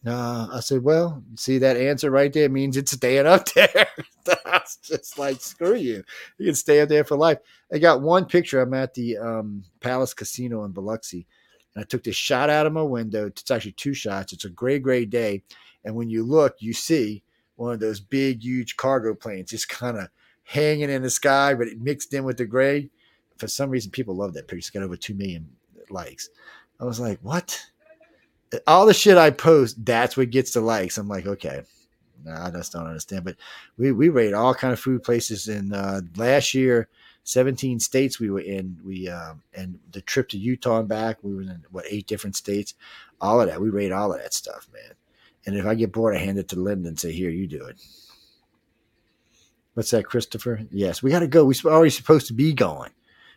S2: no. I said, well, see that answer right there means it's staying up there. Was just like, screw you. You can stay up there for life. I got one picture. I'm at the um, Palace Casino in Biloxi, and I took this shot out of my window. It's actually two shots. It's a gray, gray day, and when you look, you see one of those big, huge cargo planes just kind of hanging in the sky, but it mixed in with the gray. For some reason, people love that picture. It's got over two million likes. I was like, what? All the shit I post, that's what gets the likes. I'm like, okay. No, I just don't understand. But we we rate all kind of food places. And uh, last year, 17 states we were in. We um, and the trip to Utah and back, we were in what eight different states. All of that, we rate all of that stuff, man. And if I get bored, I hand it to Linda and say, "Here, you do it." What's that, Christopher? Yes, we got to go. We are already supposed to be going.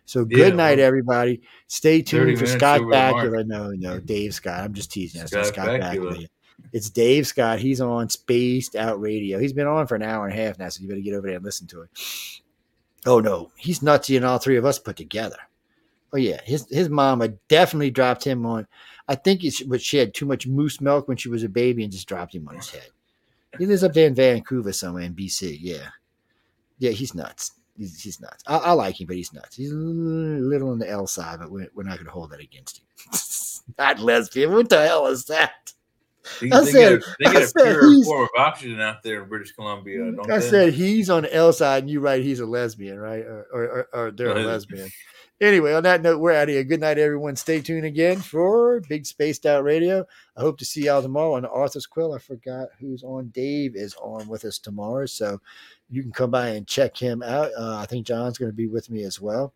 S2: So good
S3: Yeah,
S2: night,
S3: well,
S2: everybody. Stay tuned for Scott
S3: over the mark.
S2: Bakula. No, no, Dave Scott. I'm just teasing.
S3: Scott
S2: Scott
S3: Bakula.
S2: Bakula. It's Dave Scott. He's on Spaced Out Radio. He's been on for an hour and a half now, so you better get over there and listen to it. Oh no, he's nutsy and all three of us put together. Oh yeah, his his mama definitely dropped him on. I think it's but she had too much moose milk when she was a baby and just dropped him on his head. He lives up there in Vancouver somewhere in BC. Yeah, yeah, he's nuts. He's, he's nuts. I, I like him, but he's nuts. He's a little on the L side, but we're, we're not going to hold that against him. not lesbian. What the hell is that?
S3: They,
S2: I
S3: they
S2: said-
S3: get a, they
S2: I
S3: get a
S2: said
S3: pure form of oxygen out there in British Columbia. Don't
S2: I
S3: they?
S2: said he's on the L side, and you write he's a lesbian, right? Or, or, or, or they're a lesbian. Anyway, on that note, we're out of here. Good night, everyone. Stay tuned again for Big Spaced Out Radio. I hope to see y'all tomorrow on Author's Quill. I forgot who's on. Dave is on with us tomorrow, so you can come by and check him out. Uh, I think John's going to be with me as well.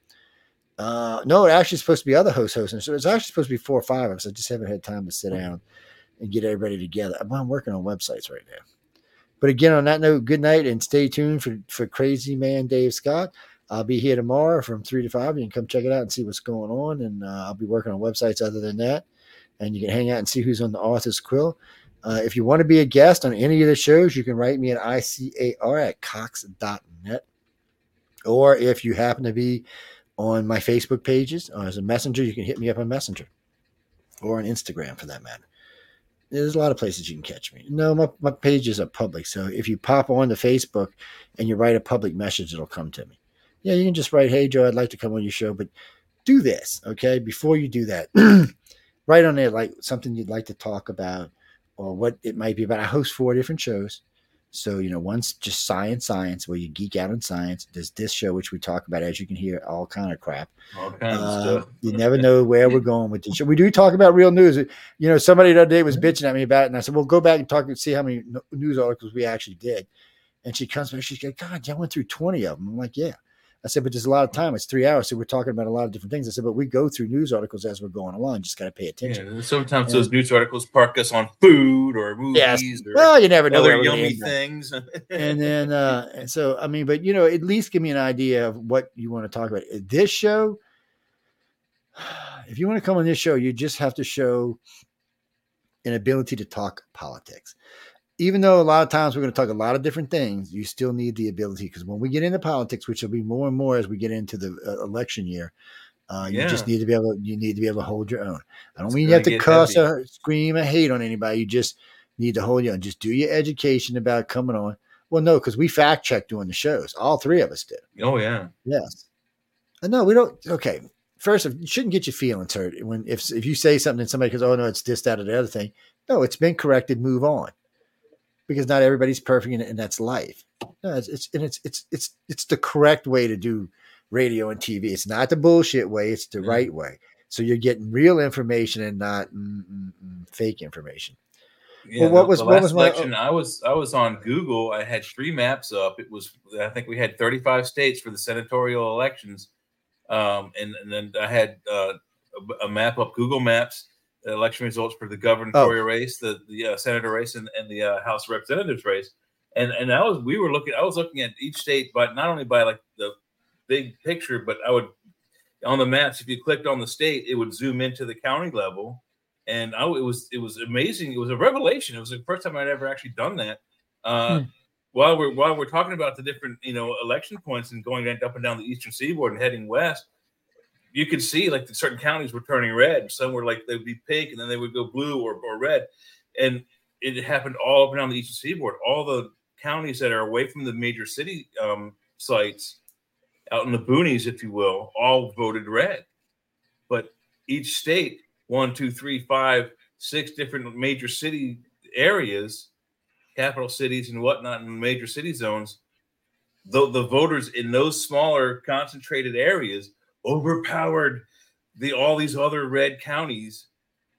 S2: Uh, no, it actually supposed to be other hosts hosting. So it's actually supposed to be four or five of us. I just haven't had time to sit down and get everybody together. I'm, working on websites right now. But again, on that note, good night and stay tuned for, for Crazy Man Dave Scott. I'll be here tomorrow from three to five. You can come check it out and see what's going on. And uh, I'll be working on websites other than that. And you can hang out and see who's on the author's Quill. Uh, if you want to be a guest on any of the shows, you can write me at ICAR at cox.net. Or if you happen to be on my Facebook pages or as a messenger, you can hit me up on Messenger or on Instagram for that matter. There's a lot of places you can catch me. No, my, my pages are public. So if you pop on to Facebook and you write a public message, it'll come to me. Yeah, you can just write, Hey, Joe, I'd like to come on your show, but do this, okay? Before you do that, write on there like something you'd like to talk about or what it might be about. I host four different shows. So, you know, one's just science, science, where you geek out on science. There's this show, which we talk about, as you can hear, all kind of crap.
S3: All kinds
S2: Uh, you never know where we're going with this show. We do talk about real news. You know, somebody the other day was bitching at me about it, and I said, "Well, go back and talk and see how many news articles we actually did." And she comes back, she's like, "God, I went through twenty of them." I'm like, "Yeah." I said, "But there's a lot of time. It's three hours, so we're talking about a lot of different things." I said, "But we go through news articles as we're going along. Just got to pay attention."
S3: Yeah, sometimes
S2: Yeah.
S3: those news articles park us on food or movies
S2: Yes.
S3: or
S2: Well, you never know.
S3: other yummy things.
S2: and then uh and so i mean but you know at least give me an idea of what you want to talk about this show if you want to come on this show you just have to show an ability to talk politics even though a lot of times we're going to talk a lot of different things you still need the ability because when we get into politics which will be more and more as we get into the uh, election year uh, you just need to be able you need to be able to hold your own i don't
S3: It's
S2: mean you have to cuss
S3: heavy.
S2: or scream or hate on anybody you just need to hold your own just do your education about coming on well, no, because we fact check doing the shows. All three of us did.
S3: oh yeah.
S2: Yes. Uh, No, we don't. Okay. First, it shouldn't get your feelings hurt when if if you say something and somebody goes, "Oh no, it's this, that, or the other thing." No, it's been corrected. Move on, because not everybody's perfect, and, and that's life. No, it's it's and it's it's it's it's the correct way to do radio and TV. It's not the bullshit way. It's the
S3: Yeah.
S2: right way. So you're getting real information and not mm, mm, mm, fake information.
S3: Yeah,
S2: what
S3: the-
S2: was-
S3: the
S2: what
S3: last
S2: was my-
S3: election? I was I was on Google. I had three maps up. It was I think we had 35 states for the senatorial elections, um, and, and then I had uh, a, a map up Google Maps. Election results for the gubernatorial race, the the uh, senator race, and, and the uh, House of Representatives race. And and I was we were looking. I was looking at each state, but not only by like the big picture, but I would on the maps. If you clicked on the state, it would zoom into the county level and I, it was it was amazing. It was a revelation. It was the first time I'd ever actually done that. Uh,
S4: Hmm.
S3: While we're while we're talking about the different you know election points and going up and down the eastern seaboard and heading west, you could see like certain counties were turning red. Some were like they would be pink and then they would go blue or, or red, and it happened all up and down the eastern seaboard. All the counties that are away from the major city um, sites, out in the boonies, if you will, all voted red. But each state one, two, three, five, six different major city areas, capital cities and whatnot, in major city zones, the, the voters in those smaller concentrated areas overpowered the all these other red counties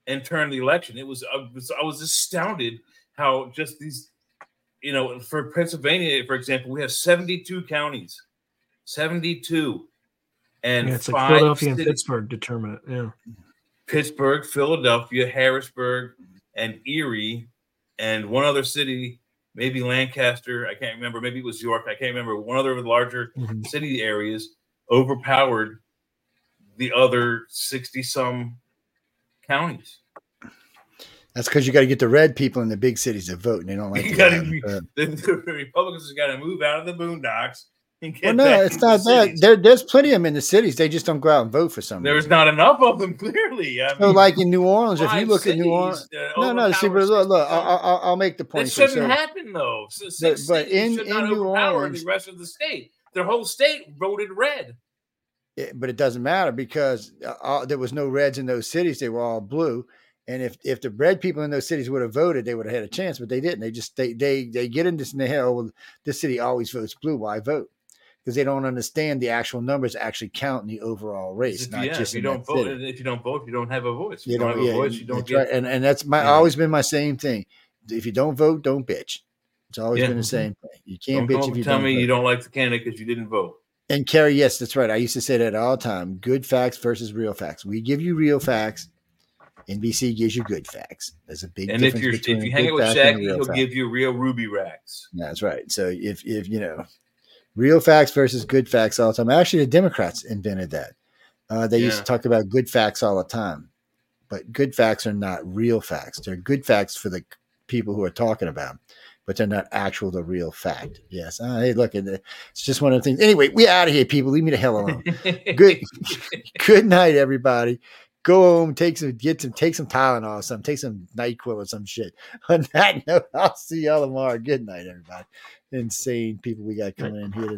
S3: and turned the election. It was I was, I was astounded how just these, you know, for Pennsylvania, for example, we have 72 counties, 72. And
S4: Yeah, it's like
S3: five
S4: Philadelphia and
S3: cities-
S4: Pittsburgh determine it. Yeah.
S3: Pittsburgh, Philadelphia, Harrisburg, and Erie, and one other city, maybe Lancaster. I can't remember. Maybe it was York. I can't remember. One other of the larger
S4: Mhm.
S3: city areas overpowered the other 60 some counties.
S2: That's because you got to get the red people in the big cities to vote, and they don't like
S3: You gotta The, the Republicans have got to move out of the boondocks and get
S2: Well, no, it's not that. There, there's plenty of them in the cities. They just don't go out and vote for some.
S3: There's
S2: reason.
S3: not enough of them, clearly. I
S2: So,
S3: mean,
S2: like in New Orleans, if you look at New Orleans,
S3: uh,
S2: no, no. See, but look, look. I'll, I'll, I'll make the point. So-
S3: shouldn't
S2: so-
S3: happen though. So
S2: But- but in- in New Orleans-
S3: the rest of the state. Their whole state voted red.
S2: Yeah, but it doesn't matter because uh, all, there was no reds in those cities; they were all blue. And if if the red people in those cities would have voted, they would have had a chance. But they didn't. They just they they they get into in the hell. Well, this city always votes blue. Why vote? Because they don't understand the actual numbers actually count in the overall race,
S3: If,
S2: not
S3: yeah,
S2: just
S3: if you don't vote,
S2: city.
S3: if you don't vote, you don't have a voice. If
S2: You
S3: you don't
S2: don't,
S3: have
S2: yeah,
S3: a voice, you don't get.
S2: right. And and that's my
S3: Yeah.
S2: always been my same thing. If you don't vote, don't bitch. It's always been the same thing. You
S3: Don't
S2: can't bitch if you
S3: tell
S2: don't
S3: me
S2: vote.
S3: you don't like the candidate because you didn't vote.
S2: And Kerry, yes, that's right. I used to say that all the time. Good facts versus real facts. We give you real facts. NBC gives you good facts. There's a big
S3: And if
S2: difference
S3: you're if you hang out with Shaggy, he'll
S2: fact.
S3: give you real ruby racks.
S2: That's right. So if if you know real facts versus good facts all the time. Actually, the Democrats invented that. Uh, they used to talk about good facts all the time, but good facts are not real facts. They're good facts for the people who are talking about, 'em, but they're not actual the real fact. Yes. Uh, hey, look, it's just one of the things. Anyway, we out of here, people. Leave me the hell alone. Good. good night, everybody. Go home, take some, get some, take some Tylenol or something, take some Nyquil or some shit. On that note, I'll see y'all tomorrow. Good night, everybody. Insane people we got coming in here tonight.